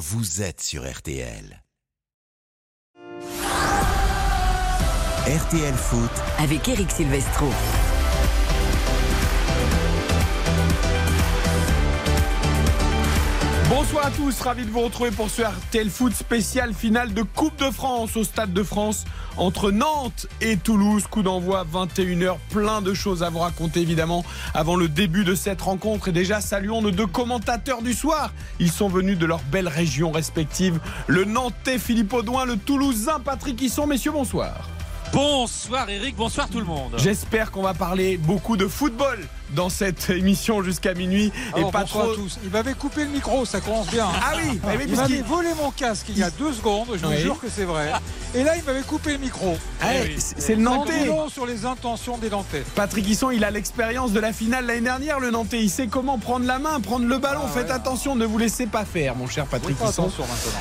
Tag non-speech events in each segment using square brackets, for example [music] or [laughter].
vous êtes sur RTL. RTL Foot avec Eric Silvestro. Bonsoir à tous, ravi de vous retrouver pour ce RTL Foot spécial finale de Coupe de France au Stade de France entre Nantes et Toulouse. Coup d'envoi 21h, plein de choses à vous raconter évidemment avant le début de cette rencontre. Et déjà, saluons nos deux commentateurs du soir. Ils sont venus de leurs belles régions respectives. Le Nantais Philippe Audouin, le Toulousain Patrick Hisson. Messieurs, bonsoir. Bonsoir Eric, bonsoir tout le monde. J'espère qu'on va parler beaucoup de football dans cette émission jusqu'à minuit et pas trop. tous. Il m'avait coupé le micro, ça commence bien. Ah oui, mais il m'avait volé mon casque il y a deux secondes, je vous jure que c'est vrai. Et là, il m'avait coupé le micro. Ah c'est le Nantais. sur les intentions des Nantais. Patrick Hisson, il a l'expérience de la finale l'année dernière, le Nantais. Il sait comment prendre la main, prendre le ballon. Ah Faites attention, ne vous laissez pas faire, mon cher Patrick Hisson.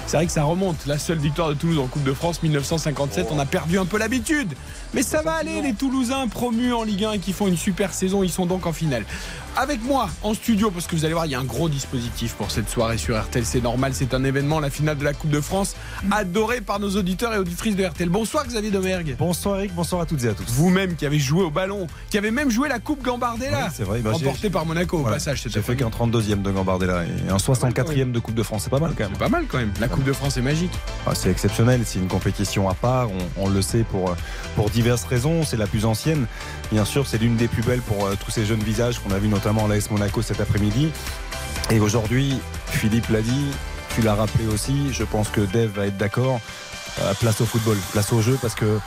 C'est vrai que ça remonte. La seule victoire de Toulouse en Coupe de France 1957, on a perdu un peu l'habitude. Mais ça va aller, les Toulousains promus en Ligue 1 et qui font une super saison, ils sont donc en finale avec moi en studio, parce que vous allez voir, il y a un gros dispositif pour cette soirée sur RTL. C'est normal, c'est un événement, la finale de la Coupe de France, adoré par nos auditeurs et auditrices de RTL. Bonsoir Xavier Domergue. Bonsoir Eric, bonsoir à toutes et à tous. Vous-même qui avez joué au ballon, qui avez même joué la Coupe Gambardella. c'est vrai. Bah, remporté par Monaco au passage. J'ai fait qu'un 32e de Gambardella et un 64e de Coupe de France. C'est pas mal quand même. C'est pas mal quand même. La Coupe de France est magique. Ah, c'est exceptionnel. C'est une compétition à part. On, le sait pour, pour diverses raisons. C'est la plus ancienne. Bien sûr, c'est l'une des plus belles pour euh, tous ces jeunes visages qu'on a vu notamment à l'AS Monaco cet après-midi. Et aujourd'hui, Philippe l'a dit, tu l'as rappelé aussi, je pense que Dave va être d'accord. Euh, place au football, place au jeu, parce que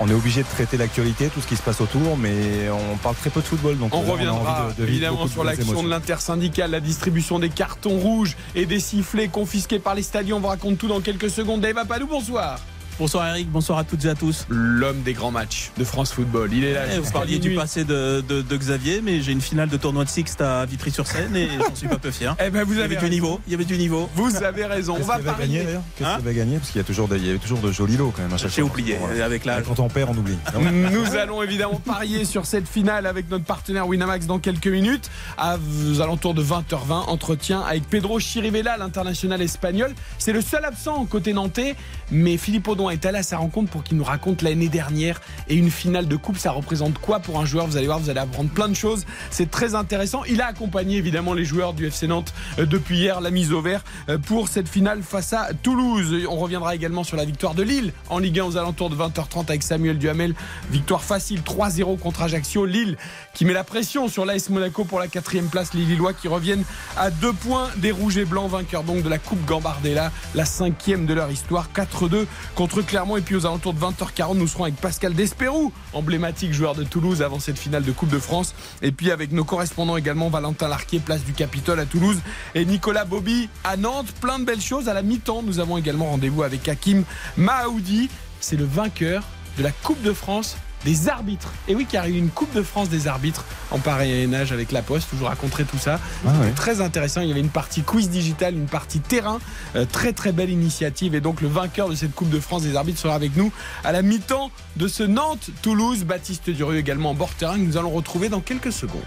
on est obligé de traiter l'actualité, tout ce qui se passe autour, mais on parle très peu de football. Donc on, reviendra évidemment sur l'action de l'intersyndicale, la distribution des cartons rouges et des sifflets confisqués par les stadions. On vous raconte tout dans quelques secondes. Dave Apadou, bonsoir. Bonsoir Eric, bonsoir à toutes et à tous. L'homme des grands matchs de France Football, il est là. Eh, vous parliez du passé de, Xavier, mais j'ai une finale de tournoi de Sixte à Vitry-sur-Seine et j'en suis pas peu fier. Eh ben vous avez il y avait du niveau. Il y avait du niveau. Vous avez raison. On va gagner d'ailleurs? Qu'est-ce hein va gagner? Parce qu'il y a toujours il y avait toujours de jolis lots quand même. J'ai oublié. Avec la... Quand on perd, on oublie. [laughs] Nous allons évidemment parier sur cette finale avec notre partenaire Winamax dans quelques minutes. À aux alentours de 20h20, entretien avec Pedro Chirivella, l'international espagnol. C'est le seul absent côté nantais, mais Philippe Audon est allé à sa rencontre pour qu'il nous raconte l'année dernière et une finale de coupe. Ça représente quoi pour un joueur? Vous allez voir, vous allez apprendre plein de choses. C'est très intéressant. Il a accompagné évidemment les joueurs du FC Nantes euh, depuis hier, la mise au vert euh, pour cette finale face à Toulouse. On reviendra également sur la victoire de Lille en Ligue 1 aux alentours de 20h30 avec Samuel Duhamel. Victoire facile 3-0 contre Ajaccio. Lille qui met la pression sur l'AS Monaco pour la quatrième place. Les Lillois qui reviennent à deux points des Rouges et Blancs, vainqueurs donc de la Coupe Gambardella, la cinquième de leur histoire, 4-2 contre Clermont. Et puis aux alentours de 20h40, nous serons avec Pascal Desperou, emblématique joueur de Toulouse avant cette finale de Coupe de France. Et puis avec nos correspondants également, Valentin Larquier, place du Capitole à Toulouse, et Nicolas Bobby à Nantes. Plein de belles choses. À la mi-temps, nous avons également rendez-vous avec Hakim Mahoudi. C'est le vainqueur de la Coupe de France des arbitres. Et oui, car il y a eu une Coupe de France des arbitres en parrainage avec la Poste. Je vous raconterai tout ça. Ah très intéressant. Il y avait une partie quiz digital, une partie terrain. Euh, très très belle initiative. Et donc le vainqueur de cette Coupe de France des arbitres sera avec nous à la mi-temps de ce Nantes-Toulouse. Baptiste Durieux également en bord terrain que nous allons retrouver dans quelques secondes.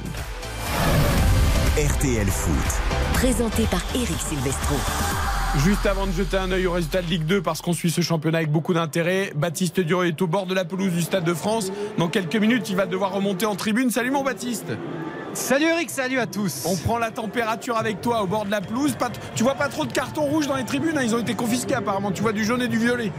RTL Foot. Présenté par Eric Silvestro. Juste avant de jeter un œil au résultat de Ligue 2, parce qu'on suit ce championnat avec beaucoup d'intérêt, Baptiste Durieux est au bord de la pelouse du Stade de France. Dans quelques minutes, il va devoir remonter en tribune. Salut mon Baptiste Salut Eric, salut à tous. On prend la température avec toi au bord de la pelouse. tu vois pas trop de cartons rouges dans les tribunes, hein. ils ont été confisqués apparemment. Tu vois du jaune et du violet.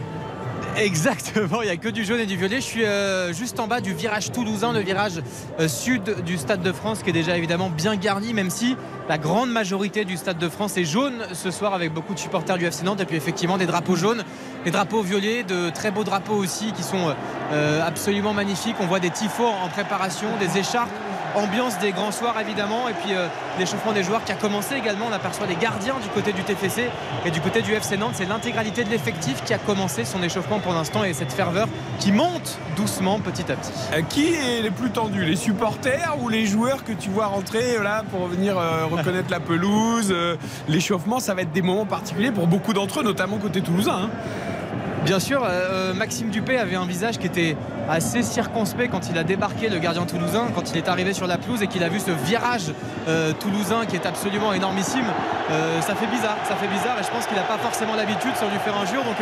[laughs] Exactement, il n'y a que du jaune et du violet. Je suis euh, juste en bas du virage toulousain, le virage euh, sud du Stade de France, qui est déjà évidemment bien garni, même si la grande majorité du Stade de France est jaune ce soir, avec beaucoup de supporters du FC Nantes, et puis effectivement des drapeaux jaunes, des drapeaux violets, de très beaux drapeaux aussi qui sont euh, absolument magnifiques. On voit des tifos en préparation, des écharpes ambiance des grands soirs évidemment et puis l'échauffement des joueurs qui a commencé également on aperçoit les gardiens du côté du TFC et du côté du FC Nantes c'est l'intégralité de l'effectif qui a commencé son échauffement pour l'instant et cette ferveur qui monte doucement petit à petit euh, qui est les plus tendus les supporters ou les joueurs que tu vois rentrer là pour venir euh, [laughs] reconnaître la pelouse l'échauffement ça va être des moments particuliers pour beaucoup d'entre eux notamment côté toulousain hein. Bien sûr, euh, Maxime Dupé avait un visage qui était assez circonspect quand il a débarqué le gardien toulousain, quand il est arrivé sur la pelouse et qu'il a vu ce virage euh, toulousain qui est absolument énormissime. Euh, ça fait bizarre, ça fait bizarre et je pense qu'il n'a pas forcément l'habitude sur du faire un jour. Donc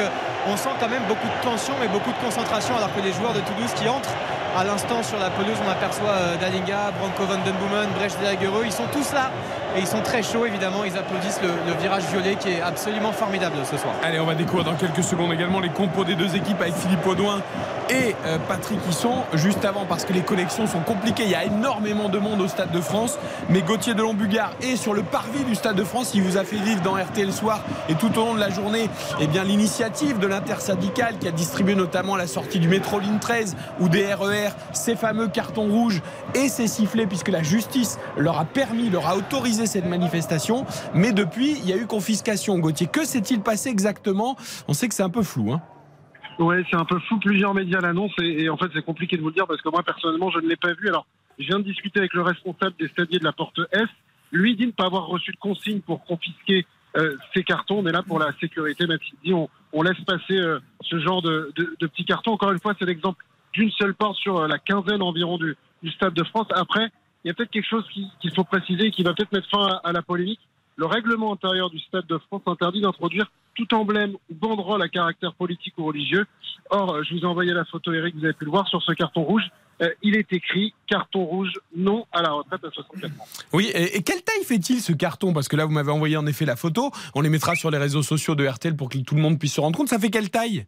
on sent quand même beaucoup de tension et beaucoup de concentration alors que les joueurs de Toulouse qui entrent à l'instant sur la pelouse, on aperçoit Dalinga, Branko van den Boomen, Brecht Delagereux, ils sont tous là et ils sont très chauds évidemment, ils applaudissent le, virage violet qui est absolument formidable ce soir. Allez, on va découvrir dans quelques secondes également les compos des deux équipes avec Philippe Audouin et euh, Patrick Hisson juste avant parce que les connexions sont compliquées. Il y a énormément de monde au Stade de France, mais Gauthier de Lombugard est sur le parvis du Stade de France. Il vous a fait vivre dans RTL Soir et tout au long de la journée eh bien l'initiative de l'intersyndicale qui a distribué notamment la sortie du métro ligne 13 ou des RER ces fameux cartons rouges et ces sifflets puisque la justice leur a permis, leur a autorisé cette manifestation. Mais depuis, il y a eu confiscation. Gauthier, que s'est-il passé exactement? On sait que c'est un peu flou. Hein Ouais, c'est un peu flou. Plusieurs médias l'annoncent et, en fait, c'est compliqué de vous le dire parce que moi, personnellement, je ne l'ai pas vu. Alors, je viens de discuter avec le responsable des stadiers de la porte S. Lui dit ne pas avoir reçu de consigne pour confisquer euh, ces cartons. On est là pour la sécurité, même dit on, laisse passer euh, ce genre de, petits cartons. Encore une fois, c'est l'exemple d'une seule porte sur euh, la quinzaine environ du, Stade de France. Après, il y a peut-être quelque chose qu'il qu faut préciser et qui va peut-être mettre fin à, la polémique. Le règlement intérieur du Stade de France interdit d'introduire tout emblème ou banderole à caractère politique ou religieux. Or, je vous ai envoyé la photo, Eric, vous avez pu le voir sur ce carton rouge. Euh, il est écrit carton rouge, non à la retraite à 64 ans. Oui, et, et quelle taille fait-il ce carton? Parce que là, vous m'avez envoyé en effet la photo. On les mettra sur les réseaux sociaux de RTL pour que tout le monde puisse se rendre compte. Ça fait quelle taille?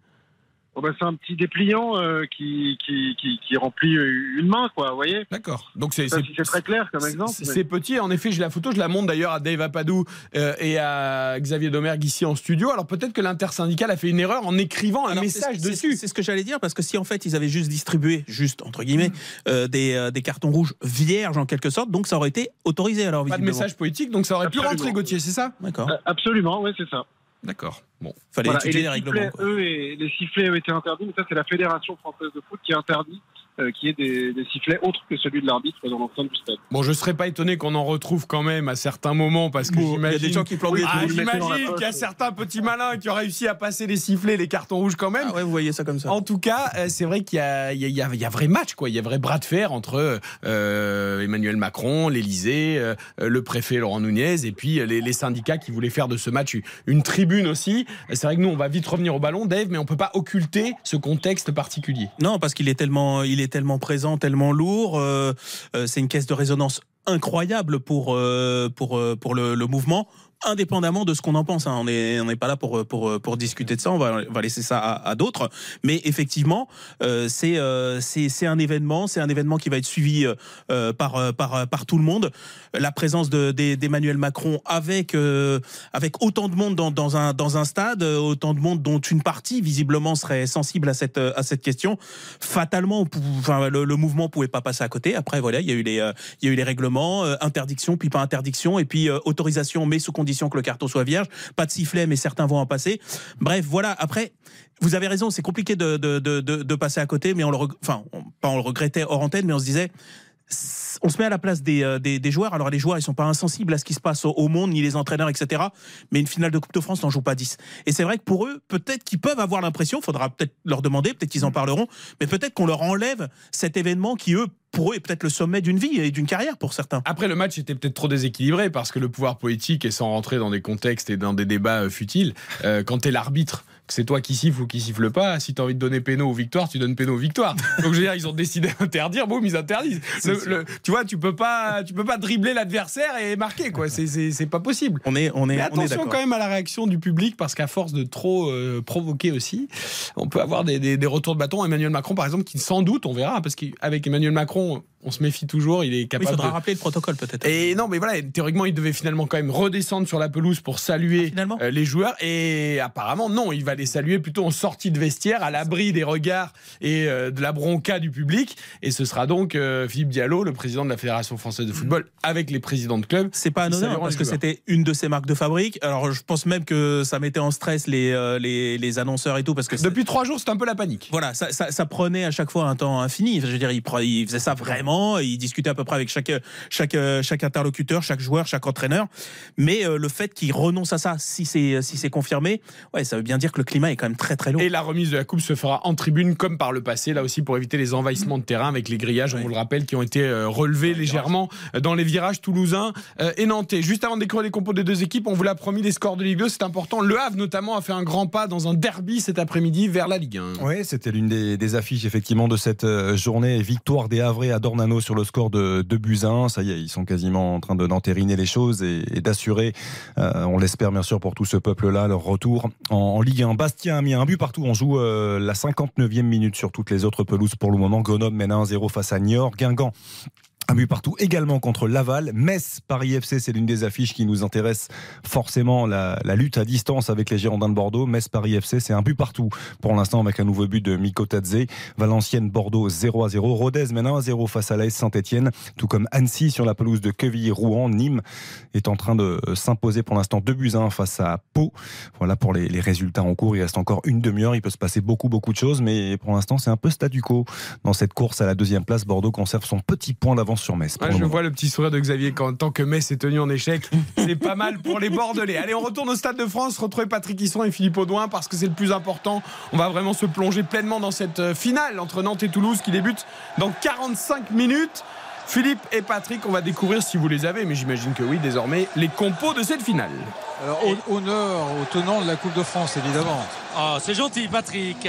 Oh ben c'est un petit dépliant euh, qui, qui, qui, qui, remplit une main, quoi, vous voyez D'accord. Donc c'est si très clair comme exemple. C'est mais... petit. En effet, j'ai la photo, je la montre d'ailleurs à Dave Apadou euh, et à Xavier Domergue ici en studio. Alors peut-être que l'intersyndicale a fait une erreur en écrivant un Alors, message dessus. C'est ce que j'allais dire parce que si en fait ils avaient juste distribué, juste entre guillemets, euh, des, euh, des cartons rouges vierges en quelque sorte, donc ça aurait été autorisé alors Pas de message politique, donc ça aurait pu Absolument. rentrer, Gauthier, c'est ça? D'accord. Absolument, oui, c'est ça. D'accord. Bon. Fallait Voilà. Et étudier les les règlements. sifflets, eux, et les sifflets ont été interdits, mais ça, c'est la Fédération française de foot qui interdit euh, qu'il y ait des, des sifflets autres que celui de l'arbitre dans l'enceinte du stade. Bon, je serais pas étonné qu'on en retrouve quand même à certains moments parce que Bon, il y a j'imagine. des gens qui plantent des Ah, j'imagine qu'il y a certains petits malins qui ont réussi à passer les sifflets, les cartons rouges quand même. Ah ouais, vous voyez ça comme ça. En tout cas, euh, c'est vrai qu'il y a, il y, a, il y a- il y a vrai match, quoi. Il y a vrai bras de fer entre euh, Emmanuel Macron, l'Élysée, euh, le préfet Laurent Nunez et puis les, les syndicats qui voulaient faire de ce match une tribune aussi. C'est vrai que nous, on va vite revenir au ballon, Dave, mais on peut pas occulter ce contexte particulier. Non, parce qu'il est tellement, il est tellement présent, tellement lourd. euh, euh, c'est une caisse de résonance incroyable pour euh, le mouvement. Indépendamment de ce qu'on en pense, hein. on n'est pas là pour discuter de ça. On va laisser ça à, d'autres. Mais effectivement, euh, c'est euh, c'est un événement, c'est un événement qui va être suivi euh, par tout le monde. La présence d'Emmanuel Macron avec autant de monde dans un stade, autant de monde dont une partie visiblement serait sensible à cette question fatalement, le, le mouvement pouvait pas passer à côté. Après, voilà, il y a eu les, y a eu les règlements, interdiction, puis pas interdiction, et puis autorisation, mais sous condition que le carton soit vierge. Pas de sifflet, mais certains vont en passer. Bref, voilà. Après, vous avez raison, c'est compliqué de, de, de, passer à côté, mais on le, enfin, pas on le regrettait hors antenne, mais on se disait. On se met à la place des, euh, des, des joueurs. Alors les joueurs, ils sont pas insensibles à ce qui se passe au, au monde, ni les entraîneurs, etc. Mais une finale de Coupe de France n'en joue pas 10. Et c'est vrai que pour eux, peut-être qu'ils peuvent avoir l'impression, faudra peut-être leur demander, peut-être qu'ils en parleront, mais peut-être qu'on leur enlève cet événement qui, eux, pour eux, est peut-être le sommet d'une vie et d'une carrière pour certains. Après, le match était peut-être trop déséquilibré parce que le pouvoir politique, et sans rentrer dans des contextes et dans des débats euh, futiles, euh, quand t'es l'arbitre, c'est toi qui siffle ou qui siffle pas, si t'as envie de donner péno aux victoires, tu donnes péno aux victoires. [laughs] Donc, je veux dire, ils ont décidé d'interdire, boum, ils interdisent. Le- le- tu vois, tu peux pas, tu peux pas dribbler l'adversaire et marquer, quoi. C'est- pas possible. On est, on est, Mais on est attention quand même à la réaction du public parce qu'à force de trop euh, provoquer aussi, on peut avoir des, des- des retours de bâton. Emmanuel Macron, par exemple, qui sans doute, on verra, parce qu'avec Emmanuel Macron, on se méfie toujours, il est Oui, Il capable faudra de, rappeler le protocole peut-être. et non, mais voilà, théoriquement, il devait finalement quand même redescendre sur la pelouse pour saluer Ah, euh, les joueurs. Et apparemment, non, il va les saluer plutôt en sortie de vestiaire, à l'abri des regards et euh, de la bronca du public. Et ce sera donc euh, Philippe Diallo, le président de la Fédération française de football, avec les présidents de clubs. C'est pas anodin parce que c'était une de ses marques de fabrique. Alors je pense même que ça mettait en stress les euh, les, les annonceurs et tout parce que Depuis trois jours, c'est un peu la panique. voilà, ça, ça, ça prenait à chaque fois un temps infini. Je veux dire, il, il faisait ça vraiment. Il discutait à peu près avec chaque chaque chaque interlocuteur, chaque joueur, chaque entraîneur. Mais le fait qu'il renonce à ça, si c'est si c'est confirmé, ouais, ça veut bien dire que le climat est quand même très très lourd. Et la remise de la coupe se fera en tribune comme par le passé, là aussi pour éviter les envahissements de terrain avec les grillages, on vous le rappelle, qui ont été euh, relevés légèrement euh, dans les virages toulousains euh, et nantais. Juste avant de découvrir les compos des deux équipes, on vous l'a promis, les scores de Ligue 2, c'est important. Le Havre notamment a fait un grand pas dans un derby cet après-midi vers la Ligue 1. Oui, c'était l'une des, des affiches effectivement de cette journée. Victoire des Havrais à Dornano sur le score de 2 buts à 1. Ça y est, ils sont quasiment en train de d'entériner les choses et, et d'assurer, euh, on l'espère bien sûr pour tout ce peuple-là, leur retour en, en Ligue 1. Bastien a mis un but partout. On joue euh, la 59e minute sur toutes les autres pelouses pour le moment. Grenoble mène 1-0 face à Niort. Guingamp un but partout également contre Laval. Metz, Paris FC, c'est l'une des affiches qui nous intéresse forcément. La, lutte à distance avec les Girondins de Bordeaux. Metz, Paris FC, c'est un but partout pour l'instant avec un nouveau but de Miko Tadze. Valenciennes, Bordeaux 0 à 0. Rodez mène 1 à 0 face à l'AS Saint-Etienne. Tout comme Annecy sur la pelouse de Quevilly-Rouen. Nîmes est en train de s'imposer pour l'instant 2 buts à 1 face à Pau. Voilà pour les, les résultats en cours. Il reste encore une demi-heure. Il peut se passer beaucoup, beaucoup de choses. Mais pour l'instant, c'est un peu statu quo dans cette course à la deuxième place. Bordeaux conserve son petit point d'avance sur Metz. Ah, je vois le petit sourire de Xavier quand tant que Metz est tenu en échec. [laughs] C'est pas mal pour les Bordelais. Allez, on retourne au Stade de France, retrouver Patrick Hisson et Philippe Audouin parce que c'est le plus important. On va vraiment se plonger pleinement dans cette euh, finale entre Nantes et Toulouse qui débute dans 45 minutes. Philippe et Patrick, on va découvrir si vous les avez, mais j'imagine que oui, désormais, les compos de cette finale. Alors, honneur au tenant de la Coupe de France, évidemment. Oh, c'est gentil, Patrick.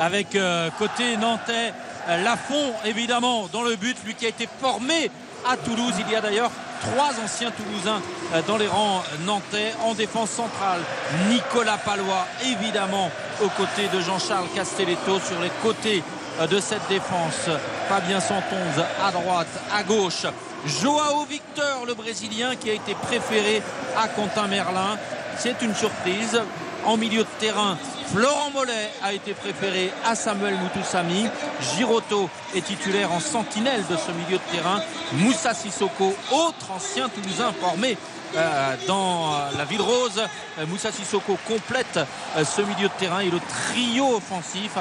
Avec euh, côté nantais, euh, Lafont, évidemment, dans le but, lui qui a été formé à Toulouse. Il y a d'ailleurs trois anciens Toulousains dans les rangs nantais. En défense centrale, Nicolas Palois, évidemment, aux côtés de Jean-Charles Castelletto. Sur les côtés de cette défense, Fabien Santonze à droite, à gauche. Joao Victor, le Brésilien, qui a été préféré à Quentin Merlin. C'est une surprise. En milieu de terrain, Florent Mollet a été préféré à Samuel Moutoussami. Giroto est titulaire en sentinelle de ce milieu de terrain. Moussa Sissoko, autre ancien Toulousain formé dans la Ville Rose. Euh, Moussa Sissoko complète euh, ce milieu de terrain et le trio offensif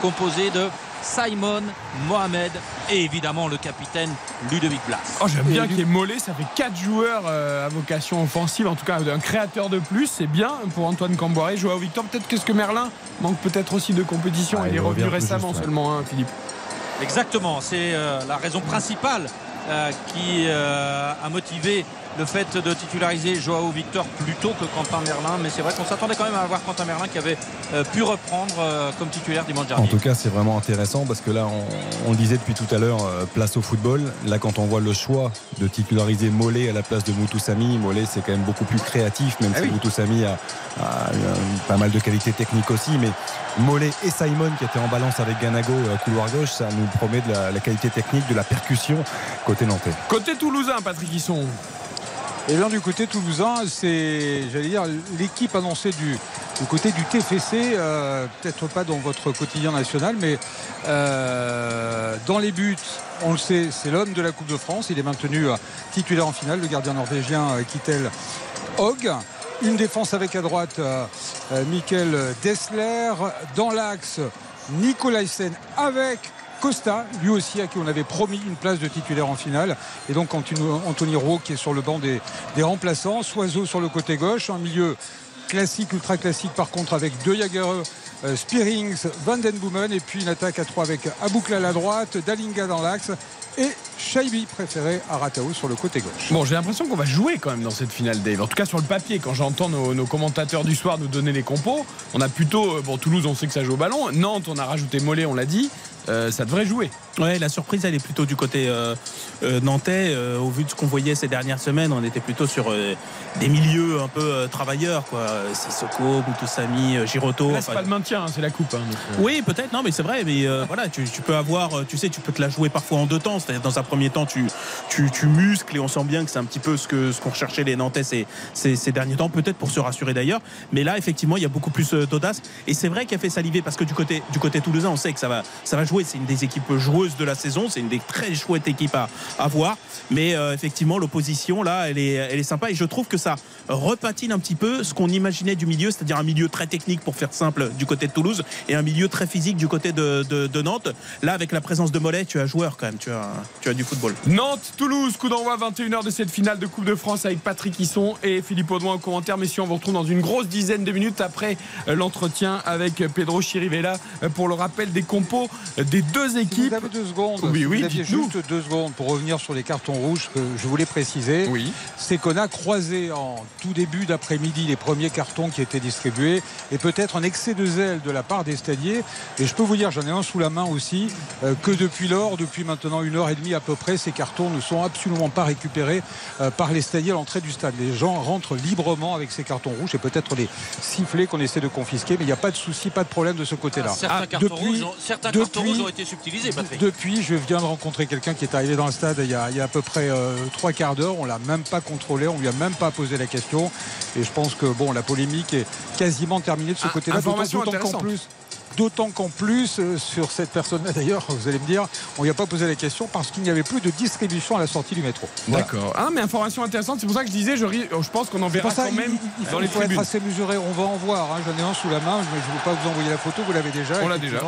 composé de Simon, Mohamed et évidemment le capitaine Ludovic Blas. Oh, J'aime bien qu'il y ait Mollet, ça fait 4 joueurs euh, à vocation offensive, en tout cas un créateur de plus, c'est bien pour Antoine Camboiré. Joao Victor, peut-être qu'est-ce que Merlin manque peut-être aussi de compétition, ah, il, il est revenu récemment juste, ouais. seulement, hein, Philippe. Exactement, c'est euh, la raison principale euh, qui euh, a motivé le fait de titulariser Joao Victor plutôt que Quentin Merlin. Mais c'est vrai qu'on s'attendait quand même à avoir Quentin Merlin qui avait euh, pu reprendre euh, comme titulaire dimanche dernier. En tout cas, c'est vraiment intéressant parce que là, on, on le disait depuis tout à l'heure, euh, place au football. Là, quand on voit le choix de titulariser Mollet à la place de Moutoussami, Mollet, c'est quand même beaucoup plus créatif, même ah si oui. Moutoussami a, a, a, pas mal de qualités techniques aussi. Mais Mollet et Simon, qui étaient en balance avec Ganago couloir gauche, ça nous promet de la, la qualité technique, de la percussion côté nantais. Côté toulousain, Patrick Hisson. Et bien du côté toulousain, c'est, j'allais dire, l'équipe annoncée du, du côté du TFC, euh, peut-être pas dans votre quotidien national, mais euh, dans les buts, on le sait, c'est l'homme de la Coupe de France. Il est maintenu euh, titulaire en finale, le gardien norvégien euh, Kittel Hogg. Une défense avec à droite euh, Mikkel Dessler. Dans l'axe, Nicolaisen avec Costa, lui aussi à qui on avait promis une place de titulaire en finale. Et donc Anthony Rowe qui est sur le banc des, remplaçants. Soiseau sur le côté gauche. Un milieu classique, ultra classique par contre avec deux Jagereux, euh, Spearings, Van et puis une attaque à trois avec Aboukla à la droite, Dalinga dans l'axe et Shaibi préféré à Ratao sur le côté gauche. Bon, j'ai l'impression qu'on va jouer quand même dans cette finale, Dave. En tout cas, sur le papier, quand j'entends nos, nos, commentateurs du soir nous donner les compos, on a plutôt. Bon, Toulouse, on sait que ça joue au ballon. Nantes, on a rajouté Mollet, on l'a dit. Euh, ça devrait jouer. Ouais, la surprise, elle est plutôt du côté euh, euh, nantais. Euh, au vu de ce qu'on voyait ces dernières semaines, on était plutôt sur euh, des milieux un peu travailleurs, quoi. Sissoko, Moutoussami, Giroto. Là, c'est enfin, pas le maintien, hein, c'est la coupe. Hein, donc, oui, peut-être, non, mais c'est vrai. Mais voilà, tu, tu, peux avoir, tu sais, tu peux te la jouer parfois en deux temps. C'est-à-dire, dans un premier temps, tu, tu, tu, muscles et on sent bien que c'est un petit peu ce que ce qu'on recherchait les Nantais ces, ces, ces derniers temps, peut-être pour se rassurer d'ailleurs. Mais là, effectivement, il y a beaucoup plus d'audace. Et c'est vrai qu'il a fait saliver parce que du côté, du côté toulousain, on sait que ça va, ça va jouer. C'est une des équipes joueuses joueuse de la saison. C'est une des très chouettes équipes à, à voir. Mais euh, effectivement, l'opposition, là, elle est, elle est sympa. Et je trouve que ça repatine un petit peu ce qu'on imaginait du milieu, c'est-à-dire un milieu très technique, pour faire simple, du côté de Toulouse, et un milieu très physique du côté de, Nantes. Là, avec la présence de Mollet, tu as joueur quand même, tu as, tu as du football. Nantes, Toulouse, coup d'envoi 21h de cette finale de Coupe de France avec Patrick Hisson et Philippe Audouin au commentaire. Messieurs, on vous retrouve dans une grosse dizaine de minutes après euh, l'entretien avec Pedro Chirivella euh, pour le rappel des compos des deux Si équipes. vous avez deux secondes, Oui, si oui, vous aviez dites-nous. juste deux secondes pour revenir sur les cartons rouges que je voulais préciser. Oui. c'est qu'on a croisé en tout début d'après-midi les premiers cartons qui étaient distribués et peut-être un excès de zèle de la part des stadiers. Et je peux vous dire, j'en ai un sous la main aussi, euh, que depuis lors, depuis maintenant une heure et demie à peu près, ces cartons ne sont absolument pas récupérés euh, par les stadiers à l'entrée du stade. Les gens rentrent librement avec ces cartons rouges et peut-être les sifflets qu'on essaie de confisquer, mais il n'y a pas de souci, pas de problème de ce côté-là. Certains, Ah, cartons, depuis- rouges, cartons depuis- ont été subtilisés, Patrick. depuis, je viens de rencontrer quelqu'un qui est arrivé dans le stade il y a, il y a à peu près euh, trois quarts d'heure. On l'a même pas contrôlé, on lui a même pas posé la question. Et je pense que bon, la polémique est quasiment terminée de ce Ah, côté-là. D'autant qu'en plus. D'autant qu'en plus, euh, sur cette personne-là [laughs] d'ailleurs, vous allez me dire, on lui a pas posé la question parce qu'il n'y avait plus de distribution à la sortie du métro. Voilà. D'accord. Ah, mais information intéressante, c'est pour ça que je disais, je, je pense qu'on en verra ça quand il- même il, il faut, dans les il faut être assez mesuré. On va en voir. hein. J'en ai un sous la main, mais je ne veux pas vous envoyer la photo. Vous l'avez déjà. On l'a déjà.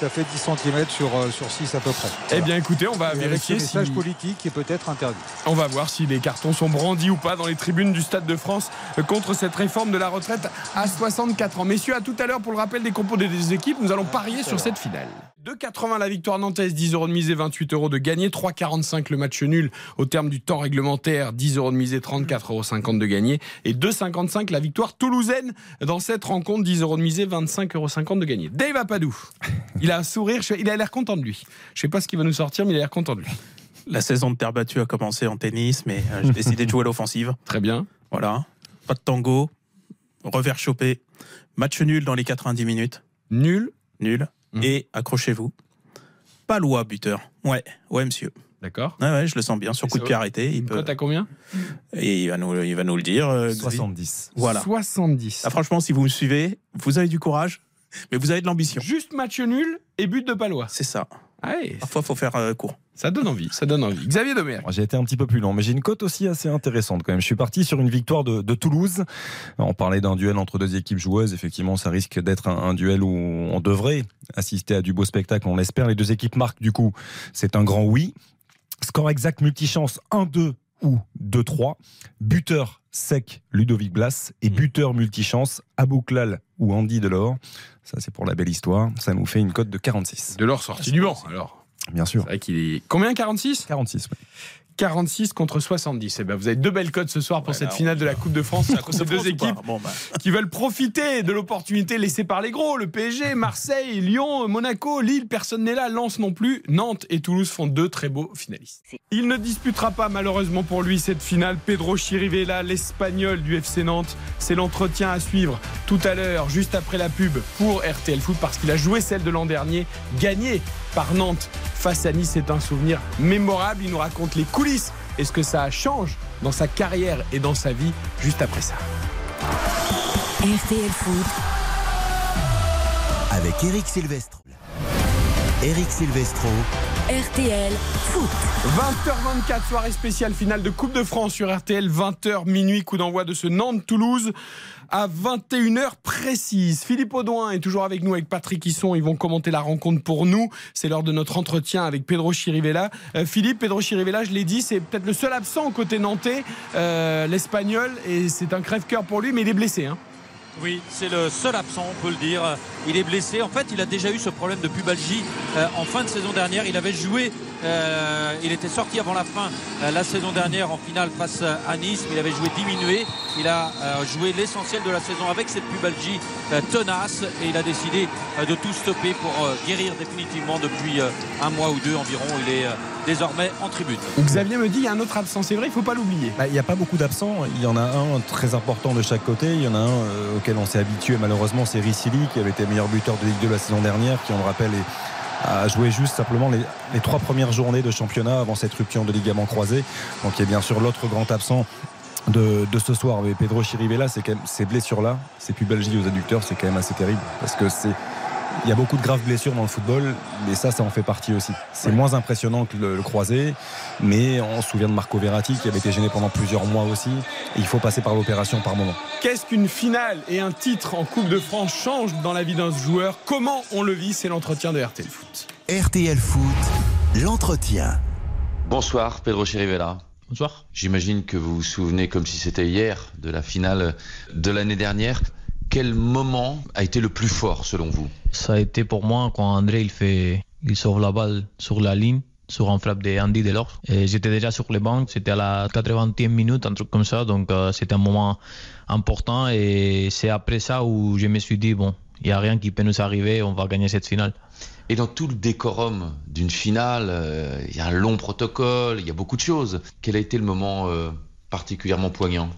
Ça fait 10 cm sur, euh, sur 6 à peu près. Eh bien, écoutez, on va Et vérifier si. message politique qui est peut-être interdit. On va voir si les cartons sont brandis ou pas dans les tribunes du Stade de France euh, contre cette réforme de la retraite à 64 ans. Messieurs, à tout à l'heure pour le rappel des compos des deux équipes. Nous allons parier sur cette finale. 2,80 la victoire nantaise, 10 euros de mise et 28 euros de gagné. 3,45 le match nul au terme du temps réglementaire, 10 euros de mise et 34,50 euros de gagné. Et 2,55 la victoire toulousaine dans cette rencontre, 10 euros de mise et 25,50 euros de gagné. Dave Apadou, il a un sourire, il a l'air content de lui. Je sais pas ce qu'il va nous sortir, mais il a l'air content de lui. La saison de terre battue a commencé en tennis, mais euh, j'ai décidé de jouer à l'offensive. [laughs] Très bien. Voilà. Pas de tango, revers chopé, match nul dans les 90 minutes. Nul. Nul. Mhm. Et accrochez-vous. Palois buteur. Ouais, ouais, monsieur. D'accord. Ouais, ouais, je le sens bien. Sur Et coup de pied arrêté, il Une peut. cote à combien? Et il va nous, il va nous le dire. euh, Xavier. 70. Voilà. 70. Ah, franchement, si vous me suivez, vous avez du courage, mais vous avez de l'ambition. Juste match nul et but de Palois. C'est ça. Ouais, Parfois, faut faire euh, court. Ça donne envie, ça donne envie. Xavier Demer. Moi, J'ai été un petit peu plus long, mais j'ai une cote aussi assez intéressante quand même. Je suis parti sur une victoire de, de Toulouse. On parlait d'un duel entre deux équipes joueuses. Effectivement, ça risque d'être un, un duel où on devrait assister à du beau spectacle, on l'espère. Les deux équipes marquent du coup. C'est un grand oui. Score exact multichance 1-2 ou 2-3. Buteur sec Ludovic Blas et buteur multichance Abouklal ou Andy Delors. Ça, c'est pour la belle histoire. Ça nous fait une cote de 46. De l'or sorti du banc, alors. Bien sûr. C'est vrai qu'il est. Combien 46 46, oui. 46 contre 70. Eh ben, vous avez deux belles cotes ce soir pour Ouais, cette là, finale de la Coupe de France ces deux équipes Bon, bah, qui veulent profiter de l'opportunité laissée par les gros. Le PSG, Marseille, Lyon, Monaco, Lille, personne n'est là. Lens non plus. Nantes et Toulouse font deux très beaux finalistes. Il ne disputera pas malheureusement pour lui cette finale. Pedro Chirivella, l'Espagnol du FC Nantes. C'est l'entretien à suivre tout à l'heure, juste après la pub pour RTL Foot parce qu'il a joué celle de l'an dernier, gagné par Nantes face à Nice. C'est un souvenir mémorable. Il nous raconte les coulisses et ce que ça change dans sa carrière et dans sa vie juste après ça. RTL Foot, Avec Eric Silvestro. Eric Silvestro. RTL Foot. 20h24, soirée spéciale finale de Coupe de France sur RTL, 20h minuit, coup d'envoi de ce Nantes-Toulouse à 21h précise. Philippe Audouin est toujours avec nous, avec Patrick Hisson. Ils vont commenter la rencontre pour nous. C'est lors de notre entretien avec Pedro Chirivella. Euh, Philippe, Pedro Chirivella, je l'ai dit, c'est peut-être le seul absent côté nantais, euh, l'Espagnol, et c'est un crève-cœur pour lui, mais il est blessé. Hein. Oui, c'est le seul absent, on peut le dire. Il est blessé. En fait, il a déjà eu ce problème de pubalgie euh, en fin de saison dernière. Il avait joué, euh, il était sorti avant la fin euh, la saison dernière en finale face à Nice, mais il avait joué diminué. Il a euh, joué l'essentiel de la saison avec cette pubalgie euh, tenace et il a décidé euh, de tout stopper pour euh, guérir définitivement depuis euh, un mois ou deux environ. Il est euh, désormais en tribune. Xavier me dit, il y a un autre absent. C'est vrai, il ne faut pas l'oublier. Bah, Il n'y a pas beaucoup d'absents. Il y en a un très important de chaque côté. Il y en a un euh, auquel on s'est habitué malheureusement, c'est Ricili qui avait été meilleur buteur de Ligue 2 la saison dernière, qui on le rappelle est- a joué juste simplement les, trois premières journées de championnat avant cette rupture de ligament croisé. Donc il y a bien sûr l'autre grand absent. De, de ce soir, mais Pedro Chirivella, c'est quand même ces blessures-là, ces pubalgies aux adducteurs, c'est quand même assez terrible parce que c'est Il y a beaucoup de graves blessures dans le football, mais ça, ça en fait partie aussi. C'est moins impressionnant que le, le, croisé, mais on se souvient de Marco Verratti qui avait été gêné pendant plusieurs mois aussi. Et il faut passer par l'opération par moment. Qu'est-ce qu'une finale et un titre en Coupe de France changent dans la vie d'un joueur? Comment on le vit? C'est l'entretien de RTL Foot. RTL Foot, l'entretien. Bonsoir Pedro Chirivella. Bonsoir. J'imagine que vous vous souvenez comme si c'était hier de la finale de l'année dernière. Quel moment a été le plus fort selon vous Ça a été pour moi quand André il fait, il sauve la balle sur la ligne sur un frappe de Andy Delors. Et j'étais déjà sur les bancs, c'était à la 80e minute, un truc comme ça, donc euh, c'était un moment important et c'est après ça où je me suis dit, bon, il n'y a rien qui peut nous arriver, on va gagner cette finale. Et dans tout le décorum d'une finale, euh, il y a un long protocole, il y a beaucoup de choses. Quel a été le moment euh, particulièrement poignant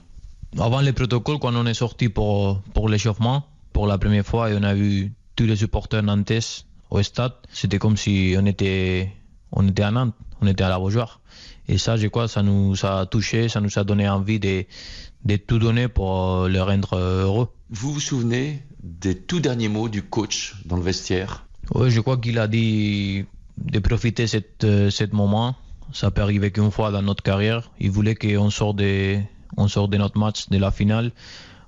Avant le protocole, quand on est sorti pour, pour l'échauffement, pour la première fois, et on a vu tous les supporters nantais au stade, c'était comme si on était, on était à Nantes, on était à la Beaujoire. Et ça, je crois, ça nous a touché, ça nous a donné envie de, de tout donner pour les rendre heureux. Vous vous souvenez des tout derniers mots du coach dans le vestiaire? Oui, je crois qu'il a dit de profiter de cette, cet moment. Ça peut arriver qu'une fois dans notre carrière. Il voulait qu'on sorte de, on sort de notre match, de la finale,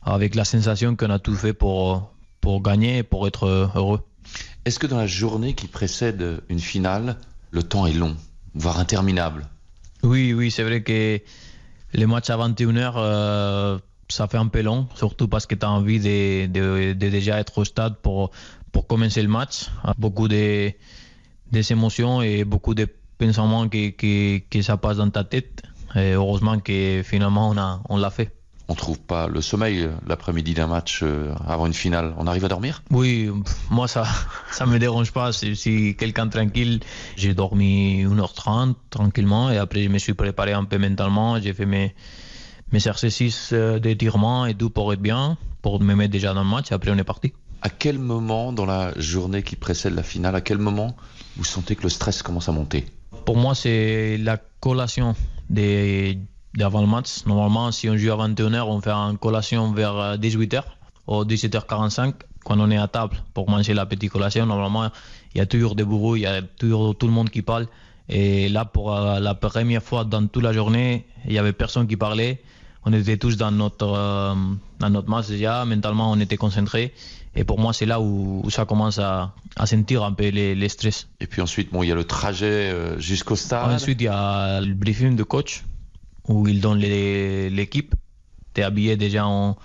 avec la sensation qu'on a tout fait pour, pour gagner et pour être heureux. Est-ce que dans la journée qui précède une finale, le temps est long, voire interminable? Oui, oui, c'est vrai que les matchs à 21h, euh, ça fait un peu long, surtout parce que tu as envie de, de, de, déjà être au stade pour, pour commencer le match. Beaucoup de, des émotions et beaucoup de pensaments que, que, que ça passe dans ta tête. Et heureusement que finalement on l'a on l'a fait. On trouve pas le sommeil l'après-midi d'un match avant une finale. On arrive à dormir? Oui, moi ça [laughs] ça me dérange pas. Si, si quelqu'un tranquille, j'ai dormi 1h30 tranquillement et après je me suis préparé un peu mentalement. J'ai fait mes mes exercices d'étirement et tout pour être bien, pour me mettre déjà dans le match et après on est parti. À quel moment dans la journée qui précède la finale, à quel moment vous sentez que le stress commence à monter? Pour moi, c'est la collation d'avant le match. Normalement, si on joue à 21h, on fait une collation vers 18h ou 17h45 quand on est à table pour manger la petite collation. Normalement, il y a toujours des bourreaux, il y a toujours tout le monde qui parle. Et là, pour la première fois dans toute la journée, il n'y avait personne qui parlait. On était tous dans notre, euh, dans notre match déjà. Mentalement, on était concentrés. Et pour moi, c'est là où, où, ça commence à, à sentir un peu les, les, stress. Et puis ensuite, bon, il y a le trajet euh, jusqu'au stade. Ensuite, il y a le briefing de coach où il donne l'équipe. Tu es habillé déjà en,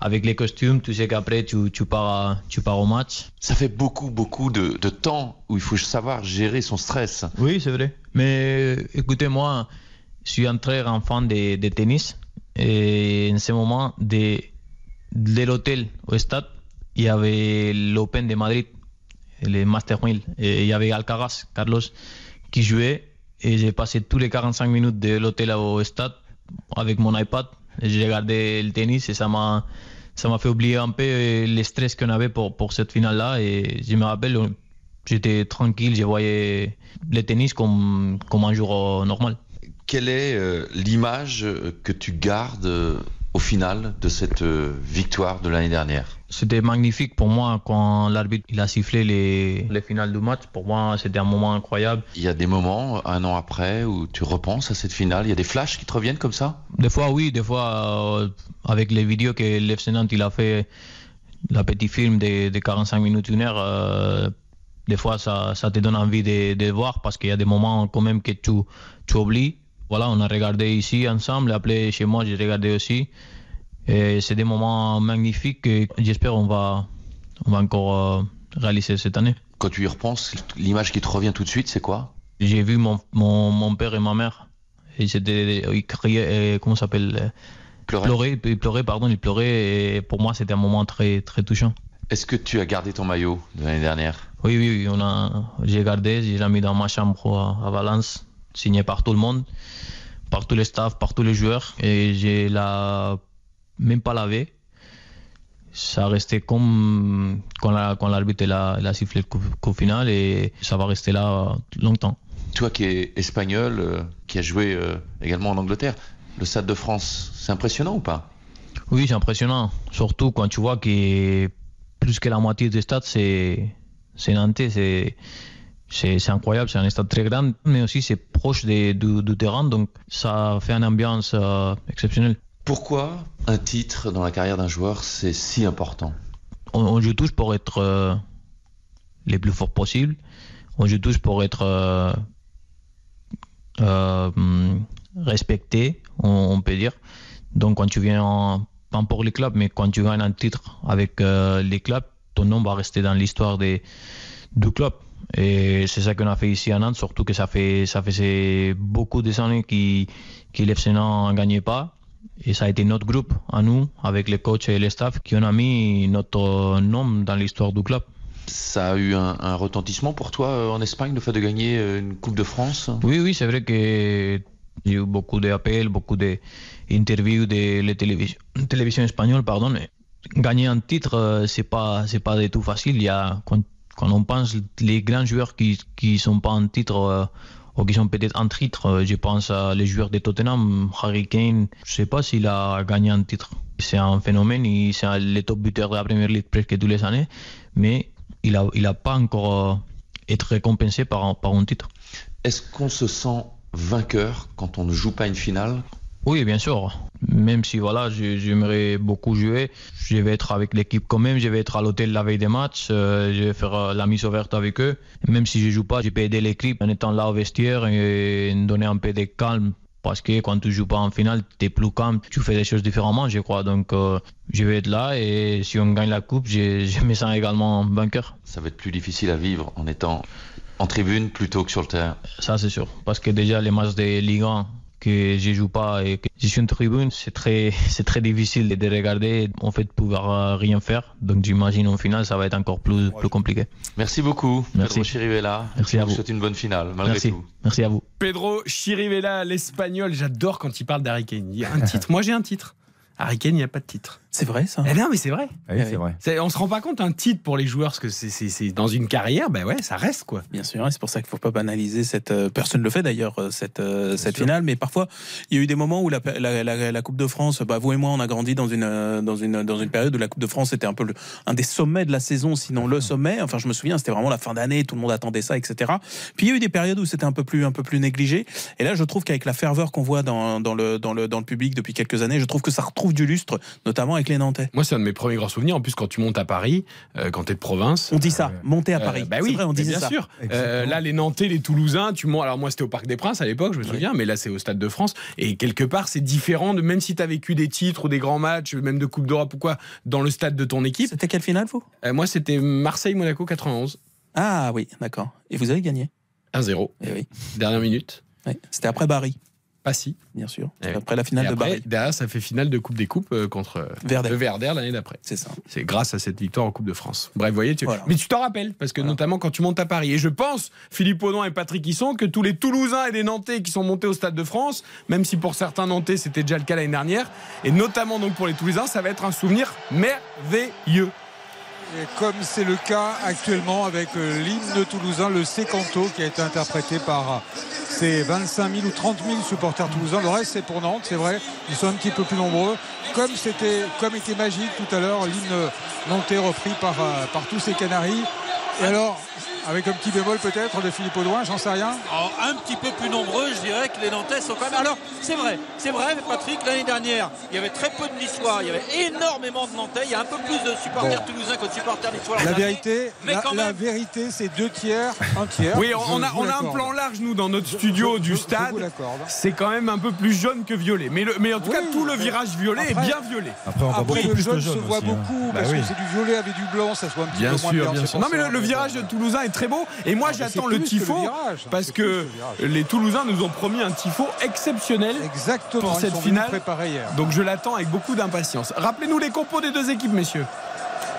avec les costumes. Tu sais qu'après, tu, tu, pars, tu pars au match. Ça fait beaucoup, beaucoup de, de temps où il faut savoir gérer son stress. Oui, c'est vrai. Mais écoutez, moi, je suis un très grand fan de, de tennis. Et en ce moment, de, de l'hôtel au stade, il y avait l'Open de Madrid, les Master 1000, et il y avait Alcaraz, Carlos, qui jouait, et j'ai passé tous les 45 minutes de l'hôtel au stade avec mon iPad, j'ai regardé le tennis, et ça m'a, ça m'a fait oublier un peu le stress qu'on avait pour, pour cette finale-là, et je me rappelle, j'étais tranquille, je voyais le tennis comme, comme un jour normal. Quelle est euh, l'image que tu gardes euh, au final de cette euh, victoire de l'année dernière? C'était magnifique pour moi quand l'arbitre il a sifflé les, les finales du match. Pour moi, c'était un moment incroyable. Il y a des moments, un an après, où tu repenses à cette finale. Il y a des flashs qui te reviennent comme ça? Des fois, oui. Des fois, euh, avec les vidéos que l'FC Nantes il a fait, la petit film de, de 45 minutes, une heure. Euh, des fois, ça, ça, te donne envie de, de voir parce qu'il y a des moments quand même que tu, tu oublies. Voilà, on a regardé ici ensemble. Après, chez moi, j'ai regardé aussi. Et c'est des moments magnifiques que j'espère on va, on va encore euh, réaliser cette année. Quand tu y repenses, l'image qui te revient tout de suite, c'est quoi? J'ai vu mon, mon, mon, père et ma mère. Et c'était, ils criaient, comment ça s'appelle? Pleurer. Pleurer, ils pleuraient, pardon, ils pleuraient. Et pour moi, c'était un moment très, très touchant. Est-ce que tu as gardé ton maillot de l'année dernière? Oui, oui, oui on a, j'ai gardé, j'ai mis dans ma chambre à Valence, signé par tout le monde, par tous les staffs, par tous les joueurs. Et j'ai la même pas lavé. Ça restait comme quand l'arbitre la, a, a, sifflé le coup, coup, final et ça va rester là longtemps. Toi qui es espagnol, euh, qui a joué euh, également en Angleterre, le Stade de France, c'est impressionnant ou pas? Oui, c'est impressionnant. Surtout quand tu vois que plus que la moitié des stades, c'est Nantes, c'est c'est incroyable, c'est un stade très grand, mais aussi c'est proche des, du, du, terrain, donc ça fait une ambiance euh, exceptionnelle. Pourquoi un titre dans la carrière d'un joueur, c'est si important? On, joue tous pour être euh, les plus forts possibles, on joue tous pour être euh, euh, respecté, on, peut dire. Donc quand tu viens, en, pas pour les clubs, mais quand tu gagnes un titre avec les clubs, ton nom va rester dans l'histoire du club. Et c'est ça qu'on a fait ici à Nantes, surtout que ça fait ça faisait beaucoup d'années que, que l'FC Nantes ne gagnait pas. Et ça a été notre groupe, à nous, avec les coachs et les staffs, qui ont a mis notre nom dans l'histoire du club. Ça a eu un, un, retentissement pour toi en Espagne, le fait de gagner une Coupe de France? Oui, oui, c'est vrai que j'ai eu beaucoup d'appels, beaucoup d'interviews de la télévision, télévision espagnole, pardon. Gagner un titre, c'est pas, c'est pas du tout facile. Il y a, quand, quand on pense les grands joueurs qui, qui sont pas en titre, euh, qui sont peut-être en titre, je pense à les joueurs de Tottenham, Harry Kane, je sais pas s'il a gagné un titre. C'est un phénomène, c'est le top buteur de la Premier League presque tous les années, mais il n'a il a pas encore euh, été récompensé par, par un titre. Est-ce qu'on se sent vainqueur quand on ne joue pas une finale Oui, bien sûr. Même si voilà, j'aimerais beaucoup jouer, je vais être avec l'équipe quand même, je vais être à l'hôtel la veille des matchs, euh, je vais faire euh, la mise ouverte avec eux. Même si je joue pas, je peux aider l'équipe en étant là au vestiaire et donner un peu de calme. Parce que quand tu joues pas en finale, tu es plus calme, tu fais des choses différemment, je crois. Donc, euh, je vais être là et si on gagne la coupe, je, je me sens également vainqueur. Ça va être plus difficile à vivre en étant en tribune plutôt que sur le terrain. Ça, c'est sûr. Parce que déjà, les matchs de Ligue 1 que je joue pas et que je suis en tribune, c'est très, [laughs] c'est très difficile de regarder, en fait, pouvoir rien faire. Donc, j'imagine en finale, ça va être encore plus, plus compliqué. Merci beaucoup, Merci. Pedro Chirivella. Merci à vous. Je souhaite une bonne finale, malgré Merci. tout. Merci à vous. Pedro Chirivella, l'espagnol, j'adore quand il parle d'Harry Kane. Il y a un titre. Moi, j'ai un titre. Harry Kane, il n'y a pas de titre. C'est vrai ça Eh non, mais c'est vrai. Oui, c'est vrai. C'est- On se rend pas compte un titre pour les joueurs, parce que c'est- c'est c'est- dans une carrière, ben ouais, ça reste quoi. Bien sûr, et c'est pour ça qu'il ne faut pas banaliser cette. euh, personne ne le fait d'ailleurs, euh, cette, euh, cette sûr. finale. Mais parfois, il y a eu des moments où la, la, la- la Coupe de France, bah, vous et moi, on a grandi dans une, dans une, dans une période où la Coupe de France était un peu le- un des sommets de la saison, sinon le sommet. Enfin, je me souviens, c'était vraiment la fin d'année, tout le monde attendait ça, etc. Puis il y a eu des périodes où c'était un peu plus, un peu plus négligé. Et là, je trouve qu'avec la ferveur qu'on voit dans, dans, le, dans, le, dans le public depuis quelques années, je trouve que ça retrouve du lustre, notamment avec les Nantais. Moi, c'est un de mes premiers grands souvenirs. En plus, quand tu montes à Paris, euh, quand tu es de province. On dit ça, monter à Euh, Paris. bah oui, vrai, on disait bien ça. sûr. Euh, là, les Nantais, les Toulousains, tu montes. Alors moi, c'était au Parc des Princes à l'époque, je me souviens, mais là, c'est au Stade de France. Et quelque part, c'est différent de même si tu as vécu des titres ou des grands matchs, même de Coupe d'Europe ou quoi, dans le stade de ton équipe. C'était quelle finale, vous? Euh, moi, c'était Marseille-Monaco 91, Ah oui, d'accord. Et vous avez gagné? 1-0, Eh oui. dernière minute. Ouais. C'était après Barry, Pas si. bien sûr. Eh oui. Après la finale Et de après, Barry. derrière, ça fait finale de Coupe des Coupes euh, contre euh, Verder. le Verder l'année d'après. C'est ça. C'est grâce à cette victoire en Coupe de France. Bref, vous voyez, tu... Voilà. mais tu t'en rappelles, parce que Voilà. notamment quand tu montes à Paris. Et je pense, Philippe Audon et Patrick Hisson, que tous les Toulousains et les Nantais qui sont montés au Stade de France, même si pour certains Nantais c'était déjà le cas l'année dernière, et notamment donc pour les Toulousains, ça va être un souvenir merveilleux. Et comme c'est le cas actuellement avec euh, l'hymne toulousain, le Sécanto, qui a été interprété par euh, ces 25 000 ou 30 000 supporters toulousains. Le reste, c'est pour Nantes, c'est vrai. Ils sont un petit peu plus nombreux. Comme c'était, comme était magique tout à l'heure, l'hymne nantais repris par, euh, par tous ces Canaries. Et alors, avec un petit bémol peut-être de Philippe Audouin, j'en sais rien. Alors, un petit peu plus nombreux, je dirais que les Nantais sont quand même. Alors, c'est vrai, c'est vrai, Patrick, l'année dernière, il y avait très peu de Niçois, il y avait énormément de Nantais, il y a un peu plus de supporters toulousains que de supporters niçois. La vérité, Mais la, quand la même. vérité, c'est deux tiers, un tiers. Oui, on a, on a un plan large, nous, dans notre studio Je- du je- stade. C'est quand même un peu plus jaune que violet. Mais, le- mais en tout cas, tout le virage violet après- est bien violet. Après, on voit Après, beaucoup le plus jaune de se voit aussi, hein. beaucoup Bah parce oui. que c'est du violet avec du blanc, ça se voit un petit Bien peu moins sûr, bien. bien sûr. Non, mais le, le virage toulousain est très beau. Et moi, Ah, j'attends le plus que le tifo. virage, Parce que le les Toulousains nous ont promis un tifo exceptionnel. Exactement, pour cette finale. hier. Donc je l'attends avec beaucoup d'impatience. Rappelez-nous les compos des deux équipes, messieurs.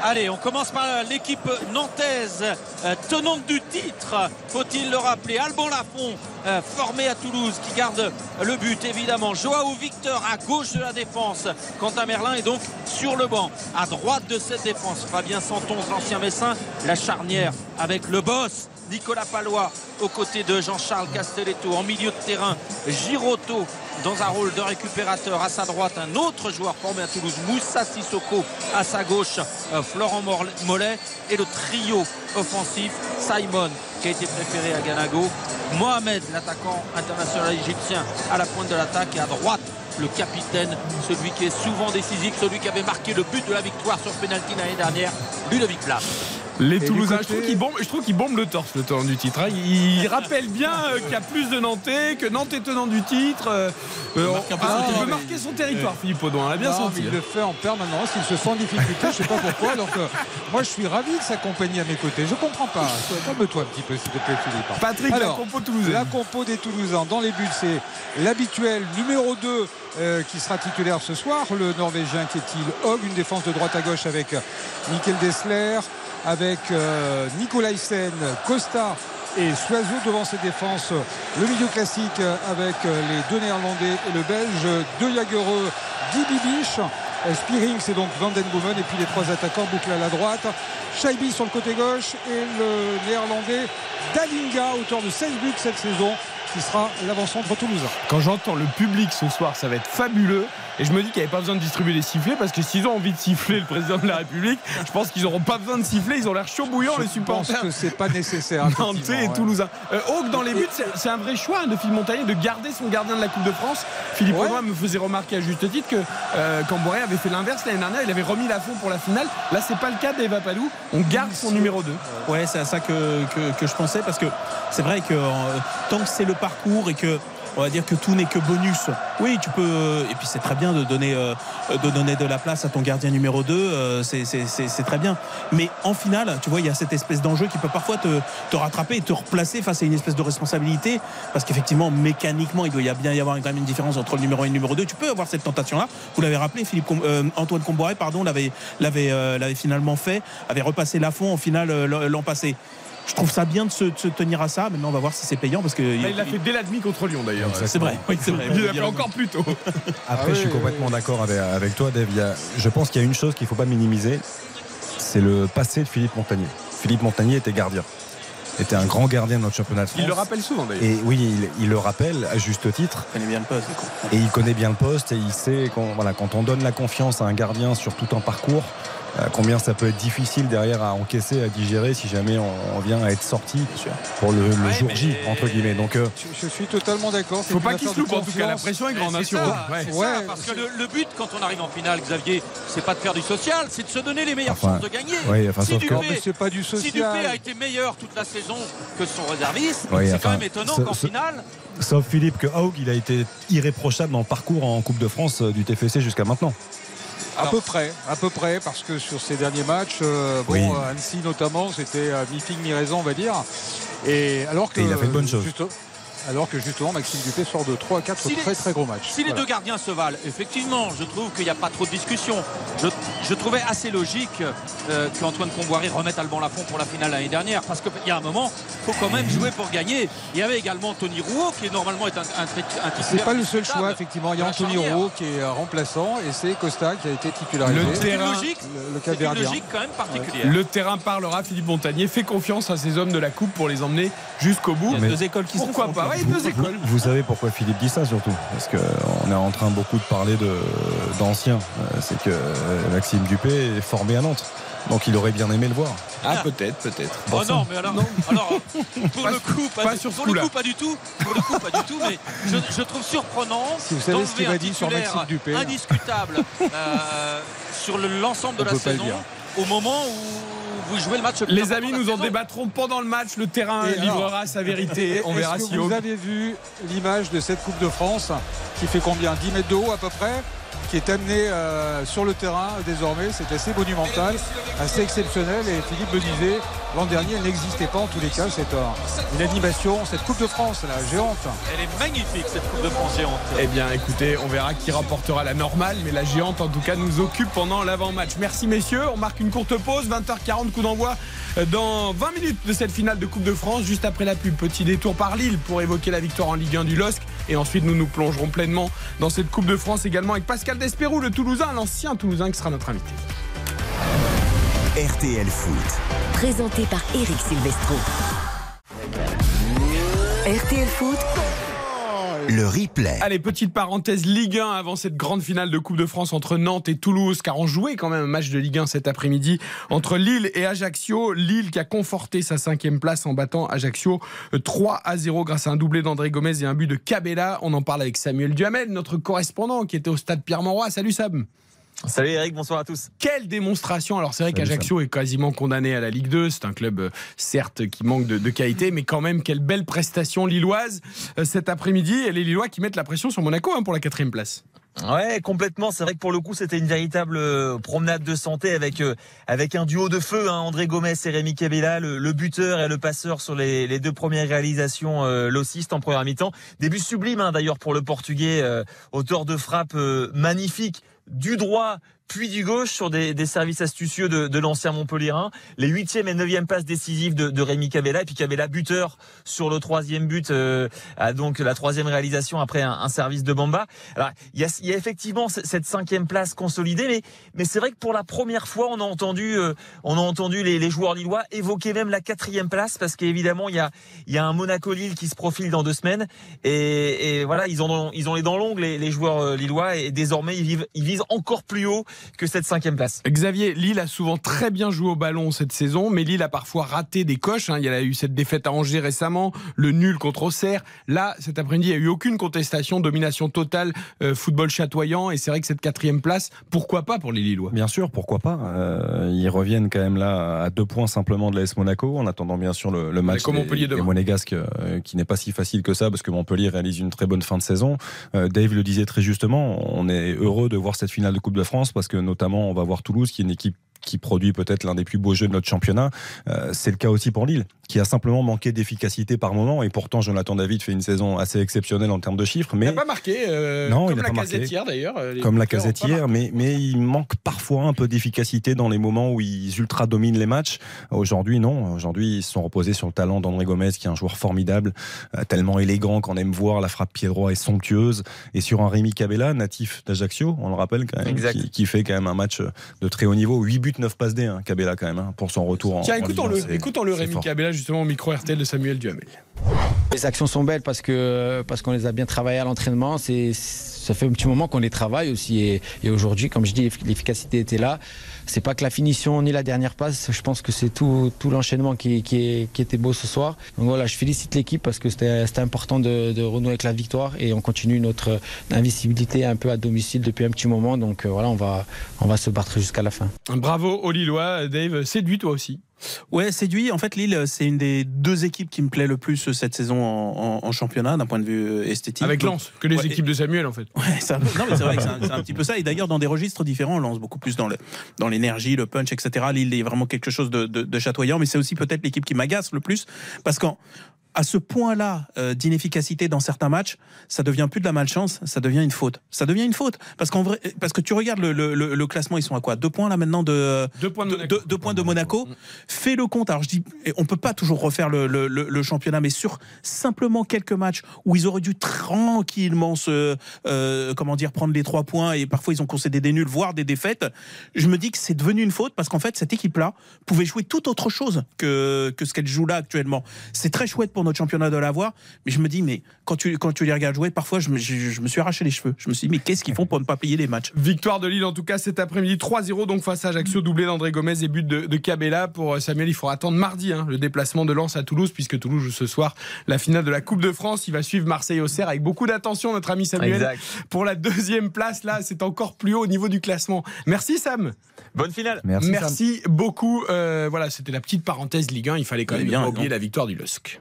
Allez, on commence par l'équipe nantaise, euh, tenante du titre, faut-il le rappeler? Alban Lafont, euh, formé à Toulouse, qui garde le but évidemment. Joao Victor à gauche de la défense. Quentin Merlin est donc sur le banc. À droite de cette défense, Fabien Santons, l'ancien Messin, la charnière avec le boss. Nicolas Palois aux côtés de Jean-Charles Castelletto. En milieu de terrain, Giroto dans un rôle de récupérateur. À sa droite, un autre joueur formé à Toulouse, Moussa Sissoko. À sa gauche, euh, Florent Mollet. Et le trio offensif, Simon, qui a été préféré à Ganago. Mohamed, l'attaquant international égyptien, à la pointe de l'attaque. Et à droite, le capitaine, celui qui est souvent décisif, celui qui avait marqué le but de la victoire sur penalty l'année dernière, Ludovic Plat. Les Toulousains, je trouve qu'ils bombent, le torse le tenant du titre. hein. Il [laughs] rappelle bien euh, qu'il y a plus de Nantais, que Nantes est tenant du titre. Euh, euh, marque un peu ah, il territoire. marquer son territoire, Philippe Audouin. On l'a bien Non, senti. il hein. le fait en permanence, il se sent en difficulté, je sais pas pourquoi, alors que moi je suis ravi de s'accompagner à mes côtés. Je comprends pas. Calme-toi un petit peu, s'il te plaît, Philippe. Patrick, Alors, la compo toulousaine. La compo des Toulousains dans les buts, c'est l'habituel numéro 2 euh, qui sera titulaire ce soir, le Norvégien Ketil Hogg, une défense de droite à gauche avec Mikkel Dessler, avec euh, Nicolaisen, Costa et Soiseau devant cette défense. Le milieu classique avec euh, les deux Néerlandais et le Belge, De Jagereux, Guy Bibiche. Euh, Spearing, c'est donc Van Den Boomen et puis les trois attaquants bouclés à la droite. Shaibi sur le côté gauche et le néerlandais Dalinga, auteur de 16 buts cette saison, qui sera l'avant-centre toulousain. Quand j'entends le public ce soir, ça va être fabuleux. Et je me dis qu'il n'y avait pas besoin de distribuer les sifflets parce que s'ils ont envie de siffler le président de la République, je pense qu'ils n'auront pas besoin de siffler. Ils ont l'air chaud bouillant, les Je pense supporters. que c'est pas nécessaire. [laughs] Nantais et ouais. Toulousain. Euh, Hawk dans les buts, c'est- un vrai choix hein, de Philippe Montagnier de garder son gardien de la Coupe de France. Philippe Ouais. Audouin me faisait remarquer à juste titre que euh, Camboré avait fait l'inverse l'année dernière. Il avait remis la fond pour la finale. Là, c'est pas le cas d'Eva Palou. On garde son numéro 2. Ouais, c'est à ça que, que, que je pensais parce que c'est vrai que euh, tant que c'est le parcours et que on va dire que tout n'est que bonus. Oui, tu peux. Et puis c'est très bien de donner, euh, de donner de la place à ton gardien numéro 2. euh, c'est- très bien. Mais en finale, tu vois, il y a cette espèce d'enjeu qui peut parfois te, rattraper et te replacer face à une espèce de responsabilité. Parce qu'effectivement, mécaniquement, il doit y bien y avoir quand même une différence entre le numéro 1 et le numéro 2. Tu peux avoir cette tentation-là. Vous l'avez rappelé, Philippe euh, Antoine Comboiré, pardon, l'avait euh, finalement fait, avait repassé la fond en finale euh, l'an passé. Je trouve ça bien de se, de se tenir à ça. Maintenant, on va voir si c'est payant parce que Là, il l'a fait dès la demi contre Lyon d'ailleurs. c'est vrai. Oui, c'est vrai. Il l'a fait encore plus tôt. Après, je suis complètement d'accord avec, avec toi, Dave. Il y a- je pense qu'il y a une chose qu'il ne faut pas minimiser, c'est le passé de Philippe Montagnier. Philippe Montagnier était gardien. Était un grand gardien de notre championnat de France. Il le rappelle souvent d'ailleurs. Et oui, il, il le rappelle à juste titre. Il connaît bien le poste. Et il connaît bien le poste et il sait quand, voilà, quand on donne la confiance à un gardien sur tout un parcours, euh, combien ça peut être difficile derrière à encaisser, à digérer si jamais on, on vient à être sorti pour le, le Ouais, jour J, entre guillemets. Donc, euh, Je, je suis totalement d'accord. c'est Faut une pas qu'il se loupe en tout cas. La pression est grande hein, c'est sur ça, eux. Ouais. c'est Ouais, ça, parce que le, le but quand on arrive en finale, Xavier, c'est pas de faire du social, c'est de se donner les meilleures Enfin, chances de gagner. oui, enfin, si Dupé, que- pas du si Dupé social. a été meilleur toute la saison que son réserviste, Oui, c'est enfin, quand même étonnant ce- qu'en ce- finale, sauf Philippe que Haug, il a été irréprochable dans le parcours en Coupe de France euh, du TFC jusqu'à maintenant. À peu près, à peu près, parce que sur ces derniers matchs, euh, bon, Oui. Annecy notamment, c'était euh, mi-figue, mi-raison, on va dire. Et alors que, Et il a fait de bonnes choses. Alors que justement, Maxime Dupé sort de 3 à 4 Si les- très très gros matchs. si les deux gardiens se valent, effectivement, je trouve qu'il n'y a pas trop de discussion. Je, je trouvais assez logique euh, qu'Antoine Comboiré remette Alban Lafont pour la finale l'année dernière, parce qu'il y a un moment, il faut quand même jouer pour gagner. Il y avait également Tony Rouault, qui normalement est un, un, un C'est pas le seul choix, effectivement. Il y a Anthony. Rowe qui est euh, remplaçant et c'est Costa qui a été titularisé. Le terrain- logique, Le, le une logique quand même particulière. Le terrain parlera, Philippe Montagnier fait confiance à ces hommes de la Coupe pour les emmener jusqu'au bout. Il y a deux écoles qui se Pourquoi confrontent, pas deux écoles. Vous savez pourquoi Philippe dit ça surtout Parce qu'on est en train beaucoup de parler de- d'anciens. Euh, C'est que euh, Maxime Dupé est formé à Nantes. Donc il aurait bien aimé le voir. Ah, peut-être, peut-être. Oh non, mais alors, alors pour [laughs] Pas- le coup, pas, pas du- sur pour le coup, pas du tout. Pour le coup, pas du tout. Mais je, je trouve surprenant Si vous savez ce qu'il dit sur Maxime Dupé. indiscutable euh, sur le- l'ensemble de On la saison au moment où vous jouez le match. Les amis, nous en débattrons pendant le match. Le terrain Et alors livrera sa vérité. On verra que si vous avez vu l'image de cette Coupe de France qui fait combien 10 mètres de haut à peu près? Qui est amenée euh, sur le terrain désormais. C'est assez monumental, assez exceptionnel. Et Philippe me disait, l'an dernier, elle n'existait pas en tous les cas. C'est euh, une animation, cette Coupe de France, la géante. Elle est magnifique cette Coupe de France géante. Eh bien, écoutez, on verra qui rapportera la normale, mais la géante, en tout cas, nous occupe pendant l'avant-match. Merci, messieurs. On marque une courte pause, 20h40, coup d'envoi euh, dans 20 minutes de cette finale de Coupe de France, juste après la pub. Petit détour par Lille pour évoquer la victoire en Ligue 1 du LOSC. Et ensuite, nous nous plongerons pleinement dans cette Coupe de France également avec Pascal Despérou, le Toulousain, l'ancien Toulousain qui sera notre invité. RTL Foot. Présenté par Eric Silvestro. RTL Foot. Le replay. Allez, petite parenthèse Ligue 1 avant cette grande finale de Coupe de France entre Nantes et Toulouse, car on jouait quand même un match de Ligue 1 cet après-midi entre Lille et Ajaccio. Lille qui a conforté sa cinquième place en battant Ajaccio 3 à 0 grâce à un doublé d'André Gomez et un but de Cabella. On en parle avec Samuel Duhamel, notre correspondant qui était au stade Pierre-Mauroy. Salut Sam Salut Eric, bonsoir à tous. Quelle démonstration Alors c'est vrai qu'Ajaccio est quasiment condamné à la Ligue 2. C'est un club euh, certes qui manque de, de qualité, mais quand même quelle belle prestation lilloise euh, cet après-midi. Et les Lillois qui mettent la pression sur Monaco hein, pour la quatrième place. Ouais, complètement. C'est vrai que pour le coup, c'était une véritable euh, promenade de santé avec avec un duo de feu, hein, André Gomez et Rémi Cabella, le, le buteur et le passeur sur les, les deux premières réalisations euh, en première mi-temps. Début sublime hein, d'ailleurs pour le Portugais, euh, auteur de frappe euh, magnifique du droit puis du gauche sur des, des services astucieux de, de l'ancien Montpellierin. Les huitième et neuvième passes décisives de, de Rémi Cabella et puis Cabella buteur sur le troisième but, euh, à donc la troisième réalisation après un, un service de Bamba. Alors il y a, y a effectivement cette cinquième place consolidée, mais mais c'est vrai que pour la première fois on a entendu euh, on a entendu les, les joueurs lillois évoquer même la quatrième place parce qu'évidemment il y a y a un Monaco Lille qui se profile dans deux semaines et, et voilà ils ont ils ont les dents longues les, les joueurs euh, lillois et désormais ils vivent ils visent encore plus haut que cette cinquième place. Xavier, Lille a souvent très bien joué au ballon cette saison, mais Lille a parfois raté des coches. hein. Il y a eu cette défaite à Angers récemment, le nul contre Auxerre. Là, cet après-midi, il n'y a eu aucune contestation, domination totale, euh, football chatoyant. Et c'est vrai que cette quatrième place, pourquoi pas pour les Lillois? Bien sûr, pourquoi pas. Euh, ils reviennent quand même là à deux points simplement de l'AS Monaco, en attendant bien sûr le, le match comme des, Montpellier des. Monégasques, euh, qui n'est pas si facile que ça, parce que Montpellier réalise une très bonne fin de saison. Euh, Dave le disait très justement, on est heureux de voir cette finale de Coupe de France, parce que notamment on va voir Toulouse, qui est une équipe qui produit peut-être l'un des plus beaux jeux de notre championnat. Euh, c'est le cas aussi pour Lille, qui a simplement manqué d'efficacité par moment, et pourtant Jonathan David fait une saison assez exceptionnelle en termes de chiffres. Il Mais n'a pas marqué, euh, Non, il comme n'a la pas marqué. casette hier d'ailleurs. comme la hier, mais, mais il manque parfois un peu d'efficacité dans les moments où ils ultra dominent les matchs. Aujourd'hui, non. Aujourd'hui, ils se sont reposés sur le talent d'André Gomez, qui est un joueur formidable, euh, tellement élégant qu'on aime voir. La frappe pied droit est somptueuse. Et sur un Rémi Cabella, natif d'Ajaccio, on le rappelle quand même, Exact. qui, qui fait quand même un match de très haut niveau. 8 buts, 9 passes D, hein, Cabella quand même, hein, pour son retour en Tiens, en un, écoutons-le, écoutons-le Rémi fort. Cabella, justement, au micro RTL de Samuel Duhamel. Les actions sont belles parce que parce qu'on les a bien travaillées à l'entraînement. C'est ça fait un petit moment qu'on les travaille aussi et, et aujourd'hui, comme je dis, l'efficacité était là. C'est pas que la finition ni la dernière passe. Je pense que c'est tout, tout l'enchaînement qui, qui, est- qui était beau ce soir. Donc voilà, je félicite l'équipe parce que c'était c'était important de, de renouer avec la victoire et on continue notre invisibilité un peu à domicile depuis un petit moment. Donc euh, voilà, on va on va se battre jusqu'à la fin. Bravo aux Lillois, Dave. Séduit toi aussi. Ouais, séduit. En fait, Lille, c'est une des deux équipes qui me plaît le plus cette saison en, en- en championnat, d'un point de vue esthétique. Avec Lens, que les Ouais, équipes de Samuel en fait. Ouais, non, mais c'est vrai que c'est un, petit peu ça. Et d'ailleurs, dans des registres différents, lance beaucoup plus dans le dans l'énergie, le punch, etc. Lille est vraiment quelque chose de, de, de chatoyant, mais c'est aussi peut-être l'équipe qui m'agace le plus parce qu'en à ce point-là euh, d'inefficacité dans certains matchs, ça devient plus de la malchance, ça devient une faute. Ça devient une faute parce qu'en vrai, parce que tu regardes le, le, le- le classement, ils sont à quoi? Deux points là maintenant de Deux points de Monaco. deux- deux points de Monaco. Fais le compte. Alors je dis, on peut pas toujours refaire le, le- le- le championnat, mais sur simplement quelques matchs où ils auraient dû tranquillement se, euh, comment dire, prendre les trois points et parfois ils ont concédé des nuls, voire des défaites. Je me dis que c'est devenu une faute parce qu'en fait cette équipe-là pouvait jouer tout autre chose que que ce qu'elle joue là actuellement. C'est très chouette pour notre championnat de l'avoir, mais je me dis mais quand tu quand tu les regardes jouer, parfois je me, je, je me suis arraché les cheveux. Je me suis dit mais qu'est-ce qu'ils font pour ne pas payer les matchs? Victoire de Lille en tout cas cet après-midi 3-0 donc face à Ajaccio doublé d'André Gomez et but de, de Cabella pour euh, Samuel il faudra attendre mardi hein, le déplacement de Lens à Toulouse puisque Toulouse joue ce soir la finale de la Coupe de France il va suivre Marseille au Serre avec beaucoup d'attention notre ami Samuel Exact. pour la deuxième place là c'est encore plus haut au niveau du classement merci Sam Bonne finale. Merci. Beaucoup Euh, voilà c'était la petite parenthèse Ligue 1 il fallait quand même bien, pas oublier non. la victoire du LOSC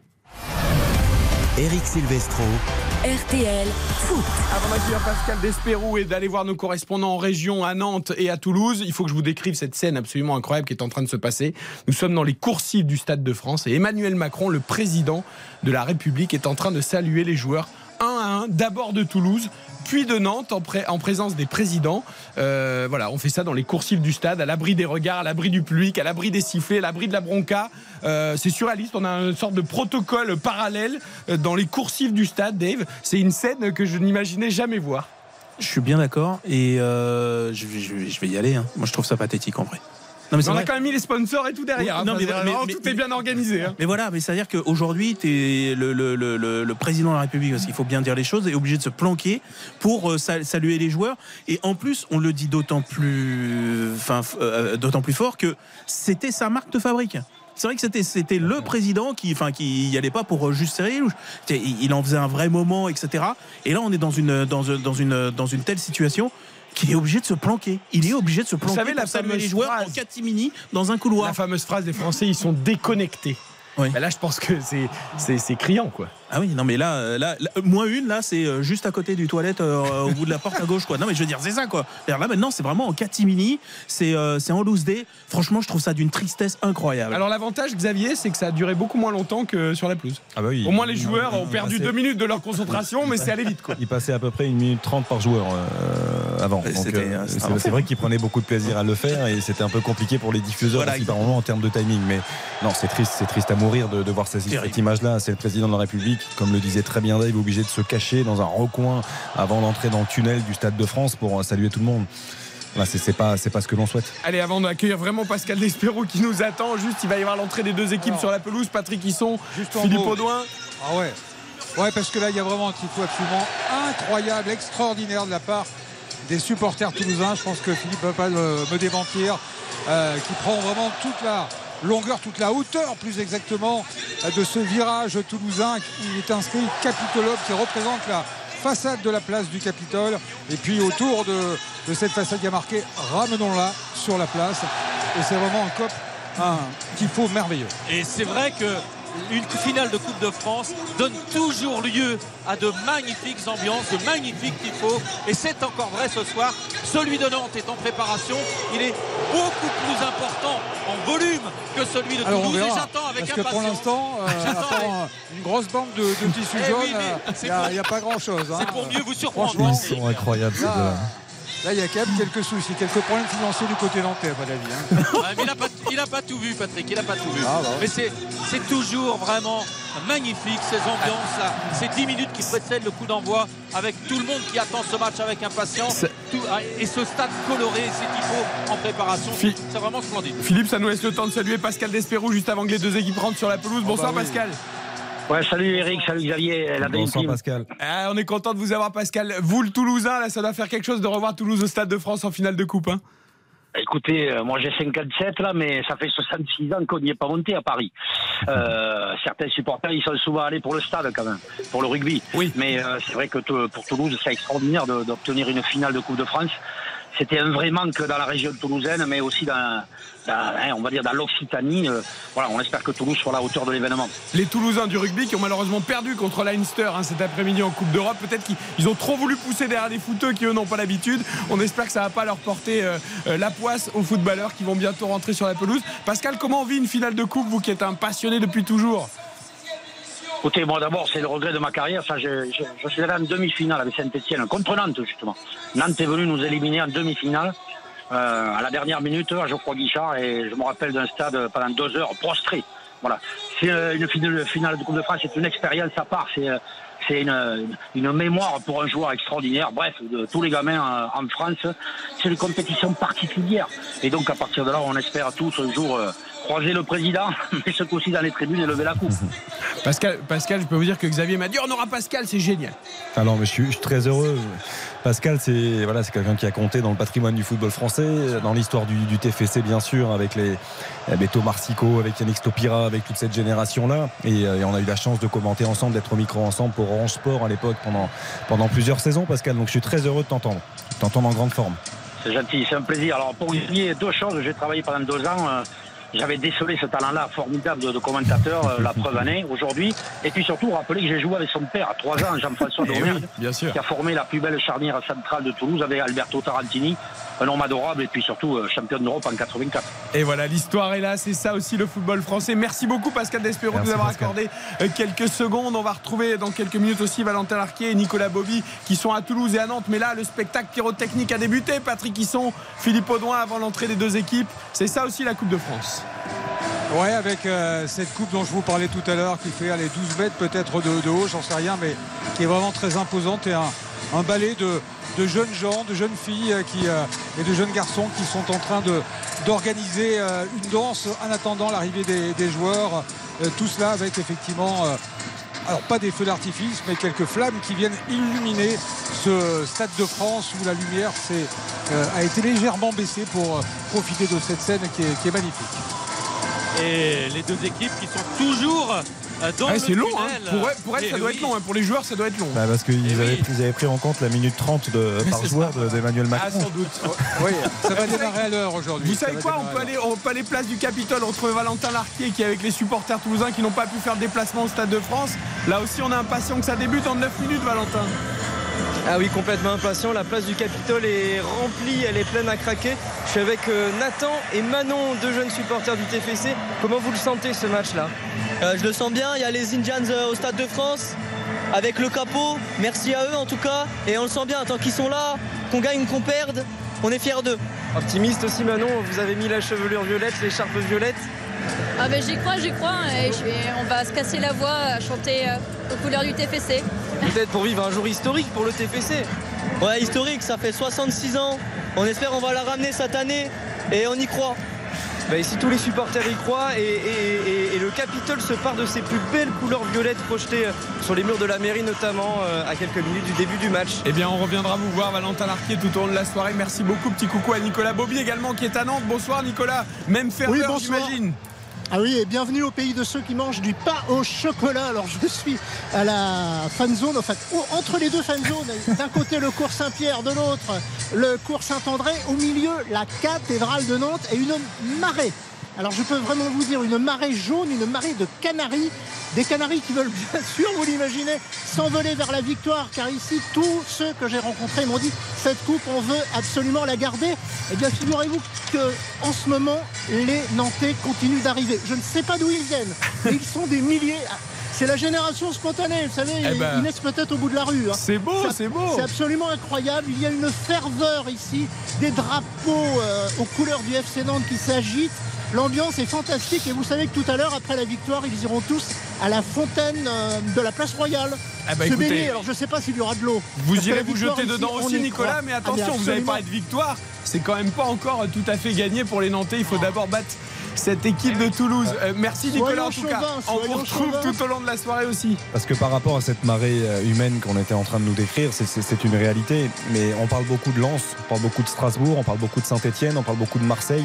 Eric Silvestro. RTL Foot. Avant d'accueillir Pascal Despérou et d'aller voir nos correspondants en région à Nantes et à Toulouse, il faut que je vous décrive cette scène absolument incroyable qui est en train de se passer. Nous sommes dans les coursives du Stade de France et Emmanuel Macron, le président de la République, est en train de saluer les joueurs un à un, d'abord de Toulouse, puis de Nantes en, pré- en présence des présidents. Euh, voilà, on fait ça dans les coursives du stade, à l'abri des regards, à l'abri du public, à l'abri des sifflets, à l'abri de la bronca. Euh, c'est surréaliste, on a une sorte de protocole parallèle euh, dans les coursives du stade, Dave. C'est une scène que je n'imaginais jamais voir. Je suis bien d'accord et euh, je vais y aller. hein. Moi, je trouve ça pathétique en vrai. Non, mais on a quand même mis les sponsors et tout derrière. Oui, hein. non, mais- tout est bien organisé. hein. Mais voilà, mais c'est-à-dire qu'aujourd'hui, le, le, le, le, le président de la République, parce qu'il faut bien dire les choses, est obligé de se planquer pour euh, sal- saluer les joueurs. Et en plus, on le dit d'autant plus, enfin, euh, d'autant plus fort que c'était sa marque de fabrique. C'est vrai que c'était c'était le président qui, enfin, qui y allait pas pour euh, juste serrer Il il en faisait un vrai moment, etc. Et là, on est dans une dans une dans une dans une telle situation qu'il est obligé de se planquer. Il est obligé de se planquer savez, la fameuse les joueurs phrase- en catimini dans un couloir. La fameuse phrase des Français, ils sont déconnectés. Oui. Ben là, je pense que c'est criant, quoi. Ah oui, non mais là, euh, là, là, moins une, là, c'est euh, juste à côté du toilette, euh, au bout de la porte à gauche, quoi. Non mais je veux dire, c'est ça, quoi. Là maintenant, c'est vraiment en catimini, c'est euh, c'est en loose day. Franchement, je trouve ça d'une tristesse incroyable. Alors l'avantage, Xavier, c'est que ça a duré beaucoup moins longtemps que sur la pelouse. Ah bah oui. Au moins, les joueurs ont perdu passait- deux minutes de leur concentration, mais c'est allé vite, quoi. Il passait à peu près une minute trente par joueur euh, avant. Euh, c'est vrai qu'il prenait beaucoup de plaisir à le faire et c'était un peu compliqué pour les diffuseurs Voilà, aussi par moment en termes de timing. Mais non, c'est triste, c'est triste à mourir de, de voir cette, cette image-là. C'est le président de la République, comme le disait très bien Dave, obligé de se cacher dans un recoin avant d'entrer dans le tunnel du Stade de France pour euh, saluer tout le monde. Voilà, c'est c'est pas, c'est pas ce que l'on souhaite. Allez, avant d'accueillir vraiment Pascal Despero qui nous attend, juste il va y avoir l'entrée des deux équipes Alors, sur la pelouse. Patrick Hisson, juste Philippe. Audouin. Ah ouais. Ouais, parce que là, il y a vraiment un tifo absolument incroyable, extraordinaire de la part des supporters toulousains. Je pense que Philippe ne va pas le- me démentir. euh, qui prend vraiment toute la longueur, toute la hauteur, plus exactement, de ce virage toulousain. Il est inscrit Capitolobe qui représente la façade de la place du Capitole. Et puis autour de, de cette façade, il y a marqué Ramenons-la sur la place. Et c'est vraiment un cop, un tifo merveilleux. Et c'est vrai que une finale de Coupe de France donne toujours lieu à de magnifiques ambiances, de magnifiques tifos. Et c'est encore vrai ce soir. Celui de Nantes est en préparation. Il est beaucoup plus important en volume que celui de Alors on Toulouse. Et j'attends avec Parce que pour impatience. l'instant, euh, [laughs] un- une grosse bande de, de tissus Eh jaunes, oui, mais euh, c'est il n'y a, pas grand-chose. hein. C'est pour mieux vous surprendre. Ils sont incroyables ces là, deux-là. Là, il y a quand même quelques soucis, quelques problèmes financiers du côté nantais, à mon avis. hein. [laughs] Ouais, mais il n'a pas, il a pas tout vu, Patrick. Il n'a pas tout vu. Ah, bah. Mais c'est, c'est toujours vraiment magnifique ces ambiances là, ces 10 minutes qui précèdent le coup d'envoi, avec tout le monde qui attend ce match avec impatience. C'est- Tout- ah, et ce stade coloré, ces tifos en préparation, c'est vraiment splendide. Philippe, ça nous laisse le temps de saluer Pascal Despero juste avant que les deux équipes rentrent sur la pelouse. Bonsoir bah oui. Pascal. Ouais, salut Eric, salut Xavier, la belle Bonsoir. Pascal. Ah, on est content de vous avoir Pascal. Vous le Toulousain, là ça doit faire quelque chose de revoir Toulouse au Stade de France en finale de coupe. hein. Écoutez, euh, moi j'ai 57 là, mais ça fait 66 ans qu'on n'y est pas monté à Paris. Euh, [laughs] certains supporters, ils sont souvent allés pour le stade quand même, pour le rugby. Oui. Mais euh, c'est vrai que pour Toulouse, c'est extraordinaire d'obtenir une finale de Coupe de France. C'était un vrai manque dans la région toulousaine, mais aussi dans, hein, on va dire dans l'Occitanie. Euh, voilà, on espère que Toulouse soit à la hauteur de l'événement. Les Toulousains du rugby qui ont malheureusement perdu contre Leinster hein, cet après-midi en Coupe d'Europe. Peut-être qu'ils ils ont trop voulu pousser derrière les footeux qui eux n'ont pas l'habitude. On espère que ça va pas leur porter euh, euh, la poisse aux footballeurs qui vont bientôt rentrer sur la pelouse. Pascal, comment on vit une finale de coupe, vous qui êtes un passionné depuis toujours? Écoutez, moi d'abord, c'est le regret de ma carrière. Ça, je, je, je suis allé en demi-finale avec Saint-Etienne contre Nantes, justement. Nantes est venu nous éliminer en demi-finale. Euh, à la dernière minute à Geoffroy Guichard et je me rappelle d'un stade pendant deux heures prostré. Voilà. C'est euh, une finale, finale de Coupe de France, c'est une expérience à part, c'est euh, c'est une, mémoire pour un joueur extraordinaire. Bref, de tous les gamins euh, en France, c'est une compétition particulière. Et donc à partir de là, on espère tous un jour euh, croiser le président, [laughs] mais ce coup-ci dans les tribunes et lever la coupe. [laughs] Pascal, Pascal, je peux vous dire que Xavier m'a dit on aura Pascal, c'est génial. Ah non, mais je suis, je suis très heureux. Pascal, c'est voilà, c'est quelqu'un qui a compté dans le patrimoine du football français, dans l'histoire du, TFC bien sûr, avec les eh, Beto Marsico, avec Yannick Stopira, avec toute cette génération-là. Et, euh, et on a eu la chance de commenter ensemble, d'être au micro ensemble pour Orange Sport à l'époque pendant, plusieurs saisons, Pascal. Donc je suis très heureux de t'entendre, t'entendre en grande forme. C'est gentil, c'est un plaisir. Alors pour dire deux choses, j'ai travaillé pendant deux ans. euh, j'avais décelé ce talent-là formidable de, de commentateur, euh, la preuve année, aujourd'hui. Et puis surtout, rappeler que j'ai joué avec son père à trois ans, Jean-François Eh oui, sûr. qui a formé la plus belle charnière centrale de Toulouse avec Alberto Tarantini, un homme adorable et puis surtout euh, champion d'Europe en 84. Et voilà, l'histoire est là, c'est ça aussi le football français. Merci beaucoup Pascal Despero de nous avoir Pascal. accordé euh, quelques secondes. On va retrouver dans quelques minutes aussi Valentin Larquier et Nicolas Bobby qui sont à Toulouse et à Nantes. Mais là, le spectacle pyrotechnique a débuté. Patrick Hisson, Philippe Audouin avant l'entrée des deux équipes. C'est ça aussi la Coupe de France. Ouais, avec euh, cette coupe dont je vous parlais tout à l'heure, qui fait aller 12 mètres peut-être de, de haut, j'en sais rien, mais qui est vraiment très imposante et un, un balai de, de jeunes gens, de jeunes filles euh, euh, et de jeunes garçons qui sont en train d'organiser euh, une danse en attendant l'arrivée des, des joueurs. Tout cela avec effectivement, alors pas des feux d'artifice, mais quelques flammes qui viennent illuminer ce Stade de France où la lumière a été légèrement baissée pour profiter de cette scène qui est, qui est magnifique. Et les deux équipes qui sont toujours dans Ouais, le c'est long, hein. pour, elle, pour elle, Et ça doit oui. être long. hein. Pour les joueurs, ça doit être long. Bah, parce qu'ils Eh avaient, oui. ils avaient pris en compte la minute 30 de, par joueur de- d'Emmanuel Ah, Macron. sans doute. [laughs] Oui, ça va démarrer à l'heure aujourd'hui. Vous Ça savez quoi on peut, aller, on peut aller place du Capitole entre Valentin Larquier qui est avec les supporters toulousains qui n'ont pas pu faire le déplacement au Stade de France. Là aussi, on est impatient que ça débute en 9 minutes, Valentin. Ah oui, complètement impatient. La place du Capitole est remplie, elle est pleine à craquer. Je suis avec euh, Nathan et Manon, deux jeunes supporters du TFC. Comment vous le sentez ce match-là? Euh, je le sens bien, il y a les Indians euh, au Stade de France avec le capot. Merci à eux en tout cas. Et on le sent bien, tant qu'ils sont là, qu'on gagne ou qu'on perde, on est fiers d'eux. Optimiste aussi Manon, vous avez mis la chevelure violette, l'écharpe violette. Ah ben j'y crois, j'y crois. Et vais- on va se casser la voix à chanter euh, aux couleurs du TFC. Peut-être pour vivre un jour historique pour le TFC. Ouais, historique, ça fait 66 ans. On espère on va la ramener cette année et on y croit. Bah, ici tous les supporters y croient et, et- et- et le Capitole se part de ses plus belles couleurs violettes projetées euh, sur les murs de la mairie notamment euh, à quelques minutes du début du match. Eh bien, on reviendra vous voir, Valentin Larquier, tout au long de la soirée. Merci beaucoup. Petit coucou à Nicolas Bobby également qui est à Nantes. Bonsoir, Nicolas. Même ferveur, Oui, bonsoir. j'imagine. Ah oui, et bienvenue au pays de ceux qui mangent du pain au chocolat. Alors je suis à la fan zone, au- entre les deux fan zones, d'un côté le cours Saint-Pierre, de l'autre le cours Saint-André, au milieu la cathédrale de Nantes et une marée. Alors je peux vraiment vous dire une marée jaune, une marée de canaris, des canaris qui veulent bien sûr, vous l'imaginez, s'envoler vers la victoire, car ici tous ceux que j'ai rencontrés m'ont dit cette coupe on veut absolument la garder. Eh bien figurez-vous que en ce moment les Nantais continuent d'arriver. Je ne sais pas d'où ils viennent, mais ils sont des milliers. C'est la génération spontanée, vous savez, Eh ben, ils naissent peut-être au bout de la rue. hein. C'est beau, c'est beau. C'est absolument incroyable. Il y a une ferveur ici, des drapeaux euh, aux couleurs du FC Nantes qui s'agitent. L'ambiance est fantastique et vous savez que tout à l'heure, après la victoire, ils iront tous à la fontaine euh, de la place Royale. Se écoutez, baigner. Alors je ne sais pas s'il y aura de l'eau. Vous irez vous jeter dedans aussi, Nicolas, mais Ah, attention, vous avez parlé de victoire. C'est quand même pas encore tout à fait gagné pour les Nantais. Il faut d'abord battre cette équipe de Toulouse. Euh, merci, Soyons Nicolas, en tout cas. On vous retrouve tout au long de la soirée aussi. Parce que par rapport à cette marée euh, humaine qu'on était en train de nous décrire, c'est- une réalité. Mais on parle beaucoup de Lens, on parle beaucoup de Strasbourg, on parle beaucoup de Saint-Etienne, on parle beaucoup de Marseille.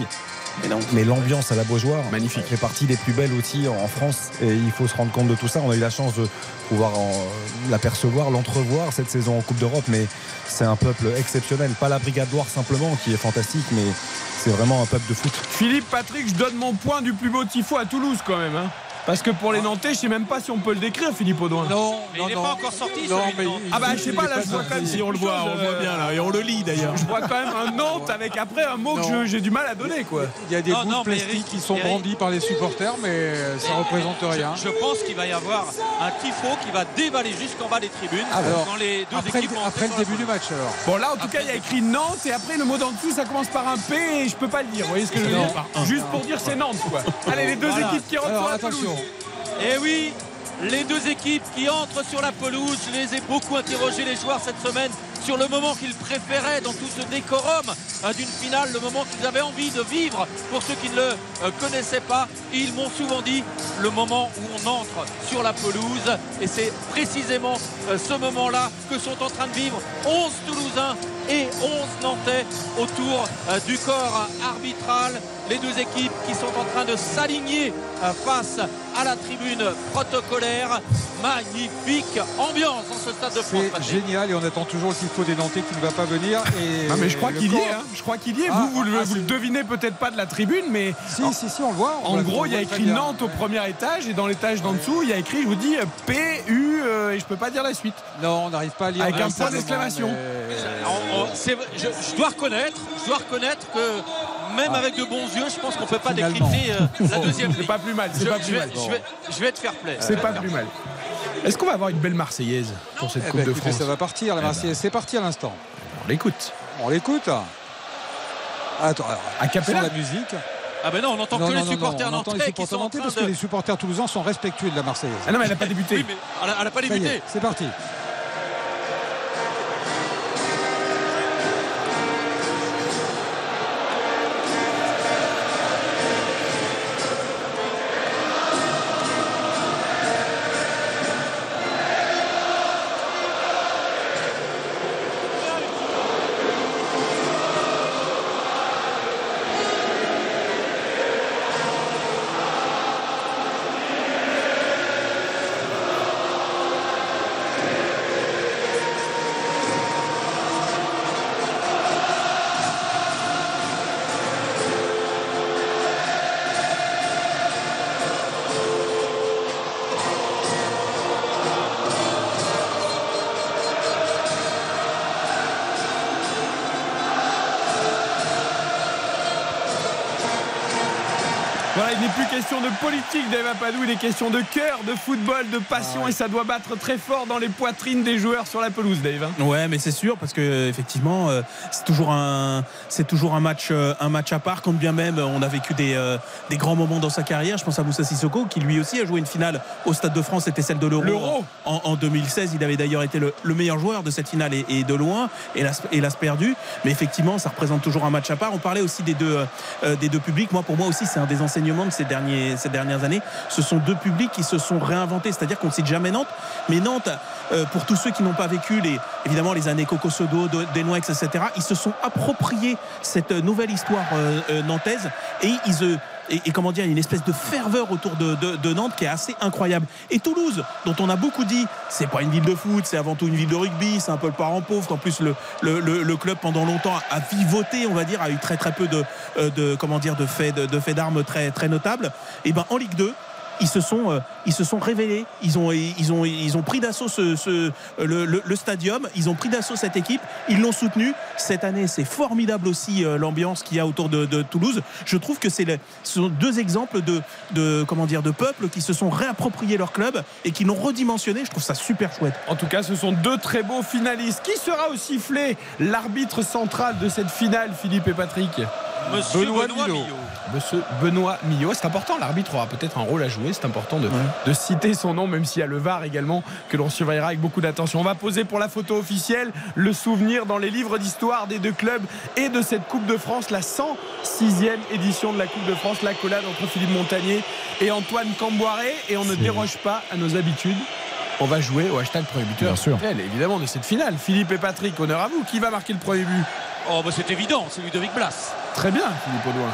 Mais l'ambiance à la Beaujoire Magnifique. fait partie des plus belles aussi en France. Et il faut se rendre compte de tout ça. On a eu la chance de pouvoir en- l'apercevoir, l'entrevoir cette saison en Coupe d'Europe. Mais c'est un peuple exceptionnel. Pas la Brigade Loire simplement, qui est fantastique, mais c'est vraiment un peuple de foot. Philippe, Patrick, je donne mon point du plus beau tifo à Toulouse quand même. hein. Parce que pour les Nantais, je sais même pas si on peut le décrire, Philippe Audouin. Non, Mais non, il n'est pas encore sorti, Non, mais Ah bah je sais pas là je vois quand même Si on le voit, on le voit bien là, et on le lit d'ailleurs. Je vois quand même un Nantes avec après un mot que j'ai du mal à donner quoi. Il y a des Non, bouts non, de plastique Eric, qui sont Eric. brandis par les supporters, mais ça représente rien. Je pense qu'il va y avoir un tifo qui va dévaler jusqu'en bas des tribunes Alors, quand les deux après, équipes après le début du match alors. Bon là en tout cas il y a écrit Nantes et après le mot d'en dessous ça commence par un P et je peux pas le dire. Vous voyez ce que je veux dire? Juste pour dire c'est Nantes quoi. Allez les deux équipes qui rentrent sur la attention. Et oui, les deux équipes qui entrent sur la pelouse, je les ai beaucoup interrogés les joueurs cette semaine sur le moment qu'ils préféraient dans tout ce décorum euh, d'une finale, le moment qu'ils avaient envie de vivre pour ceux qui ne le euh, connaissaient pas. Ils m'ont souvent dit le moment où on entre sur la pelouse. Et c'est précisément euh, ce moment-là que sont en train de vivre 11 Toulousains et 11 Nantais autour euh, du corps arbitral. Les deux équipes qui sont en train de s'aligner euh, face à la tribune protocolaire. Magnifique ambiance dans ce stade de France. C'est génial et on attend toujours le tifo des Nantais qui ne va pas venir. Et Non mais je crois qu'il y est, hein. je crois qu'il y est. Ah, vous, vous, le- ah, vous le c'est- devinez peut-être pas de la tribune, mais Si, si, si, on le voit. on en gros il y a écrit. Nantes au premier étage et dans l'étage d'en dessous il y a écrit, je vous dis, P U euh, et je peux pas dire la suite. Non, on n'arrive pas à lire. Avec un point d'exclamation. mais- je dois reconnaître, je dois reconnaître que même avec de bons yeux, je pense qu'on peut pas Finalement. décrypter euh, [laughs] la deuxième C'est pas plus mal, c'est Je, pas je plus vais, mal. je vais- je vais te faire plaisir. C'est pas plus mal. Est-ce qu'on va avoir une belle Marseillaise pour cette Eh Coupe ben, de écoutez, France ça va partir, la Eh ben. Marseillaise. C'est parti à l'instant. On l'écoute. On l'écoute. Attends, alors, sans la musique. Ah ben non, on n'entend Non, que non, les non, supporters non, on entend les nantais qui supporters sont en nantais train parce de... que les supporters toulousains sont respectueux de la Marseillaise. Ah non mais elle n'a pas débuté. Oui, mais elle n'a pas débuté. est, c'est parti. Plus question de politique, Dave Apadou, il est question de cœur, de football, de passion, et ça doit battre très fort dans les poitrines des joueurs sur la pelouse, Dave. hein. Ouais, mais c'est sûr parce que effectivement, euh, c'est toujours un, c'est toujours un match, euh, un match à part. Quand bien même on a vécu des, euh, des grands moments dans sa carrière. Je pense à Moussa Sissoko qui lui aussi a joué une finale au Stade de France. C'était celle de l'Euro L'Euro. en, en 2016. Il avait d'ailleurs été le, le meilleur joueur de cette finale et, et de loin, hélas, hélas perdu. Mais effectivement, ça représente toujours un match à part. On parlait aussi des deux, euh, des deux publics. Moi, pour moi aussi, c'est un des enseignements de ces, derniers, ces dernières années. Ce sont deux publics qui se sont réinventés. C'est-à-dire qu'on ne cite jamais Nantes, mais Nantes, euh, pour tous ceux qui n'ont pas vécu les, évidemment les années Coco Sodo, etc., ils se sont appropriés cette nouvelle histoire euh, euh, nantaise et ils euh, et, comment dire, une espèce de ferveur autour de, Nantes qui est assez incroyable. Et Toulouse, dont on a beaucoup dit, c'est pas une ville de foot, c'est avant tout une ville de rugby, c'est un peu le parent pauvre. En plus, le, club pendant longtemps a vivoté, on va dire, a eu très très peu de, euh, comment dire, de faits d'armes très très notables. Et ben en Ligue 2 ils se sont euh, ils se sont révélés. Ils ont ils ont ils ont pris d'assaut ce, ce- le, le- le stadium. Ils ont pris d'assaut cette équipe. Ils l'ont soutenu cette année c'est formidable aussi euh, l'ambiance qu'il y a autour de, de Toulouse. Je trouve que c'est ce sont deux exemples de de comment dire de peuples qui se sont réappropriés leur club et qui l'ont redimensionné. Je trouve ça super chouette. En tout cas, ce sont deux très beaux finalistes. Qui sera au sifflet l'arbitre central de cette finale, Philippe et Patrick? Monsieur Benoît Benoît, Millot. Millot. Monsieur Benoît Millot. C'est important, l'arbitre aura peut-être un rôle à jouer. C'est important de, de citer son nom, même s'il y a le VAR également, que l'on surveillera avec beaucoup d'attention. On va poser pour la photo officielle le souvenir dans les livres d'histoire des deux clubs et de cette Coupe de France, la 106e édition de la Coupe de France, l'accolade entre Philippe Montagnier et Antoine Camboiré. Et on ne déroge pas à nos habitudes. On va jouer au hashtag premier buteur. Bien sûr. Évidemment, de cette finale. Philippe et Patrick, honneur à vous. Qui va marquer le premier but? Oh, bah c'est évident, c'est Ludovic Blas. Très bien, Philippe Audouin.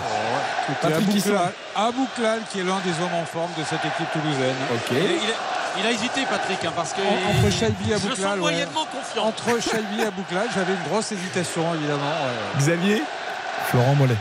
Patrick Hisson. Abouklal, Abouklal, qui est l'un des hommes en forme de cette équipe toulousaine. Ok. Il, il a, il a hésité, Patrick, hein, parce que. En- entre Chalby et Je le sens Abouklal, ouais. moyennement confiant. Entre Chalby et Abouklal, j'avais une grosse hésitation évidemment. ouais. Xavier Florent Mollet.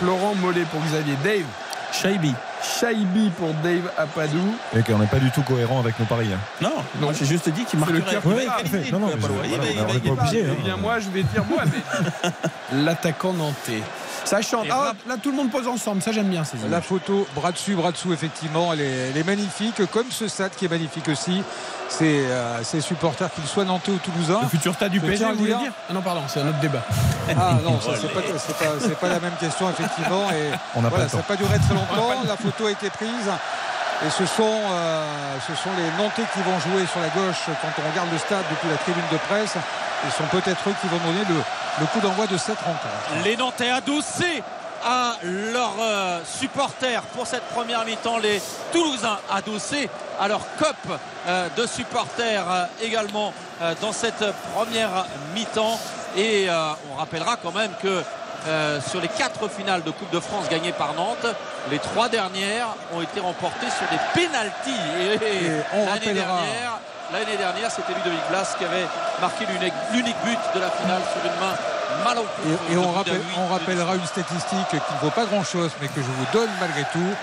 Florent Mollet pour Xavier. Dave Shaibi Shaibi pour Dave Apadou. Et qu'on n'est pas du tout cohérent avec nos paris. hein. non non j'ai juste dit qu'il C'est le marquerait il bat. égaliser. Non, non, mais je- voilà, on il va est pas obligé, hein. Eh bien, moi, je vais dire moi, mais [laughs] l'attaquant nantais. Ça chante. Ah, là, tout le monde pose ensemble. Ça, j'aime bien ces La photo, bras dessus, bras dessous, effectivement, elle est, elle est magnifique, comme ce stade qui est magnifique aussi. C'est euh, ces supporters, qu'ils soient nantais ou toulousains. Le futur stade du Je PSG, vous voulez dire- Ah non, pardon, c'est un autre débat. Ah non, [laughs] ça c'est pas, pas, pas la même question effectivement. Et On n'a pas voilà, le ça n'a pas duré très longtemps. La photo a été prise. Et ce sont, euh, ce sont les Nantais qui vont jouer sur la gauche quand on regarde le stade depuis la tribune de presse. Ce sont peut-être eux qui vont donner le, le coup d'envoi de cette rencontre. Les Nantais adossés à leurs euh, supporters pour cette première mi-temps. Les Toulousains adossés à leur cop euh, de supporters euh, également dans cette première mi-temps. Et on rappellera quand même que euh, sur les quatre finales de Coupe de France gagnées par Nantes, les trois dernières ont été remportées sur des pénalties. Et, Et on l'année rappellera- dernière, l'année dernière, c'était Ludovic Blas qui avait marqué l'unique but de la finale sur une main malencontreuse. Et, et on, on rappellera une statistique qui ne vaut pas grand-chose, mais que je vous donne malgré tout.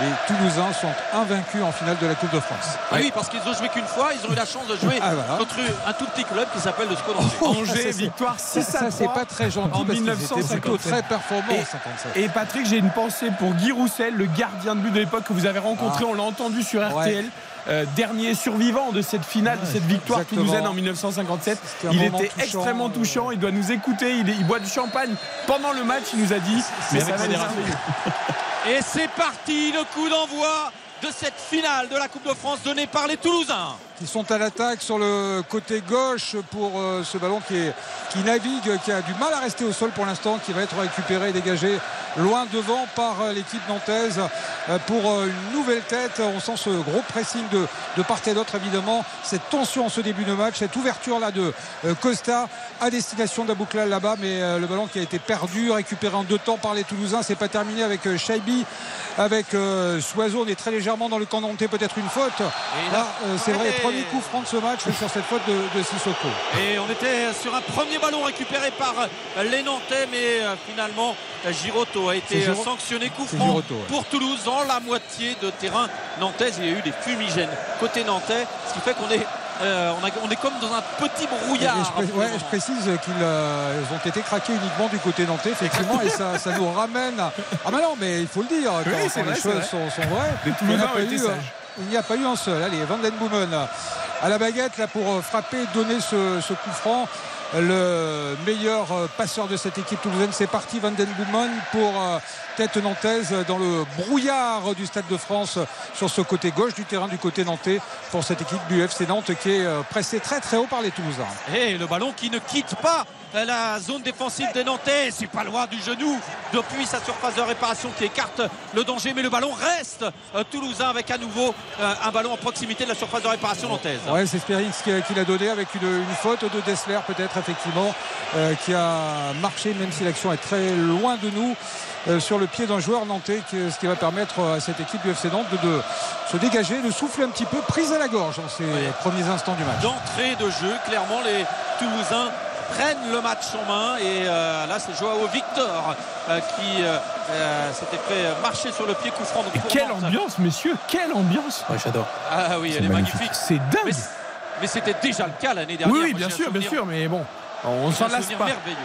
Les Toulousains sont invaincus en finale de la Coupe de France. Ah oui, parce qu'ils ont joué qu'une fois, ils ont eu la chance de jouer Ah, voilà. contre un tout petit club qui s'appelle le SCO. Angers, victoire 6 Ça, à 3. c'est pas très gentil en parce qu'ils étaient 1957. plutôt très performants Et- en 57. Et Patrick, j'ai une pensée pour Guy Roussel, le gardien de but de l'époque que vous avez rencontré. Ah. On l'a entendu sur Ouais. RTL. euh, dernier survivant de cette finale, de cette victoire exactement. toulousaine en 1957. C'était un Il était touchant, extrêmement euh. touchant. Il doit nous écouter. Il, boit du champagne pendant le match. Il nous a dit. Mais ça va [laughs] Et c'est parti, le coup d'envoi de cette finale de la Coupe de France donnée par les Toulousains. Qui sont à l'attaque sur le côté gauche pour euh, ce ballon qui, est, qui navigue, qui a du mal à rester au sol pour l'instant, qui va être récupéré et dégagé loin devant par euh, l'équipe nantaise euh, pour une nouvelle tête. On sent ce gros pressing de, de part et d'autre évidemment, cette tension en ce début de match, cette ouverture là de Costa à destination d'Abouklal là-bas, mais le ballon qui a été perdu, récupéré en deux temps par les Toulousains, c'est pas terminé avec Shaibi, avec Soiseau, on est très légèrement dans le camp nantais, peut-être une faute. Et Là, c'est vrai, premier coup franc de ce match sur cette faute de, de Sissoko. Et on était sur un premier ballon récupéré par les Nantais, mais euh, finalement Giroto a été Giro- sanctionné coup franc Giroto, ouais. pour Toulouse dans la moitié de terrain nantaise. Il y a eu des fumigènes côté nantais, ce qui fait qu'on est euh, on, a- on est comme dans un petit Et brouillard. je, pré- ouais, je précise qu'ils euh, ont été craqués uniquement du côté nantais, effectivement, et ça, ça nous ramène. à- Ah, bah non, mais il faut le dire, quand, Oui, quand c'est les vrai, choses vrai. sont, sont vraies. Les Il n'y en a Toulousains pas ont été eu, sages. Il n'y a pas eu un seul. Allez, Van Boomen à la baguette là pour euh, frapper, donner ce, coup franc. Le meilleur euh, passeur de cette équipe toulousaine, c'est parti Van pour euh, tête nantaise dans le brouillard du Stade de France sur ce côté gauche du terrain du côté nantais pour cette équipe du FC Nantes qui est pressée très très haut par les Toulousains. Et le ballon qui ne quitte pas la zone défensive des Nantais, c'est pas loin du genou depuis sa surface de réparation qui écarte le danger, mais le ballon reste euh, toulousain avec à nouveau euh, un ballon en proximité de la surface de réparation nantaise. Ouais, c'est Sperings qui, l'a donné avec une, une faute de Dessler peut-être effectivement euh, qui a marché même si l'action est très loin de nous euh, sur le pied d'un joueur nantais ce qui va permettre à cette équipe du FC Nantes de, de se dégager, de souffler un petit peu prise à la gorge en ces premiers instants du match. D'entrée de jeu, clairement les Toulousains prennent le match en main et euh, là c'est Joao Victor euh, qui euh, s'était fait marcher sur le pied coup franc. Et quelle ambiance, messieurs Quelle ambiance Ouais, j'adore. Ah oui, elle est magnifique. C'est dingue Mais, mais c'était déjà le cas l'année dernière. Oui, bien sûr, bien sûr, mais bon, on s'en lasse pas. merveilleux.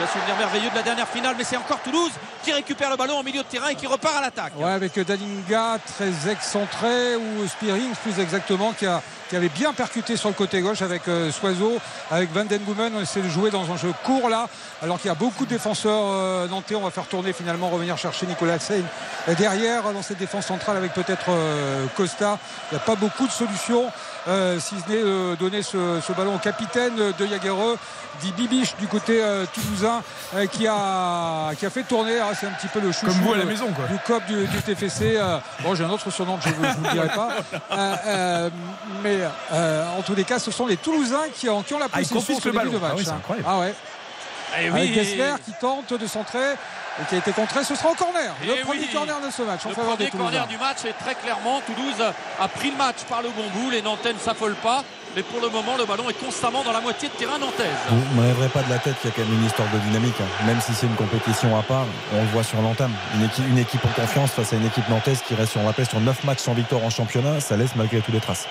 J'ai un souvenir merveilleux de la dernière finale, mais c'est encore Toulouse qui récupère le ballon au milieu de terrain et qui repart à l'attaque. Ouais, avec Dalinga très excentré ou Spearings plus exactement qui, a, qui avait bien percuté sur le côté gauche avec euh, Soiseau, avec Van Den Boomen. On essaie de jouer dans un jeu court là, alors qu'il y a beaucoup de défenseurs euh, nantais. On va faire tourner finalement, revenir chercher Nicolas Seine derrière dans cette défense centrale avec peut-être euh, Costa. Il n'y a pas beaucoup de solutions. Euh, si ce n'est euh, donner ce, ce ballon au capitaine de Jaguereux, dit Bibiche du côté euh, toulousain qui, a, qui a fait tourner. Ah, c'est un petit peu le chouchou Comme vous à la de- maison, quoi. du COP du, du TFC. bon, j'ai un autre surnom que je ne vous le dirai pas. [laughs] Mais en tous les cas, ce sont les Toulousains qui ont, qui ont la Ah, possession confisquent au le début de match. Ah oui, hein. incroyable. Ah ouais. Et Avec oui, Gessler qui tente de centrer et qui a été contré. Ce sera en corner. Le Eh premier oui. corner de ce match en Le faveur premier corner du match est très clairement Toulouse a pris le match par le bon bout. Les Nantais ne s'affolent pas, mais pour le moment le ballon est constamment dans la moitié de terrain nantaise. Vous ne m'enlèverez pas de la tête qu'il y a quand même une histoire de dynamique. hein. Même si c'est une compétition à part, on le voit sur l'entame. Une équipe, une équipe en confiance face à une équipe nantaise qui reste sur, on rappelle, sur 9 matchs sans victoire en championnat, ça laisse malgré tout des traces.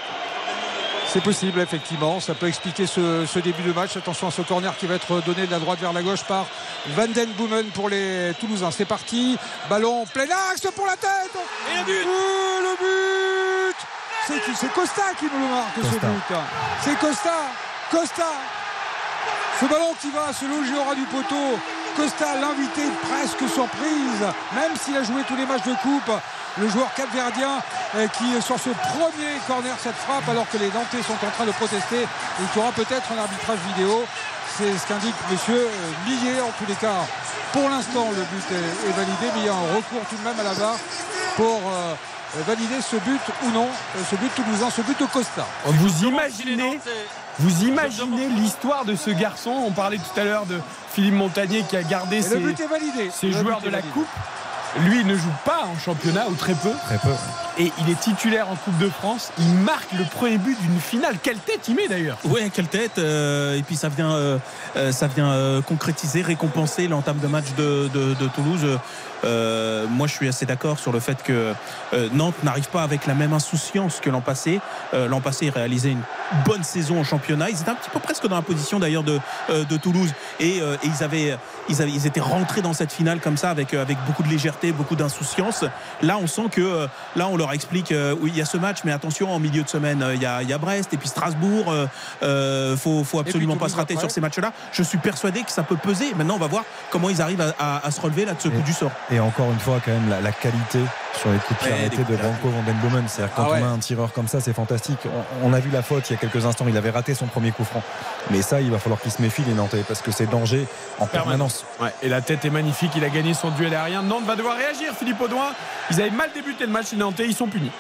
C'est possible, effectivement. Ça peut expliquer ce, ce début de match. Attention à ce corner qui va être donné de la droite vers la gauche par Van Den Boomen pour les Toulousains. C'est parti. Ballon plein axe pour la tête. Et le but Oh, le but C'est qui C'est Costa qui nous le marque ce but. C'est Costa. Costa. Ce ballon qui va se loger au ras du poteau. Costa, l'invité presque surprise, même s'il a joué tous les matchs de coupe. Le joueur capverdien euh, qui sur ce premier corner cette frappe alors que les Nantais sont en train de protester et qui aura peut-être un arbitrage vidéo. C'est ce qu'indique monsieur euh, Millet en tous les cas. Pour l'instant le but est, est validé mais il y a un recours tout de même à la barre pour euh, valider ce but ou non, euh, ce but toulousain, ce but de Costa. Vous imaginez vous imaginez l'histoire de ce garçon On parlait tout à l'heure de Philippe Montagnier qui a gardé ses, joueurs de la validé. Coupe. Lui, il ne joue pas en championnat ou très peu. Très peu. Et il est titulaire en Coupe de France. Il marque le premier but d'une finale. Quelle tête il met d'ailleurs Ouais, quelle tête euh, Et puis ça vient, euh, euh, ça vient concrétiser, récompenser l'entame de match de, Toulouse. Moi, je suis assez d'accord sur le fait que Nantes n'arrive pas avec la même insouciance que l'an passé. L'an passé, ils réalisaient une bonne saison en championnat. Ils étaient un petit peu presque dans la position d'ailleurs de, Toulouse. Et, ils, avaient, ils, étaient rentrés dans cette finale comme ça avec, avec beaucoup de légèreté, beaucoup d'insouciance. Là, on sent que là, on leur explique euh, oui, il y a ce match, mais attention, en milieu de semaine, euh, il y, a, il y a Brest et puis Strasbourg. Euh, euh, faut, faut absolument pas se rater après. sur ces matchs-là. Je suis persuadé que ça peut peser. Maintenant, on va voir comment ils arrivent à, à- à se relever là de ce coup du sort. Et encore une fois, quand même, la, la qualité sur les coups de arrêtés de Branco Van Den. C'est-à-dire quand Ah ouais. on a un tireur comme ça, c'est fantastique. On, on a vu la faute il y a quelques instants, il avait raté son premier coup franc. Mais ça, il va falloir qu'il se méfie les Nantais parce que c'est danger en permanence. Ouais, et la tête est magnifique. Il a gagné son duel aérien. Nantes va devoir réagir. Philippe Audouin. Ils avaient mal débuté le match. Les Nantais, ils sont punis.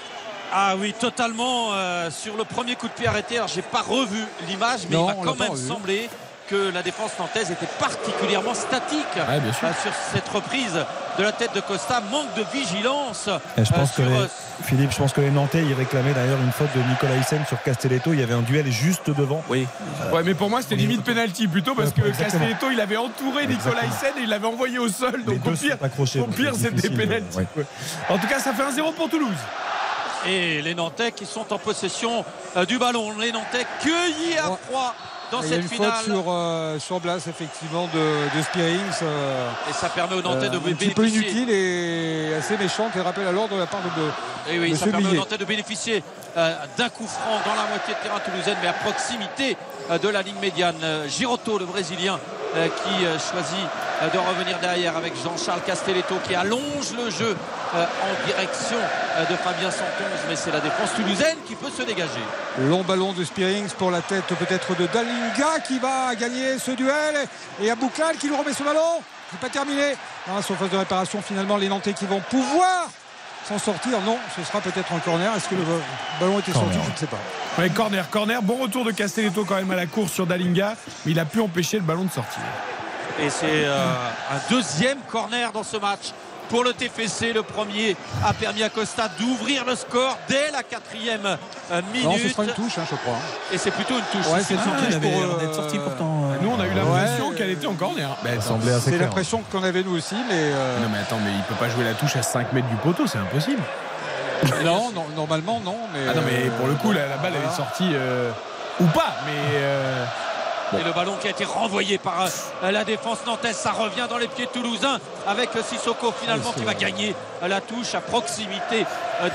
Ah oui, totalement euh, sur le premier coup de pied arrêté. Alors j'ai pas revu l'image, mais Non, il m'a quand même semblé que la défense nantaise était particulièrement statique Ouais, bien sûr. euh, sur cette reprise de la tête de Costa. Manque de vigilance. Et je euh, pense que sur, les- euh, Philippe, je pense que les Nantais, ils réclamaient d'ailleurs une faute de Nicolas Hyssen sur Castelletto. Il y avait un duel juste devant. Oui. Ouais, mais pour moi, c'était limite penalty plutôt parce que Exactement. Castelletto, il avait entouré Nicolas. Hyssen et il l'avait envoyé au sol. Donc au pire, au pire c'est c'était penalty. ouais. Ouais. En tout cas, ça fait un 0 pour Toulouse. Et les Nantais qui sont en possession euh, du ballon. Les Nantais cueillis à froid dans Il y a cette une finale. faute sur, euh, sur Blas, effectivement, de, de Spearings. euh, Et ça permet aux Nantais de un petit peu bénéficier. inutile et assez méchante et rappel à l'ordre de la part de, de Et Eh oui, ça permet aux. Nantais de bénéficier euh, d'un coup franc dans la moitié de terrain toulousaine, mais à proximité euh, de la ligne médiane. Euh, Girotto, le Brésilien, euh, qui euh, choisit euh, de revenir derrière avec Jean-Charles Castelletto qui allonge le jeu euh, en direction euh, de Fabien Santonge, mais c'est la défense toulousaine qui peut se dégager. Long ballon de Spearings pour la tête peut-être de Dalinga qui va gagner ce duel. Et Abouklal qui lui remet ce ballon. C'est pas terminé. Dans son phase de réparation, finalement, les Nantais qui vont pouvoir s'en sortir. Non, ce sera peut-être un corner. Est-ce que le ballon était sorti Je ne sais pas. Ouais, corner, corner. Bon retour de Castelletto quand même à la course sur Dalinga, mais il a pu empêcher le ballon de sortir. Et c'est euh, un deuxième corner dans ce match pour le TFC. Le premier a permis à Costa d'ouvrir le score dès la quatrième euh, minute. Non, ce sera une touche, hein, je crois. Et c'est plutôt une touche. Ouais, c'est une touche il avait pour, l'air euh, d'être sorti pourtant. euh. Nous, on a eu l'impression qu'elle était en corner. Ça semblait assez C'est l'impression qu'on avait nous aussi, mais. euh, Non, mais attends, mais il peut pas jouer la touche à 5 mètres du poteau, c'est impossible. [laughs] non, non, normalement, non. Mais, Ah non, mais pour le coup, la, la balle, elle est sortie. euh, ou pas, mais. euh, Et le ballon qui a été renvoyé par euh, la défense nantaise, ça revient dans les pieds toulousains avec euh, Sissoko finalement qui va gagner euh, la touche à proximité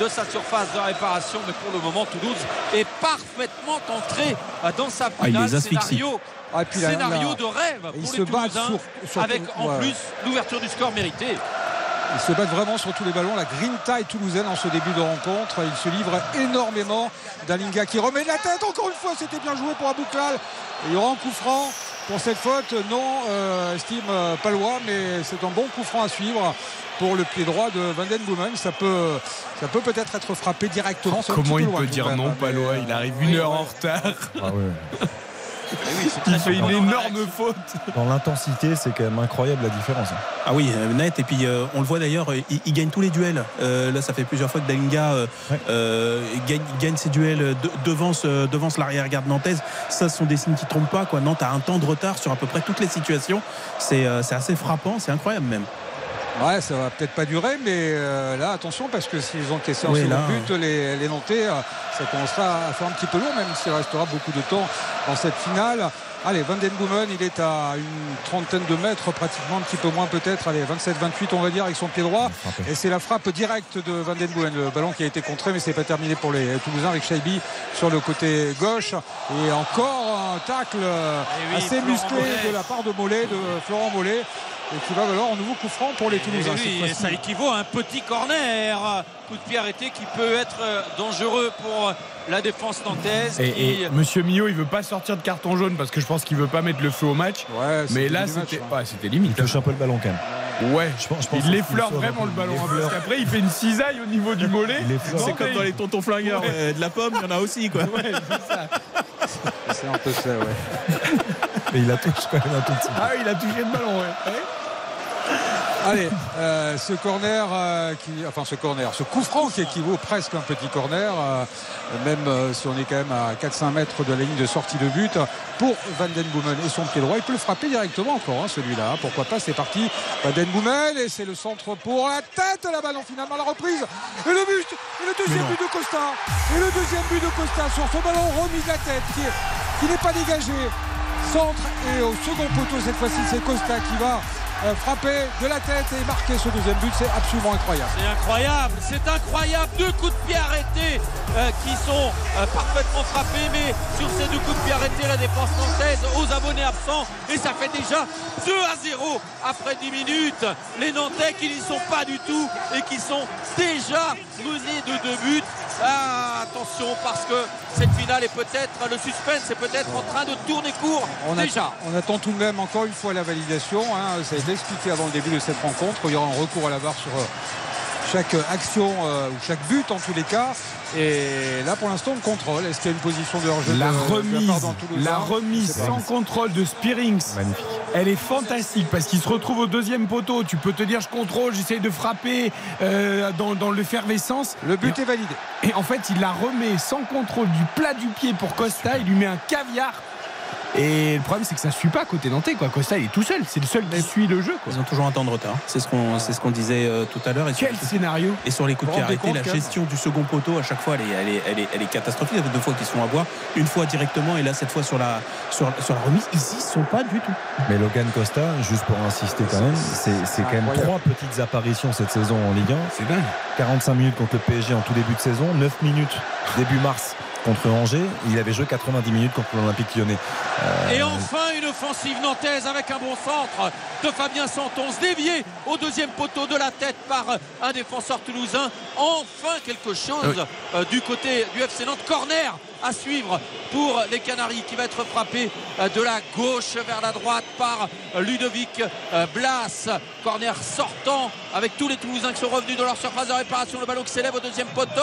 de sa surface de réparation. Mais pour le moment, Toulouse est parfaitement entré dans sa il finale. Scénario, Ah, et puis là, scénario là, de rêve pour les Toulousains sur- sur- avec en ouais. plus l'ouverture du score mérité. Ils se battent vraiment sur tous les ballons. La grinta est toulousaine en ce début de rencontre. Il se livre énormément. Dalinga qui remet la tête. Encore une fois, c'était bien joué pour Abouklal. Et il y aura un coup franc pour cette faute. Non, euh, estime euh, Palois, mais c'est un bon coup franc à suivre pour le pied droit de Van Den Boomen. Ça peut, ça peut peut-être être frappé directement. Comment il loin peut dire même, non, mais, Palois? Euh, Il arrive une heure en retard. Ah ouais. [laughs] Il fait une énorme faute. Dans l'intensité, c'est quand même incroyable la différence. hein. Ah oui, euh, net. Et puis euh, on le voit d'ailleurs, euh, il, il gagne tous les duels. Euh, là, ça fait plusieurs fois que Dalinga euh, Ouais. euh, gagne, gagne ses duels, de- devance, devance l'arrière-garde nantaise. Ça, ce sont des signes qui trompent pas. Quoi. Nantes a un temps de retard sur à peu près toutes les situations. C'est euh, c'est assez frappant, c'est incroyable même. Ouais, ça va peut-être pas durer, mais euh, là, attention, parce que s'ils ont caissé un Oui, second but, les, les Nantais, euh, ça commencera à faire un petit peu lourd, même s'il restera beaucoup de temps dans cette finale. Allez, Van Den Boomen, il est à une trentaine de mètres, pratiquement un petit peu moins peut-être, allez, 27-28 on va dire, avec son pied droit. Et c'est la frappe directe de Van Den Boomen, le ballon qui a été contré, mais c'est pas terminé pour les Toulousains avec Shaibi sur le côté gauche. Et encore un tacle euh, Eh oui, assez Florent musclé Mollet. de la part de Mollet, de Florent Mollet. Et qui va valoir un nouveau coup franc pour les Et Toulousains. oui, ça équivaut à un petit corner. Coup de pied arrêté qui peut être euh, dangereux pour euh, la défense nantaise. Et, qui- et Monsieur Millot, il veut pas sortir de carton jaune parce que je pense qu'il veut pas mettre le feu au match. Ouais, c'est mais là, c'était hein. ouais, c'était limite. Il touche un peu le ballon quand même. Ouais, Je pense- je pense il l'effleure vraiment le ballon. Hein, parce qu'après, il fait une cisaille au niveau du mollet. C'est comme dans les tontons flingueurs Ouais. euh, de la pomme, il y en a aussi. Quoi. [laughs] Ouais, c'est ça. C'est un peu ça, ouais. [laughs] Mais il la touche quand même un tout petit peu. Ah, il a touché le ballon, ouais. Allez, euh, ce corner, euh, qui, enfin ce corner, ce coup franc qui équivaut presque à un petit corner, euh, même si on est quand même à 4-5 mètres de la ligne de sortie de but, pour Van Den Boomen et son pied droit. Il peut le frapper directement encore, hein, celui-là. Pourquoi pas, c'est parti. Van Den Boomen et c'est le centre pour la tête, la ballon finalement, la reprise. Et le but, et le deuxième but de Costa. Et le deuxième but de Costa sur ce ballon remis de la tête qui est- qui n'est pas dégagé. Centre et au second poteau cette fois-ci c'est Costa qui va frapper de la tête et marquer ce deuxième but. C'est absolument incroyable. C'est incroyable, c'est incroyable. Deux coups de pied arrêtés euh, qui sont euh, parfaitement frappés, mais sur ces deux coups de pied arrêtés, la défense nantaise aux abonnés absents. Et ça fait déjà 2 à 0 après 10 minutes. Les Nantais qui n'y sont pas du tout et qui sont déjà menés de deux buts. Ah, attention parce que cette finale est peut-être, le suspense est peut-être en train de tourner court On, déjà. attend, on attend tout de même encore une fois la validation. hein. Ça a été expliqué avant le début de cette rencontre. Il y aura un recours à la barre sur euh, chaque action euh, ou chaque but en tous les cas. Et là pour l'instant on contrôle. Est-ce qu'il y a une position de hors-jeu La de- de la remise, la remise sans contrôle de Spearings, Magnifique. elle est fantastique parce qu'il se retrouve au deuxième poteau. Tu peux te dire, je contrôle, j'essaye de frapper euh, dans, dans l'effervescence. Le but est validé. Et en fait, il la remet sans contrôle du plat du pied pour Costa. Il lui met un caviar. Et le problème, c'est que ça suit pas côté nantais. Quoi. Costa, il est tout seul. C'est le seul qui suit le jeu. Quoi. Ils ont toujours un temps de retard. C'est ce qu'on c'est ce qu'on disait euh, tout à l'heure. Sur- Quel scénario Et sur les coups de pied arrêtés, la gestion du second poteau, à chaque fois, elle est, elle est, elle est, elle est catastrophique. Il y a deux fois qu'ils se font avoir. Une fois directement, et là, cette fois sur la, sur, sur la remise. Ici, ils sont pas du tout. Mais Logan Costa, juste pour insister quand même, c'est quand même trois petites apparitions cette saison en Ligue 1. C'est dingue. 45 minutes contre le PSG en tout début de saison, 9 minutes début mars contre Angers. Il avait joué 90 minutes contre l'Olympique lyonnais. Euh, Et enfin une offensive nantaise avec un bon centre de Fabien Santon dévié au deuxième poteau de la tête par un défenseur toulousain. Enfin quelque chose Oui. euh, du côté du FC Nantes. Corner à suivre pour les Canaries qui va être frappé euh, de la gauche vers la droite par euh, Ludovic euh, Blas. Corner sortant avec tous les Toulousains qui sont revenus de leur surface de réparation. Le ballon qui s'élève au deuxième poteau.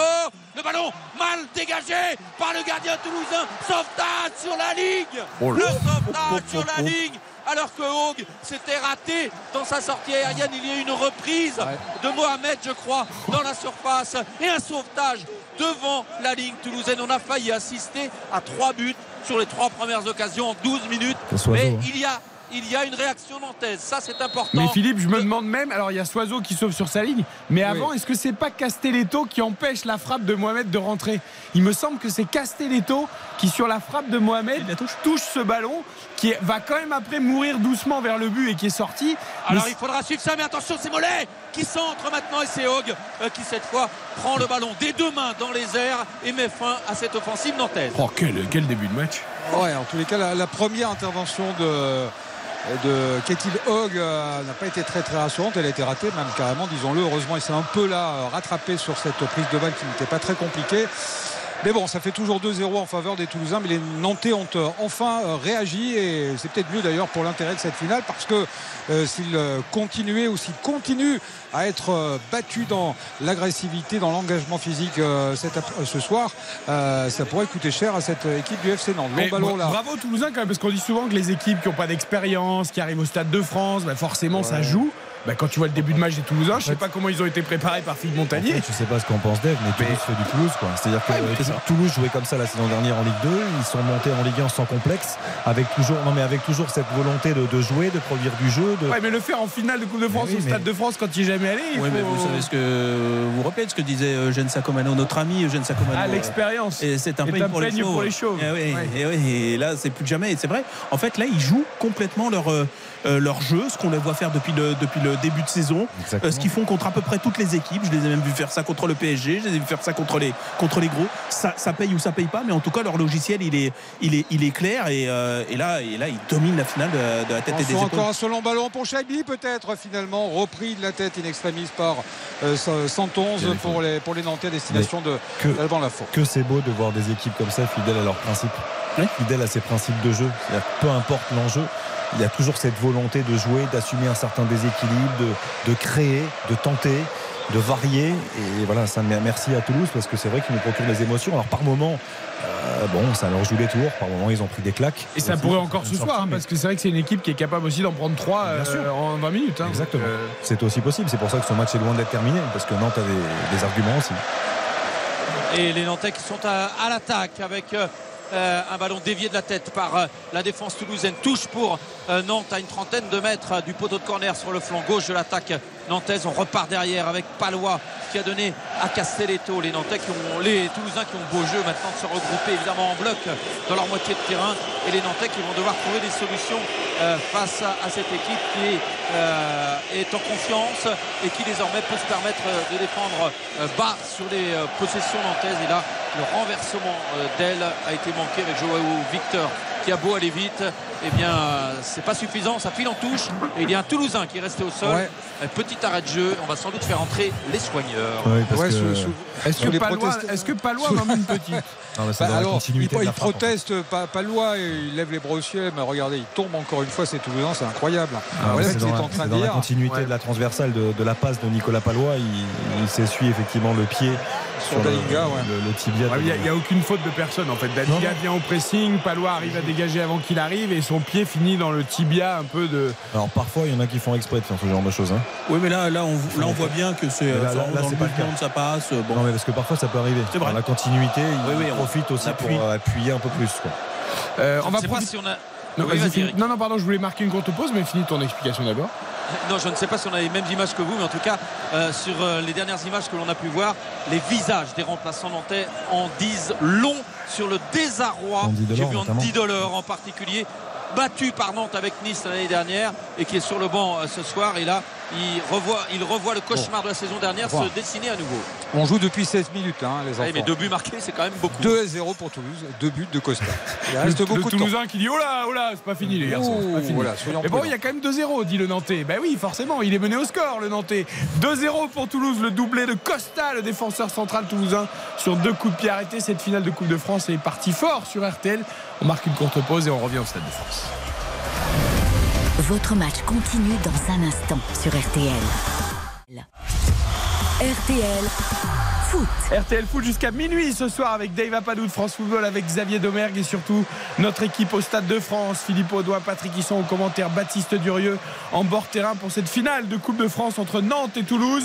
Le ballon mal dégagé par le gardien toulousain. Sauvetage sur la ligne. Oh. Le sauvetage sur la ligne. Alors que Haug s'était raté dans sa sortie aérienne, il y a eu une reprise de Mohamed, je crois, dans la surface et un sauvetage devant la ligne toulousaine. On a failli assister à trois buts sur les trois premières occasions en 12 minutes. Mais hein. il y a il y a une réaction nantaise, ça c'est important. Mais Philippe, je me demande même, alors il y a Soiseau qui sauve sur sa ligne, mais avant, est-ce que c'est pas Castelletto qui empêche la frappe de Mohamed de rentrer? Il me semble que c'est Castelletto qui, sur la frappe de Mohamed, touche. ce ballon, qui va quand même après mourir doucement vers le but et qui est sorti. Alors Mais il faudra suivre ça, mais attention, c'est Mollet qui centre maintenant et c'est Hogg euh, qui cette fois prend le ballon des deux mains dans les airs et met fin à cette offensive nantaise. Oh, quel, quel début de match Ouais, en tous les cas, la, la première intervention de de Ketil Hogg euh, n'a pas été très très rassurante. Elle a été ratée même carrément disons-le. Heureusement il s'est un peu là euh, rattrapé sur cette prise de balle qui n'était pas très compliquée mais bon, ça fait toujours 2-0 en faveur des Toulousains, mais les Nantais ont euh, enfin euh, réagi et c'est peut-être mieux d'ailleurs pour l'intérêt de cette finale parce que euh, s'ils continuaient ou s'ils continuent à être battus dans l'agressivité, dans l'engagement physique euh, cet ce soir, euh, ça pourrait coûter cher à cette équipe du FC Nantes. Long ballon là. Bravo aux Toulousains quand même, parce qu'on dit souvent que les équipes qui n'ont pas d'expérience, qui arrivent au Stade de France, bah forcément ça joue. Bah, quand tu vois le début de match des Toulousains, je sais pas comment ils ont été préparés par Philippe Montagnier. En fait, je sais pas ce qu'en pense Dave, mais Toulouse fait du Toulouse. quoi. C'est-à-dire que Ouais, mais ça. Toulouse jouait comme ça la saison dernière en Ligue 2. Ils sont montés en Ligue 1 sans complexe, avec toujours, non, mais avec toujours cette volonté de, de jouer, de produire du jeu. De... Ouais, mais le faire en finale de Coupe de France oui, au Stade mais- de France quand il est jamais allé. il Oui, mais faut- vous savez ce que vous vous rappelez ce que disait Eugène Sacomano, notre ami Eugène Sacomano. Ah, euh, l'expérience. Et c'est un un pour, les chauves. pour les chauves. Et, oui, Ouais. et oui, et là, c'est plus que jamais. Et c'est vrai. En fait, là, ils jouent complètement leur, euh, euh, leur jeu, ce qu'on les voit faire depuis le, depuis le début de saison. Exactement. Euh, ce qu'ils font contre à peu près toutes les équipes. Je les ai même vus faire ça contre le PSG, je les ai vus faire ça contre les, contre les gros. Ça, ça paye ou ça paye pas, mais en tout cas, leur logiciel, il est, il est, il est clair. Et, euh, et, là, et là, ils dominent la finale de, de la tête et des épaules. encore un seul long ballon pour Chabi peut-être finalement repris de la tête in extremis par euh, 111 pour les, pour les Nantais à destination de que, d'Alban Lafont. que c'est beau de voir des équipes comme ça fidèles à leurs principes, fidèles à ces principes de jeu. Peu importe l'enjeu, il y a toujours cette volonté de jouer, d'assumer un certain déséquilibre, de, de créer, de tenter de varier et voilà ça merci à Toulouse parce que c'est vrai qu'ils nous procurent des émotions alors par moment euh, bon ça leur joue les tours par moment ils ont pris des claques Et ça pourrait encore ce soir, hein, parce que c'est vrai que c'est une équipe qui est capable aussi d'en prendre 3 Bien sûr. en 20 minutes. hein. Exactement. Euh, C'est aussi possible. C'est pour ça que son match est loin d'être terminé. Parce que Nantes a des, des arguments aussi. Et les Nantais qui sont à, à l'attaque avec euh, un ballon dévié de la tête par euh, la défense toulousaine. Touche pour euh, Nantes à une trentaine de mètres du poteau de corner sur le flanc gauche de l'attaque nantaise. On repart derrière avec Palois qui a donné à Castelletto. Les Nantais qui ont, les Toulousains qui ont beau jeu maintenant de se regrouper évidemment en bloc dans leur moitié de terrain. Et les Nantais qui vont devoir trouver des solutions euh, face à, cette équipe qui euh, est en confiance et qui désormais peut se permettre euh, de défendre euh, bas sur les possessions nantaises. Et là, le renversement d'aile a été manqué avec Joao Victor qui a beau aller vite. Eh bien, euh, c'est pas suffisant, ça file en touche. Et il y a un Toulousain qui est resté au sol. Ouais. Un petit arrêt de jeu. On va sans doute faire entrer les soigneurs. Ouais, que- Est-ce que les Palois, protest- est-ce que Palois en met une petite [laughs] Non, Bah, alors, il, il proteste pas, pas loin et il lève les ciel mais regardez il tombe encore une fois c'est Toulousain c'est incroyable Ah, voilà ce qu'il est en train de la continuité de la transversale de, de la passe de Nicolas Palois. Il, il s'essuie effectivement le pied Sur le, Dalinga, ouais. le, le tibia. Il n'y a, il y a aucune faute de personne en fait. Dalinga vient au pressing, Palois arrive à dégager avant qu'il arrive et son pied finit dans le tibia un peu de. Alors parfois, il y en a qui font exprès de faire ce genre de choses. hein. Oui, mais là, là, on, là, on voit bien que c'est là, c'est le pas le sa passe. euh, Bon, Non, mais parce que parfois, ça peut arriver. C'est vrai. Dans la continuité, il Oui, oui, on- profite aussi appuie. pour euh, appuyer un peu plus. quoi. Euh, on Je va ne sais pas profiter- si on a. Non, Oui, non, non, pardon, je voulais marquer une courte pause, mais finis ton explication d'abord. Non, je ne sais pas si on a les mêmes images que vous, mais en tout cas, euh, sur euh, les dernières images que l'on a pu voir, les visages des remplaçants nantais en disent long sur le désarroi. J'ai vu notamment. Andy Delors en particulier, battu par Nantes avec Nice l'année dernière et qui est sur le banc euh, ce soir. Et là, il revoit, il revoit le cauchemar de la saison dernière Bon. se dessiner à nouveau. On joue depuis 16 minutes, hein, les enfants. Ouais, mais deux buts marqués, c'est quand même beaucoup. 2 à 0 pour Toulouse, deux buts de Costa. Il reste le beaucoup de temps. Toulousain qui dit Oh là, oh là, c'est pas fini les garçons. c'est pas fini. voilà, Mais bon, il y a quand même 2-0, dit le Nantais. Ben oui, forcément, il est mené au score, le Nantais. 2-0 pour Toulouse, le doublé de Costa, le défenseur central toulousain, sur deux coups de pied arrêtés. Cette finale de Coupe de France est partie fort sur RTL. On marque une courte pause et on revient au Stade de France. Votre match continue dans un instant sur RTL. RTL Foot. RTL Foot jusqu'à minuit ce soir avec Dave Apadou de France Football, avec Xavier Domergue et surtout notre équipe au Stade de France. Philippe Audouin, Patrick Hisson au commentaire, Baptiste Durieux en bord terrain pour cette finale de Coupe de France entre Nantes et Toulouse.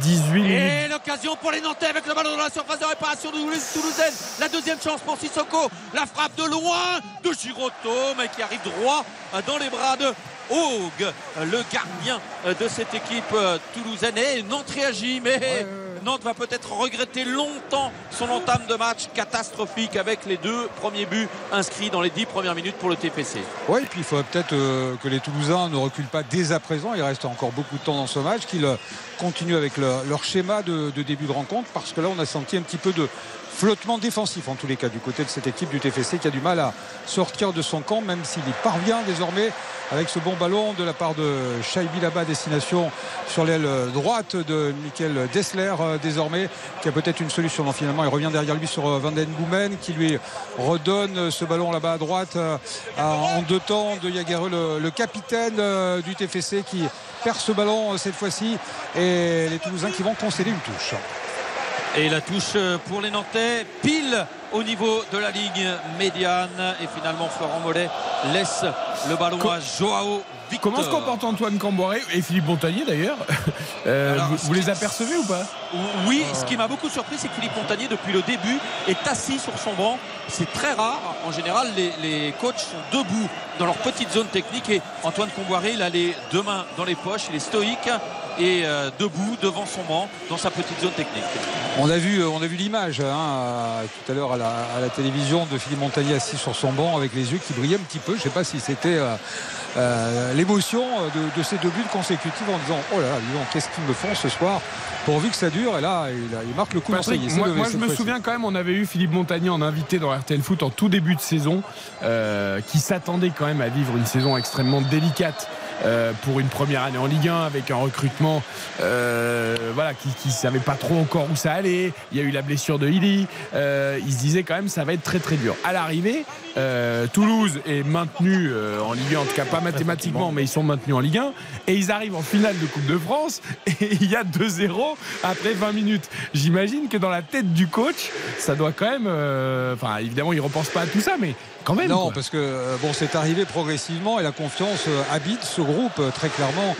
18 minutes. Et l'occasion pour les Nantais avec le ballon dans la surface de réparation de Toulouse- Toulousaine. La deuxième chance pour Sissoko. La frappe de loin de Giroto, mais qui arrive droit euh, dans les bras de Haug, le gardien euh, de cette équipe euh, toulousaine. Et Nantes réagit, mais Nantes va peut-être regretter longtemps son entame de match catastrophique avec les deux premiers buts inscrits dans les dix premières minutes pour le TPC. Oui, et puis il faudrait peut-être euh, que les Toulousains ne reculent pas dès à présent. Il reste encore beaucoup de temps dans ce match, qu'ils euh, continuent avec le- leur schéma de début de rencontre, parce que là, on a senti un petit peu de flottement défensif, en tous les cas, du côté de cette équipe du TFC qui a du mal à sortir de son camp, même s'il y parvient désormais avec ce bon ballon de la part de Shaibi là-bas, destination sur l'aile droite de Michael Dessler, euh, désormais, qui a peut-être une solution. Non, finalement, il revient derrière lui sur euh, Van Den qui lui redonne ce ballon là-bas à droite euh, en deux temps de Yaguerre, le, capitaine du TFC qui perd ce ballon cette fois-ci et les Toulousains qui vont concéder une touche. Et la touche pour les Nantais, pile au niveau de la ligne médiane. Et finalement, Florent Mollet laisse le ballon à Joao Victor. Comment se comporte Antoine Camboiré et Philippe Montagnier d'ailleurs? Euh, vous, les apercevez ou pas? Oui, ce qui m'a beaucoup surpris, c'est que Philippe Montagnier, depuis le début, est assis sur son banc. C'est très rare. En général, les, les coachs sont debout dans leur petite zone technique. Et Antoine Comboiré, il a les deux mains dans les poches. Il est stoïque et euh, debout devant son banc dans sa petite zone technique. On a vu, on a vu l'image hein, euh, tout à l'heure à la, à la télévision de Philippe Montagnier assis sur son banc avec les yeux qui brillaient un petit peu. Je ne sais pas si c'était euh, euh, l'émotion de, de ces deux buts consécutifs en disant Oh là là, qu'est-ce qu'ils me font ce soir Pourvu que ça dure. Et là, il, marque le coup. Patrick, moi, levé moi, je me souviens quand même, on avait eu Philippe Montagnier en invité dans RTL Foot en tout début de saison, euh, qui s'attendait quand même à vivre une saison extrêmement délicate. Euh, pour une première année en Ligue 1 avec un recrutement euh, voilà, qui ne savait pas trop encore où ça allait. Il y a eu la blessure de Hilly. Euh, il se disait quand même ça va être très très dur. À l'arrivée, euh, Toulouse est maintenu euh, en Ligue 1, en tout cas pas mathématiquement, mais ils sont maintenus en Ligue 1. Et ils arrivent en finale de Coupe de France [laughs] et il y a 2-0 après 20 minutes. J'imagine que dans la tête du coach, ça doit quand même. euh, Enfin, évidemment, il repense pas à tout ça, mais quand même. Non, quoi. parce que euh, bon, c'est arrivé progressivement et la confiance euh, habite ce groupe euh, très clairement.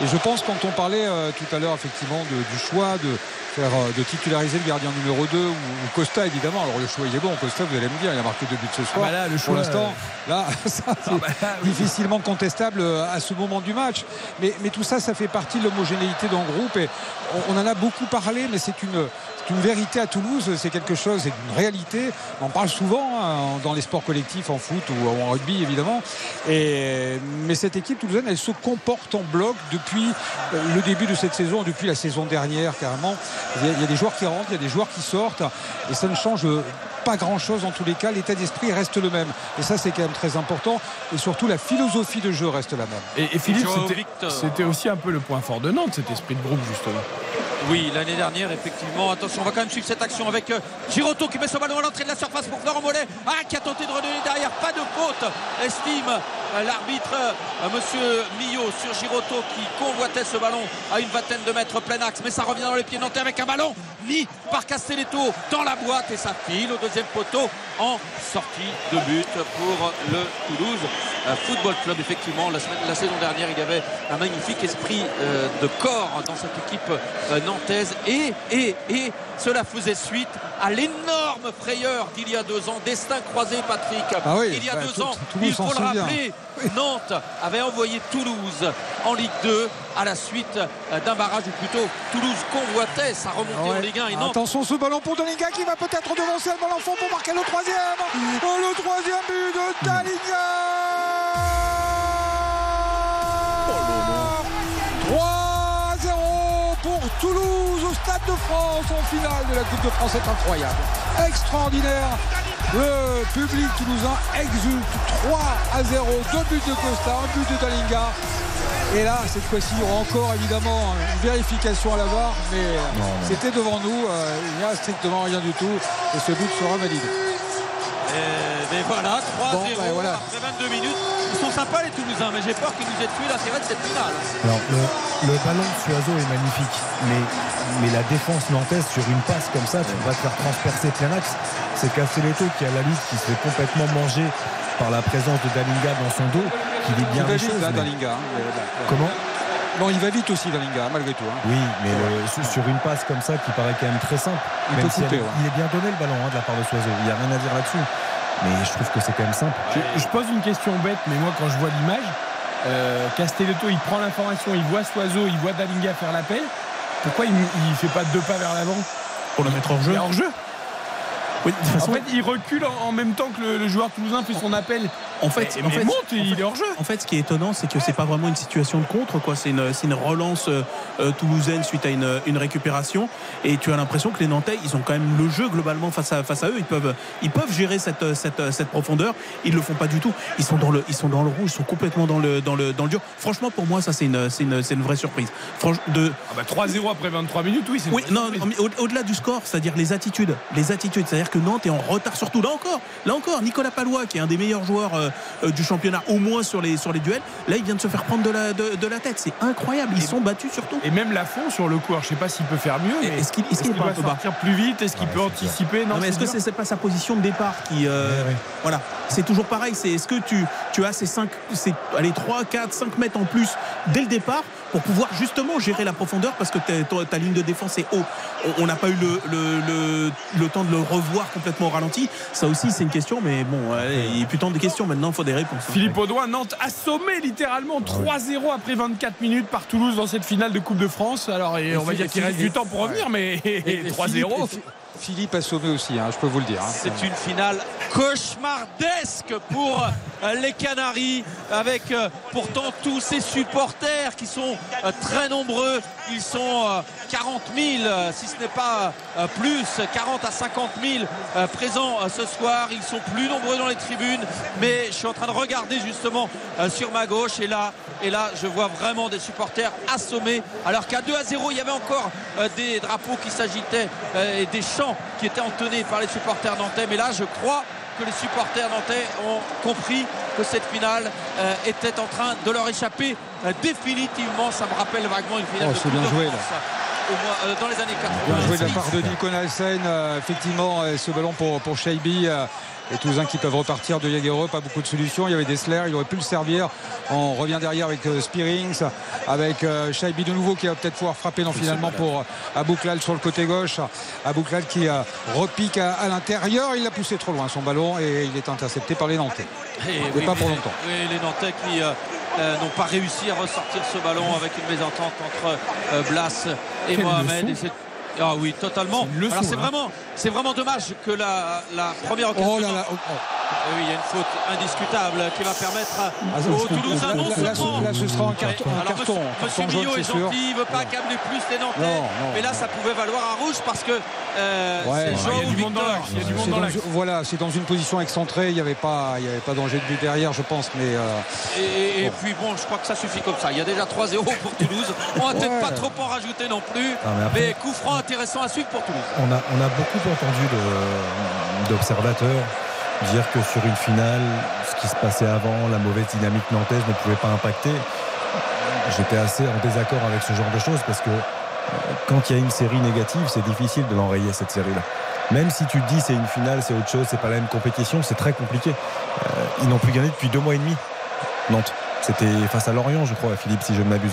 Et je pense quand on parlait euh, tout à l'heure effectivement de- du choix de faire de titulariser le gardien numéro 2 ou, ou Costa évidemment. Alors le choix il est bon. Costa, vous allez me dire, il a marqué deux buts ce soir. bah là, le Pour choix, l'instant, là, [laughs] ça, c'est bah difficilement contestable à ce moment du match. Mais, mais tout ça, ça fait partie de l'homogénéité d'un groupe et on, on en a beaucoup parlé, mais c'est une une vérité à Toulouse, c'est quelque chose, c'est une réalité. On en parle souvent hein, dans les sports collectifs, en foot ou en rugby évidemment. Et, mais cette équipe toulousaine, elle se comporte en bloc depuis euh, le début de cette saison, depuis la saison dernière carrément. Il y, a, il y a des joueurs qui rentrent, il y a des joueurs qui sortent, et ça ne change pas grand chose en tous les cas. L'état d'esprit reste le même. Et ça, c'est quand même très important. Et surtout, la philosophie de jeu reste la même. Et, et Philippe, c'était aussi un peu le point fort de Nantes, cet esprit de groupe, justement. Oui, l'année dernière, effectivement. Attention, on va quand même suivre cette action avec euh, Giroto qui met ce ballon à l'entrée de la surface pour Florent Mollet. Ah, qui a tenté de redonner derrière. Pas de faute, estime euh, l'arbitre, euh, monsieur Millot, sur Giroto qui convoitait ce ballon à une vingtaine de mètres plein axe. Mais ça revient dans les pieds nantais avec un ballon par Castelletto dans la boîte et ça file au deuxième poteau en sortie de but pour le Toulouse Football Club. Effectivement, la, la saison dernière, il y avait un magnifique esprit euh, de corps dans cette équipe euh, nantaise et, et, et cela faisait suite à l'énorme frayeur d'il y a deux ans. Destin croisé, Patrick. Ah oui, il y a bah, deux tout- ans, tout il faut le rappeler, Nantes avait envoyé Toulouse en Ligue 2 à la suite euh, d'un barrage, ou plutôt Toulouse convoitait sa remontée en Ouais. Ligue 1 et Nantes Attention ce ballon pour Dalinga qui va peut-être devancer le ballon fond pour marquer le troisième. Le troisième but de Dalinga. De France en finale de la Coupe de France. C'est incroyable. Extraordinaire. Le public toulousain exulte 3 à 0. Deux buts de Costa, un but de Dalinga. Et là, cette fois-ci, il y aura encore évidemment une vérification à la VAR, mais c'était devant nous. euh, il n'y a strictement rien du tout. Et ce but sera validé. Et- mais voilà, 3-0 Bon, ben voilà. après 22 minutes. Ils sont sympas les Toulousains, mais j'ai peur qu'ils nous aient tué l'intérêt de cette finale. Alors, le, le ballon de Suazo est magnifique, mais, mais la défense nantaise, sur une passe comme ça, tu vas te faire transpercer plein axe. C'est Castelletto qui a la lutte, qui se fait complètement manger par la présence de Dalinga dans son dos, qui dit bien il va les vite, choses. hein, mais- Dalinga. hein, bon. Comment? Non, il va vite aussi, Dalinga, malgré tout. hein. Oui, mais le- sur- sur une passe comme ça qui paraît quand même très simple, Il même peut si elle couper, est- ouais. il est bien donné le ballon hein, de la part de Suazo, il n'y a rien à dire là-dessus. Mais je trouve que c'est quand même simple. Je, je pose une question bête, mais moi, quand je vois l'image, euh, Castelletto, il prend l'information, il voit Soiseau, il voit Dalinga faire l'appel. Pourquoi il ne fait pas deux pas vers l'avant Pour le mettre hors jeu Il est hors jeu Oui, de toute En fait, il recule en, en même temps que le, le joueur toulousain fait son appel. En fait, Mais- en mais fait, monte en il fait- est hors jeu. En fait, ce qui est étonnant, c'est que c'est pas vraiment une situation de contre, quoi. C'est une, une relance euh, euh, toulousaine suite à une, une récupération. Et tu as l'impression que les Nantais, ils ont quand même le jeu globalement face à, face à eux. Ils peuvent, ils peuvent gérer cette, euh, cette, cette profondeur. Ils le font pas du tout. Ils sont dans le, ils sont dans le rouge, ils sont complètement dans le, dans le, dans le dur. Franchement, pour moi, ça, c'est une, c'est une, une vraie surprise. Franch- de, Ah bah 3-0 après 23 minutes, oui, une non, au- au-delà du score, c'est-à-dire les attitudes, les attitudes, c'est-à-dire que Nantes est en retard surtout. Là encore, là encore, Nicolas Palois, qui est un des meilleurs joueurs euh, du championnat, au moins sur les sur les duels, là il vient de se faire prendre de la de, de la tête. C'est incroyable. Ils sont battus surtout. Et même Lafont sur le coup, alors je sais pas s'il peut faire mieux. Est-ce qu'il est-ce qu'il est pas doit un peu bas sortir plus vite? Est-ce qu'il peut anticiper? Non, mais est-ce que c'est c'est pas sa position de départ qui euh, voilà. C'est toujours pareil. C'est est-ce que tu tu as ces 5 ces allez 3 4 5 mètres en plus dès le départ? Pour pouvoir justement gérer la profondeur parce que ta, ligne de défense est haut on- n'a pas eu le, le, le, le temps de le revoir complètement au ralenti ça aussi c'est une question mais bon allez, il est plus tant de questions maintenant il faut des réponses. Philippe Audouin, Nantes assommé littéralement 3-0 après 24 minutes par Toulouse dans cette finale de Coupe de France. Alors et on va dire qu'il reste du temps pour revenir, mais Et- et 3-0. Philippe- a sauvé aussi, hein, je peux vous le dire. hein. C'est une finale cauchemardesque pour euh, les Canaries, avec euh, pourtant tous ces supporters qui sont euh, très nombreux. Ils sont euh, 40 000, euh, si ce n'est pas euh, plus, 40 à 50 000 euh, présents euh, ce soir. Ils sont plus nombreux dans les tribunes, mais je suis en train de regarder justement euh, sur ma gauche et là, je vois vraiment des supporters assommés. Alors qu'à 2 à 0, il y avait encore euh, des drapeaux qui s'agitaient euh, et des chants qui étaient entonnés par les supporters nantais. Mais là, je crois que les supporters nantais ont compris que cette finale euh, était en train de leur échapper euh, définitivement. Ça me rappelle vaguement une finale Oh, de bien de joué, France, là. au moins, euh, dans les années 80. Bien joué de la part de Nico Nelsen. euh, effectivement, euh, ce ballon pour, pour Shaibi. Euh, les Toulousains qui peuvent repartir de Jagereux, pas beaucoup de solutions. Il y avait Dessler, il aurait pu le servir. On revient derrière avec euh, Spearings, avec euh, Shaibi de nouveau qui va peut-être pouvoir frapper non, finalement pour euh, Abouklal sur le côté gauche. Abouklal qui euh, repique à, à l'intérieur. Il l'a poussé trop loin son ballon et il est intercepté par les Nantais. Et Et oui, pas pour longtemps. oui, les Nantais qui euh, euh, n'ont pas réussi à ressortir ce ballon avec une mésentente entre euh, Blas et Quelle Mohamed. Ah oui, totalement. C'est Alors hein. vraiment, c'est vraiment dommage que la, la première occasion. Oh là là, oh, Eh oui, il y a une faute indiscutable qui va permettre Ah, aux Toulousains non seulement. là, ce sera un carton- un Alors, carton, monsieur, Millot est gentil, il ne veut pas plus les Nantais. Non, non, mais là, ça pouvait valoir un rouge parce que euh, Ouais, c'est Joao il y a du monde dans Victor. il y a du monde C'est dans l'axe. voilà, c'est dans une position excentrée. Il n'y avait pas, il y avait pas danger de but derrière, je pense. Mais euh, Et, puis bon, je crois que ça suffit comme ça. Il y a déjà 3-0 pour Toulouse. On va peut-être pas trop en rajouter non plus. Ah, mais après- mais coup franc intéressant à suivre pour Toulouse. On a, beaucoup entendu d'observateurs dire que sur une finale, ce qui se passait avant, la mauvaise dynamique nantaise ne pouvait pas impacter. J'étais assez en désaccord avec ce genre de choses parce que quand il y a une série négative, c'est difficile de l'enrayer cette série-là. Même si tu te dis c'est une finale, c'est autre chose, c'est pas la même compétition, c'est très compliqué. Euh, ils n'ont plus gagné depuis deux mois et demi. Nantes. C'était face à Lorient, je crois, Philippe, si je ne m'abuse.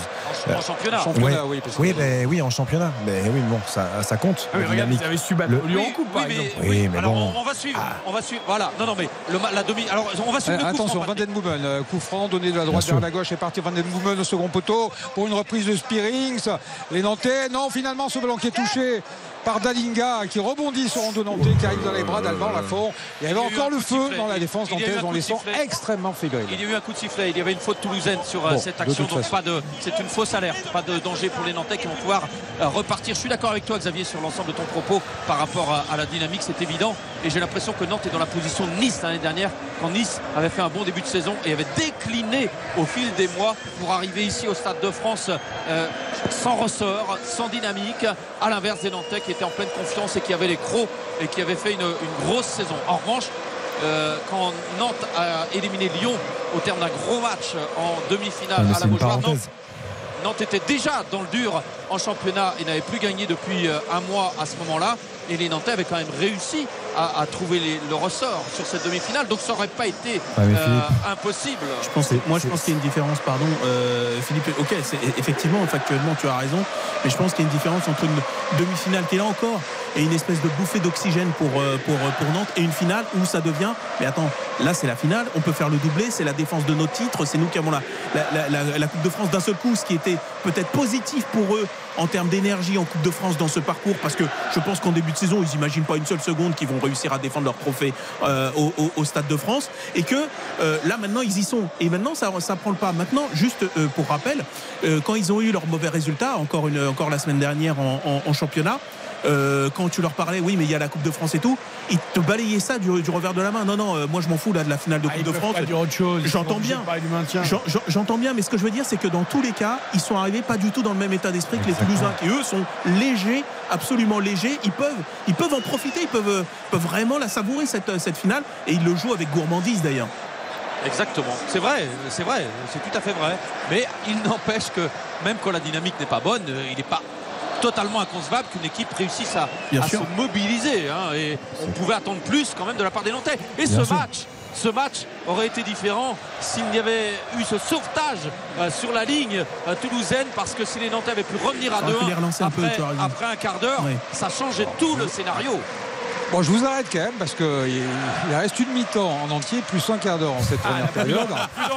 En championnat. Ouais. oui, parce que- oui, oui, en championnat. Mais oui, bon, ça, ça compte. Ah oui, la regarde, dynamique. ils avaient su battre Le- Lyon Oui, en coupe, par oui, mais-. Oui, mais alors bon. on, on va suivre, on va suivre. Voilà. Non, non, mais le, la demi. Alors on va suivre Euh, le coup attention, Van. Den Boomen, euh, coup franc donné de la droite vers la gauche et parti Van Den Boomen au second poteau pour une reprise de Spearings. Les Nantais, non, finalement ce ballon qui est touché par Dalinga qui rebondit sur Rondo Nantais qui arrive dans les bras d'Alban Lafont. Il y avait encore le feu dans la défense nantaise. On les sent extrêmement fébriles. Il y a eu un coup de sifflet, il y avait une faute toulousaine sur euh, Bon, cette action, donc façon. pas de, c'est une fausse alerte, pas de danger pour les Nantais qui vont pouvoir euh, repartir. Je suis d'accord avec toi, Xavier, sur l'ensemble de ton propos par rapport à, à la dynamique, c'est évident. Et j'ai l'impression que Nantes est dans la position de Nice l'année dernière, quand Nice avait fait un bon début de saison et avait décliné au fil des mois pour arriver ici au Stade de France euh, sans ressort, sans dynamique, à l'inverse des Nantais qui étaient en pleine confiance et qui avaient les crocs et qui avaient fait une, une grosse saison. En revanche, euh, quand Nantes a éliminé Lyon au terme d'un gros match en Ah, demi-finale mais à la Beaujoire, Nantes. Nantes était déjà dans le dur en championnat et n'avait plus gagné depuis euh, un mois à ce moment-là. Et les Nantais avaient quand même réussi à, à trouver les- le ressort sur cette demi-finale. Donc ça n'aurait pas été Ah, euh, impossible. Je pense, moi, je pense qu'il y a une différence, pardon, euh, Philippe. Ok, c'est, effectivement, factuellement, tu as raison, mais je pense qu'il y a une différence entre une demi-finale qui est là encore et une espèce de bouffée d'oxygène pour, euh, pour, pour Nantes et une finale où ça devient. Mais attends, là, c'est la finale, on peut faire le doublé, c'est la défense de nos titres, c'est nous qui avons la, la, la- la- la Coupe de France d'un seul coup, ce qui était peut-être positif pour eux en termes d'énergie en Coupe de France dans ce parcours, parce que je pense qu'en début de saison, ils n'imaginent pas une seule seconde qu'ils vont réussir à défendre leur trophée euh, au, Stade de France, et que euh, là maintenant ils y sont. Et maintenant ça, prend le pas. Maintenant, juste euh, pour rappel, quand ils ont eu leurs mauvais résultats, encore, la semaine dernière en championnat, euh, quand tu leur parlais, oui, mais il y a la Coupe de France et tout, ils te balayaient ça du, du revers de la main. Non, non, euh, moi je m'en fous là de la finale de Ah, Coupe ils de France. pas dire autre chose. Ils sont J'entends bien. J'entends bien, mais ce que je veux dire, c'est que dans tous les cas, ils sont arrivés pas du tout dans le même état d'esprit que les Toulousains, qui eux sont légers, absolument légers. Ils peuvent, ils peuvent en profiter, ils peuvent, euh, peuvent vraiment la savourer cette, cette finale, et ils le jouent avec gourmandise d'ailleurs. Exactement. C'est vrai, c'est vrai, c'est tout à fait vrai. Mais il n'empêche que même quand la dynamique n'est pas bonne, il n'est pas totalement inconcevable qu'une équipe réussisse à, se mobiliser. hein. et on pouvait attendre plus quand même de la part des Nantais. Et Bien ce sûr. match, ce match aurait été différent s'il y avait eu ce sauvetage euh, sur la ligne euh, toulousaine parce que si les Nantais avaient pu revenir à Ça aurait pu 2-1 les relancer un peu, après, un quart d'heure, Oui. ça changeait tout le scénario. Bon, je vous arrête quand même parce qu'il il reste une mi-temps en entier plus un quart d'heure en cette première période. Ah non,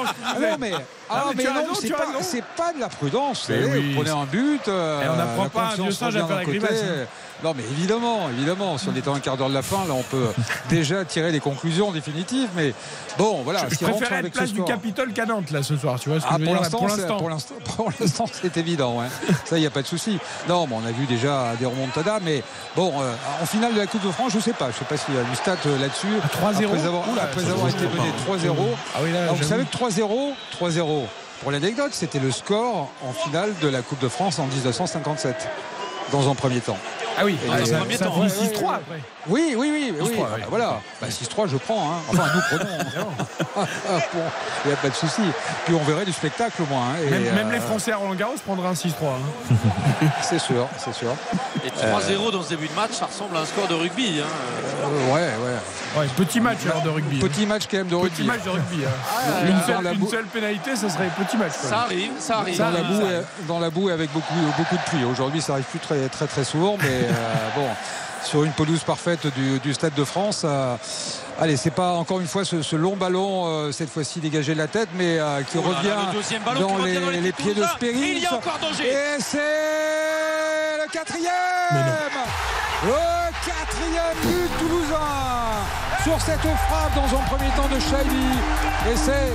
mais, ah, mais mais non, c'est pas, de la prudence. Vous oui. prenez un but. euh, Et on n'apprend la pas un vieux singe à faire la. Non, mais évidemment, évidemment, si on est à un quart d'heure de la fin, là, on peut [laughs] déjà tirer des conclusions définitives. Mais bon, voilà. Je rentre préférais être place du. Capitole qu'à Nantes là ce soir. Tu vois ce que Ah, je veux pour l'instant, Pour c'est- l'instant. [laughs] c'est évident. ouais. Ça, il n'y a pas de souci. Non, mais on a vu déjà des remontadas, mais bon, euh, en finale de la Coupe de France, je sais pas. Je sais pas s'il y a du stat euh, là-dessus. 3-0. Après avoir, Oula, après ça avoir se été mené pas. 3-0. Ah oui, là, Alors, vous savez que 3-0, 3-0. Pour l'anecdote, c'était le score en finale de la Coupe de France en 1957, dans un premier temps. Ah oui, Et ça, les- ça temps, finit ouais, 6-3 ouais, après. Oui, oui, oui. oui. 6-3, Ah, oui. bah, voilà. Bah, 6-3, je prends. hein. Enfin, nous prenons. [laughs] [laughs] Bon, Il n'y a pas de souci. Puis on verrait du spectacle au moins. hein. Et, Même, même les euh, Français à Roland Garros prendraient un 6-3. hein. [laughs] C'est sûr, c'est sûr. Et 3-0 dans ce début de match, ça ressemble à un score de rugby. hein. Euh, ouais, ouais. Ouais, petit match alors de rugby. hein. Petit match quand même de Petit rugby. match de rugby. hein. Ah, une, dans seule, la une seule pénalité, ça serait petit match. quoi. Ça arrive, ça arrive. Dans la, Ça boue, arrive. et- dans la boue et avec beaucoup, beaucoup de pluie. Aujourd'hui, ça arrive plus très, très, très souvent, mais euh, bon, sur une pelouse parfaite du, du Stade de France. euh, allez, c'est pas encore une fois ce, ce long ballon, euh, cette fois-ci dégagé de la tête, mais euh, qui Oh là là, revient le deuxième ballon dans qui revient les, dans les les pieds de Toulousains. Spéry. Et il y a encore danger. Et c'est le quatrième Le quatrième but toulousain sur cette frappe dans un premier temps de Chailly. Et c'est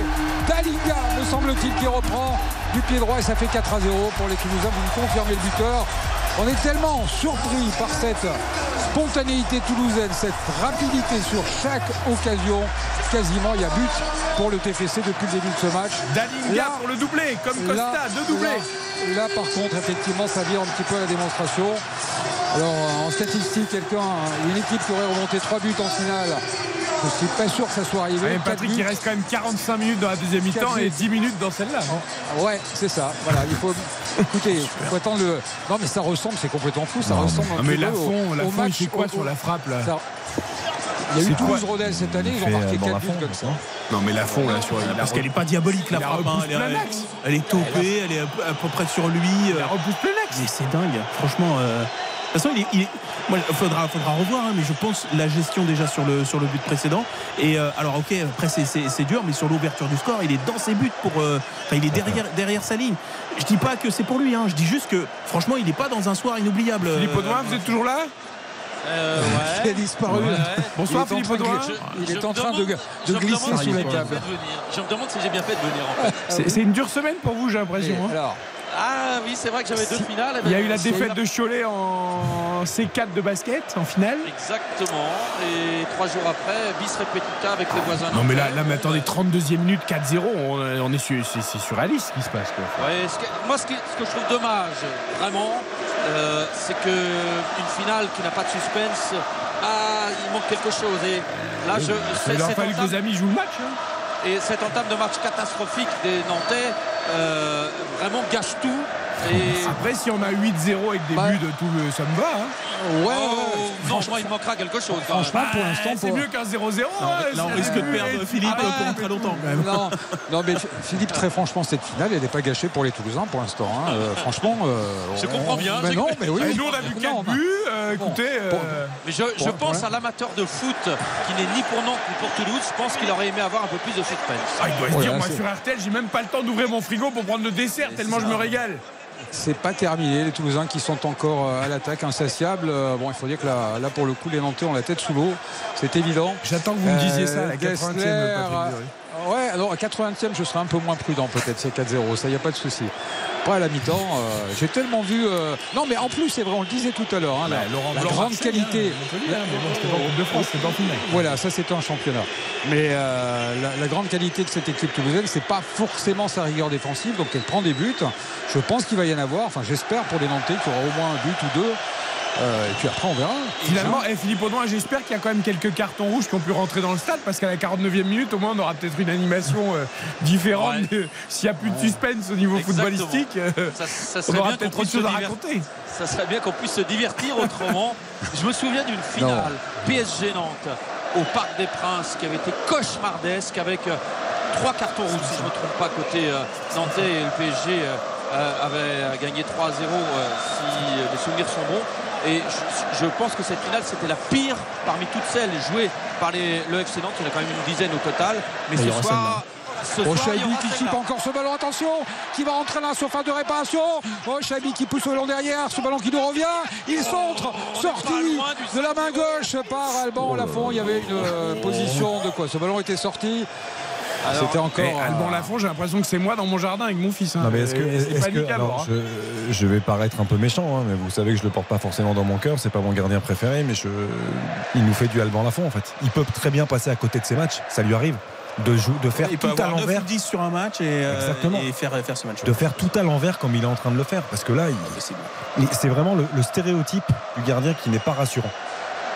Dalinga, me semble-t-il, qui reprend du pied droit et ça fait 4 à 0 pour les Toulousains. Vous me confirmez le buteur. On est tellement surpris par cette spontanéité toulousaine, cette rapidité sur chaque occasion. Quasiment, il y a but pour le TFC depuis le début de ce match. Dalinga pour le doublé, comme Costa, Là- deux doublés. Là, là, par contre, effectivement, ça vire un petit peu à la démonstration. Alors, en statistique, quelqu'un, une équipe qui aurait remonté 3 buts en finale, je suis pas sûr que ça soit arrivé. Ouais, Patrick, il reste quand même 45 minutes dans la deuxième mi-temps et buts. 10 minutes dans celle-là. Ouais, c'est ça. Voilà, il faut, [laughs] Écoutez, faut attendre le. Non, mais ça ressemble, c'est complètement fou. Ça Non, ressemble. mais- un mais peu Lafont, au- Lafont, au il match fait quoi au- sur la frappe, là Ça- Il y a eu C'est quoi Toulouse Rodez cette année, ils ont marqué euh, dans 4 la buts fond, comme ça. Non, mais la fond, là, sur il a Parce qu'elle est pas diabolique la Il la frappe. hein. Elle, elle est topée, elle est à peu- à peu près sur lui. il la repousse plein axe. Mais c'est dingue, franchement. euh, toute façon, il est, il moi, faudra, faudra revoir, hein, mais je pense la gestion déjà sur le, sur le but précédent. Et euh, alors, ok, après c'est- dur, mais sur l'ouverture du score, il est dans ses buts pour. euh, Enfin, il est derrière, derrière sa ligne. Je dis pas que c'est pour lui, hein, je dis juste que franchement, il n'est pas dans un soir inoubliable. Philippe euh, Audouin, vous êtes toujours là? Euh, Il a disparu. Ouais. Bonsoir, Philippe Audouin. Il est en train de, glisser sous la table. Je me demande si j'ai bien fait de venir en fait. C'est c'est une dure semaine pour vous, j'ai l'impression. hein. Alors, Ah oui, c'est vrai que j'avais deux finales. Il y a eu la défaite de Cholet en C4 de basket en finale. Exactement. Et trois jours après, bis repetita avec les voisins. Non mais là, là mais attendez, 32e minute, 4-0, on, on est sur, c'est, surréaliste ce qui se passe. Quoi. Ouais, ce que- moi, ce, qui- ce que je trouve dommage, vraiment, euh, c'est que une finale qui n'a pas de suspense, ah, il manque quelque chose. Et là, je, Il cette fallu que vos amis jouent le match. hein. Et cette entame de match catastrophique des Nantais vraiment gâche tout. Et Après, si on a 8-0 avec des Bah. buts de tout, le- ça me va. hein. ouais, Oh, non, manquera quelque chose. franchement, pour Ah, l'instant, c'est mieux qu'un 0-0. Non, hein, là, on risque de perdre Philippe Ah, pendant très longtemps quand même. Non, non, mais Philippe, très franchement, cette finale, elle n'est pas gâchée pour les Toulousains pour l'instant. hein. Euh, franchement, euh, Je on- comprends bien, Mais non, mais oui. Et nous, on a vu 4 Non, buts. euh, écoutez, Bon. euh, Mais je, pense ouais. à l'amateur de foot qui n'est ni pour Nantes ni pour Toulouse. Je pense qu'il aurait aimé avoir un peu plus de suspense. ah, il doit se dire, moi sur RTL, j'ai même pas le temps d'ouvrir mon frigo pour prendre le dessert tellement je me régale. C'est pas terminé. Les Toulousains qui sont encore euh, à l'attaque, insatiables. Euh, Bon, il faut dire que là, là, pour le coup, les Nantais ont la tête sous l'eau. C'est évident. J'attends que vous me disiez ça à la 80e. Gessler, Patrick Dury. euh, Ouais, alors à 80e, je serai un peu moins prudent peut-être, c'est 4-0, ça, il n'y a pas de souci. Pas à la mi-temps, euh, j'ai tellement vu. euh, Non, mais en plus, c'est vrai, on le disait tout à l'heure, hein, la, Bah, Laurent la grande qualité. hein, bon, de France. Voilà, ça c'était un championnat. Mais euh, la, la grande qualité de cette équipe toulousaine, c'est pas forcément sa rigueur défensive, donc elle prend des buts. Je pense qu'il va y en avoir, enfin j'espère pour les Nantais qu'il y aura au moins un but ou deux. Euh, et puis après on verra. Finalement, eh, Philippe Audouin, j'espère qu'il y a quand même quelques cartons rouges qui ont pu rentrer dans le stade parce qu'à la 49e minute, au moins, on aura peut-être une animation euh, différente. Ouais. S'il n'y a plus de suspense au niveau Exactement. footballistique, euh, Ça, ça on serait aura bien qu'on peut-être autre puisse se chose à divertir. raconter. Ça serait bien qu'on puisse se divertir autrement. [laughs] Je me souviens d'une finale PSG Nantes au Parc des Princes qui avait été cauchemardesque avec trois cartons rouges si je ne me trompe pas côté nantais et le PSG avait gagné 3-0 euh, si les souvenirs sont bons. Et je, je pense que cette finale c'était la pire parmi toutes celles jouées par les, le FC Nantes. Il y en a quand même une dizaine au total. Mais ce soir, ce Oh, soir, qui chip celle-là. encore ce ballon, attention, qui va rentrer dans la surface de réparation. Oh, Chabi qui pousse au long derrière, ce ballon qui nous revient. Il centre, sorti de la main gauche par Alban Lafont. Il y avait une euh, position de quoi? Ce ballon était sorti. C'était encore. Eh, Alban Lafont, j'ai l'impression que c'est moi dans mon jardin avec mon fils. hein. Non, mais est-ce que, pas que- alors, hein. je, je vais paraître un peu méchant, hein, mais vous savez que je le porte pas forcément dans mon cœur. C'est pas mon gardien préféré, mais je, il nous fait du Alban Lafont en fait. Il peut très bien passer à côté de ses matchs. Ça lui arrive de jouer, de faire Il peut tout à avoir 9 ou l'envers, 10 sur un match et, euh, Exactement. et faire, faire ce match. de faire tout à l'envers comme il est en train de le faire. Parce que là, il- c'est vraiment le, le stéréotype du gardien qui n'est pas rassurant,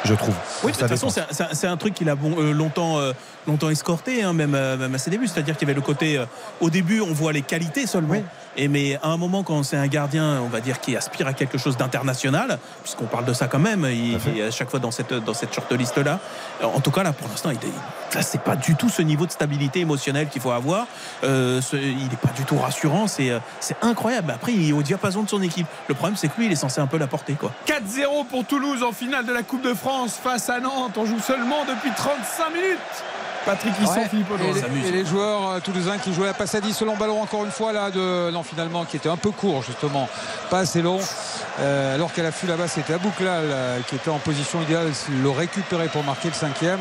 je trouve. Oui, de toute façon, c'est un- truc qu'il a bon, euh, longtemps, euh, longtemps escorté, hein, même, euh, même à ses débuts. C'est-à-dire qu'il y avait le côté. au début, on voit les qualités seulement. Et mais à un moment, quand c'est un gardien, on va dire, qui aspire à quelque chose d'international, puisqu'on parle de ça quand même, il, il est à chaque fois dans cette, dans cette shortlist-là. En tout cas, là, pour l'instant, il là, c'est pas du tout ce niveau de stabilité émotionnelle qu'il faut avoir. Euh, ce- il n'est pas du tout rassurant. C'est euh, c'est incroyable. Après, il est au diapason de son équipe. Le problème, c'est que lui, il est censé un peu la porter, quoi. 4-0 pour Toulouse en finale de la Coupe de France face à Nantes. On joue seulement depuis 35 minutes. Patrick Lisson, Ouais. Philippe Audouin. et, les, et les joueurs euh, toulousains qui jouaient à passe à 10 selon ballon encore une fois là de non finalement qui était un peu court justement pas assez long Euh, alors qu'à l'affût là-bas c'était Abouklal euh, qui était en position idéale s'il le récupérait pour marquer le cinquième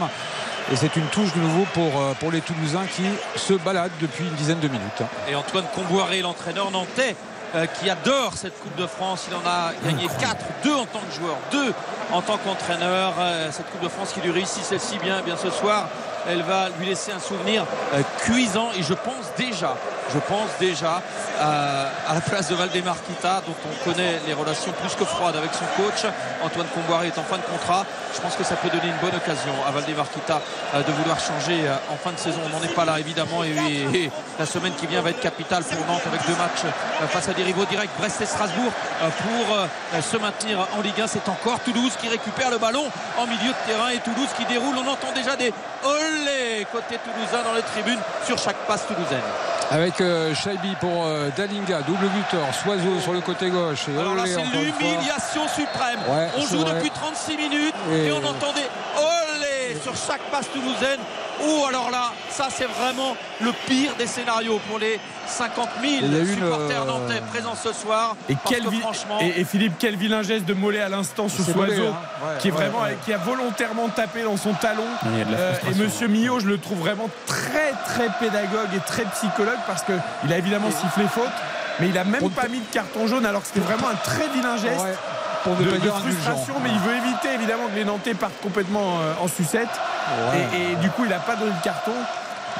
et c'est une touche de nouveau pour, euh, pour les Toulousains qui se baladent depuis une dizaine de minutes Et Antoine Comboiré, l'entraîneur nantais, euh, qui adore cette Coupe de France. Il en a gagné 4, 2 en tant que joueur, 2 en tant qu'entraîneur. Euh, cette Coupe de France qui lui réussit celle-ci bien, bien ce soir, elle va lui laisser un souvenir euh, cuisant et je pense déjà, je pense déjà euh, à la place de Valdemar Kita dont on connaît les relations plus que froides avec son coach. Antoine Comboiré est en fin de contrat. Je pense que ça peut donner une bonne occasion à Valdemar Kita euh, de vouloir changer en fin de saison. On n'en est pas là évidemment et, la semaine qui vient va être capitale pour Nantes avec deux matchs face à des rivaux directs Brest et Strasbourg pour se maintenir en Ligue 1. C'est encore Toulouse qui récupère le ballon en milieu de terrain et Toulouse qui déroule. On entend déjà des olé côté toulousain dans les tribunes sur chaque passe toulousaine. Avec euh, pour euh, Dalinga, double buteur, Soiseau sur le côté gauche. Et Alors là, c'est l'humiliation suprême. Ouais, on joue vrai. depuis 36 minutes Et- et, on entendait olé sur chaque passe toulousaine. Oh, alors là, ça c'est vraiment le pire des scénarios pour les 50 000 Il y a une, supporters euh, nantais présents ce soir. Et, Parce quel que vi- franchement, et, et Philippe, quel vilain geste de Mollet à l'instant Mollet, Soiseau, hein. Ouais, qui est ouais, vraiment, ouais. qui a volontairement tapé dans son talon. Euh, et. Monsieur Millot, je le trouve vraiment très très pédagogue et très psychologue parce que il a évidemment sifflé faute, mais il a même pas mis de carton jaune alors que c'était vraiment un très vilain geste. Ouais, pour ne de, pas de dire frustration, indulgent. mais il veut éviter évidemment que les Nantais partent complètement euh, en sucette. Ouais. Et, et du coup, il n'a pas donné de carton.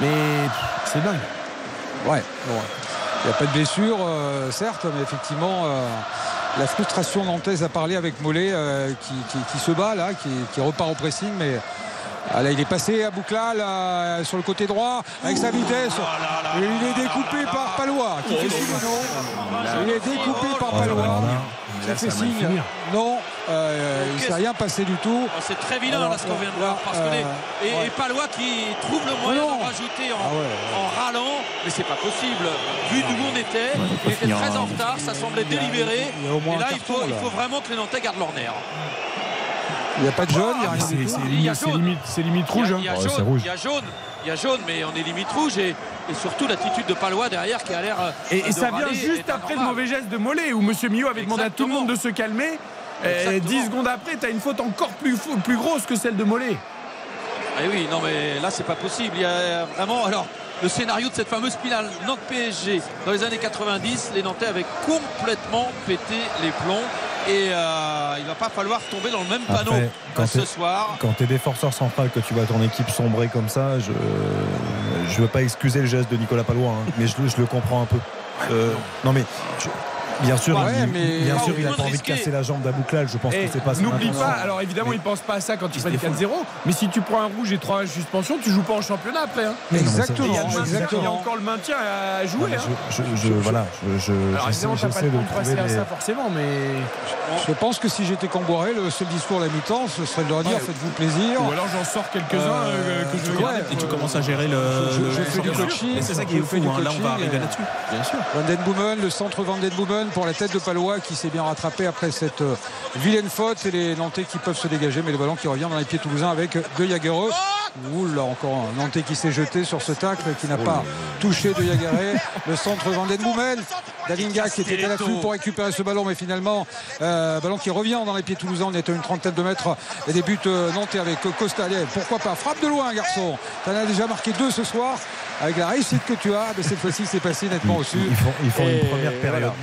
Mais c'est dingue. Ouais, ouais. Il n'y a pas de blessure, euh, certes, mais effectivement, euh, la frustration nantaise a parlé avec Mollet euh, qui, qui- qui se bat là, qui, qui repart au pressing, mais. ah, là, il est passé à Boucla là, sur le côté droit avec sa vitesse. Et il est découpé par Palois qui fait. Il est découpé par Palois fait signe non. Euh, il ne s'est rien passé du tout. Oh, c'est très vilain Alors, là ce qu'on vient de voir. Parce que euh, les- et, ouais. et Palois qui trouve le moyen d'en rajouter en, Ah ouais. en râlant, mais c'est pas possible. Vu d'où on était, il était très en retard, ça semblait délibéré. y et là, il faut, il vraiment que les Nantais gardent leur nerf. Il n'y a pas de jaune, il n'y a Ah, rien c'est- Il y a limite, c'est limite, c'est limite Il y rouge. a, hein. il y a jaune, il y a jaune, il y a jaune, mais on est limite rouge et, et surtout l'attitude de Palois derrière qui a l'air. euh, Et, et ça vient juste après le mauvais geste de Mollet où Monsieur Millot avait demandé à tout le monde de se calmer. Et Exactement. 10 secondes après, tu as une faute encore plus, plus grosse que celle de Mollet. Ah oui, non mais là c'est pas possible. Il y a vraiment alors le scénario de cette fameuse finale Nantes PSG dans les années 90, les Nantais avaient complètement pété les plombs et euh, il va pas falloir tomber dans le même panneau Après, quand ce soir. Quand tu es défenseur central, que tu vois ton équipe sombrer comme ça, je je veux pas excuser le geste de Nicolas Palois, hein, mais je, le- je le comprends un peu. Euh, non mais je- bien sûr, Ouais, il, mais- bien Pas sûr, au il a point pas de envie de casser la jambe d'Abouklal. Je pense Et que c'est pas son N'oublie pas, alors évidemment, Mais- il pense pas à ça quand il Il fait se des 4-0, mais si tu prends un rouge et trois suspensions, tu joues pas en championnat après. hein. Mais non, mais ça- Et Exactement, il y a encore le maintien à jouer. hein. je, je- je- voilà, je, je- Alors j'essaie- évidemment, t'as pas j'essaie le de temps de passer trouver à ça forcément, mais. Je pense que si j'étais Camboiré, le seul discours à la mi-temps, ce serait de leur dire Ouais. faites-vous plaisir. Ou alors j'en sors quelques-uns Euh, euh, que je ouais. regarde. Et tu commences à gérer le. Je- fais du coaching. C'est ça qui Je est fou. du hein. Là, on va arriver et- là-dessus. Bien sûr. Van Den Boomen, le centre Van Den Pour la tête de Palois qui s'est bien rattrapé après cette euh, vilaine faute. C'est les Nantais qui peuvent se dégager, mais le ballon qui revient dans les pieds toulousains avec De Jagereux. Ouh là encore un Nantais qui s'est jeté sur ce tacle qui n'a pas touché De Jagereux. Le centre Van Den Boomen. Dalinga qui était à l'affût pour récupérer ce ballon, mais finalement, euh, ballon qui revient dans les pieds toulousains. On est à une trentaine de mètres et des buts euh, nantais avec Costa. Allez, pourquoi pas? Frappe de loin, garçon. Tu en as déjà marqué deux ce soir. Avec la réussite que tu as, mais cette fois-ci, c'est passé nettement au-dessus. Ils font, ils font Et une première période. voilà.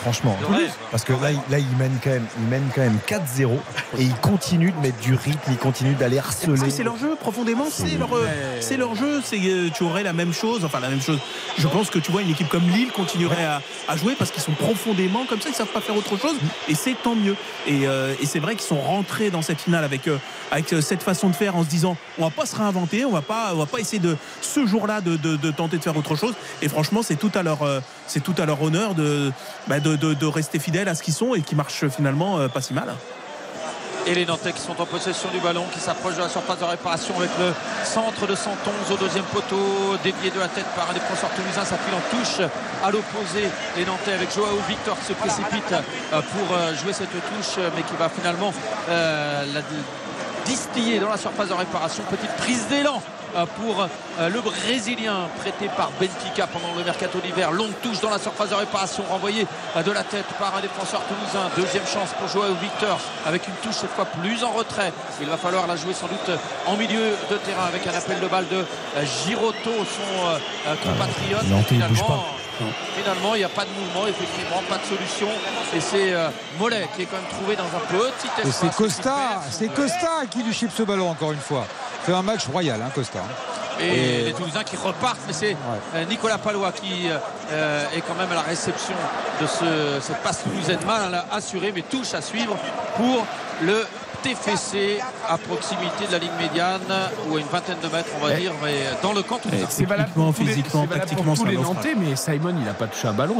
Franchement, rêve. parce que là, il- là, ils mènent quand même, quand même 4-0 et ils continuent de mettre du rythme, ils continuent d'aller harceler. C'est leur jeu, profondément, c'est leur, euh, c'est leur jeu. C'est, euh, tu aurais la même chose, enfin la même chose. Je pense que tu vois une équipe comme Lille continuerait à, à jouer parce qu'ils sont profondément comme ça, ils savent pas faire autre chose et c'est tant mieux. Et, euh, et c'est vrai qu'ils sont rentrés dans cette finale avec, euh, avec cette façon de faire en se disant on va pas se réinventer, on va pas, on va pas essayer de ce jour-là de, de- de tenter de faire autre chose. Et franchement, c'est tout à leur, euh, c'est tout à leur honneur de, bah, de, de- rester fidèles à ce qu'ils sont et qui marchent finalement euh, pas si mal. Et les Nantais qui sont en possession du ballon, qui s'approchent de la surface de réparation avec le centre de 111 au deuxième poteau, dévié de la tête par un défenseur toulousain, ça file en touche à l'opposé. Les Nantais avec Joao Victor qui se précipite euh, pour euh, jouer cette touche, mais qui va finalement la distiller dans la surface de réparation. Petite prise d'élan euh, pour euh, le Brésilien prêté par Benfica pendant le mercato d'hiver. Longue touche dans la surface de réparation renvoyée euh, de la tête par un défenseur toulousain. Deuxième chance pour Joao Victor avec une touche cette fois plus en retrait. Il va falloir la jouer sans doute en milieu de terrain avec un appel de balle de Giroto, son euh, compatriote. Finalement. Finalement, il n'y a pas de mouvement, effectivement, pas de solution. Et c'est euh, Mollet qui est quand même trouvé dans un petit espace. Et c'est Costa, c'est Costa qui lui chipe ce ballon encore une fois. C'est un match royal, hein, Costa. Et, les Toulousains qui repartent, mais c'est euh, Nicolas Palois qui euh, est quand même à la réception de ce, cette passe toulousaine mal assurée, mais touche à suivre pour le TFC à proximité de la ligne médiane ou à une vingtaine de mètres on va dire mais dans le camp tout c'est valable pour tous les- c'est valable pour tous les Nantais mais Simon il a pas touché un ballon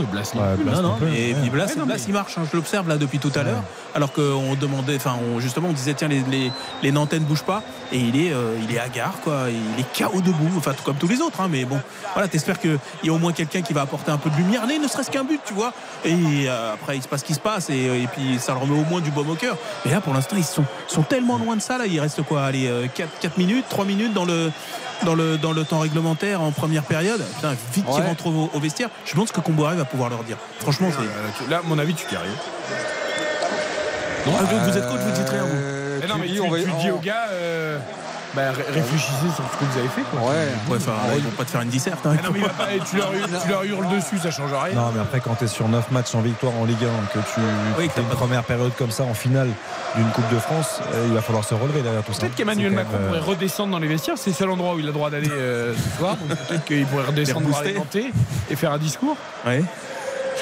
plus. non, non, Ouais, et puis Blas, ouais, mais- il marche, hein, je l'observe là depuis tout à l'heure. Alors qu'on demandait, enfin, on- justement, on disait tiens, les, les, les Nantais ne bougent pas, et il est, euh, il est hagard, quoi. Il est KO debout, enfin, tout comme tous les autres, hein, mais bon, voilà, t'espères qu'il y a au moins quelqu'un qui va apporter un peu de lumière, ne serait-ce qu'un but, tu vois. Et euh, après, il se passe ce qui se passe, et, et puis ça le remet au moins du baume au cœur. Mais là, pour l'instant, ils sont, sont tellement loin de ça, là, il reste quoi, allez, 4, minutes, 3 minutes dans le. Dans le, dans le temps réglementaire en première période, putain, vite qu'ils Ouais. rentrent au, au vestiaire. Je pense que Comboiré va pouvoir leur dire. Franchement, c'est. Là, à mon avis, tu t'y arrives. Non, vous êtes coach, vous dites rien, vous. Eh non, mais tu, on va- tu dis aux gars, euh, bah, ré- réfléchissez sur ce que vous avez fait. Quoi. Ouais. Ouais, enfin, ils vont pas te faire une disserte. hein. Ah non, mais il va pas- tu, leur, hurles- tu leur hurles dessus, ça change rien. Non, mais après, quand tu es sur 9 matchs en victoire en Ligue 1, que tu fais une première période comme ça en finale d'une Coupe de France, euh, il va falloir se relever derrière tout ça. Peut-être qu'Emmanuel Macron même, euh, pourrait redescendre dans les vestiaires. C'est le seul endroit où il a le droit d'aller euh, ce soir. Peut-être qu'il pourrait redescendre voir les Nantais et faire un discours. Ouais.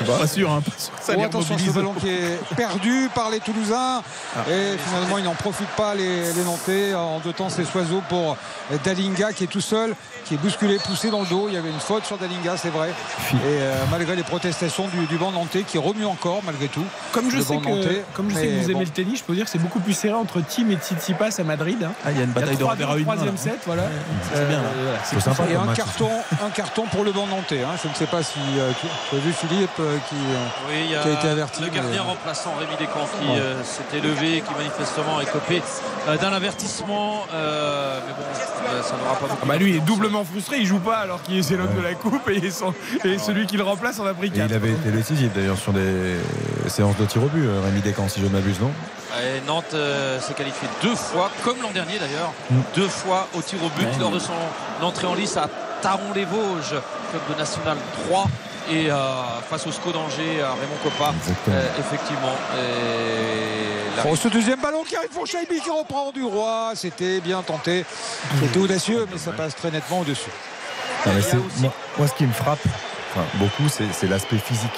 Je sais pas. Pas sûr, hein, pas sûr. Ça Oh, attention, ce ballon qui est perdu par les Toulousains. Et finalement, ils n'en profitent pas, les, les Nantais. En deux temps, c'est Soiseau pour Dalinga qui est tout seul, qui est bousculé, poussé dans le dos. Il y avait une faute sur Dalinga, c'est vrai. Et euh, malgré les protestations du, du banc nantais qui remue encore, malgré tout. Comme je sais que, nantais. comme je sais que vous aimez bon. le tennis, je peux vous dire que c'est beaucoup plus serré entre Team et Tsitsipas à Madrid. hein. Ah, il y a une bataille de trois revers à une troisième set, voilà. C'est bien, là. Euh, voilà, c'est sympa Et un match. carton, un carton pour le banc nantais. hein. Je ne sais pas si euh, tu as vu Philippe qui, euh, Oui, il y a qui a été averti. le gardien mais- remplaçant Rémi Descamps qui Ouais. euh, s'était levé et qui manifestement est copé euh, d'un avertissement. euh, mais bon, euh, ça n'aura pas beaucoup Ah bah lui il est doublement frustré, il joue pas alors qu'il est l'homme de la coupe et, son- et celui qui le remplace en a pris Et 4. il avait été décisif d'ailleurs sur des séances de tir au but, euh, Rémi Descamps, si je ne m'abuse, non? Et Nantes euh, s'est qualifié deux fois, comme l'an dernier d'ailleurs, Mm. deux fois au tir au but lors de son entrée en lice à Taron-les-Vosges, club de National 3. Et euh, face au SCO d'Angers, à Raymond Coppa, euh, effectivement. Et la- Oh, ce deuxième ballon qui arrive pour Chaibi qui reprend du roi. C'était bien tenté. C'était audacieux, mais ça passe très nettement au-dessus. Non, mais Il y a c'est- aussi- moi, moi, ce qui me frappe enfin, beaucoup, c'est l'aspect physique.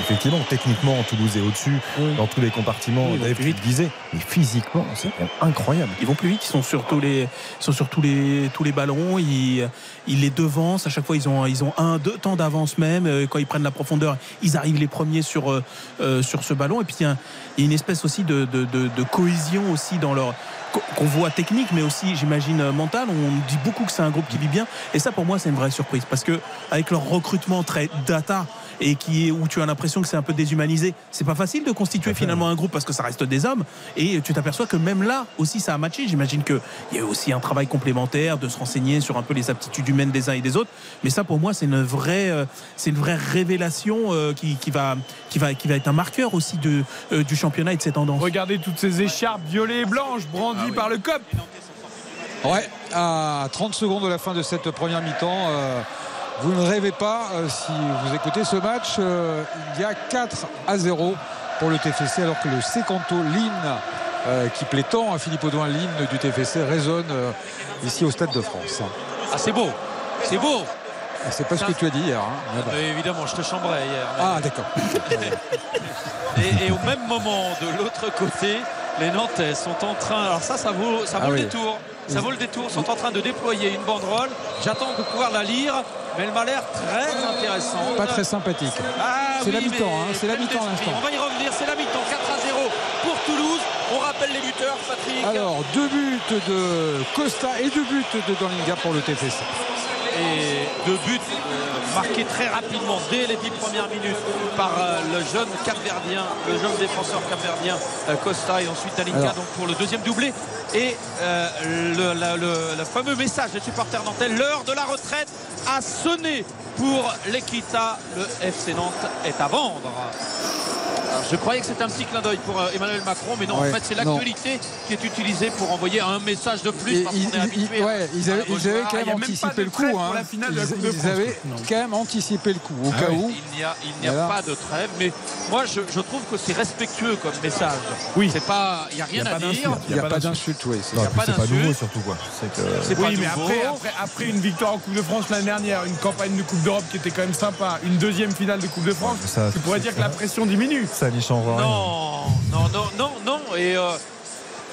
Effectivement, techniquement, Toulouse est au-dessus dans tous les compartiments. Oui, Dave, plus vite. disais, mais physiquement, c'est incroyable. Ils vont plus vite, ils sont sur tous les, sont sur tous les, tous les ballons, ils, ils les devancent. À chaque fois, ils ont, ils ont un, deux temps d'avance même. Euh, Quand ils prennent la profondeur, ils arrivent les premiers sur, euh, euh, sur ce ballon. Et puis, il y, a, il y a une espèce aussi de, de, de- de cohésion aussi dans leur qu'on- voit technique, mais aussi, j'imagine, euh, mental. On dit beaucoup que c'est un groupe qui vit bien. Et ça, pour moi, c'est une vraie surprise. Parce que avec leur recrutement très data et qui est, où tu as l'impression que c'est un peu déshumanisé, c'est pas facile de constituer finalement un groupe parce que ça reste des hommes. Et tu t'aperçois que même là aussi, ça a matché. J'imagine qu'il y a eu aussi un travail complémentaire de se renseigner sur un peu les aptitudes humaines des uns et des autres. Mais ça, pour moi, c'est une vraie, euh, c'est une vraie révélation euh, qui, qui va, qui va, qui va être un marqueur aussi de, euh, du championnat et de ses tendances. Regardez toutes ces écharpes violettes et blanches brandies Ah par le COP. Ouais, à 30 secondes de la fin de cette première mi-temps. euh, vous ne rêvez pas, euh, si vous écoutez ce match, euh, il y a 4 à 0 pour le TFC, alors que le Secanto l'hymne euh, qui plaît tant à Philippe Audouin, l'hymne du TFC, résonne euh, ici au Stade de France. Ah, c'est beau, c'est beau. C'est pas ce que tu as dit hier. hein, bon. Euh, évidemment, je te chambrais hier. Ah, d'accord. [laughs] Et, et au même moment, de l'autre côté, les Nantais sont en train. Alors ça, ça vaut, ça vaut Ah le oui. détour. Ça vaut le détour. Sont en train de déployer une banderole. J'attends de pouvoir la lire, mais elle m'a l'air très intéressante. Pas très sympathique. Ah c'est la oui, mi-temps, mais hein, c'est la mi-temps à d'esprit. l'instant. On va y revenir. C'est la mi-temps. 4 à 0 pour Toulouse. On rappelle les buteurs, Patrick. Alors, deux buts de Costa et deux buts de Dolinga pour le TFC. Et deux buts euh, marqués très rapidement dès les dix premières minutes par euh, le jeune capverdien, le jeune défenseur capverdien euh, Costa et ensuite Dalinka donc pour le deuxième doublé. Et euh, le, la- le- le fameux message des supporters nantais l'heure de la retraite a sonné pour l'Equita. Le FC Nantes est à vendre Alors, je croyais que c'était un petit clin d'œil pour euh, Emmanuel Macron, mais non, Ouais, en fait, c'est l'actualité qui est utilisée pour envoyer un message de plus. Parce ils, qu'on est habitué ils- à- ouais, ils à la avaient, ils avaient Beaujoire. quand il même anticipé de le coup. hein. la finale de la Ils, avaient quand même anticipé le coup au Ah cas oui. où. Il n'y a, il n'y pas de trêve, mais moi je, je trouve que c'est respectueux comme message. Oui. C'est pas, il n'y a rien à dire. Il n'y a pas d'insulte, oui. c'est- Non, y a pas c'est pas d'insulte. nouveau surtout quoi. C'est Oui, mais nouveau. après, une victoire en Coupe de France l'année dernière, une campagne de Coupe d'Europe qui était quand même sympa, une deuxième finale de Coupe de France, ça- tu pourrais dire que la pression diminue. Non, non, non, non, non. Et euh,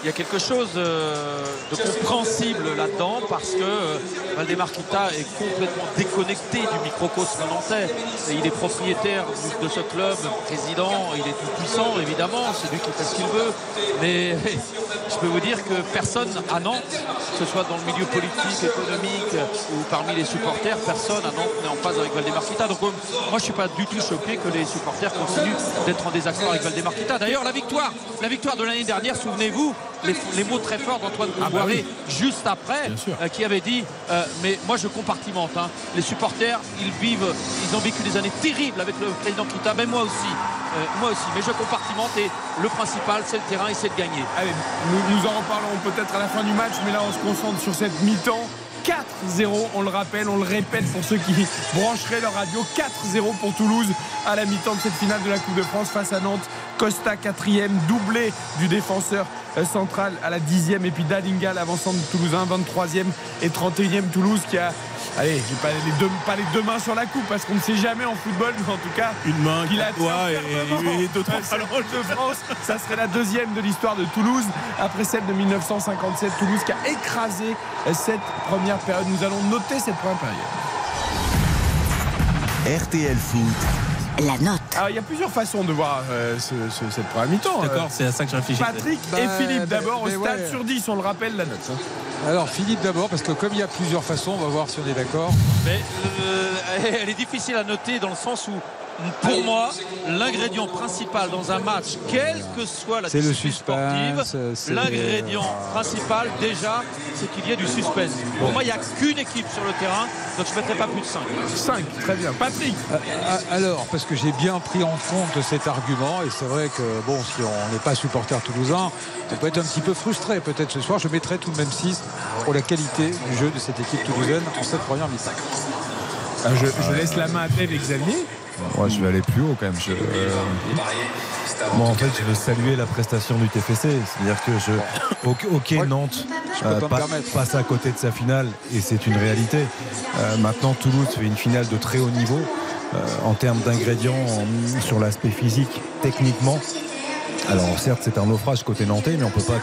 il y a quelque chose euh, de compréhensible là-dedans parce que euh, Valdemar Kita est complètement déconnecté du microcosme nantais. Et il est propriétaire de ce club, président, il est tout puissant évidemment, c'est lui qui fait ce qu'il veut. Mais [laughs] je peux vous dire que personne à Nantes, que ce soit dans le milieu politique, économique ou parmi les supporters, personne à Nantes n'est en phase avec Valdemar Kita. Donc euh, moi je suis pas du tout choqué que les supporters continuent d'être en désaccord avec Valdemar Kita. D'ailleurs la victoire, la victoire de l'année dernière, souvenez-vous, les, les mots très forts d'Antoine Ah bah juste après, euh, qui avait dit euh, mais moi je compartimente. hein. Les supporters, ils vivent, ils ont vécu des années terribles avec le président Kita, mais moi aussi, Euh, moi aussi. Mais je compartimente et le principal c'est le terrain et c'est de gagner. Allez, nous, nous en reparlerons peut-être à la fin du match, mais là on se concentre sur cette mi-temps. 4-0, on le rappelle, on le répète pour ceux qui brancheraient leur radio. 4-0 pour Toulouse à la mi-temps de cette finale de la Coupe de France face à Nantes. Costa quatrième, doublé du défenseur euh, central à la dixième et puis Dalinga l'avancement de Toulousain 23e et 31e Toulouse qui a allez j'ai pas les deux pas les deux mains sur la coupe parce qu'on ne sait jamais en football mais en tout cas Une main, il a doigts et, deux, trois de France. Ça serait la deuxième de l'histoire de Toulouse après celle de 1957. Toulouse qui a écrasé cette première période. Nous allons noter cette première période. RTL Foot. La note. Alors il y a plusieurs façons de voir euh, ce- ce- cette première mi-temps. D'accord, Euh, c'est à ça que je réfléchis. Patrick Bah, et Philippe mais- d'abord au mais stade ouais. sur 10, on le rappelle la note. hein. Alors Philippe d'abord, parce que comme il y a plusieurs façons, on va voir si on est d'accord. Mais euh, [laughs] elle est difficile à noter dans le sens où, pour moi, l'ingrédient principal dans un match, quelle que soit la C'est le discipline suspense, sportive, l'ingrédient principal déjà, c'est qu'il y ait du suspense. Pour moi, il n'y a qu'une équipe sur le terrain, donc je ne mettrai pas plus de 5. 5, très bien. Patrick Ah, ah, Alors, parce que j'ai bien pris en compte cet argument, et c'est vrai que bon, si on n'est pas supporter toulousain, on peut être un petit peu frustré peut-être ce soir. Je mettrai tout de même 6 pour la qualité du jeu de cette équipe toulousaine en cette première mi-temps. Je, je laisse la main à Dave et Xavier. Moi, je vais aller plus haut quand même. Je, euh, Moi, en fait, je veux saluer la prestation du TFC. C'est-à-dire que je. Ok, Nantes euh, passe à côté de sa finale et c'est une réalité. Euh, maintenant, Toulouse fait une finale de très haut niveau euh, en termes d'ingrédients, en- sur l'aspect physique, techniquement. Alors, certes, c'est un naufrage côté nantais, mais on peut pas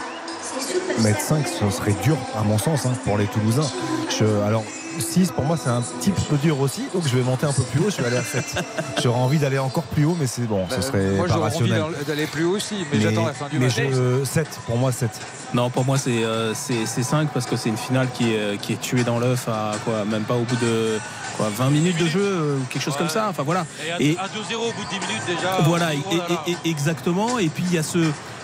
mettre 5, ce serait dur, à mon sens, hein, pour les Toulousains. Je- alors, 6, pour moi, c'est un petit peu dur aussi, donc je vais monter un peu plus haut, je vais aller à 7. J'aurais envie d'aller encore plus haut, mais c'est bon, ce serait Bah, Moi, pas j'aurais envie rationnel. d'al- d'aller plus haut aussi, mais, j'attends la fin du mais match. je- 7, pour moi, 7. Non, pour moi, c'est euh, c'est c'est 5 parce que c'est une finale qui est, qui est tuée dans l'œuf à quoi, même pas au bout de quoi, 20 minutes de jeu, euh, ou quelque chose comme ça. Enfin voilà. Et à, Et- à 2-0 au bout de 10 minutes déjà. Voilà, oh là et- là. et- et- exactement. Et puis il y a ce.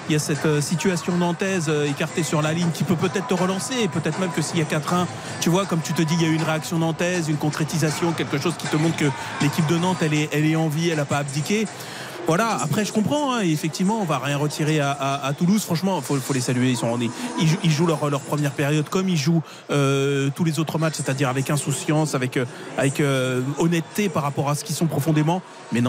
Il y a cette euh, situation nantaise euh, écartée sur la ligne qui peut peut-être te relancer et peut-être même que s'il y a 4-1, tu vois, comme tu te dis, il y a eu une réaction nantaise, une concrétisation, quelque chose qui te montre que l'équipe de Nantes, elle est, elle est en vie, elle n'a pas abdiqué. Voilà, après je comprends, hein, effectivement, on va rien retirer à, Toulouse. Franchement, faut, faut les saluer. Ils, sont, en- ils, jouent, leur, première période comme ils jouent euh, tous les autres matchs, c'est-à-dire avec insouciance, avec, euh, euh, honnêteté par rapport à ce qu'ils sont profondément. Mais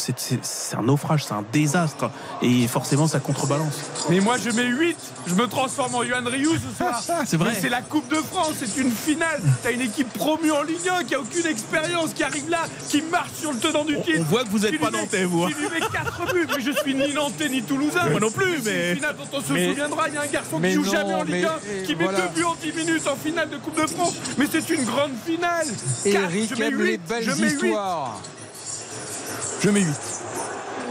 c'est- c'est c'est un naufrage, c'est un désastre. Et forcément, ça contrebalance. Mais moi je mets 8, je me transforme en Yohan Ryu ce soir. [laughs] C'est vrai. Mais C'est la Coupe de France, c'est une finale. T'as une équipe promue en Ligue 1 qui a aucune expérience, qui arrive là, qui marche sur le tenant du titre. On voit que vous êtes Qui pas met- nantais, vous. Qui lui met 4 buts, mais je suis ni nantais ni toulousain. Moi non plus, C'est mais- une finale dont on se Mais- souviendra. Il y a un garçon mais qui joue non, jamais en Ligue mais- 1, qui et met voilà. deux buts en 10 minutes en finale de Coupe de France. Mais c'est une grande finale. Eric je mets les belles je mets histoires. Je mets 8.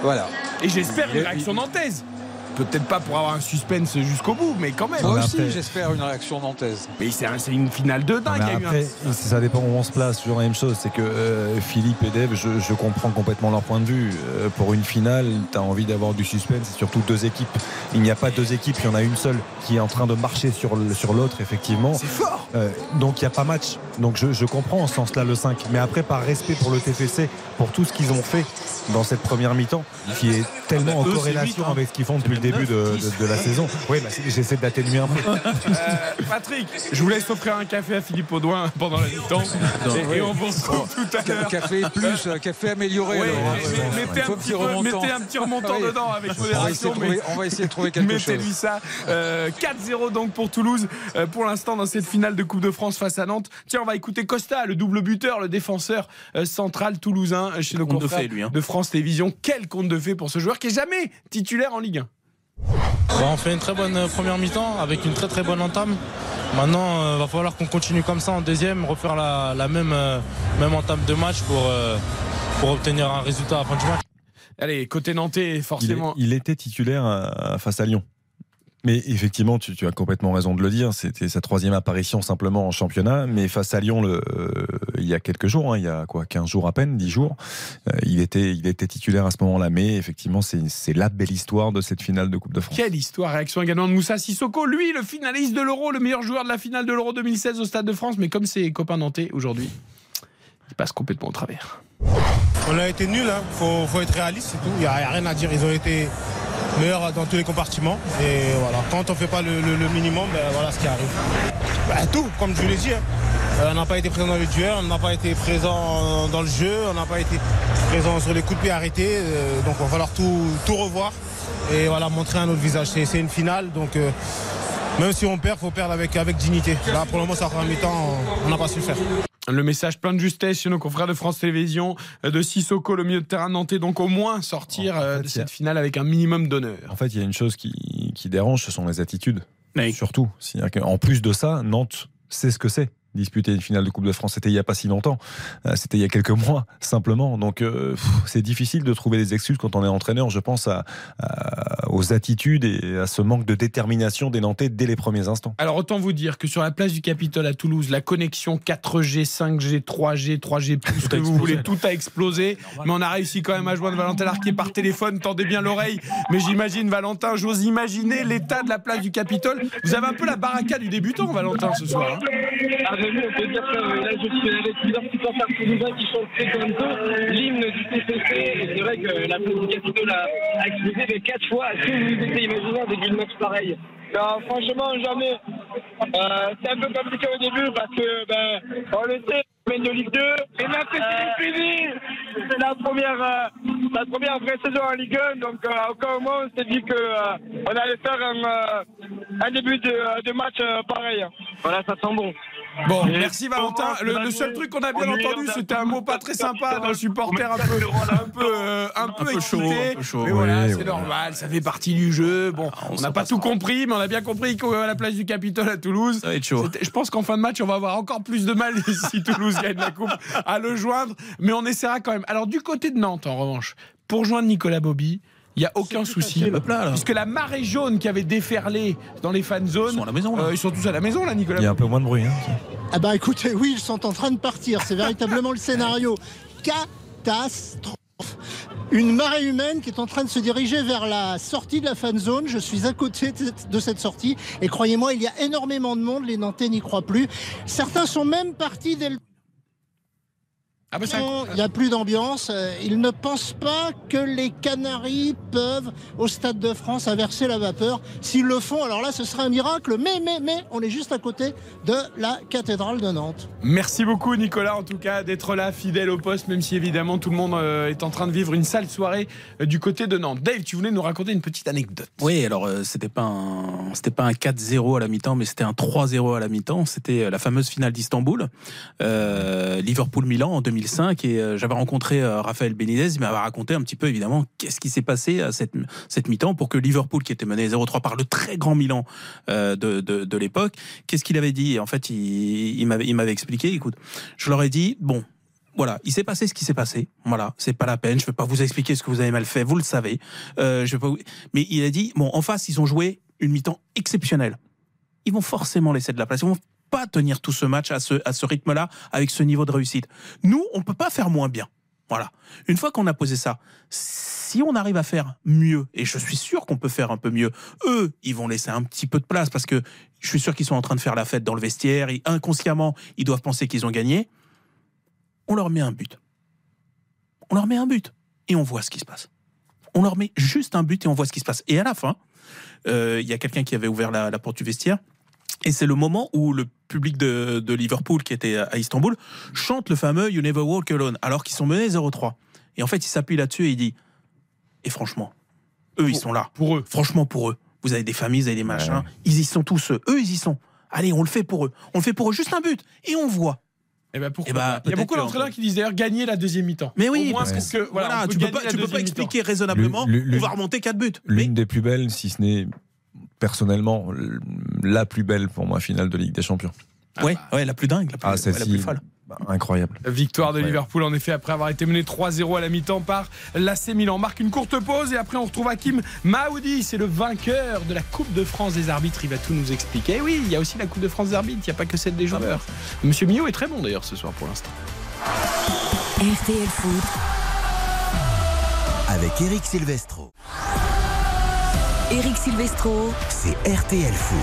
Voilà. Et j'espère une réaction nantaise. Peut-être pas pour avoir un suspense jusqu'au bout, mais quand même. Moi aussi, après- j'espère une réaction nantaise. Mais c'est un- c'est une finale de dingue. Mais il y a eu un- après, ça dépend où on se place. Toujours la même chose, c'est que euh, Philippe et Dave, je, je comprends complètement leur point de vue. Euh, pour une finale, tu as envie d'avoir du suspense, surtout deux équipes. Il n'y a pas deux équipes, il y en a une seule qui est en train de marcher sur l'autre, effectivement. C'est fort. Euh, donc il n'y a pas match. Donc je, je comprends en ce sens-là le 5. Mais après, par respect pour le TFC, pour tout ce qu'ils ont fait, dans cette première mi-temps qui est tellement bah, en corrélation hein. avec ce qu'ils font depuis le début de, de- de la saison. Oui, bah, j'essaie d'atténuer un peu. Euh, Patrick, je vous laisse offrir un café à Philippe Audouin pendant la mi-temps. Et, et on vous retrouve tout à l'heure. Café plus, euh, café amélioré. Alors, vraiment. mettez, un petit peu- mettez un petit remontant Oui. dedans avec On va modération. de trouver- mais- on va essayer de trouver quelque Mettez-lui chose. ça. Euh, 4-0 donc pour Toulouse euh, pour l'instant dans cette finale de Coupe de France face à Nantes. Tiens, on va écouter Costa, le double buteur, le défenseur euh, central toulousain euh, chez nos Conte de hein. de France Télévisions. Quel compte de fait pour ce joueur qui est jamais titulaire en Ligue 1. Bah, on fait une très bonne euh, première mi-temps avec une très très bonne entame. Maintenant, il va falloir qu'on continue comme ça en deuxième, refaire la, la même, euh, même entame de match pour, euh, pour obtenir un résultat à la fin du match. Allez, côté nantais, Il, est- forcément. il était titulaire euh, face à Lyon. Mais effectivement, tu, tu as complètement raison de le dire. C'était sa troisième apparition simplement en championnat. Mais face à Lyon, le, euh, il y a quelques jours, hein, il y a quoi, 15 jours à peine, 10 jours, euh, il, était, il était titulaire à ce moment-là. Mais effectivement, c'est la belle histoire de cette finale de Coupe de France. Quelle histoire Réaction également de Moussa Sissoko, lui, le finaliste de l'Euro, le meilleur joueur de la finale de l'Euro 2016 au Stade de France. Mais comme ses copains nantais aujourd'hui, il passe complètement au travers. On a été nuls, hein. faut, faut être réaliste, c'est tout. Il n'y a rien à dire. Ils ont été meilleurs dans tous les compartiments. Et voilà, quand on fait pas le, le- le minimum, ben voilà ce qui arrive. Ben, tout, comme je vous l'ai dit. hein. Euh, on n'a pas été présent dans le duel, on n'a pas été présent dans le jeu, on n'a pas été présent sur les coups de pied arrêtés. euh, donc il va falloir tout, tout revoir et voilà, montrer un autre visage. C'est une finale, donc euh, même si on perd, il faut perdre avec, avec dignité. Là, pour le moment, c'est encore un mi-temps, on n'a pas su le faire. Le message plein de justesse chez nos confrères de France Télévisions, euh, de Sissoko, le milieu de terrain nantais, donc au moins sortir euh, de cette finale avec un minimum d'honneur. En fait, il y a une chose qui, qui dérange, ce sont les attitudes. Surtout. C'est-à-dire qu'en plus de ça, Nantes sait ce que c'est. Disputer une finale de Coupe de France, c'était il n'y a pas si longtemps. Euh, C'était il y a quelques mois, [laughs] simplement. Donc, euh, c'est difficile de trouver des excuses quand on est entraîneur. Je pense à, à- aux attitudes et à ce manque de détermination des Nantais dès les premiers instants. Alors autant vous dire que sur la place du Capitole à Toulouse, la connexion 4G, 5G, 3G, 3G+, ce que vous voulez, tout a explosé. Mais on a réussi quand même à joindre Valentin Larquet par téléphone. Tendez bien l'oreille. Mais j'imagine, Valentin, j'ose imaginer l'état de la place du Capitole. Vous avez un peu la baraka du débutant, Valentin, ce soir. hein. On peut dire que euh, là je suis avec plusieurs supporters toulousains qui chantent Frequenzo, l'hymne du TCC, et c'est vrai que la place du Capitole a, a explosé mais quatre fois. Est-ce que vous vous étiez imaginé avec une match pareil Non, franchement, jamais. Euh, c'est un peu compliqué au début parce que, ben, on le sait, on de Ligue 2. Et là, c'est fini C'est la première, euh, la première vraie saison en Ligue 1. Donc, euh, à aucun moment, on s'est dit qu'on allait faire un, euh, un début de, de match euh, pareil. Voilà, ça sent bon. Bon, merci Valentin. Le, seul truc qu'on a bien est entendu, c'était un mot pas très sympa d'un supporter un peu, un peu, euh, un peu, peu chaud, excité. un peu chaud. Mais voilà, c'est normal, ça fait partie du jeu. Bon, on n'a pas tout compris, mais on a bien compris qu'à la place du Capitole à Toulouse, Ça va être chaud. je pense qu'en fin de match, on va avoir encore plus de mal [laughs] si Toulouse gagne la coupe à le joindre. Mais on essaiera quand même. Alors du côté de Nantes, en revanche, pour joindre Nicolas Bobby. Il n'y a aucun souci. Là. Puisque la marée jaune qui avait déferlé dans les fan zones. Ils sont à la maison, là. euh, ils sont tous à la maison, là, Nicolas Il y a un peu moins de bruit. hein. Ah bah écoutez, oui, ils sont en train de partir. C'est véritablement le [laughs] scénario. Catastrophe. Une marée humaine qui est en train de se diriger vers la sortie de la fan zone. Je suis à côté de cette- de cette sortie. Et croyez-moi, il y a énormément de monde. Les Nantais n'y croient plus. Certains sont même partis dès le Ah bah Non, il n'y a plus d'ambiance. Euh, Ils ne pensent pas que les Canaries peuvent, au Stade de France, inverser la vapeur. S'ils le font, alors là, ce serait un miracle. Mais, mais, mais, on est juste à côté de la cathédrale de Nantes. Merci beaucoup Nicolas en tout cas d'être là fidèle au poste même si évidemment tout le monde euh, est en train de vivre une sale soirée euh, du côté de Nantes. Dave, tu voulais nous raconter une petite anecdote. Oui, alors euh, c'était pas un c'était pas un 4-0 à la mi-temps, mais c'était un 3-0 à la mi-temps. C'était la fameuse finale d'Istanbul, euh, Liverpool-Milan en 2005, et euh, j'avais rencontré euh, Raphaël Benitez. Il m'avait raconté un petit peu évidemment qu'est-ce qui s'est passé à cette cette mi-temps pour que Liverpool, qui était mené 0-3 par le très grand Milan euh, de, de l'époque, qu'est-ce qu'il avait dit? En fait, il, il m'avait expliqué. Écoute, je leur ai dit bon. Voilà, il s'est passé ce qui s'est passé. Voilà, c'est pas la peine. Je vais pas vous expliquer ce que vous avez mal fait. Vous le savez. Euh, je vais Mais il a dit bon, en face, ils ont joué une mi-temps exceptionnelle. Ils vont forcément laisser de la place. Ils vont pas tenir tout ce match à ce, à ce rythme-là, avec ce niveau de réussite. Nous, on peut pas faire moins bien. Voilà. Une fois qu'on a posé ça, si on arrive à faire mieux, et je suis sûr qu'on peut faire un peu mieux, eux, ils vont laisser un petit peu de place parce que je suis sûr qu'ils sont en train de faire la fête dans le vestiaire. Et inconsciemment, ils doivent penser qu'ils ont gagné. On leur met un but. On leur met un but. et on voit ce qui se passe. On leur met juste un but et on voit ce qui se passe. Et à la fin, euh, il y a quelqu'un qui avait ouvert la porte du vestiaire. Et c'est le moment où le public de, de Liverpool, qui était à Istanbul, chante le fameux You Never Walk Alone, alors qu'ils sont menés 0-3. Et en fait, il s'appuie là-dessus et il dit Et franchement, eux, ils sont là. Pour eux. Franchement, pour eux. Vous avez des familles, vous avez des machins. Ils y sont tous. Eux, Eux, ils y sont. Allez, on le fait pour eux. On le fait pour eux, juste un but. Et on voit. Eh ben pourquoi Eh ben, Il y a beaucoup d'entraîneurs qui disent d'ailleurs gagner la deuxième mi-temps. Mais oui, Au moins, parce parce que voilà, tu peux pas, tu peux expliquer raisonnablement Le- le- on va remonter 4 buts. L'une des plus belles, si ce n'est personnellement la plus belle pour moi finale de Ligue des Champions. Ouais, ouais, la plus dingue, la plus, Ah, ouais, la celle-ci, plus folle. bah, incroyable. Victoire de Incroyable. Liverpool en effet après avoir été mené 3-0 à la mi-temps par l'AC Milan. On marque une courte pause et après on retrouve Hakim Maoudi, c'est le vainqueur de la Coupe de France des arbitres, il va tout nous expliquer. Et oui, il y a aussi la Coupe de France des arbitres, il n'y a pas que celle des joueurs. Monsieur Millot est très bon d'ailleurs ce soir pour l'instant. RTL Foot, Avec Eric Silvestro. Eric Silvestro, C'est RTL Foot.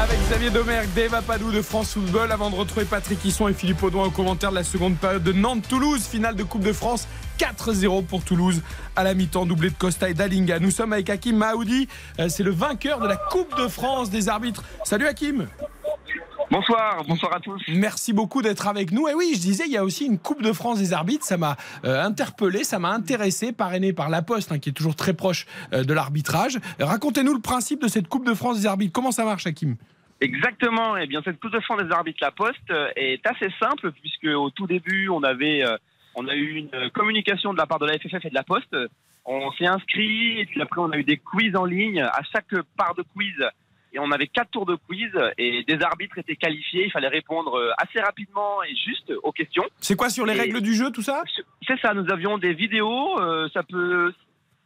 Avec Xavier Domergue, Dave Apadou de France Football, avant de retrouver Patrick Hisson et Philippe Audouin au commentaire de la seconde période de Nantes-Toulouse, finale de Coupe de France, 4-0 pour Toulouse à la mi-temps, doublé de Costa et d'Alinga. Nous sommes avec Hakim Maoudi, euh, c'est le vainqueur de la Coupe de France des arbitres. Salut Hakim Bonsoir, bonsoir à tous. Merci beaucoup d'être avec nous. Et oui, je disais, il y a aussi une Coupe de France des arbitres. Ça m'a euh, interpellé, ça m'a intéressé, parrainé par La Poste, hein, qui est toujours très proche euh, de l'arbitrage. Racontez-nous le principe de cette Coupe de France des arbitres. Comment ça marche, Hakim? Exactement. Eh bien, cette Coupe de France des arbitres La Poste euh, est assez simple puisque au tout début, on avait, euh, on a eu une communication de la part de la FFF et de La Poste. On s'est inscrit et puis après, on a eu des quiz en ligne. À chaque part de quiz, et on avait quatre tours de quiz et des arbitres étaient qualifiés. Il fallait répondre euh, assez rapidement et juste aux questions. C'est quoi sur les Et- règles du jeu, tout ça? C'est ça. Nous avions des vidéos. euh, ça peut.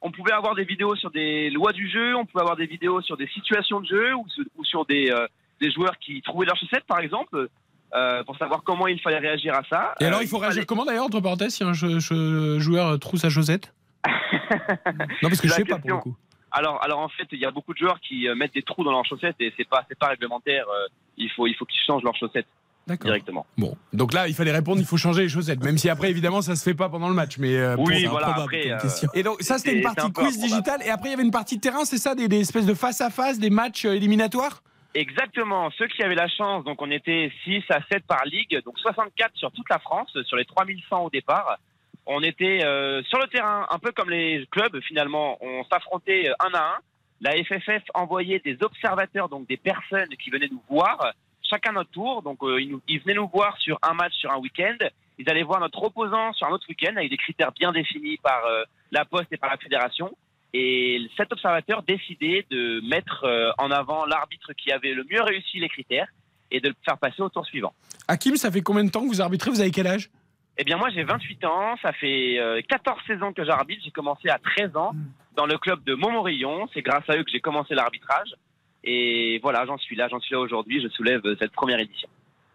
On pouvait avoir des vidéos sur des lois du jeu, on pouvait avoir des vidéos sur des situations de jeu ou, sur- ou sur des, euh, des joueurs qui trouvaient leurs chaussettes, par exemple, euh, pour savoir comment il fallait réagir à ça. Et alors, il faut fallait- réagir comment d'ailleurs, entre parenthèses, si un jeu- jeu- joueur trouve sa chaussette? [laughs] Non, parce que je sais pas pour le coup. Alors, alors en fait, il y a beaucoup de joueurs qui euh, mettent des trous dans leurs chaussettes et c'est pas, c'est pas réglementaire. euh, il faut, il faut qu'ils changent leurs chaussettes directement. Bon, donc là, il fallait répondre, il faut changer les chaussettes. Même si après, évidemment, ça se fait pas pendant le match. Mais euh, Oui, pour- voilà, après, euh. Et donc, ça, c'était c'est- une partie quiz improbable. digital. Et après, il y avait une partie terrain, c'est ça des, des espèces de face-à-face, des matchs éliminatoires? Exactement. Ceux qui avaient la chance, donc on était 6 à 7 par ligue, donc 64 sur toute la France, sur les 3100 au départ. On était euh, sur le terrain, un peu comme les clubs finalement. On s'affrontait euh, un à un. La FFF envoyait des observateurs, donc des personnes qui venaient nous voir, chacun notre tour. Donc euh, ils, nous- venaient nous voir sur un match, sur un week-end. Ils allaient voir notre opposant sur un autre week-end avec des critères bien définis par la Poste et par la Fédération. Et cet observateur décidait de mettre en avant l'arbitre qui avait le mieux réussi les critères et de le faire passer au tour suivant. Hakim, ça fait combien de temps que vous arbitrez? Vous avez quel âge? Eh bien, moi, j'ai 28 ans. Ça fait euh, 14 saisons que j'arbitre. J'ai commencé à 13 ans dans le club de Montmorillon. C'est grâce à eux que j'ai commencé l'arbitrage. Et voilà, j'en suis là. J'en suis là aujourd'hui. Je soulève euh, cette première édition.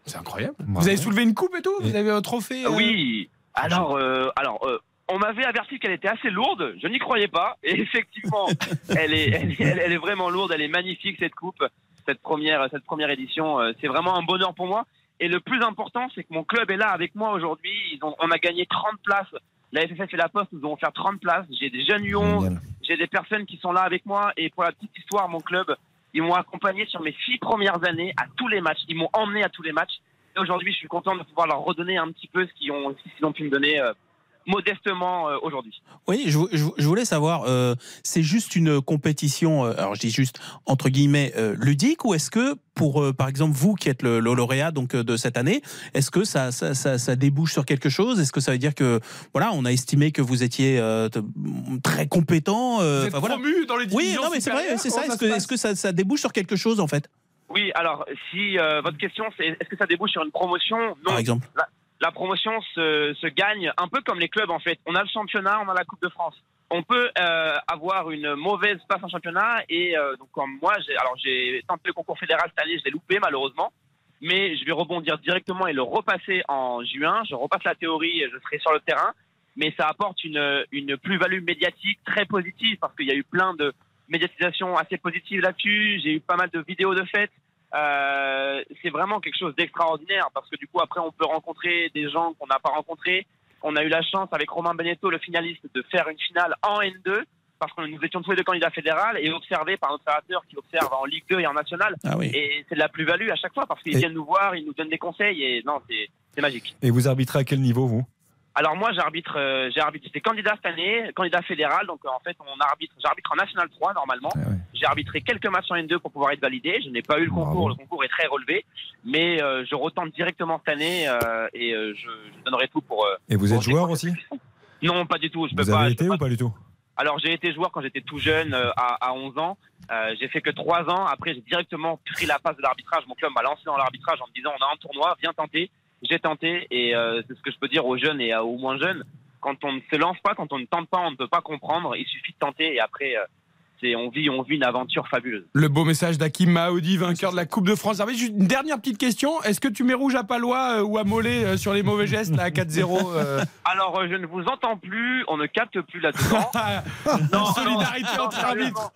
C'est incroyable. Vous avez soulevé une coupe et tout? Vous avez un trophée euh, Oui. Alors, euh, alors euh, on m'avait averti qu'elle était assez lourde. Je n'y croyais pas. Et [laughs] effectivement, elle, est, elle, est- elle- elle est vraiment lourde. Elle est magnifique, cette coupe. Cette première, cette première édition. Euh, C'est vraiment un bonheur pour moi. Et le plus important, c'est que mon club est là avec moi aujourd'hui. Ils ont- On a gagné 30 places. La FFF et la Poste nous ont offert 30 places. J'ai des jeunes U11. J'ai des personnes qui sont là avec moi. Et pour la petite histoire, mon club, ils m'ont accompagné sur mes six premières années à tous les matchs. Ils m'ont emmené à tous les matchs. Et aujourd'hui, je suis content de pouvoir leur redonner un petit peu ce qu'ils ont, ce qu'ils ont pu me donner euh, modestement euh, aujourd'hui. Oui, je, je- je voulais savoir, euh, c'est juste une compétition, euh, alors je dis juste entre guillemets euh, ludique, ou est-ce que pour, euh, par exemple, vous qui êtes le, le lauréat donc euh, de cette année, est-ce que ça, ça, ça, ça débouche sur quelque chose? Est-ce que ça veut dire que voilà, on a estimé que vous étiez euh, très compétent euh, Vous êtes voilà. promu dans les Oui, divisions non, mais c'est vrai, c'est ça. Est-ce que, est-ce que ça, ça débouche sur quelque chose en fait? Oui, alors si euh, votre question c'est est-ce que ça débouche sur une promotion? Non. Par exemple. La, la promotion se, se gagne un peu comme les clubs en fait. On a le championnat, on a la Coupe de France. On peut euh, avoir une mauvaise place en championnat et euh, donc comme moi, j'ai alors j'ai tenté le concours fédéral cette année, je l'ai loupé malheureusement. Mais je vais rebondir directement et le repasser en juin. Je repasse la théorie je serai sur le terrain. Mais ça apporte une, une plus-value médiatique très positive parce qu'il y a eu plein de médiatisation assez positive là-dessus. J'ai eu pas mal de vidéos de fêtes. Euh, c'est vraiment quelque chose d'extraordinaire parce que du coup après on peut rencontrer des gens qu'on n'a pas rencontrés. On a eu la chance avec Romain Beneteau, le finaliste, de faire une finale en N2 parce que nous étions tous les deux candidats fédéraux et observés par un observateur qui observe en Ligue 2 et en National. Ah oui. Et c'est de la plus-value à chaque fois parce qu'ils Et- viennent nous voir, ils nous donnent des conseils et non, c'est magique. Et vous arbitrez à quel niveau, vous? Alors moi, j'arbitre, euh, j'ai arbitré, j'étais candidat cette année, candidat fédéral, donc euh, en fait, on arbitre, j'arbitre en National 3 normalement. J'ai arbitré quelques matchs en N2 pour pouvoir être validé. Je n'ai pas eu le concours, le concours est très relevé, mais euh, je retente directement cette année euh, et euh, je, je donnerai tout pour. euh, Et vous pour êtes joueur aussi Non, pas du tout. Je peux Vous pas. avez je été peux ou pas du tout? Alors j'ai été joueur quand j'étais tout jeune, euh, à, à 11 ans. Euh, j'ai fait que 3 ans. Après j'ai directement pris la passe de l'arbitrage. Mon club m'a lancé dans l'arbitrage en me disant on a un tournoi, viens tenter. J'ai tenté et euh, c'est ce que je peux dire aux jeunes et aux moins jeunes. Quand on ne se lance pas, quand on ne tente pas, on ne peut pas comprendre. Il suffit de tenter et après euh, c'est on vit on vit une aventure fabuleuse. Le beau message d'Hakim Mahoudi, vainqueur de la Coupe de France. Juste une dernière petite question. Est-ce que tu mets rouge à Palois euh, ou à Mollet euh, sur les mauvais gestes là, à 4-0 euh [laughs] Alors je ne vous entends plus, on ne capte plus là-dedans. [laughs] non, Solidarité non, entre sérieusement,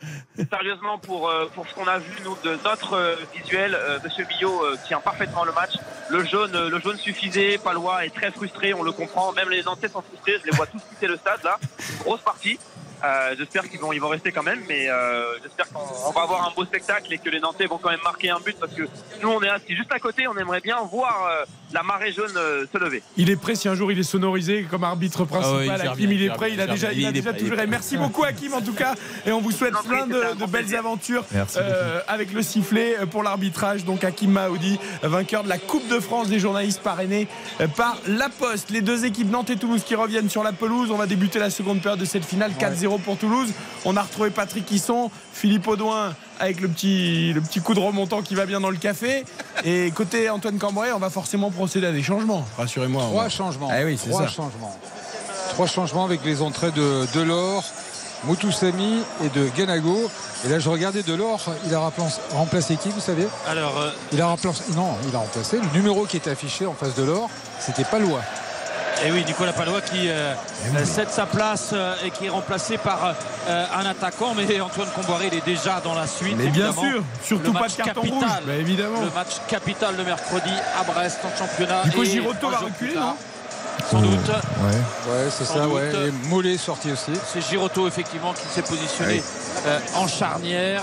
sérieusement, pour, pour ce qu'on a vu nous de notre visuel, Monsieur Billot tient parfaitement le match. Le jaune, le jaune suffisait. Palois est très frustré, on le comprend. Même les Nantais sont frustrés. Je les vois tous quitter le stade là. Grosse partie. Euh, j'espère qu'ils vont, ils vont rester quand même, mais euh, j'espère qu'on on va avoir un beau spectacle et que les Nantais vont quand même marquer un but parce que nous on est assis juste à côté, on aimerait bien voir euh, la marée jaune euh, se lever. Il est prêt si un jour il est sonorisé comme arbitre principal. Ah ouais, Hakim, bien, il il est prêt, bien, il a déjà, il a déjà prêt, tout géré. prêt. Merci beaucoup Hakim en tout cas, et on vous souhaite plein de, belles aventures euh, avec le sifflet pour l'arbitrage. Donc Hakim Mahoudi, vainqueur de la Coupe de France des journalistes parrainé euh, par La Poste. Les deux équipes Nantes et Toulouse qui reviennent sur la pelouse. On va débuter la seconde période de cette finale 4-0 pour Toulouse. On a retrouvé Patrick Hisson, Philippe Audouin avec le petit, le petit coup de remontant qui va bien dans le café. Et côté Antoine Cambrai, on va forcément procéder à des changements. Rassurez-moi. Trois changements. Ah oui, c'est Trois ça. changements. Trois changements avec les entrées de Delors, Moutoussami et de Ganago. Et là, je regardais Delors, il a remplacé, qui, vous savez? Alors, euh, Il a remplacé. Non, il a remplacé. Le numéro qui était affiché en face de l'or, c'était Palois. Et oui, Nicolas Palois qui euh, euh, cède sa place euh, et qui est remplacé par euh, un attaquant. Mais Antoine Comboiré, il est déjà dans la suite. Mais bien sûr, surtout Le pas match de carton capital. rouge. Bah, évidemment. Le match capital le mercredi à Brest en championnat. Du coup, Et Giroto va reculer, non Sans doute. Ouais, ouais c'est ça, doute. ouais. Et Mollet sorti aussi. C'est Giroto effectivement qui s'est positionné euh, en charnière.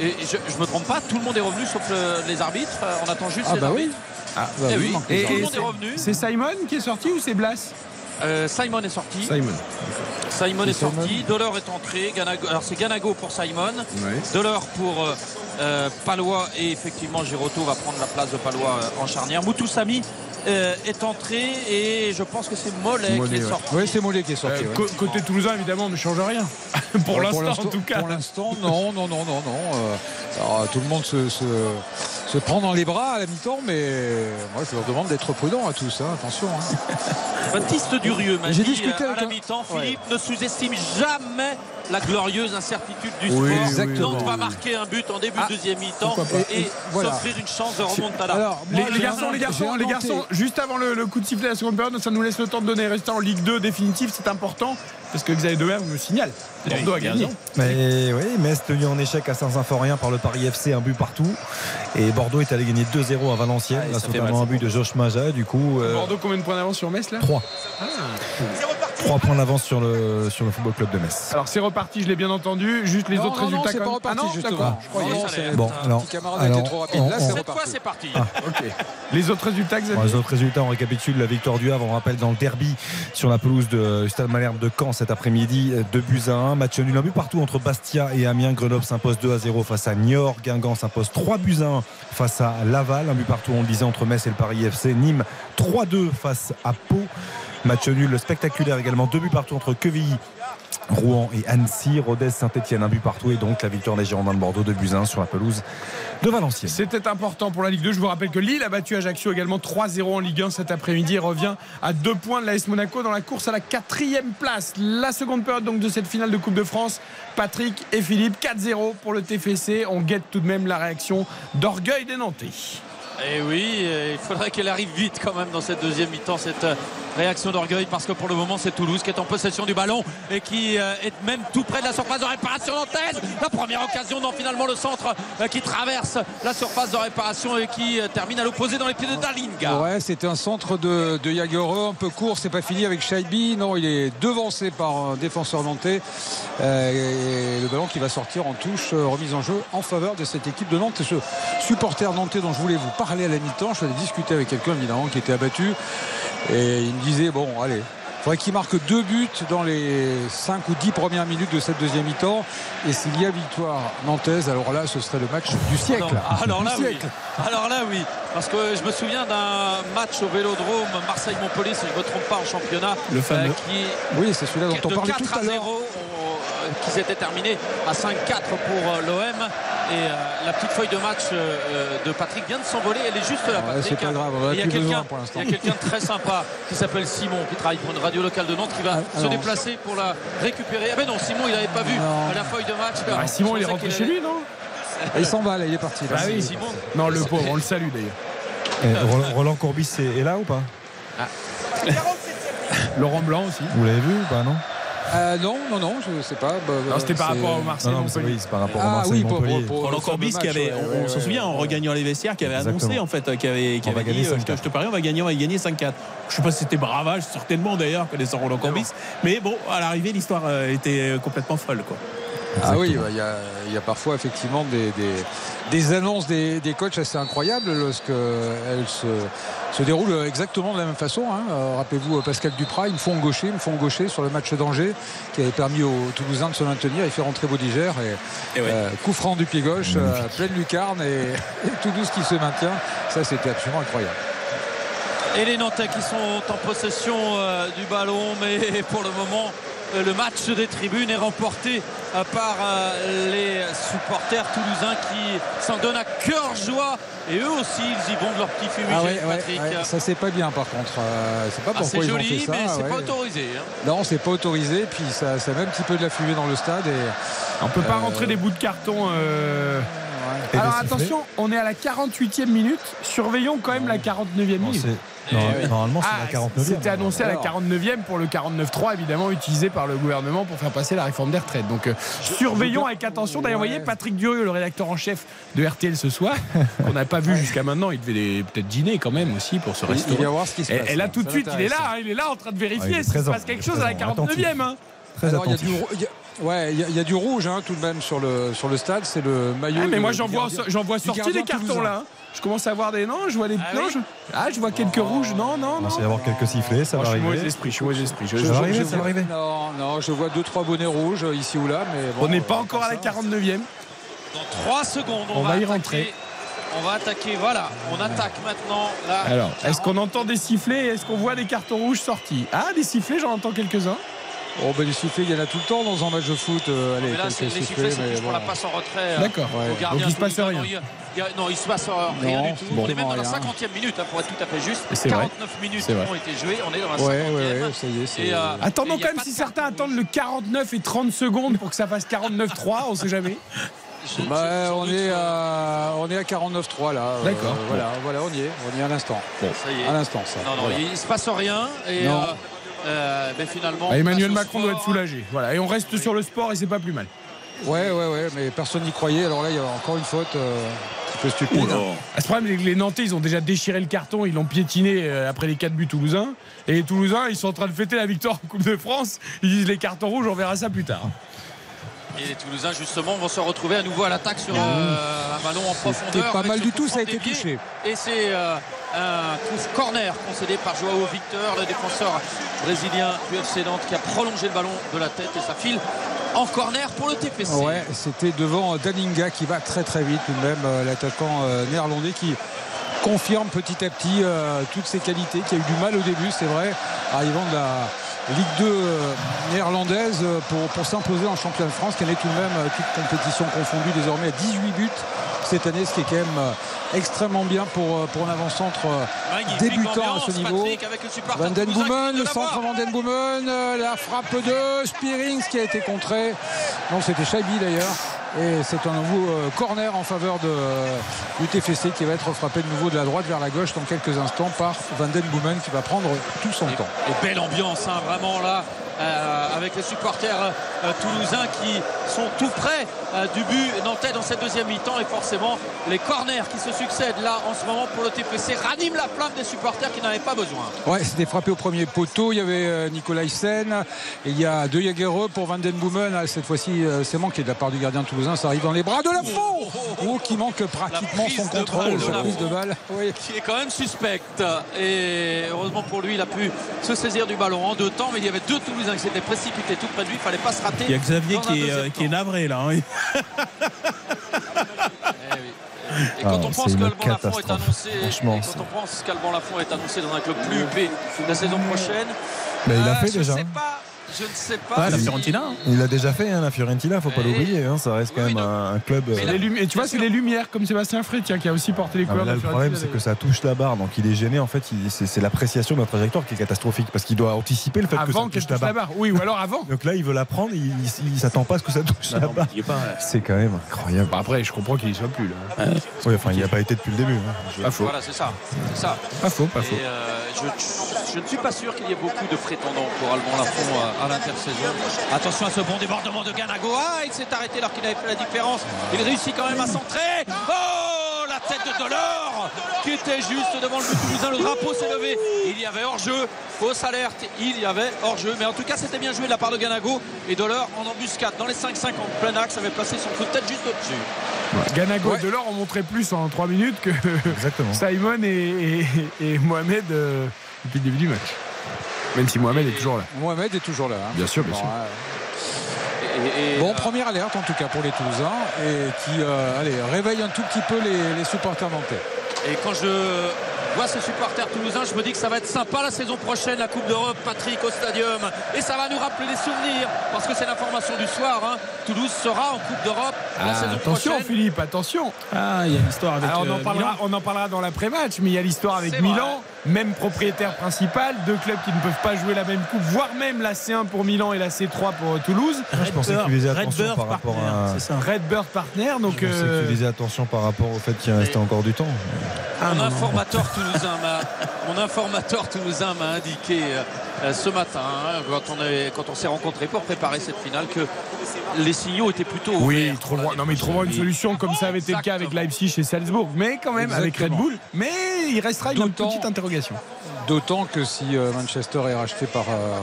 Et je ne me trompe pas, tout le monde est revenu sauf le- les arbitres. On attend juste Ah les bah oui. Ah, Eh oui, Et, tout le et monde est c'est- revenu. c'est Simon qui est sorti ou c'est Blas Euh, Simon est sorti. Simon. Simon est sorti, Dolor est entré, Ganago- alors c'est Ganago pour Simon, Dolor pour euh, euh, Palois et effectivement Giroto va prendre la place de Palois euh, en charnière. Moutoussami euh, est entré et je pense que c'est Mollet, Mollet, qui est ouais. sorti. Oui, c'est Mollet qui est sorti. Euh, ouais. côté toulousain, évidemment, on ne change rien. [laughs] pour Ouais, l'instant, en tout cas. Pour l'instant, non, non, non, non, non. Euh, alors, tout le monde se, se, se prend dans les bras à la mi-temps, mais moi je leur demande d'être prudents à tous. hein, attention. hein. [laughs] Baptiste Durieux m'a J'ai dit discuté euh, à avec la un- mi-temps, Ouais. Philippe ne sous-estime jamais la glorieuse incertitude du Oui, sport. exactement. Nantes va marquer un but en début de deuxième mi-temps et, Voilà. s'offrir une chance de remontada. Alors, Les, moi, les j'ai garçons, un- les garçons, les garçons, juste avant le, le coup de sifflet de la seconde période, ça nous laisse le temps de donner les résultats en Ligue 2 définitif, c'est important, parce que Xavier Demer me signale. Bordeaux a gagné. Mais oui, Metz tenu en échec à Saint-Symphorien par le Paris FC, un but partout. Et Bordeaux est allé gagner 2-0 à Valenciennes, Ah, notamment mal, un but de Josh Maja. Du coup, euh, Bordeaux, combien de points d'avance sur Metz là? 3. Ah. 3 points d'avance sur le, sur le Football Club de Metz. Alors c'est reparti, je l'ai bien entendu. Juste les Non, autres non, non, résultats c'est quand pas reparti, ah non, justement. Je croyais. Non, non, c'est-. Bon, un alors, petit camarade a été alors, trop rapide. on- Là, on- c'est Cette reparti. fois, c'est parti. Ah, ok. [laughs] Les autres résultats, Xavier Bon, les autres résultats, on récapitule la victoire du Havre. On rappelle dans le derby sur la pelouse de Stade Malherbe de Caen cet après-midi, 2 buts à 1. Match nul, un but partout entre Bastia et Amiens. Grenoble s'impose 2 à 0 face à Niort. Guingamp s'impose 3 buts à 1 face à Laval. Un but partout, on le disait, entre Metz et le Paris FC. Nîmes 3-2 face à Pau. Match nul spectaculaire également. Deux buts partout entre Quevilly. Rouen et Annecy, Rodez, Saint-Etienne, un but partout et donc la victoire des Girondins de Bordeaux de 1 sur la pelouse de Valenciennes. C'était important pour la Ligue 2. Je vous rappelle que Lille a battu Ajaccio également 3-0 en Ligue 1 cet après-midi et revient à deux points de l'AS Monaco dans la course à la quatrième place. La seconde période donc de cette finale de Coupe de France. Patrick et Philippe, 4-0 pour le TFC. On guette tout de même la réaction d'orgueil des Nantais. Et oui, euh, il faudrait qu'elle arrive vite quand même dans cette deuxième mi-temps, cette euh, réaction d'orgueil, parce que pour le moment, c'est Toulouse qui est en possession du ballon et qui euh, est même tout près de la surface de réparation nantaise. La première occasion dans finalement le centre qui traverse la surface de réparation et qui termine à l'opposé dans les pieds de Dalinga. Ouais, c'était un centre de, de un peu court, c'est pas fini avec Shaibi. Non, il est devancé par un défenseur nantais. Et le ballon qui va sortir en touche, remise en jeu en faveur de cette équipe de Nantes. Et ce supporter nantais dont je voulais vous parler à la mi-temps, je vais discuter avec quelqu'un évidemment qui était abattu. Et il me disait, bon, allez, faudrait qu'il marque deux buts dans les 5 ou 10 premières minutes de cette deuxième mi-temps. Et s'il y a victoire nantaise, alors là, ce serait le match du siècle. Alors, là, oui. Alors là, oui. Parce que je me souviens d'un match au Vélodrome Marseille-Montpellier, si je ne me trompe pas, en championnat. Le fameux. euh, qui, Oui, c'est celui-là dont on parlait 4 tout à l'heure. 0 on- euh, qui s'était terminé à 5-4 pour euh, l'OM. Et euh, la petite feuille de match euh, de Patrick vient de s'envoler. Elle est juste là, Ouais, c'est pas grave, on a il y a plus besoin quelqu'un pour l'instant. il y a quelqu'un de très sympa qui s'appelle Simon, qui travaille pour une radio locale de Nantes, qui va se alors, déplacer pour la récupérer. Ah ben non, Simon, il n'avait pas vu Non. la feuille de match. Ah, Simon, il est rentré chez lui, non Et il s'en va, là, il est parti. là. Ah oui. Simon. Non, le pauvre, on le salue d'ailleurs. Et Roland- Roland Courbis est, est là ou pas Laurent Blanc aussi. Vous l'avez vu ou pas non Euh, non, non, non, je sais pas. Bah, Non, c'était par rapport au Marseille. Non, oui, c'est par rapport au Ah Marseille oui, pour, pour, Corbis qui avait, on, ouais, on se ouais. souvient en regagnant les vestiaires, qui avait annoncé en fait, qui avait, qui On va avait dit, gagner euh, 5-4. je te parie, on va gagner, on va gagner 5-4. Je sais pas si c'était bravage, certainement d'ailleurs, connaissant Roland Corbis. Mais bon, à l'arrivée, l'histoire euh, était euh, complètement folle, quoi. Ah oui, bah, il y, a, il y a parfois effectivement des, des, des annonces des, des coachs assez incroyables lorsqu'elles se, se déroulent exactement de la même façon. hein. Euh, Rappelez-vous euh, Pascal Duprat, ils me font gaucher, ils me font gaucher sur le match d'Angers qui avait permis aux Toulousains de se maintenir. Il fait rentrer Baudigère et, Et ouais. euh, coup franc du pied gauche, euh, pleine lucarne et, [laughs] et Toulouse qui se maintient. Ça, c'était absolument incroyable. Et les Nantais qui sont en possession euh, du ballon, mais [laughs] pour le moment, euh, le match des tribunes est remporté euh, par euh, les supporters toulousains qui s'en donnent à cœur joie. Et eux aussi, ils y vont de leur petit fumigène, Ah ouais, Patrick. ouais, ça c'est pas bien par contre. Euh, c'est pas Ah, pourquoi c'est ils ont joli, fait ça. mais c'est ouais. pas autorisé. hein. Non, c'est pas autorisé. Puis ça, ça met un petit peu de la fumée dans le stade. Et, On peut pas Euh, rentrer des bouts de carton. euh, Alors sifflets. attention, on est à la 48e minute. Surveillons quand même la 49e Non, minute. Non, Normalement, c'est Ah, la 49e. C'était annoncé à la Alors. 49e pour le 49.3 évidemment utilisé par le gouvernement pour faire passer la réforme des retraites. Donc euh, surveillons avec attention. D'ailleurs, vous voyez Patrick Durieux, le rédacteur en chef de RTL ce soir, [laughs] qu'on n'a pas vu jusqu'à maintenant. Il devait peut-être dîner quand même aussi pour ce Il- il va voir ce qui se passe, et là là. tout de suite, il est là, hein, il est là en train de Ah, vérifier est s'il se passe quelque chose à la présent, 49e. hein. Très Alors, il y a attentif. du, ouais, il y y a rouge hein, tout de même sur le, sur le stade. C'est le maillot. Ah, mais moi j'en vois, j'en sortir des cartons là. hein. Je commence à voir des non, je vois des Ah non, oui je... ah, je vois quelques rouges. Non, non, Il non. va y avoir quelques sifflets, ça va je suis mauvais arriver. esprit, je suis mauvais esprit. Je- Je- Ça va je- arriver, je ça va arriver. Non, non, je vois deux trois bonnets rouges euh, ici ou là, mais bon, On n'est pas encore à la ça. 49e. Dans 3 secondes, on, On va y attaquer. rentrer. On va attaquer, voilà, on attaque maintenant. Là, Alors, est-ce qu'on entend des sifflets et Est-ce qu'on voit des cartons rouges sortis? Ah, des sifflets, j'en entends quelques-uns. Oh, ben, les sifflets, il y en a tout le temps dans un match de foot. euh, allez, Mais là, les sifflets, c'est plus pour bon. la passe en retrait. euh, D'accord. Ouais. au gardien Donc, il se passe rien. Non, il a- non, se passe rien Non, du tout. bon, on est même dans la rien. 50e minute, hein, pour être tout à fait juste. Et c'est vrai. 49 minutes vrai. ont été jouées, on est dans la 50e. Ouais, ouais, ouais, ça y est. Et, euh, Attendons quand même si de certains attendent le 49 et 30 secondes pour que ça fasse 49-3, on sait jamais. je- Bah, je- on, est à, on est à 49-3 là. euh, D'accord. voilà, voilà, on y est. On y est à l'instant. Ça y est. À l'instant, ça. Non, non, Voilà. il se passe rien. Et Non. euh, euh, ben, finalement. Bah, Emmanuel Macron doit être soulagé. Voilà, et on reste sur le sport et c'est pas plus mal. Ouais, ouais, ouais, mais personne n'y croyait. Alors là, il y a encore une faute euh, un peu stupide. Ah, Ce problème, c'est que les Nantais, ils ont déjà déchiré le carton, ils l'ont piétiné euh, après les 4 buts toulousains. Et les Toulousains, ils sont en train de fêter la victoire en Coupe de France. Ils disent les cartons rouges, on verra ça plus tard. Et les Toulousains, justement, vont se retrouver à nouveau à l'attaque sur euh, un ballon en profondeur. Pas mal du tout, ça a été touché. Et c'est euh, un coup corner concédé par Joao Victor, le défenseur brésilien du FC Nantes, qui a prolongé le ballon de la tête et ça file en corner pour le TPC. Ouais, c'était devant Dalinga qui va très très vite tout de même, euh, l'attaquant euh, néerlandais qui confirme petit à petit euh, toutes ses qualités, qui a eu du mal au début, c'est vrai, arrivant de la Ligue 2 euh, néerlandaise euh, pour, s'imposer en championnat de France, qui est tout de même, euh, toute compétition confondue, désormais à 18 buts cette année, ce qui est quand même euh, extrêmement bien pour, euh, pour un avant-centre euh, débutant à ce niveau. Patrick, avec le supporter Van Den toulousain qui Boomen, le centre. Van Den Boomen, la frappe de Spearings qui a été contrée. Non, c'était Chabi d'ailleurs. Et c'est un nouveau corner en faveur de, du TFC qui va être frappé de nouveau de la droite vers la gauche dans quelques instants par Van Den Boomen qui va prendre tout son temps. Et belle ambiance, hein, vraiment là, euh, avec les supporters euh, toulousains qui sont tout près euh, du but nantais dans cette deuxième mi-temps. Et forcément, les corners qui se succèdent là en ce moment pour le TFC raniment la flamme des supporters qui n'en avaient pas besoin. Ouais, c'était frappé au premier poteau. Il y avait Nicolas Hyssen. Et il y a deux Jagereux pour Van Den Boomen. Ah, Cette fois-ci, c'est manqué de la part du gardien toulousain. Ça arrive dans les bras de la fond oh, qui manque pratiquement son de contrôle. balle de prise de balle. Oui. Qui est quand même suspecte. Et heureusement pour lui, il a pu se saisir du ballon en deux temps. Mais il y avait deux Toulousains qui s'étaient précipités tout près de lui. Il fallait pas se rater. Il y a Xavier qui est, euh, qui est temps. navré là. hein. Et quand Ah, on c'est pense qu'Alban Lafont est catastrophe. annoncé, Franchement, et quand on pense qu'Alban Lafont est annoncé dans un club plus huppé la saison prochaine, Mais il a euh, fait je déjà. sais pas, je ne sais pas. Ah, la Fiorentina. hein. Il l'a déjà fait, hein, la Fiorentina, faut pas l'oublier. hein, ça reste quand même un, un club. euh, Les et tu vois, c'est les lumières, comme Sébastien Frey, tiens, qui a aussi porté les Ah, couleurs là, le la problème, c'est que ça touche la barre, donc il est gêné. En fait, c'est l'appréciation de la trajectoire qui est catastrophique parce qu'il doit anticiper le fait que Avant ça qu'elle touche la touche la barre. barre. Oui, ou alors avant. [laughs] Donc là, il veut la prendre, il, il, il s'attend pas à ce que ça touche la barre. C'est quand même incroyable. Bah, après, je comprends qu'il y soit plus là. Oui, enfin, il n'y a pas été depuis le début. hein. Pas faux. Voilà, c'est ça. C'est ça. Pas faux, pas faux. Euh, je, ne suis pas sûr qu'il y ait beaucoup de prétendants pour Alban Lafont euh, à l'intersaison. Attention à ce bon débordement de Ganago. Ah, il s'est arrêté alors qu'il avait fait la différence. Il réussit quand même à centrer. Oh, la tête de Delors qui était juste devant le but toulousain. Le drapeau s'est levé. Il y avait hors-jeu. Fausse alerte. Il y avait hors-jeu. Mais en tout cas, c'était bien joué de la part de Ganago. Et Delors en embuscade dans les 5-5 en plein axe avait placé son coup de tête juste au-dessus. Ganago et Delors ont montré plus en 3 minutes que Exactement. [laughs] Simon et, et- et Mohamed euh, depuis le début du match. Même si Mohamed est toujours là. Mohamed est toujours là. hein. Bien sûr, bien sûr. Bon, première alerte en tout cas pour les Toulousains et qui euh, allez, réveille un tout petit peu les, les supporters nantais. Et quand je vois ces supporters toulousains, je me dis que ça va être sympa la saison prochaine, la Coupe d'Europe, Patrick, au Stadium. Et ça va nous rappeler des souvenirs, parce que c'est l'information du soir. hein. Toulouse sera en Coupe d'Europe la Ah, saison attention prochaine. Philippe, attention. Ah, il y a l'histoire avec Alors, on, en euh, parlera, Milan. on en parlera dans l'après-match, mais il y a l'histoire avec Milan, même propriétaire principal, deux clubs qui ne peuvent pas jouer la même coupe, voire même la C1 pour Milan et la C3 pour euh, Toulouse. je pensais que tu faisais attention Redbird par rapport Partner, à. c'est ça. Redbird Partner, donc Je pensais que euh, tu faisais attention par rapport au fait qu'il restait encore du temps. Ah, mon, informateur toulousain mon informateur toulousain m'a indiqué euh, euh, ce matin, hein, quand on, est- quand on s'est rencontrés pour préparer cette finale, que les signaux étaient plutôt Oui, pour la non, mais il trouvera une solution comme ça avait été le cas avec Leipzig et Salzbourg, mais quand même avec Red. Bull. Mais il restera une petite interrogation. D'autant que si euh, Manchester est racheté par, euh,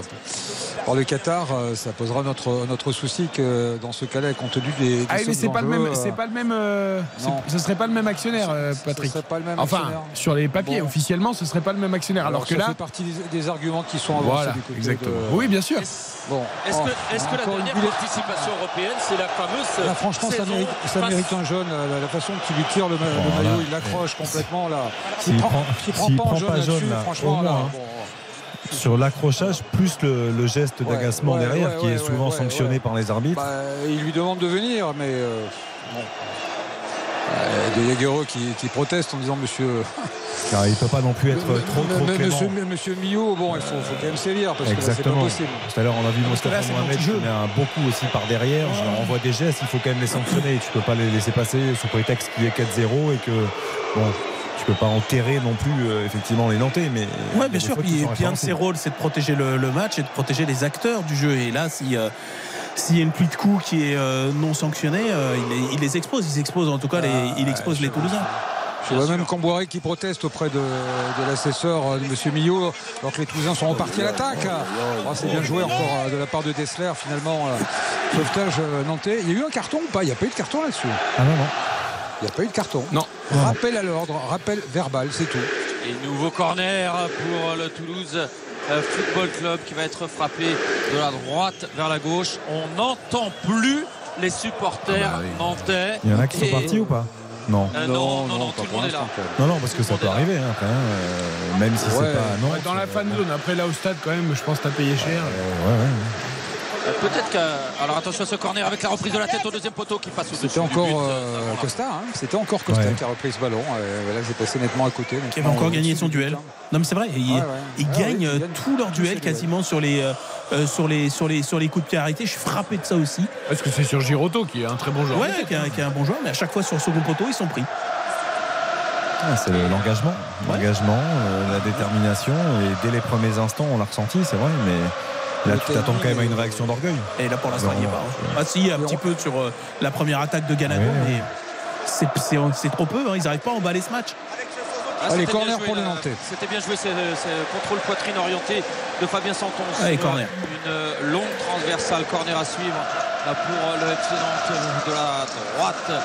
par le Qatar, euh, ça posera notre, notre souci que dans ce cas-là, compte tenu des, des Ah oui, mais c'est pas le même, c'est pas le même, euh, ce serait pas le même actionnaire, Patrick. serait pas le même enfin, actionnaire. sur les papiers, Bon. officiellement, ce serait pas le même actionnaire. Alors, Alors que ça là, fait partie des, des arguments qui sont avancés voilà, du côté exactement. de- Oui, bien sûr. Bon, Est-ce oh, que, la une dernière participation européenne, c'est la fameuse Là, franchement, ça mérite, ça face- mérite un jaune. La, la façon qu'il lui tire le, ma- le Bon, là, maillot, il l'accroche complètement là. S'il prend- pas un jaune là-dessus, là, franchement, moins, hein. bon, Sur l'accrochage, plus le, le geste Ouais, d'agacement ouais, derrière, ouais, qui ouais, est souvent ouais, sanctionné ouais. par les arbitres. bah, il lui demande de venir, mais euh, bon. Euh, de Jaguereux qui, qui proteste en disant Monsieur, Car [laughs] il ne peut pas non plus être trop, trop monsieur, monsieur Millot, bon, il faut, faut quand même sévir parce que là, c'est pas possible. Tout à l'heure, on a vu Mostafa c'est Mohamed qui met un beaucoup aussi par derrière. Je leur envoie des gestes, il faut quand même les sanctionner. Tu peux pas les laisser passer sous prétexte qu'il y ait 4-0 et que bon, peux pas enterrer non plus euh, effectivement les Nantais. Mais Ouais, bien sûr. Puis, puis un de ses rôles, c'est de protéger le, le match et de protéger les acteurs du jeu. Et là, si euh, s'il y a une pluie de coups qui est euh, non sanctionnée, euh, il, les, il les expose. Il expose en tout cas, les, il expose les Toulousains. Je vois même Camboiré qui proteste auprès de, de l'assesseur de Monsieur Millot, alors que les Toulousains sont repartis à l'attaque. Oh, c'est bien joué encore de la part de Dessler, finalement. Sauvetage nantais. Il y a eu un carton ou pas? Il n'y a pas eu de carton là-dessus. Ah non, non. Il n'y a pas eu de carton. Non. Rappel à l'ordre, rappel verbal, c'est tout. Et nouveau corner pour le Toulouse euh, Football Club qui va être frappé de la droite vers la gauche. On n'entend plus les supporters Ah bah nantais. Il y en a qui sont partis ou pas non. Euh, non, non, non, tout le pour monde est là. non, non, parce que ça peut arriver hein, quand même, euh, même si Ouais. c'est pas. Non, Ouais, dans la fan zone, après là au stade, quand même, je pense que t'as payé cher. Euh, ouais, ouais, ouais. Peut-être que. Alors attention à ce corner avec la reprise de la tête au deuxième poteau qui passe au-dessus. C'était du encore but. euh, Costa, hein. c'était encore Costa Ouais. qui a repris ce ballon. Euh, là, c'est passé nettement à côté. Qui avait encore euh, gagné son duel. Non mais c'est vrai, il- Ouais, ouais. ils Ah gagnent oui, euh, tous leurs duels quasiment sur les, euh, euh, sur, les, sur, les, sur les coups de pied arrêtés. Je suis frappé de ça aussi. Parce que c'est sur Giroto qui est un très bon joueur. Ouais, qui est, un- qui est un bon joueur, mais à chaque fois sur le second poteau, ils sont pris. Ah, c'est le- l'engagement, l'engagement, euh, la détermination. Et dès les premiers instants, on l'a ressenti, c'est vrai, mais là, tu t'attends quand même à une réaction d'orgueil. Et là, pour l'instant, il n'y est pas. hein. Ah si, un petit peu sur euh, la première attaque de Ouais, mais c'est- c'est c'est trop peu. hein. Ils n'arrivent pas à emballer ce match. Ah, Allez, c'était corner bien joué, pour les. Nantais. C'était bien joué, ce, contrôle poitrine orienté de Fabien Santon. Allez, sur corner. Une euh, longue transversale, corner à suivre là, pour euh, le FC Nantes de la droite euh,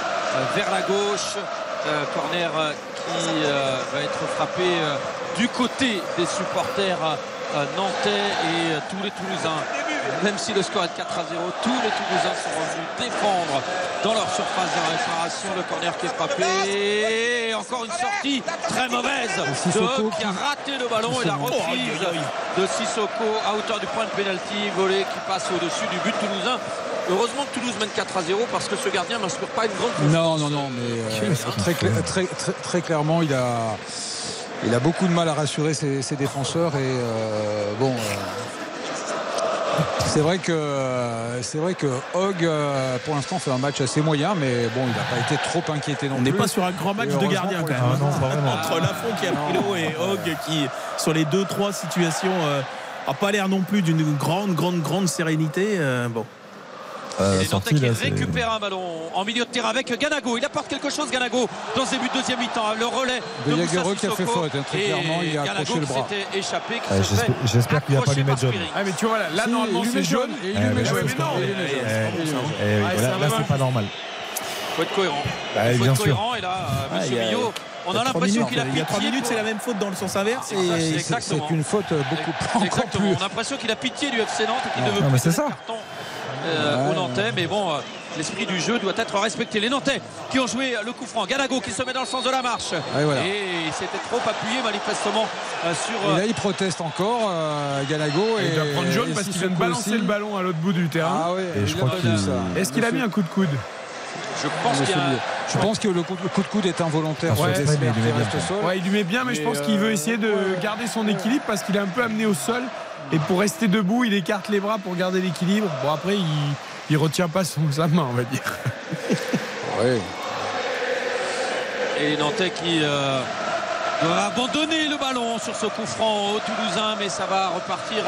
vers la gauche. Euh, corner qui euh, va être frappé euh, du côté des supporters euh, nantais et euh, tous les Toulousains. Même si le score est de 4 à 0, tous les Toulousains sont revenus défendre dans leur surface de réparation. Le corner qui est frappé. Et encore une sortie très mauvaise de qui a raté le ballon et la reprise de Sissoko à hauteur du point de pénalty volé qui passe au-dessus du but toulousain. Heureusement que Toulouse mène 4 à 0 parce que ce gardien n'inspire pas une grande confiance. Non, non, non, mais euh, très, cla- très, très, très clairement, il a, il a beaucoup de mal à rassurer ses, ses défenseurs et euh, bon. euh, c'est vrai que c'est vrai que Hogg euh, pour l'instant fait un match assez moyen mais bon il n'a pas été trop inquiété non On n'est plus. pas sur un grand match Et de gardien quand même. Ah non, pas vraiment. Entre Lafont qui a pris l'eau et Hogg qui, sur les deux trois situations, euh, a pas l'air non plus d'une grande, grande, grande sérénité. euh, bon. Euh, là, c'est- récupèrent un ballon en milieu de terrain avec Ganago. Il apporte quelque chose, Ganago, dans ses buts de deuxième mi-temps. Le relais De de, Moussa qui a fait Sissoko. faute, hein, très clairement, il a Ganago accroché le qui bras. s'était échappé, qui Ah, j'espère- qu'il va pas lui mettre par jaune. Ah, mais tu vois, là, là Si, normalement, il c'est jaune. et il lui met mais jaune. là, mais non, Il lui met jaune. Il Ah, là, c'est pas normal. faut être cohérent. Bah, faut bien être sûr. cohérent. Et là, Ah, Monsieur il Millot, on a Il l'impression minutes, qu'il a Il y a trois pitié minutes, c'est la même faute dans le sens inverse. C'est et- C'est- une faute beaucoup Exactement. plus. On a l'impression qu'il a pitié du FC Nantes et qu'il ne veut Non, plus mais c'est ça. Euh, aux Nantais. Mais bon, euh, l'esprit du jeu doit être respecté. Les Nantais qui ont joué le coup franc. Ganago qui se met dans le sens de la marche. Ouais, voilà. Et il s'était trop appuyé manifestement euh, sur. Et euh, là, il proteste encore, euh, Ganago. Et Et il doit prendre jaune et parce qu'il vient de balancer aussi. le ballon à l'autre bout du terrain. Ah ouais, Et il je a crois qu'il-. Est-ce qu'il a mis un coup de coude? Je pense qu'il y a un- Je pense que le coup, le coup de coude est involontaire. Ouais, Dessler il lui met bien. Ouais, il lui met bien, mais je pense qu'il veut euh, essayer de garder son équilibre parce qu'il est un peu amené au sol. Et pour rester debout, il écarte les bras pour garder l'équilibre. Bon, après, il, il retient pas son, sa main, on va dire. [laughs] Ouais. Et les Nantais qui euh, doivent abandonner le ballon sur ce coup franc au Toulousain, mais ça va repartir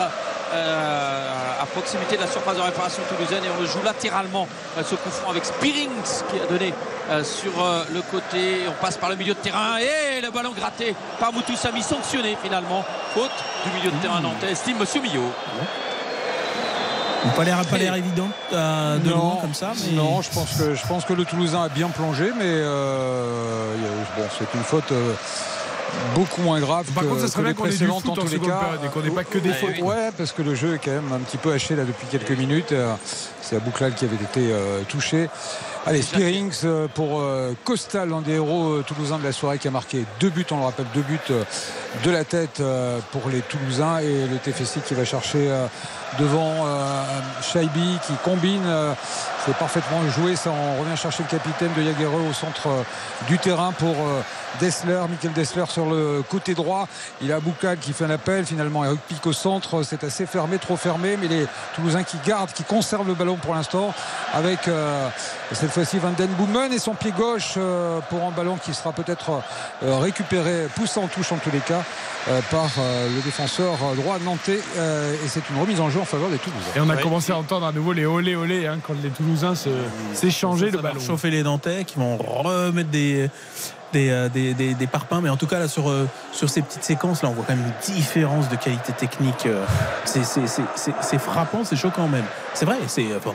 à proximité de la surface de réparation toulousaine et on le joue latéralement euh, ce coup franc avec Spearings qui a donné euh, sur euh, le côté. On passe par le milieu de terrain et le ballon gratté par Moutou Sami sanctionné finalement. Faute du milieu de terrain nantais, estime Monsieur Millot. Pas l'air, pas l'air évident euh, de loin comme ça. mais- non, je pense que je pense que le Toulousain a bien plongé, mais euh, bon, c'est une faute euh, beaucoup moins grave Par que, contre, ça serait que bien qu'on ait du foot en en tous les cas. période et qu'on n'ait pas que des fautes. Ouais, parce que le jeu est quand même un petit peu haché là depuis quelques minutes. Euh, C'est Abouklal qui avait été euh, touché. Allez, Spearings euh, pour euh, Costal, l'un des héros toulousains de la soirée qui a marqué deux buts, on le rappelle, deux buts de la tête pour les Toulousains et le TFC qui va chercher devant euh, Shaibi qui combine. euh, c'est parfaitement joué. Ça, on revient chercher le capitaine de Jaguereux au centre euh, du terrain pour euh, Dessler. Michael Dessler sur le côté droit. Il a Boukal qui fait un appel. Finalement, Eric Pic au centre. C'est assez fermé, trop fermé. Mais les Toulousains qui gardent, qui conservent le ballon pour l'instant. Avec euh, cette fois-ci Van Den Boomen et son pied gauche euh, pour un ballon qui sera peut-être euh, récupéré, poussé en touche en tous les cas, euh, par euh, le défenseur euh, droit nantais. Euh, et c'est une remise en jeu en faveur des Toulousains. Et on a commencé à entendre à nouveau les olé olé hein, quand les Toulousains se- s'échangeaient va ballon. chauffer les Nantais qui vont remettre des, des, euh, des, des- des parpaings. Mais en tout cas, là, sur, euh, sur ces petites séquences, là, on voit quand même une différence de qualité technique. euh, C'est frappant, c'est choquant même. C'est vrai, c'est bon,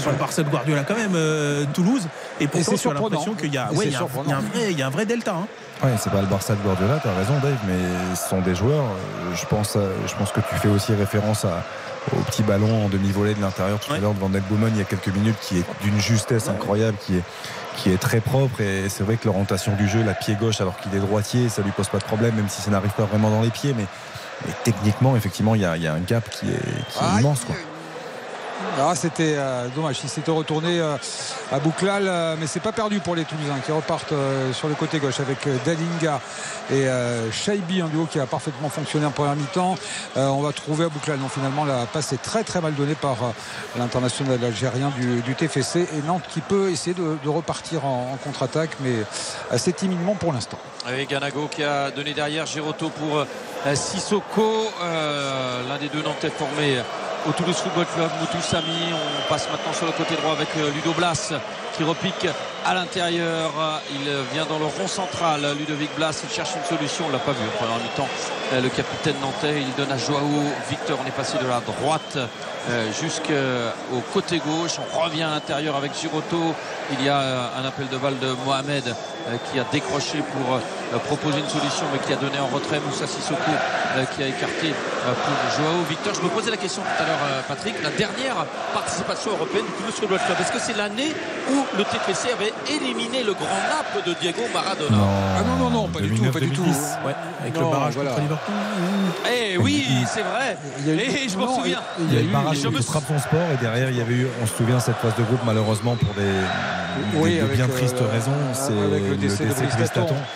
sur le Barça de Guardiola quand même, euh, Toulouse. Et pourtant, as surprenant. l'impression qu'il y a, ouais, il y a un- surprenant. il y a un vrai- il y a un vrai delta. hein. Ouais, c'est pas le Barça de Guardiola, t'as raison Dave, mais ce sont des joueurs. Je pense, je pense que tu fais aussi référence à, au petit ballon en demi-volée de l'intérieur tout à l'heure de Van Bowman il y a quelques minutes qui est d'une justesse incroyable, qui est, qui est très propre et c'est vrai que l'orientation du jeu, la pied gauche alors qu'il est droitier, ça lui pose pas de problème même si ça n'arrive pas vraiment dans les pieds, mais, mais techniquement effectivement il y a, il y a un gap qui est, qui est immense. Quoi. Ah, c'était euh, dommage. Il s'était retourné euh, à Bouklal, euh, mais c'est pas perdu pour les Toulousains qui repartent euh, sur le côté gauche avec Dalinga et Shaibi, un duo qui a parfaitement fonctionné en première mi-temps. On va trouver à Bouklal. Non, finalement, la passe est très très mal donnée par l'international algérien du, TFC et Nantes qui peut essayer de, repartir en, contre-attaque, mais assez timidement pour l'instant. Avec Ganago qui a donné derrière Giroto pour Sissoko, l'un des deux Nantais formés au Toulouse Football Club, Moutou Sami. On passe maintenant sur le côté droit avec euh, Ludo Blas qui repique à l'intérieur. Il vient dans le rond central. Ludovic Blas, il cherche une solution. On l'a pas vu en première mi-temps. Euh, Le capitaine nantais, il donne à Joao Victor. On est passé de la droite euh, jusqu'au côté gauche. On revient à l'intérieur avec Giroto. Il y a un appel de balle de Mohamed qui a décroché pour proposer une solution mais qui a donné en retrait Moussa Sissoko qui a écarté pour Joao Victor. Je me posais la question tout à l'heure euh, Patrick, la dernière participation européenne du Toulouse Football Club. Est-ce que c'est l'année où le TFC avait éliminé le grand Naples de Diego Maradona Ah non, non, non, pas du tout, pas du tout. Ouais, avec Non, le barrage voilà. contre Liverpool. Eh oui, c'est vrai. Et je m'en souviens. Il y a eu le barrage Je me Sport et derrière il y avait eu, on se souvient, cette phase de groupe malheureusement pour des, Oui, bien euh, tristes raisons. C'est avec le le décès de.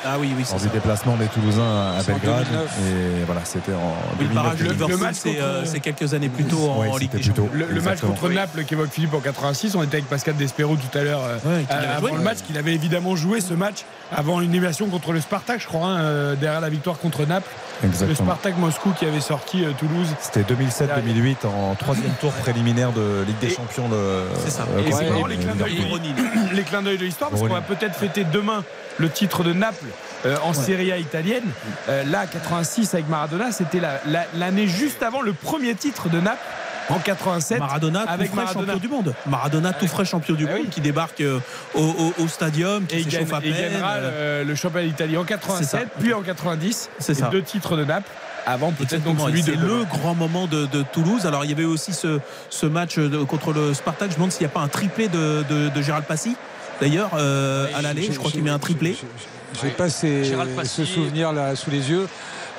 Ah oui, oui, c'est du déplacement des Toulousains à C'est Belgrade. 2009. Et voilà, c'était en Oui, le barrage de 2009. Liverpool, match c'est euh, c'est quelques années plus tôt en, Ouais, en Ligue c'était des Champions. plutôt- Le, le match contre Naples qu'évoque Philippe en 86, on était avec Pascal Despero tout à l'heure euh, Ouais, euh, avait avant joué. le match, qu'il avait évidemment joué ce match avant une élimination contre le Spartak, je crois, hein, euh, derrière la victoire contre Naples. Le. Spartak Moscou qui avait sorti euh, Toulouse. C'était 2007-2008 en troisième tour préliminaire de Ligue des Et- Champions. Le, C'est ça. euh, Et contre c'est marrant les Liverpool. clins d'œil Ironie. [clears throat] les clins d'œil de l'histoire parce qu'on va peut-être fêter demain le titre de Naples euh, en Serie A italienne. Euh, là, 86 avec Maradona, c'était la- la- l'année juste avant le premier titre de Naples en 87. Maradona, avec tout frais Maradona. champion du monde. Maradona, tout frais champion du Ah monde, oui. qui débarque euh, au, au- au stadium, qui Et gagne- s'échauffe à peine. gagnera euh, le, championnat d'Italie en C'est 87, ça. puis en 90. C'est Et ça. Deux titres de Naples. Avant peut-être donc celui et de c'est le grand moment de, de Toulouse. Alors il y avait aussi ce, ce match de- contre le Spartak. Je me demande s'il n'y a pas un triplé de, de, de Gérald Passy. D'ailleurs, euh, à l'aller, je crois qu'il met un triplé. J'ai pas ces- Gérald ce Passy. souvenir là sous les yeux.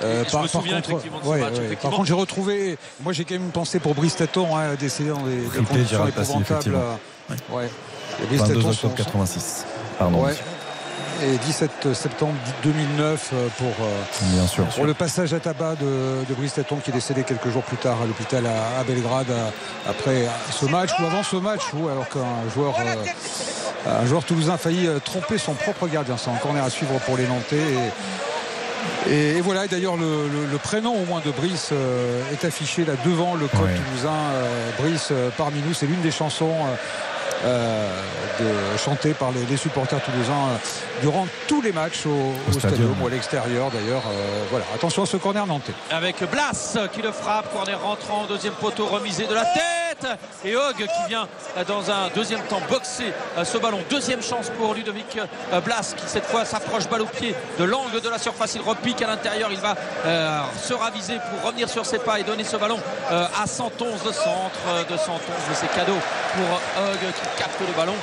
Euh, Et je me souviens effectivement de ce ouais, match, ouais. effectivement. Par contre, j'ai retrouvé. Moi, j'ai quand même une pensée pour Brice Taton, hein, décédé dans des, conditions épouvantables. euh, Ouais. Et Brice 22 Taton, octobre son- 86. Pardon. Ouais. Et 17 septembre 2009 euh, pour, euh, Bien sûr. pour le passage à tabac de, de Brice Taton qui est décédé quelques jours plus tard à l'hôpital à, à Belgrade euh, après ce match ou avant ce match où alors qu'un joueur euh, un joueur toulousain a failli tromper son propre gardien. C'est un corner à suivre pour les Nantais. Et, et- et voilà, d'ailleurs, le, le- le prénom au moins de Brice euh, est affiché là devant le code Ouais. toulousain. Euh, Brice, euh, parmi nous, c'est l'une des chansons. Euh, de, chantées par les, les supporters toulousains euh, durant tous les matchs au, au stadium. stadium ou à l'extérieur d'ailleurs. Euh, voilà, attention à ce corner nantais. avec Blas qui le frappe, corner rentrant, deuxième poteau remisé de la tête et Hogg qui vient euh, dans un deuxième temps boxer euh, ce ballon. Deuxième chance pour Ludovic euh, Blas qui cette fois s'approche balle au pied de l'angle de la surface. Il repique à l'intérieur, il va se raviser pour revenir sur ses pas et donner ce ballon à 111 de centre euh, de 111 mais c'est cadeau pour Hogg qui capte le ballon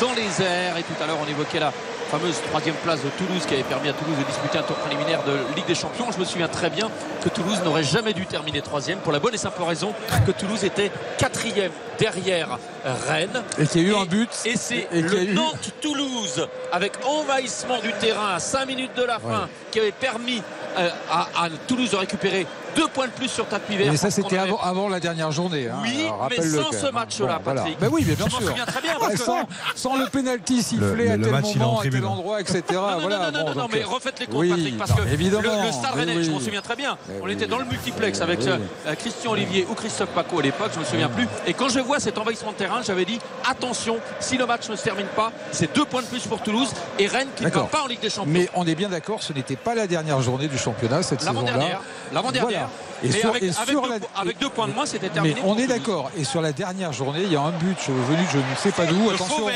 dans les airs et tout à l'heure on évoquait la fameuse troisième place de Toulouse qui avait permis à Toulouse de disputer un tour préliminaire de Ligue des Champions. Je me souviens très bien que Toulouse n'aurait jamais dû terminer troisième pour la bonne et simple raison que Toulouse était quatrième derrière Rennes. Et qu'il y a eu un but. Et c'est le Nantes-Toulouse avec envahissement du terrain à 5 minutes de la fin qui avait permis euh, à, à Toulouse de récupérer deux points de plus sur tapis vert. Et ça, c'était avait- avant, avant la dernière journée. hein. Oui, Alors, mais sans ce même. match-là. Patrick. Ben oui, mais bien Je m'en sûr. souviens très bien, Ouais, parce que- sans, sans le penalty sifflé Le- à le tel match, moment, à tel endroit, etc. Non, non, voilà, non, non, bon, non, non, donc, mais euh, refaites les comptes, oui, Patrick, parce non, que mais évidemment, le, le Stade oui, Rennais, je m'en souviens très bien. Mais On oui, était dans le multiplex avec oui. euh, Christian Olivier ou Christophe Paco à l'époque, je me souviens plus. Et quand je vois cet envahissement de terrain, j'avais dit attention, si le match ne se termine pas, c'est deux points de plus pour Toulouse et Rennes qui ne va pas en Ligue des Champions. Mais on est bien d'accord, ce n'était pas la dernière journée du championnat cette saison-là. L'avant-dernière. Et Mais sur- avec, et avec sur deux, la- avec deux points de moins, c'était Mais terminé. on pour est d'accord. Et sur la dernière journée, il y a un but venu de je ne sais pas d'où. Attention.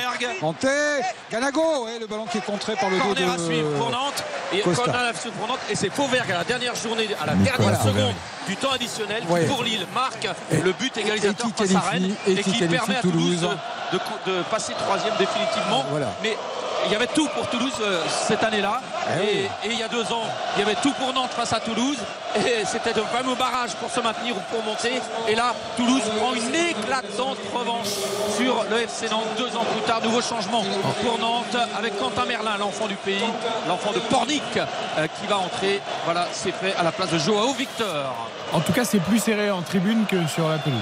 Nantais, Ganago, ouais, le ballon qui est contré par le dos à de suivre pour Nantes et Costa. corner à suivre pour Nantes et c'est Fauvergue à la dernière journée à la dernière seconde du temps additionnel qui Ouais. pour Lille marque Et- le but égalisateur et qui face à qualifie- Rennes et qui qui permet à Toulouse Toulouse. de, de- de passer troisième définitivement Voilà. mais il y avait tout pour Toulouse euh, cette année-là. Et, et il y a deux ans, il y avait tout pour Nantes face à Toulouse. Et c'était de fameux barrage pour se maintenir ou pour monter. Et là, Toulouse prend une éclatante revanche sur le FC Nantes. Deux ans plus tard, nouveau changement pour Nantes avec Quentin Merlin, l'enfant du pays, l'enfant de Pornic, euh, qui va entrer. Voilà, c'est fait à la place de Joao Victor. En tout cas, c'est plus serré en tribune que sur la pelouse.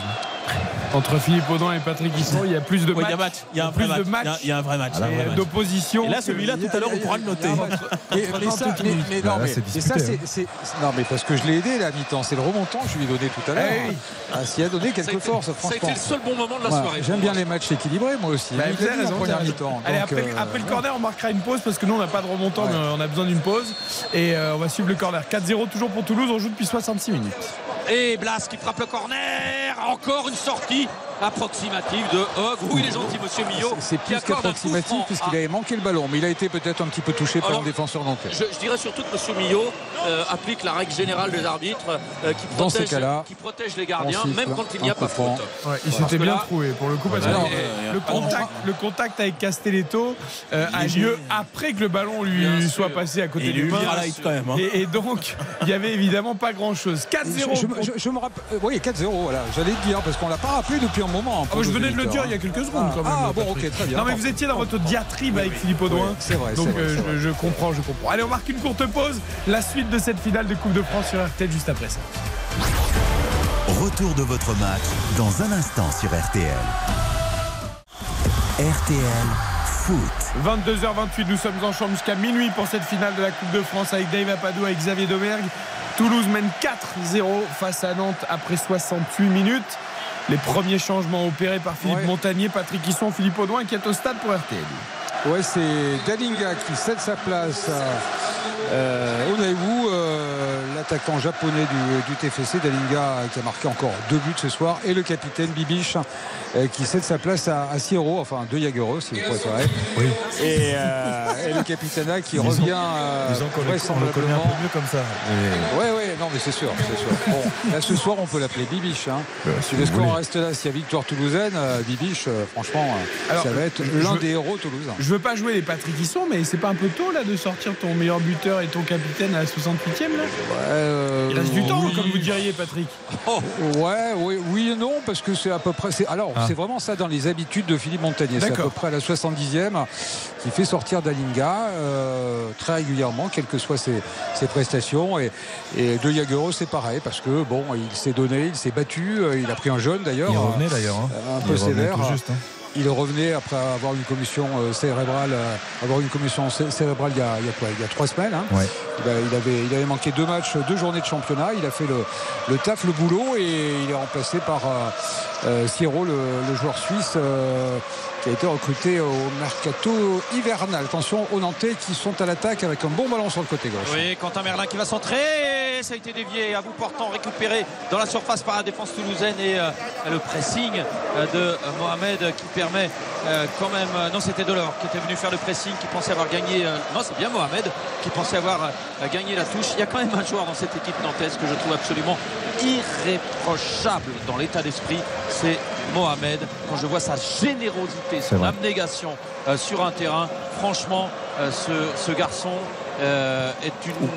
Entre Philippe Audin et Patrick Hisson, il y a plus de matchs. il y a match. Il y a un plus vrai de match. matchs Il y a un vrai match. et d'opposition. Et là, celui-là, tout à l'heure, on pourra le noter. Mais, mais ça, mais- mais non, Bah, là, mais- ça, disputé, c'est- non, mais parce que je l'ai aidé la mi-temps. C'est le remontant que je lui ai donné tout à l'heure. Eh oui. Ah, S'il a donné quelques été- forces, Ça a franchement. été le seul bon moment de la soirée. J'aime bien les matchs équilibrés, moi aussi. Bah, Il vous avez raison, première mi-temps. après, euh, après le corner, on marquera une pause parce que nous, on n'a pas de remontant, mais on a besoin d'une pause. Et euh, on va suivre le corner. 4-0 toujours pour Toulouse. On joue depuis 66 minutes. Et Blas qui frappe le corner. Encore une sortie approximative de Hogg. Oui, il est gentil, monsieur Millot. C'est plus qu'approximatif puisqu'il à- avait manqué le ballon, mais il a été peut-être un petit peu touché par un défenseur nantais. Je, je dirais surtout que M. Millot euh, applique la règle générale des arbitres euh, qui, Dans ces protège, cas-là, qui protège les gardiens, même quand il n'y a pas faute. Ouais, il s'était bien là- trouvé pour le coup parce que Alors, le, contact, le contact avec Castelletto euh, a lieu après que le ballon lui Bien soit sûr. passé à côté Et du main. hein. Et, et donc, il y avait évidemment pas grand chose. 4-0. Je, me rappelle. oui, 4-0, voilà. J'allais le dire parce qu'on l'a pas rappelé depuis un moment. Ah, je venais de le dire il y a quelques secondes quand même. Ah, bon, Patrick. ok, très bien. Non, mais vous étiez dans votre diatribe avec Philippe Audouin. Oui, c'est vrai, Donc c'est vrai, euh, je, je comprends, je comprends. Allez, on marque une courte pause. La suite de cette finale de Coupe de France sur RTL juste après ça. Retour de votre match dans un instant sur RTL. RTL Foot. 22h28, nous sommes en chambre jusqu'à minuit pour cette finale de la Coupe de France avec Dave Apadou, avec Xavier Domergue. Toulouse mène 4-0 face à Nantes après 68 minutes. Les premiers changements opérés par Philippe Ouais. Montagnier, Patrick Hisson, Philippe Audouin qui est au stade pour RTL. Ouais, c'est Dalinga qui cède sa place à euh, Onaiwu, euh, l'attaquant japonais du, du TFC. Dalinga qui a marqué encore deux buts ce soir. Et le capitaine Bibiche euh, qui cède sa place à, à Sierro, enfin de Jaguero si vous préférez. Oui. Et, euh, et le capitaine qui Disons- revient euh, Disons qu'on le, on le connaît un vraisemblablement. peu mieux comme ça. Et- Ouais, ouais, non, mais c'est sûr, c'est sûr. Bon, là, ce soir, on peut l'appeler Bibiche. Hein. Bah, si si le vous score voulez. reste là, s'il y a victoire toulousaine, euh, Bibiche, euh, franchement, Alors, ça va être l'un des héros toulousains. Je veux pas jouer les Patrick Hisson, mais c'est pas un peu tôt là de sortir ton meilleur buteur et ton capitaine à la 68e là? Euh, Il reste du temps, oui. comme vous diriez, Patrick. Ouais, oui, oui et non, parce que c'est à peu près. c'est- Alors, Ah. c'est vraiment ça dans les habitudes de Philippe Montagnier. C'est à peu près à la 70e qui fait sortir Dalinga euh, très régulièrement, quelles que soient ses, ses prestations. Et, et De Jaguero, c'est pareil, parce que bon, il s'est donné, il s'est battu, euh, il a pris un jeune d'ailleurs. Il revenait d'ailleurs. hein. un peu sévère. tout juste, hein. Il revenait après avoir une commission euh, cérébrale, euh, avoir une commission cé- cérébrale il y a, il y a quoi Il y a trois semaines. hein. Ouais. Il, a- il avait, il avait manqué deux matchs, deux journées de championnat. Il a fait le, le taf, le boulot et il est remplacé par euh, Sierro, le, joueur suisse. euh, qui a été recruté au mercato hivernal. Attention aux Nantais qui sont à l'attaque avec un bon ballon sur le côté gauche. Oui, Quentin Merlin qui va centrer. Ça a été dévié à bout portant, récupéré dans la surface par la défense toulousaine et euh, le pressing de Mohamed qui permet quand même. non, c'était Delors qui était venu faire le pressing, qui pensait avoir gagné. non, c'est bien Mohamed qui pensait avoir gagné la touche. Il y a quand même un joueur dans cette équipe nantaise que je trouve absolument irréprochable dans l'état d'esprit. C'est Mohamed. Quand je vois sa générosité, son vrai. abnégation euh, sur un terrain, franchement, euh, ce, ce garçon euh, est une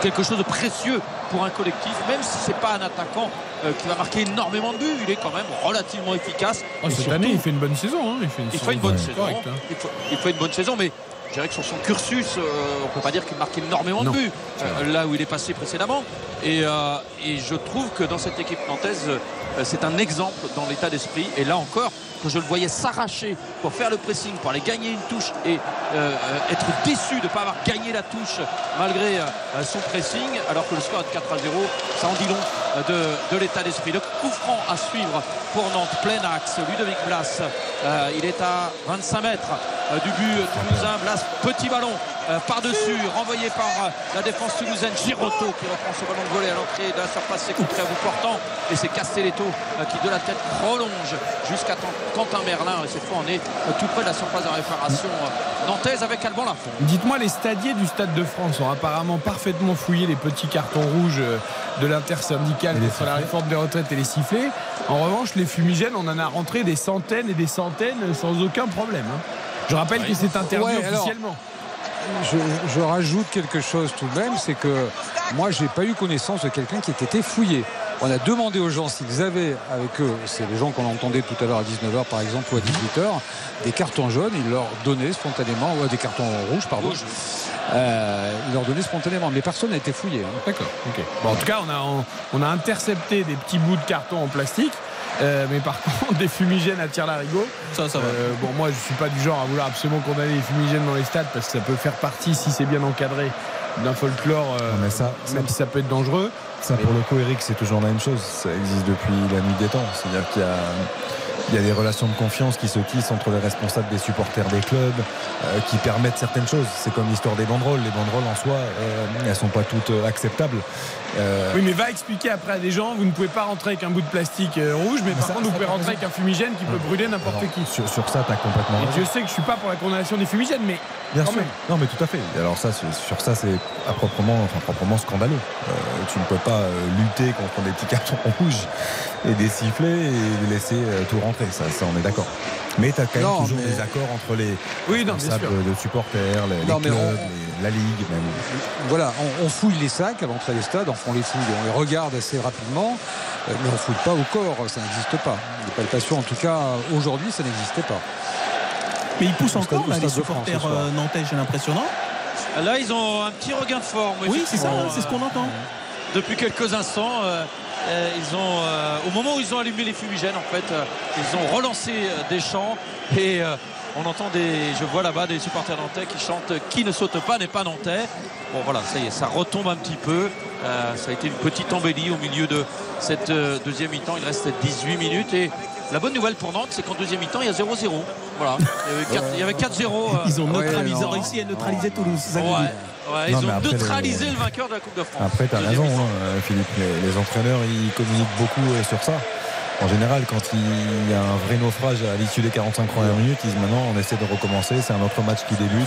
quelque chose de précieux pour un collectif, même si c'est pas un attaquant euh, qui va marquer énormément de buts, il est quand même relativement efficace. Oh, Et cette surtout, année, il fait une bonne saison. hein. Il fait une il saison fait une bonne saison. hein. Il, faut- il fait une bonne saison, mais je dirais que sur son cursus, euh, on peut pas dire qu'il marque énormément Non. de buts euh, là où il est passé précédemment. Et, euh, et je trouve que dans cette équipe nantaise, euh, c'est un exemple dans l'état d'esprit. Et là encore, que je le voyais s'arracher pour faire le pressing, pour aller gagner une touche et euh, être déçu de ne pas avoir gagné la touche malgré euh, son pressing, alors que le score est de 4 à 0, ça en dit long euh, de, de l'état d'esprit. Le coup franc à suivre pour Nantes, plein axe, Ludovic Blas, il est à 25 mètres du but toulousain, Blas, petit ballon par-dessus, renvoyé par la défense toulousaine, Giroto qui reprend ce ballon de volée à l'entrée de la surface, c'est contré à portant, et c'est Castelletto qui de la tête prolonge jusqu'à Quentin Merlin, et cette fois on est tout près de la surface de réparation euh, nantaise avec Alban Lafont. Dites-moi, les stadiers du Stade de France ont apparemment parfaitement fouillé les petits cartons rouges euh, de l'intersyndicale contre la réforme des retraites et les sifflets. En revanche, les fumigènes, on en a rentré des centaines et des centaines sans aucun problème. hein. Je rappelle que c'est interdit Ouais, alors, officiellement. je, je rajoute quelque chose tout de même, c'est que moi, j'ai pas eu connaissance de quelqu'un qui ait été fouillé. On a demandé aux gens s'ils avaient avec eux, c'est les gens qu'on entendait tout à l'heure à 19h par exemple ou à 18h, des cartons jaunes, ils leur donnaient spontanément, ou des cartons rouges, pardon. Euh, ils leur donnaient spontanément, mais personne n'a été fouillé. hein. D'accord. ok. Bon, en tout cas, on a, on, on a intercepté des petits bouts de carton en plastique. euh, mais par [laughs] contre, des fumigènes à tir larigot. Ça, ça va. Euh, bon, moi, je suis pas du genre à vouloir absolument condamner les fumigènes dans les stades parce que ça peut faire partie, si c'est bien encadré, d'un folklore, euh, mais ça- même si ça peut être dangereux. Ça, pour le coup, Eric, c'est toujours la même chose. Ça existe depuis la nuit des temps. C'est-à-dire qu'il y a, il y a des relations de confiance qui se tissent entre les responsables des supporters des clubs, euh, qui permettent certaines choses. C'est comme l'histoire des banderoles. Les banderoles, en soi, euh, elles sont pas toutes euh, acceptables. Euh, Oui, mais va expliquer après à des gens, vous ne pouvez pas rentrer avec un bout de plastique euh, rouge, mais, par ça- contre, vous pouvez rentrer avec un fumigène qui peut brûler n'importe qui. Sur, sur ça, tu as complètement Et raison. Dieu sait que je suis pas pour la condamnation des fumigènes, mais Bien quand sûr. même. Non, mais tout à fait. Alors ça, sur sur ça, c'est à proprement, enfin, proprement scandaleux. Euh, tu ne peux pas lutter contre des petits cartons [laughs] rouges et des sifflets et laisser tout rentrer. Ça, ça, on est d'accord. Mais tu as quand même Non, toujours mais- des accords entre les Oui, non, bien responsables sûr. de supporters, les, Non, clubs, on- les- la ligue même. Voilà, on, on fouille les sacs à l'entrée des stades, enfin on les fouille, on les regarde assez rapidement, euh, mais on ne fouille pas au corps, ça n'existe pas. Les palpations, en tout cas, aujourd'hui, ça n'existait pas. Mais ils poussent encore là, les supporters euh, nantais, j'ai l'impression, non? Là, ils ont un petit regain de forme. Oui, c'est ça, c'est ce qu'on entend. Depuis quelques instants, euh, euh, ils ont, euh, au moment où ils ont allumé les fumigènes, en fait, euh, ils ont relancé euh, des chants et euh, on entend des, je vois là-bas des supporters nantais qui chantent "Qui ne saute pas n'est pas nantais". Bon, voilà, ça y est, ça retombe un petit peu. Euh, ça a été une petite embellie au milieu de cette euh, deuxième mi-temps. Il reste 18 minutes et la bonne nouvelle pour Nantes, c'est qu'en deuxième mi-temps, il y a 0-0. Voilà, il y avait quatre- il y avait 4-0. euh, Ils ont Ouais, neutralisé, non. réussi à neutraliser Toulouse. ça Ouais, ouais, ils Non, ont après, neutralisé le- le vainqueur de la Coupe de France. Après, tu as raison, hein, Philippe. Les, les entraîneurs, ils communiquent beaucoup euh, sur ça. En général, quand il y a un vrai naufrage à l'issue des 45 premières minutes, ils disent maintenant on essaie de recommencer, c'est un autre match qui débute.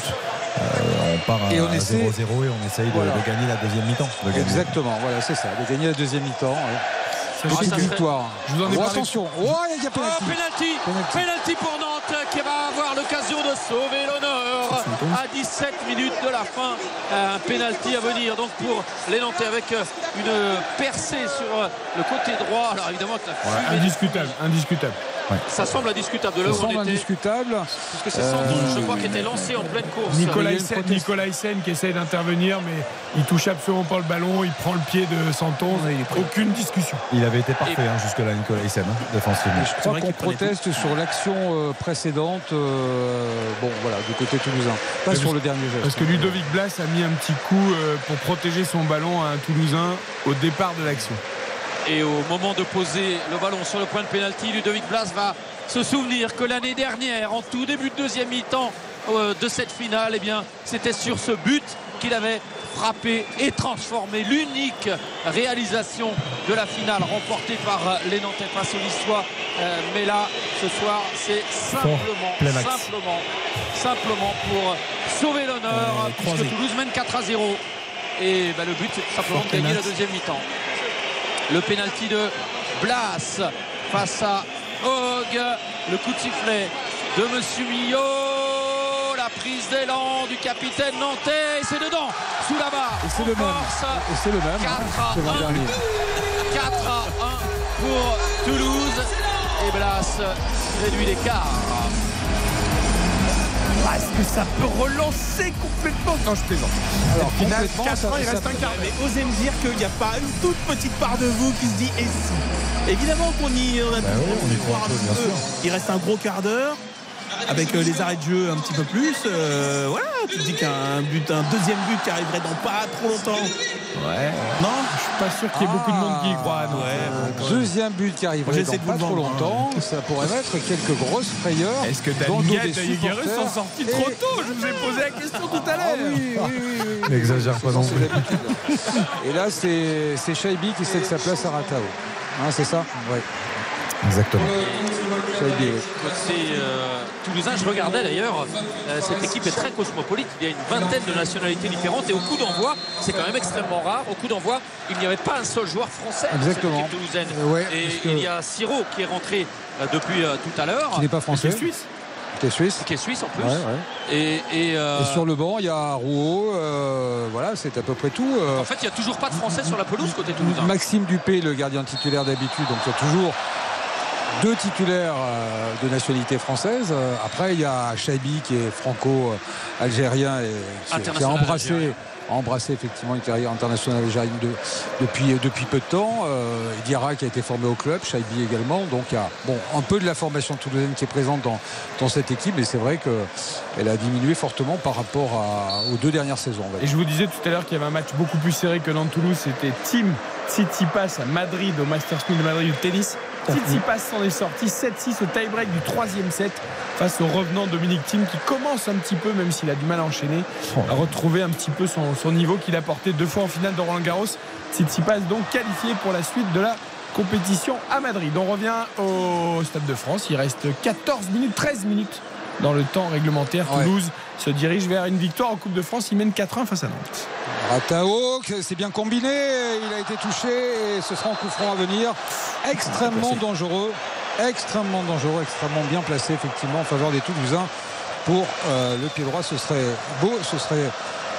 Euh, on part à Et on 0-0 essaie- et on essaye de, Voilà. de gagner la deuxième mi-temps. de. Exactement, voilà, c'est ça, de gagner la deuxième mi-temps. ouais. Victoire. Je vous en ai Oh, attention, oh, il y a Oh, penalty. penalty, Penalty. penalty pour Nantes qui va avoir l'occasion de sauver l'honneur à 17 minutes de la fin. Un penalty à venir donc pour les Nantais avec euh, une percée sur euh, le côté droit. Alors évidemment que la Ouais, fumée- indiscutable, ça semble indiscutable de Ça où semble on était. indiscutable. Puisque c'est Santon, Euh, je crois, qui était lancé en pleine course. Nicolas Hyssen, protest- Nicolas Hyssen qui essaye d'intervenir, mais il touche absolument pas le ballon, il prend le pied de Santon. Aucune discussion. Il avait été parfait hein, jusque-là, Nicolas Hyssen, hein, défensivement. Je crois qu'on proteste sur l'action euh, précédente, euh, bon voilà, du côté toulousain. Pas Parce- sur le dernier geste. Parce que Ludovic Blas a mis un petit coup euh, pour protéger son ballon à un Toulousain au départ de l'action. Et au moment de poser le ballon sur le point de pénalty, Ludovic Blas va se souvenir que l'année dernière, en tout début de deuxième mi-temps euh, de cette finale, eh bien, c'était sur ce but qu'il avait frappé et transformé l'unique réalisation de la finale remportée par les Nantais face au Niçois. Euh, mais là, ce soir, c'est simplement, simplement, simplement pour sauver l'honneur, Euh, puisque. Toulouse mène 4 à 0. Et bah, le but, c'est simplement de gagner la deuxième mi-temps. Le pénalty de Blas face à Hogg. Le coup de sifflet de Monsieur Millot. La prise d'élan du capitaine nantais. Et c'est dedans, sous la barre. Et c'est le même. Et c'est le même. 4 hein, à c'est l'an 1. dernier. 4 à 1 pour Toulouse. Et Blas réduit l'écart. Est-ce que ça peut relancer complètement Non, je plaisante. Alors, complètement, 4 ça- ans, il reste un quart. Mais osez me dire qu'il n'y a pas une toute petite part de vous qui se dit et si? Évidemment qu'on y on a Bah toujours oui, on y voir un peu. Il reste un gros quart d'heure. Avec euh, les arrêts de jeu un petit peu plus, euh, voilà, tu te dis qu'un but, un deuxième but qui arriverait dans pas trop longtemps. Ouais. Non? Je suis pas sûr qu'il y ait beaucoup de monde qui y croit. donc, Ouais, euh, bon. Deuxième but qui arriverait dans pas trop vendre, longtemps. Ça pourrait mettre quelques grosses frayeurs. Est-ce que Daniel et Higuerus supporters. sont sortis trop tôt? Je vous ai posé la question tout à Ah l'heure. oui, oui, oui, oui. N'exagère pas non plus. Et là, c'est c'est Shaibi qui cède sa place à Ratao. Hein, c'est ça? Oui. Exactement. Côté euh, toulousain, je regardais d'ailleurs, euh, cette équipe est très cosmopolite. Il y a une vingtaine de nationalités différentes et au coup d'envoi, c'est quand même extrêmement rare. Au coup d'envoi, il n'y avait pas un seul joueur français dans cette Exactement. équipe toulousaine. Euh, ouais, et il y a Siro qui est rentré euh, depuis euh, tout à l'heure. Qui n'est pas français. Suisse. qui est suisse. Qui est suisse en plus. Ouais, ouais. Et, et, euh, Et sur le banc, il y a Rouault. euh, voilà, c'est à peu près tout. Euh, En fait, il n'y a toujours pas de Français sur la pelouse côté toulousain. Maxime Dupé, le gardien titulaire d'habitude, donc il y a toujours deux titulaires euh, de nationalité française. Euh, Après, il y a Chaibi qui est franco-algérien et qui- a embrassé, embrassé effectivement une carrière internationale algérienne de- depuis, depuis peu de temps. Euh, Diarra qui a été formé au club, Chaibi également. Donc il y a bon, un peu de la formation toulousaine qui est présente dans, dans cette équipe, mais c'est vrai qu'elle a diminué fortement par rapport à- aux deux dernières saisons. Et je vous disais tout à l'heure qu'il y avait un match beaucoup plus serré que Nantes-Toulouse. C'était Team Tsitsipas à Madrid, au Masters 1000 de Madrid du tennis. Tsitsipas s'en est sorti 7-6 au tie-break du troisième set face au revenant Dominique Thiem qui commence un petit peu, même s'il a du mal à enchaîner, à retrouver un petit peu son, son niveau qu'il a porté deux fois en finale de Roland Garros. Tsitsipas donc qualifié pour la suite de la compétition à Madrid. On revient au Stade de France. Il reste 14 minutes, 13 minutes dans le temps réglementaire. Ouais. Toulouse se dirige vers une victoire en Coupe de France. Il mène 4-1 face à Nantes. Ratao, c'est bien combiné, il a été touché et ce sera un coup franc à venir. Extrêmement dangereux, extrêmement dangereux, extrêmement bien placé effectivement en faveur des Toulousains. Pour euh, le pied droit, ce serait beau, ce serait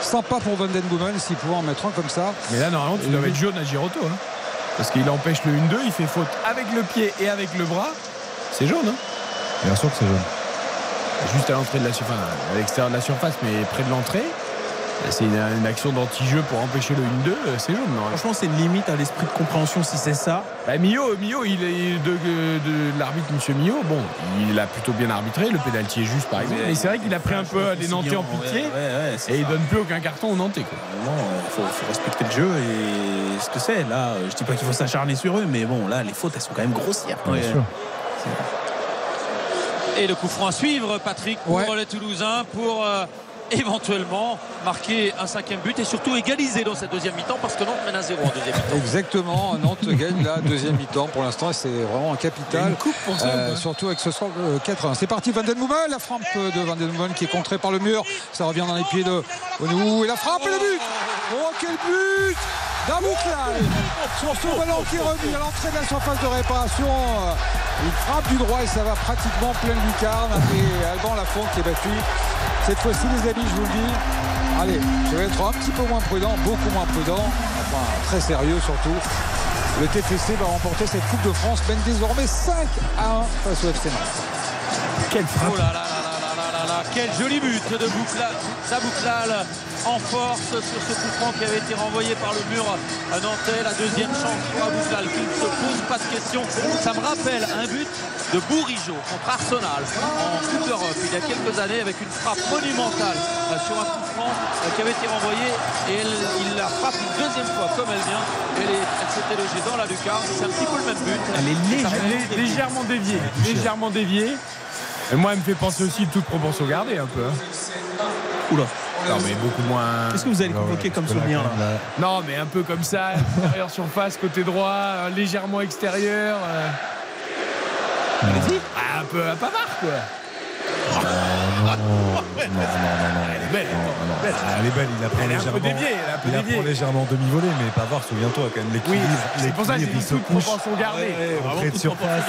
sympa pour Van Den Boomen s'il pouvait en mettre un comme ça. Mais là, normalement, tu dois mettre jaune à Giroto. hein. Parce qu'il empêche le 1-2, il fait faute avec le pied et avec le bras. C'est jaune, hein Bien sûr que c'est jaune. Juste à l'entrée de la surface, à l'extérieur de la surface, mais près de l'entrée. C'est une, une action d'anti-jeu pour empêcher le 1-2, euh, c'est jaune. normalement. Franchement, c'est une limite à l'esprit de compréhension si c'est ça. Bah, Mio, Mio, il est de, de l'arbitre Monsieur Mio. Bon, il a plutôt bien arbitré. Le pénalty est juste, par exemple. Et c'est vrai qu'il a pris un peu les Nantais en pitié. Ouais, ouais, c'est Et il ça. donne plus aucun carton aux Nantais. Quoi. Non, il faut, faut respecter le jeu et ce que c'est. Là, euh, je dis pas qu'il faut s'acharner sur eux, mais bon, là, les fautes, elles sont quand même grossières. Bien sûr. Et le coup franc à suivre, Patrick, pour Ouais. les Toulousains, pour euh, éventuellement marquer un cinquième but et surtout égaliser dans cette deuxième mi-temps parce que Nantes mène à zéro en deuxième mi-temps. Exactement, Nantes [laughs] gagne la deuxième mi-temps pour l'instant et c'est vraiment un capital. une coupe pour ça, Euh, surtout avec ce soir euh, 4-1. C'est parti, Van Den la frappe de Van Den qui est contrée par le mur. Ça revient dans les pieds de Onou et la frappe et le but Oh quel but Dabouklal Sur ce ballon qui est remis à l'entrée de la surface de réparation. euh, Il frappe du droit et ça va pratiquement plein de lucarne. Et Alban Lafont qui est battu. Cette fois-ci les amis, je vous le dis. Allez, je vais être un petit peu moins prudent, beaucoup moins prudent. Enfin, très sérieux surtout. Le TFC va remporter cette Coupe de France, mène désormais 5 à 1 face au FC Nantes. Quelle frappe Oh là là là quel joli but de Zabouklal en force sur ce coup franc qui avait été renvoyé par le mur nantais. La deuxième chance pour Bouklal qui ne se pose pas de questions. Ça me rappelle un but de Bourigeau contre Arsenal en Coupe d'Europe il y a quelques années avec une frappe monumentale euh, sur un coup franc euh, qui avait été renvoyé et elle- il la frappe une deuxième fois comme elle vient. Elle, s'était logée dans la lucarne. C'est un petit peu le même but. Elle est légèrement déviée. Légèrement déviée. Et moi, elle me fait penser aussi toute proportion gardée un peu. hein. Oula. Non, mais beaucoup moins. Qu'est-ce que vous avez convoqué comme souvenir là Non, mais un peu comme ça, intérieur surface, côté droit, euh, légèrement extérieur. euh. Allez-y. Ah, un peu à Pavard, quoi. Non, non, non, non, non. Elle est belle. Non, non, belle. Ah, Elle est belle, il la prend Elle est un peu légèrement. déviée, elle il la déviée. prend légèrement demi-volée, mais Pavard, souviens-toi quand même Oui, l'équilibre. c'est pour ça l'équilibre, dit toute couche. proportion gardée. De surface.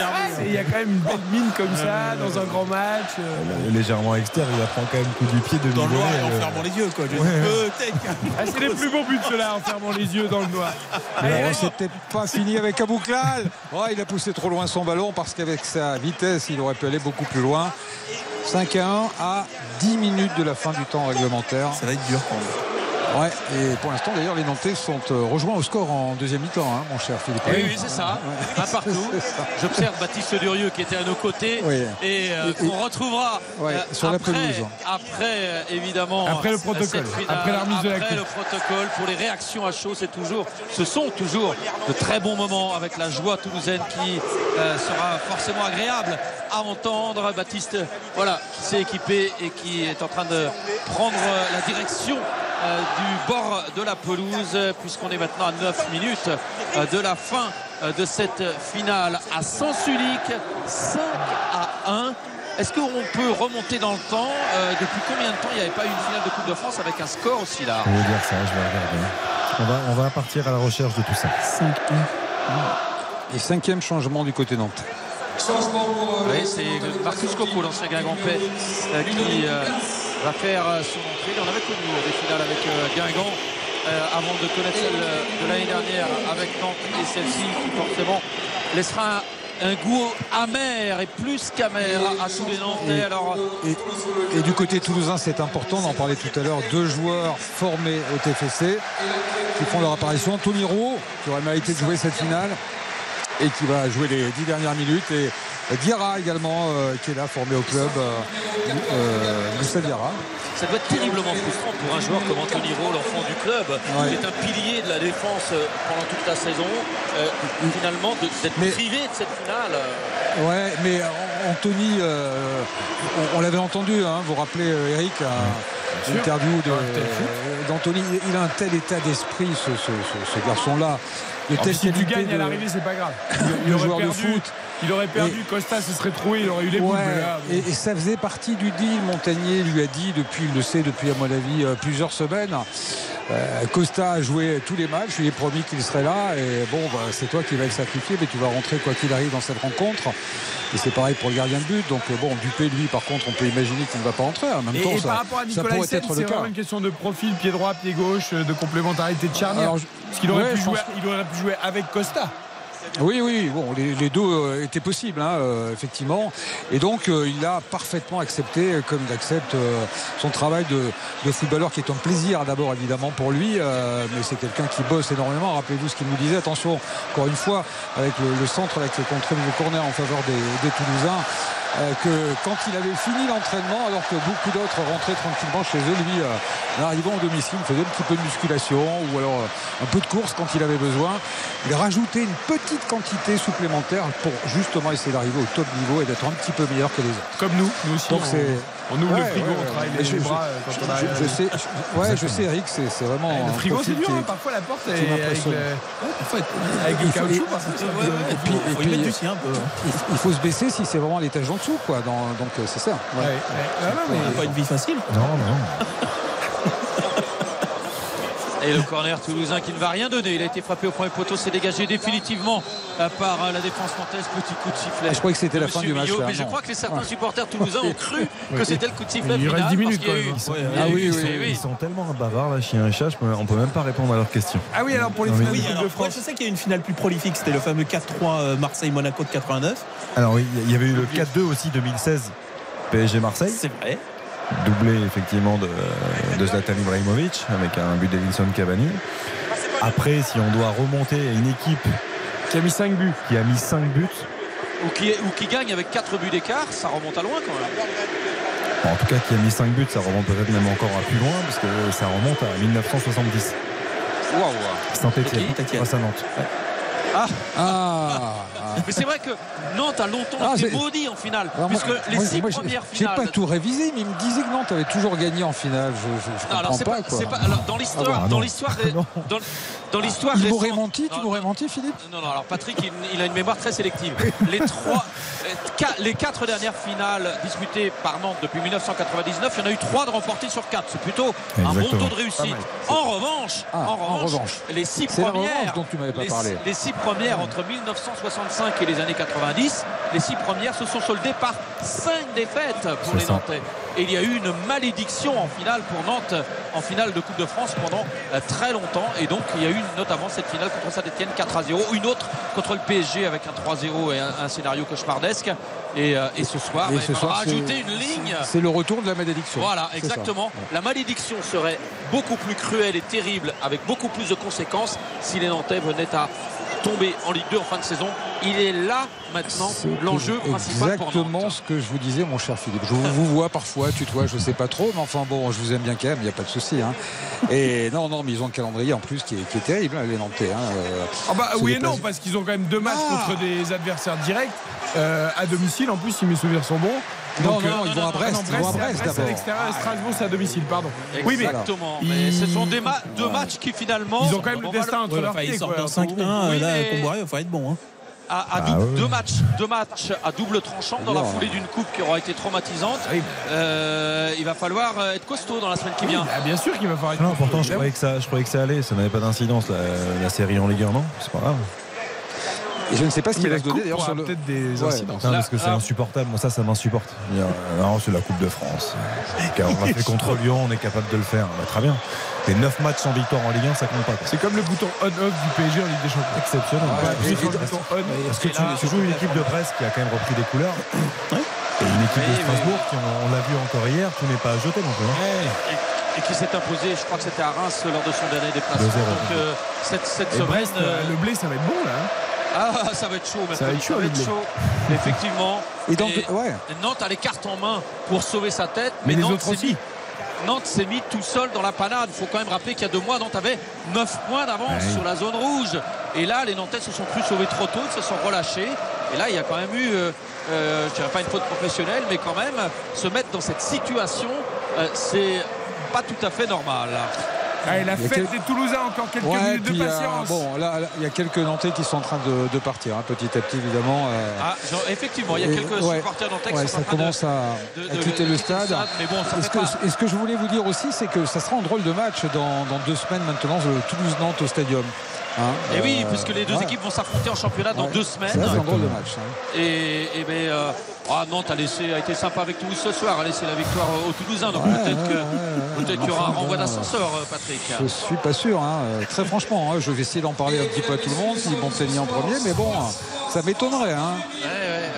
Il y a quand même une belle mine comme ça dans un grand match. euh. Euh, Légèrement externe, il la prend quand même coup du pied Dans le noir demi-volée. et en euh, fermant les yeux, quoi. [laughs] Ah, c'est les plus beaux buts ceux-là en fermant les yeux dans le noir. Allez. c'était pas fini avec Abouklal. Oh, il a poussé trop loin son ballon parce qu'avec sa vitesse, il aurait pu aller beaucoup plus loin. 5 à 1 à 10 minutes de la fin du temps réglementaire. Ça va être dur quand même. Ouais, et pour l'instant d'ailleurs les Nantais sont euh, rejoints au score en deuxième mi-temps, hein, mon cher Philippe. Oui, oui, c'est ça. Un partout. [laughs] J'observe Baptiste Durieux qui était à nos côtés Oui. et euh, qu'on retrouvera Ouais, euh, sur la après, pelouse. après euh, évidemment Après le protocole, finale, après la remise de la après le protocole pour les réactions à chaud, c'est toujours, ce sont toujours de très bons moments avec la joie toulousaine qui euh, sera forcément agréable à entendre. Baptiste, voilà, qui s'est équipé et qui est en train de prendre euh, la direction euh, du bord de la pelouse puisqu'on est maintenant à 9 minutes euh, de la fin euh, de cette finale à Sens-Unique 5 à 1 est-ce qu'on peut remonter dans le temps Euh, Depuis combien de temps il n'y avait pas eu une finale de Coupe de France avec un score aussi là Je vais dire ça, je vais regarder. On va, on va partir à la recherche de tout ça. Et cinquième changement du côté Nantes. Oui, c'est Marcus Coco, l'ancien Guingampais, euh, qui euh, va faire euh, son entrée. On avait connu des finales avec euh, Guingamp euh, avant de connaître celle de l'année dernière avec Nantes et celle-ci qui forcément laissera un, goût amer et plus qu'amer à, tous les Nantais. Alors, Et du côté toulousain, c'est important, on en parlait tout à l'heure, deux joueurs formés au TFC qui font leur apparition. Tony Roux, qui aurait mérité de jouer cette finale et qui va jouer les dix dernières minutes. Et Diarra également, euh, qui est là, formé au club, euh, euh, Moussa Diarra. ça doit être terriblement frustrant pour un joueur comme Anthony Rowe, l'enfant du club, qui est un pilier de la défense euh, pendant toute la saison. Euh, finalement, de- d'être Mais- privé de cette finale. euh, Ouais, mais euh, Anthony, euh, on, on l'avait entendu, hein, vous vous rappelez euh, Eric, à l'interview euh, d'Anthony, il- il a un tel état d'esprit, ce, ce- ce- ce garçon-là. De Alors, si tu gagnes à de- l'arrivée, c'est pas grave. de Il aurait joueur de perdu, foot. il aurait perdu. Costa se serait trouvé, il aurait eu les boules. Ouais, là, bon. et, et ça faisait partie du deal. Montagnier lui a dit depuis, il le sait depuis à mon avis euh, plusieurs semaines. Euh, Costa a joué tous les matchs, je lui ai promis qu'il serait là. Et bon, bah, c'est toi qui vas le sacrifier, mais tu vas rentrer quoi qu'il arrive dans cette rencontre. Et c'est pareil pour le gardien de but. Donc euh, bon, Dupé, lui, par contre, on peut imaginer qu'il ne va pas rentrer. En même Et, temps, et ça, par rapport à Nicolas c'est vraiment une question de profil, pied droit, pied gauche, de complémentarité de charnière. Alors, je- Parce qu'il aurait, ouais, pu jouer, il aurait jouer avec Costa. Oui, oui, bon, les, deux euh, étaient possibles, hein, euh, effectivement. Et donc, euh, il a parfaitement accepté, comme il accepte son travail de, de footballeur, qui est un plaisir d'abord, évidemment, pour lui. mais c'est quelqu'un qui bosse énormément. Rappelez-vous ce qu'il nous disait. Attention, encore une fois, avec le, centre là, qui est contré le corner en faveur des, des Toulousains. Euh, que quand il avait fini l'entraînement, alors que beaucoup d'autres rentraient tranquillement chez eux, lui, euh, en arrivant au domicile, faisait un petit peu de musculation ou alors euh, un peu de course quand il avait besoin. Il rajoutait une petite quantité supplémentaire pour justement essayer d'arriver au top niveau et d'être un petit peu meilleur que les autres. Comme nous, nous aussi. Donc on, c'est on ouvre le Ouais, frigo, ouais, on ouais. travaille les, je- bras euh, quand on arrive. je sais, je- ouais, je sais, Eric, c'est vraiment. Le un frigo, c'est dur, est- hein, parfois la porte est qui avec le, avec le Il faut- caoutchouc. et- parce que et- puis- et faut y mettre puis, du sien un peu. il, il faut se baisser si c'est vraiment l'étage en dessous, quoi. dans- donc euh, c'est ça. Ouais, ouais. Ah non, mais- C'est pas une vie facile. Non, non. Et le corner toulousain qui ne va rien donner. Il a été frappé au premier poteau, s'est dégagé définitivement euh, par euh, la défense nantaise. Petit coup de sifflet. Je croyais que c'était la fin du match, Millot. là, Mais je crois que certains Ouais. supporters toulousains ont cru [laughs] que c'était le coup de sifflet Il reste final. 10 parce minutes, qu'il y a quand eu- même. Ils a Ah oui, oui, oui. ils sont tellement bavards, là, chien et chat, on peut même pas répondre à leurs questions. Ah oui, alors pour les Non, finales de Oui, Coupe alors, de ouais, France. je sais qu'il y a une finale plus prolifique, c'était le fameux 4-3 euh, Marseille-Monaco de 89. Alors oui, il y avait eu le 4-2 aussi 2016 PSG-Marseille. C'est vrai. Doublé effectivement de, de Zlatan Ibrahimovic avec un but d'Edinson Cavani. Après, si on doit remonter à une équipe qui a mis 5 buts, qui a mis 5 buts, Ou qui, ou qui gagne avec 4 buts d'écart, ça remonte à loin quand même. en tout cas qui a mis 5 buts, ça remonte peut-être même encore à plus loin parce que ça remonte à 1970. Waouh. Saint-Etienne, Et qui? Face à Nantes. Ah. Ah. Mais c'est vrai que Nantes a longtemps Ah, été maudit en finale, Alors, moi- puisque les moi, 6 moi, j'ai- premières J'ai finales. pas tout révisé, mais il me disait que Nantes avait toujours gagné en finale. Je, je, je Non, alors c'est pas, pas, quoi. c'est pas- alors, dans l'histoire, Ah bon, dans l'histoire, [laughs] dans, dans l'histoire. Il m'aurait récente- menti, tu m'aurais menti, Philippe Non, non, alors Patrick, il, il a une mémoire très sélective. Les trois, les quatre dernières finales disputées par Nantes depuis 1999, il y en a eu trois de remportées sur quatre. C'est plutôt un bon taux de réussite. En revanche, Ah, en en revanche, les six premières, dont tu m'avais pas les, parlé. les six premières entre 1965 et les années 90, les six premières se sont soldées par cinq défaites pour les. Nantais. Et il y a eu une malédiction en finale pour Nantes, en finale de Coupe de France pendant euh, très longtemps. Et donc il y a eu notamment cette finale contre Saint-Etienne 4 à 0, une autre contre le PSG avec un 3-0 et un, un scénario cauchemardesque. Et, euh, et ce soir, Et bah, ce faudra soir, rajouter une ligne. C'est le retour de la malédiction. Voilà, exactement. La malédiction serait beaucoup plus cruelle et terrible, avec beaucoup plus de conséquences, si les Nantais venaient à tomber en Ligue 2 en fin de saison. Il est là maintenant l'enjeu principal pour. Exactement ce que je vous disais, mon cher Philippe. Je vous, vois parfois, tutoie, je sais pas trop, mais enfin bon, je vous aime bien quand même, il n'y a pas de souci. hein. Et non, non, mais ils ont un calendrier en plus qui est, qui est terrible, hein, les Nantais. hein. Euh, Ah bah oui et non, parce qu'ils ont quand même deux matchs Ah. contre des adversaires directs euh, à domicile. En plus, si mes souvenirs sont bons. Non, Donc, non, euh, non, ils vont à Brest, non, ils vont à c'est Brest c'est à d'abord. l'extérieur et Strasbourg, c'est à domicile, pardon. Oui, mais Exactement. Mais ce sont des ma- deux matchs qui finalement. Ils ont quand même le destin entre Ouais, leurs pieds. ils sortent d'un 5-1, Oui, là, Comboiré, il faut être bon. Hein. à, à Ah, ouais. deux, matchs, deux matchs à double tranchant dans la foulée d'une coupe qui aura été traumatisante. Ah oui. Euh, il va falloir euh, être costaud dans la semaine qui vient. Ah, bien sûr qu'il va falloir être Non, costaud, pourtant, je croyais que ça, je croyais que ça allait. Ça n'avait pas d'incidence la, la série en Ligue 1, non? C'est pas grave. Et je ne sais pas ce qu'il va se donner d'ailleurs sur le. peut-être des Ouais. incidences. Non, parce que c'est insupportable. Moi, ça, ça m'insupporte. Euh, Non, c'est la Coupe de France. Car on l'a fait contre Lyon, on est capable de le faire. Bah, très bien. Les 9 matchs sans victoire en Ligue 1, ça compte pas. C'est comme le bouton on-off du PSG en Ligue des Champions. Exceptionnel. Parce que tu, là, tu joues une équipe de Brest qui a quand même repris des couleurs. Et une équipe de Strasbourg qui, on, on l'a vu encore hier, tout n'est pas à jeter non plus. hein. Et, et qui s'est imposé, je crois que c'était à Reims lors de son dernier déplacement. 2-0. Donc euh, cette, cette Et semaine. Brest, euh, le blé, ça va être bon là. Ah, ça va être chaud maintenant. Ça va être chaud. Effectivement. [laughs] Et donc, Et ouais. Nantes a les cartes en main pour sauver sa tête. Mais les Nantes autres s'est aussi. mis- Nantes s'est mis tout seul dans la panade. Il faut quand même rappeler qu'il y a deux mois, Nantes avait 9 points d'avance Ouais. sur la zone rouge. Et là, les Nantais se sont cru sauvés trop tôt, se sont relâchés. Et là, il y a quand même eu, euh, euh, je dirais pas une faute professionnelle, mais quand même, se mettre dans cette situation, euh, c'est pas tout à fait normal. Allez, la Il y a fête des Toulousains, encore quelques Ouais, minutes de euh, patience. bon, là, il y a quelques Nantais qui sont en train de, de partir, hein, petit à petit, évidemment. euh. Ah, genre, effectivement, il y a quelques ouais, supporters nantais qui sont ça en train de- commence à, de- à de- quitter de le quitter stade. mais bon, ça Et ce, que, pas- et ce que je voulais vous dire aussi, c'est que ça sera un drôle de match dans, dans deux semaines maintenant, le Toulouse-Nantes au stadium. Hein, Et oui, euh, puisque les deux ouais. équipes vont s'affronter en championnat dans Ouais. deux semaines. C'est un drôle de match. hein. Et, et ben, euh, ah, Nantes a, laissé, a été sympa avec Toulouse ce soir, a laissé la victoire aux Toulousains. Donc peut-être qu'il y aura un renvoi d'ascenseur, euh, Patrick. Je suis pas sûr, hein. Très franchement. hein. Je vais essayer d'en parler un petit peu à tout le monde, si Montpellier en premier, mais bon, ça m'étonnerait. Hein.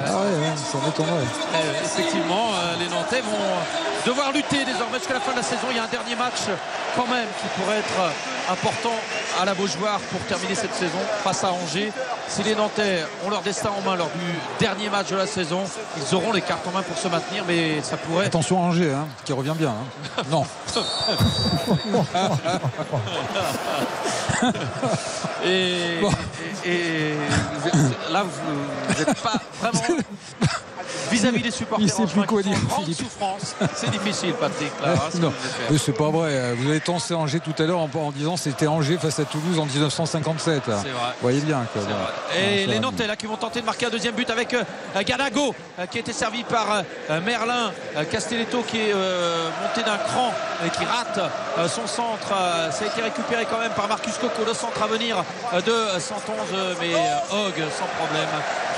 Ah ça. Euh, effectivement, les Nantais vont devoir lutter désormais jusqu'à la fin de la saison. Il y a un dernier match quand même qui pourrait être euh, important à la Beaujoire pour terminer cette saison face à Angers. Si les Nantais ont leur destin en main lors du dernier match de la saison, ils auront les cartes en main pour se maintenir, mais ça pourrait. Attention à Angers, hein, qui revient bien. hein. [laughs] Non. [laughs] Et, Bon. et- et là, vous n'êtes pas vraiment [laughs] vis-à-vis des supporters. Il sait plus quoi dire, souffrance. C'est difficile, Patrick. Là, hein, ce non, c'est pas vrai. Vous avez tensé Angers tout à l'heure en, en disant c'était Angers face à Toulouse en 1957. C'est vrai. Vous voyez bien. voilà. Et Non, les Nantais là qui vont tenter de marquer un deuxième but avec euh, Ganago euh, qui a été servi par euh, Merlin euh, Castelletto qui est euh, monté d'un cran et qui rate son centre ça a été récupéré quand même par Marcus Coco le centre à venir de 111 euh, mais Hogg sans problème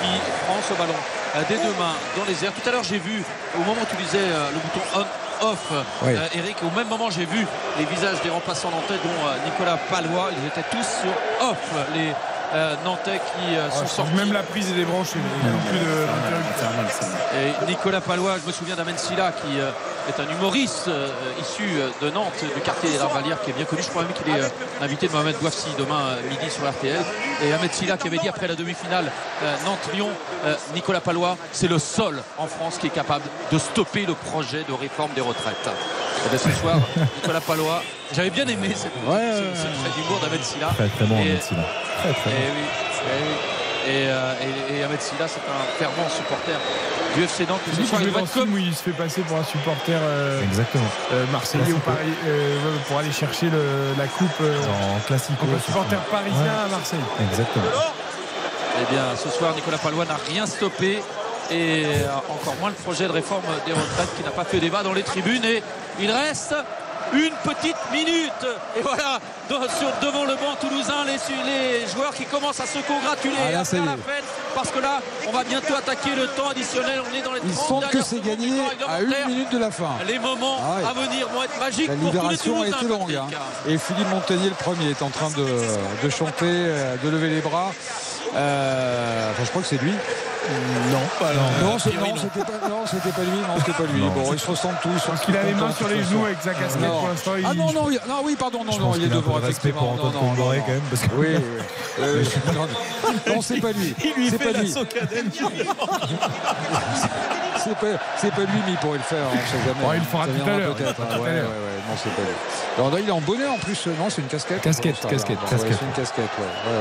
qui prend ce ballon euh, des deux mains dans les airs tout à l'heure j'ai vu au moment où tu disais euh, le bouton on off Oui. euh, Eric au même moment j'ai vu les visages des remplaçants nantais dont euh, Nicolas Palois ils étaient tous sur off les euh, Nantais qui euh, Ah, sont sortis même la prise est débranchée. Il n'y a plus de- d'interrupteur. et Nicolas Palois, je me souviens d'Amen Silla qui euh, est un humoriste euh, issu euh, de Nantes, du quartier des Larvalières, qui est bien connu. Je crois même qu'il est euh, invité de Mohamed Bouafsi demain euh, midi sur RTL. Et Ahmed Silla qui avait dit après la demi-finale Nantes-Lyon, Nicolas Palois, c'est le seul en France qui est capable de stopper le projet de réforme des retraites. Et bien, ce soir, [laughs] Nicolas Palois, j'avais bien aimé cette, ce, ce trait d'humour d'Ahmed Silla. Très très bon, Et- Ahmed Silla. Très très et bon. oui, et oui. Et, euh, et- et Ahmed Silla, c'est un fervent supporter du FC Nantes. C'est Ce il où se fait passer pour un supporter euh, Exactement. euh, marseillais ou Paris, euh, pour aller chercher le- la coupe euh, En classico. contre un supporter parisien à Marseille. Exactement. Eh bien, ce soir, Nicolas Palois n'a rien stoppé. Et encore moins le projet de réforme des retraites qui n'a pas fait débat dans les tribunes. Et il reste une petite minute. Et voilà, sur- devant le banc toulousain, les, les joueurs qui commencent à se congratuler Ah, là, à faire la fête. Parce que là, on va bientôt attaquer le temps additionnel. On est dans les Il 30 semble que c'est gagné à une minute de la fin. Les moments Ah ouais. à venir vont être magiques La pour tous les libération a été longue. hein. Et Philippe Montagnier, le premier, est en train de, de chanter, euh, de lever les bras. Euh, enfin, je crois que c'est lui. Non, pas non. Non, non, c'était pas, non, c'était pas lui. Non, c'était pas lui. Non, bon, ils se ressemblent tous. Parce qu'il a les mains sur les genoux avec sa casquette Non. pour l'instant. Ah il- non, non, il- non, oui, pardon, non, Je non, il est devant, effectivement. pour Antoine Non, non, non, quand même. Parce que... Oui, oui. [laughs] Euh, non, non, c'est pas lui. C'est pas lui. [laughs] C'est pas, c'est pas lui, mais il pourrait le faire, on sait jamais. Bon, il le fera Ça tout à l'heure, peut-être, il hein. Ouais, ouais, ouais, non, c'est pas lui. Alors, là, il est en bonnet en plus, non, c'est une casquette. Casquette, casquette, casquette. C'est une casquette, ouais.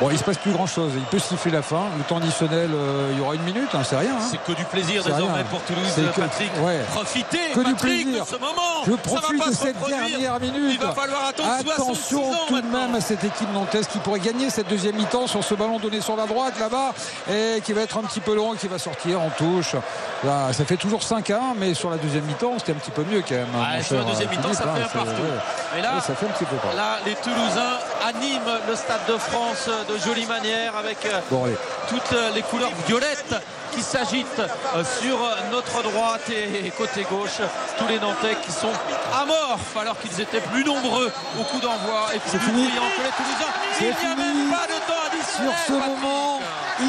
Bon, il se passe plus grand chose. Il peut siffler la fin. Le temps additionnel, euh, il y aura une minute, hein, c'est rien. hein. C'est que du plaisir désormais pour Toulouse, que- Patrick. ouais. Profitez, Que du plaisir. de ce moment. Je profite de cette reproduire. dernière minute. Il va falloir attendre 66 Attention ans tout de même à cette équipe nantaise qui pourrait gagner cette deuxième mi-temps sur ce ballon donné sur la droite là-bas et qui va être un petit peu long, qui va sortir en touche. Là, ça fait toujours 5-1, mais sur la deuxième mi-temps, c'était un petit peu mieux quand même. Mon sur la deuxième mi-temps, Philippe, ça fait hein, un partout. ouais. Et là, Ouais, ça fait un petit peu pas. là, les Toulousains anime le Stade de France de jolie manière avec euh, Bon, toutes les couleurs violettes qui s'agitent euh, sur notre droite et côté gauche. Tous les Nantais qui sont amorphes alors qu'ils étaient plus nombreux au coup d'envoi et plus bruyants que les Toulousains. Il n'y a même pas de temps additionnel. Sur ce Patrick. moment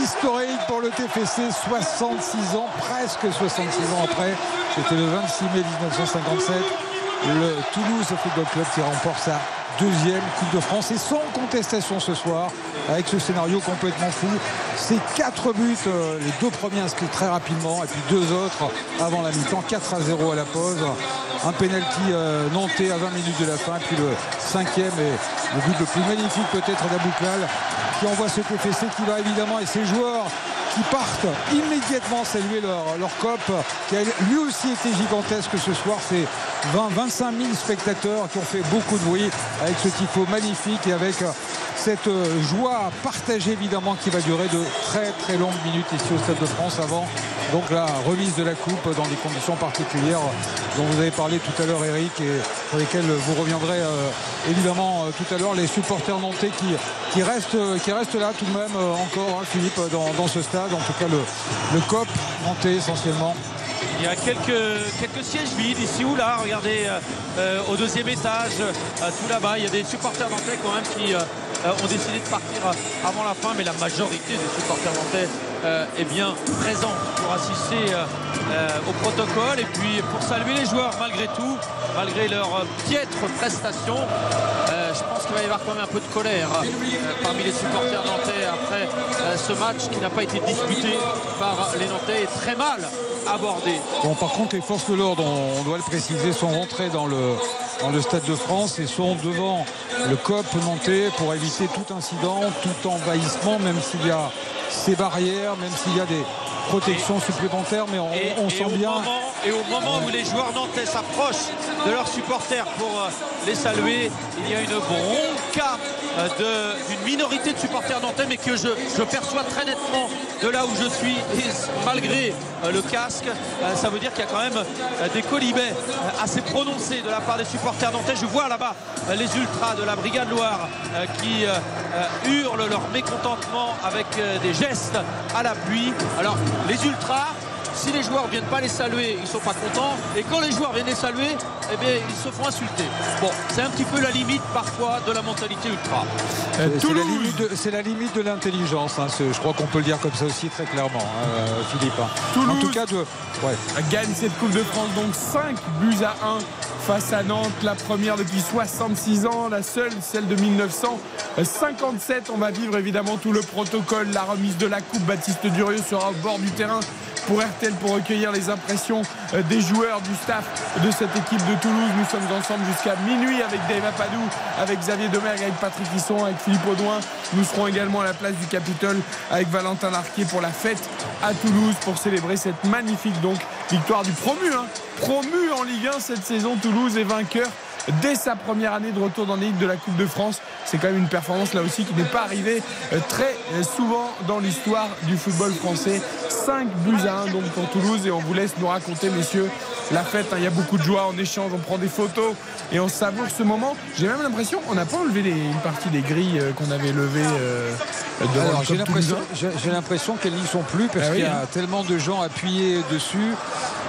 historique pour le TFC, 66 ans, presque 66 ans après, c'était le 26 mai 1957, le Toulouse Football Club qui remporte sa deuxième Coupe de France et sans contestation ce soir avec ce scénario complètement fou. C'est quatre buts, euh, les deux premiers inscrits très rapidement et puis deux autres avant la mi-temps, 4 à 0 à la pause. Un penalty euh, nantais à 20 minutes de la fin, puis le cinquième et le but le plus magnifique peut-être d'Abouklal qui envoie ce TFC qui va évidemment et ses joueurs qui partent immédiatement saluer leur, leur COP qui a lui aussi été gigantesque ce soir. C'est 20, 25 000 spectateurs qui ont fait beaucoup de bruit avec ce tifo magnifique et avec euh, cette euh, joie partagée évidemment qui va durer de très très longues minutes ici au Stade de France avant donc la remise de la coupe dans des conditions particulières dont vous avez parlé tout à l'heure Eric et sur lesquelles vous reviendrez euh, évidemment euh, tout à l'heure les supporters nantais qui, qui, restent, qui restent là tout de même encore hein, Philippe dans, ce stade en tout cas le, le COP nantais essentiellement Il y a quelques, quelques sièges vides ici ou là. Regardez au deuxième étage, tout là-bas, il y a des supporters nantais quand même qui ont décidé de partir euh, avant la fin, mais la majorité des supporters nantais euh, est bien présente pour assister euh, euh, au protocole et puis pour saluer les joueurs malgré tout, malgré leur euh, piètre prestation. Euh, je pense qu'il va y avoir quand même un peu de colère euh, parmi les supporters nantais après euh, ce match qui n'a pas été disputé par les Nantais et très mal abordé. Bon, par contre, les forces de l'ordre, on, on doit le préciser, sont rentrées dans le, dans le Stade de France et sont devant le COP nantais pour éviter tout incident, tout envahissement, même s'il y a ces barrières, même s'il y a des protections supplémentaires, mais on, Et, on et sent bien. moment, et au moment où les joueurs nantais s'approchent de leurs supporters pour euh, les saluer, il y a une bronca euh, d'une minorité de supporters nantais, mais que je, je perçois très nettement de là où je suis, et malgré euh, le casque, ça veut dire qu'il y a quand même des colibets assez prononcés de la part des supporters nantais. Je vois là-bas les ultras de la Brigade Loire qui hurlent leur mécontentement avec des gestes à l'appui. Alors, les ultras, si les joueurs ne viennent pas les saluer, ils ne sont pas contents. Et quand les joueurs viennent les saluer, eh bien, ils se font insulter. Bon, c'est un petit peu la limite parfois de la mentalité ultra. C'est c'est la limite de- l'intelligence. hein, je crois qu'on peut le dire comme ça aussi très clairement, hein, euh, Philippe. hein. En tout cas, de, ouais. gagne cette Coupe de France donc 5 buts à 1 face à Nantes la première depuis 66 ans la seule celle de 1957 on va vivre évidemment tout le protocole la remise de la coupe Baptiste Durieux sera au bord du terrain pour RTL pour recueillir les impressions euh, des joueurs du staff de cette équipe de Toulouse nous sommes ensemble jusqu'à minuit avec Dave Apadou avec Xavier Domergue avec Patrick Hisson avec Philippe Audouin nous serons également à la place du Capitole avec Valentin Larquet pour la fête à Toulouse pour célébrer cette magnifique victoire du promu hein. promu en Ligue 1 cette saison Toulouse est vainqueur dès sa première année de retour dans l'élite de la Coupe de France c'est quand même une performance là aussi qui n'est pas arrivée euh, très euh, souvent dans l'histoire du football français 5 buts à 1 donc pour Toulouse et on vous laisse nous raconter messieurs la fête hein. il y a beaucoup de joie on échange on prend des photos et on savoure ce moment j'ai même l'impression qu'on n'a pas enlevé les- une partie des grilles euh, qu'on avait levées euh, devant j'ai l'impression, qu'elles n'y sont plus parce Ah oui, qu'il y a hein. tellement de gens appuyés dessus.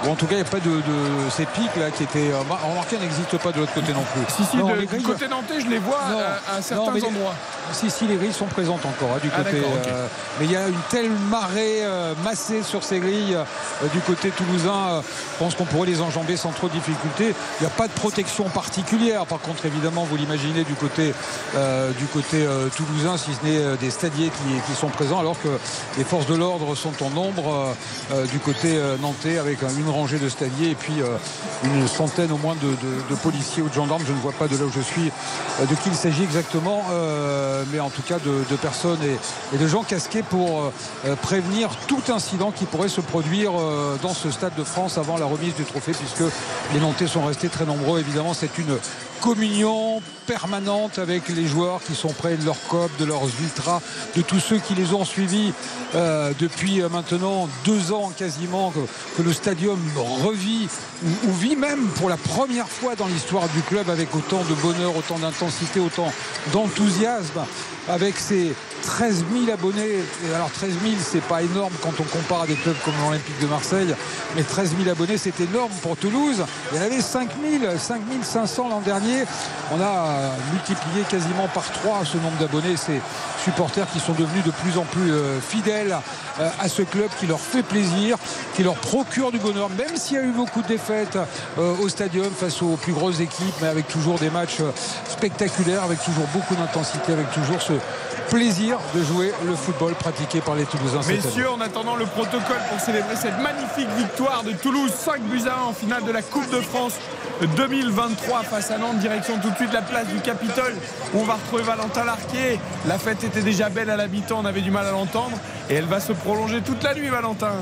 Ou en tout cas, il n'y a pas de, de ces pics là qui étaient. Remarquez, elles n'existent pas de l'autre côté non plus. Si, si, Non, de- du grilles- côté nantais, je les vois Non, à, à certains non, mais- endroits. Si, si, les grilles sont présentes encore hein, du Ah, côté. euh, mais il y a une telle marée euh, massée sur ces grilles euh, du côté toulousain. euh, je pense qu'on pourrait les enjamber sans trop de difficulté. Il n'y a pas de protection particulière. Par contre, évidemment, vous l'imaginez du côté, euh, du côté euh, toulousain, si ce n'est euh, des stadiers qui, qui sont présents, alors que les forces de l'ordre sont en nombre euh, euh, du côté euh, nantais avec euh, une rangée de stadiers et puis euh, une centaine au moins de, de- de policiers ou de Je ne vois pas de là où je suis euh, de qui il s'agit exactement, euh, mais en tout cas de, personnes et, de gens casqués pour euh, prévenir tout incident qui pourrait se produire dans ce stade de France avant la remise du trophée, puisque les Nantais sont restés très nombreux. Évidemment, c'est une communion permanente avec les joueurs qui sont près de leur COP, de leurs ultras, de tous ceux qui les ont suivis euh, depuis euh, maintenant deux ans quasiment, que, le stadium revit ou, vit même pour la première fois dans l'histoire du club avec autant de bonheur, autant d'intensité, autant d'enthousiasme, avec ses 13 000 abonnés. Alors 13 000, c'est pas énorme quand on compare à des clubs comme l'Olympique de Marseille, mais 13 000 abonnés, c'est énorme pour Toulouse. Il y en avait 5 000, 5 500 l'an dernier. On a multiplié quasiment par 3 ce nombre d'abonnés. Ces supporters qui sont devenus de plus en plus euh, fidèles euh, à ce club qui leur fait plaisir, qui leur procure du bonheur, même s'il y a eu beaucoup de défaites euh, au stadium face aux plus grosses équipes, mais avec toujours des matchs spectaculaires, avec toujours beaucoup d'intensité, avec toujours ce plaisir de jouer le football pratiqué par les Toulousains. Messieurs, en attendant le protocole pour célébrer cette magnifique victoire de Toulouse, 5 buts à 1 en finale de la Coupe de France 2023 face à Nantes, direction tout de suite la place du Capitole où on va retrouver Valentin Larquier. La fête était déjà belle à l'habitant, on avait du mal à l'entendre et elle va se prolonger toute la nuit, Valentin.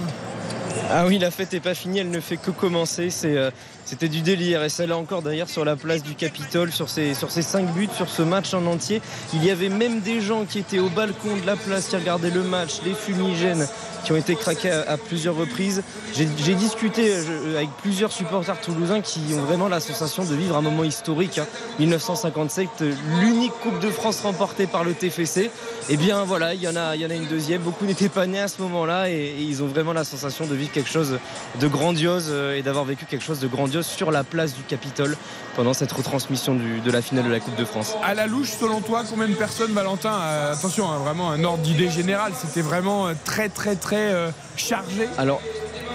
Ah oui, la fête n'est pas finie, elle ne fait que commencer. Euh, c'était du délire. Et celle-là encore d'ailleurs sur la place du Capitole, sur ces, sur ces cinq buts, sur ce match en entier. Il y avait même des gens qui étaient au balcon de la place, qui regardaient le match, les fumigènes qui ont été craqués à, plusieurs reprises. J'ai, discuté euh, je- avec plusieurs supporters toulousains qui ont vraiment la sensation de vivre un moment historique. hein. 1957, euh, l'unique Coupe de France remportée par le TFC. Et bien voilà, il y en a, y en a une deuxième. Beaucoup n'étaient pas nés à ce moment-là et, ils ont vraiment la sensation de vivre quelque chose de grandiose euh, et d'avoir vécu quelque chose de grandiose sur la place du Capitole pendant cette retransmission du- de la finale de la Coupe de France. À la louche, selon toi, combien de personnes, Valentin Euh, Attention, hein, vraiment un ordre d'idée générale. C'était vraiment euh, très, très, très euh, chargé. Alors,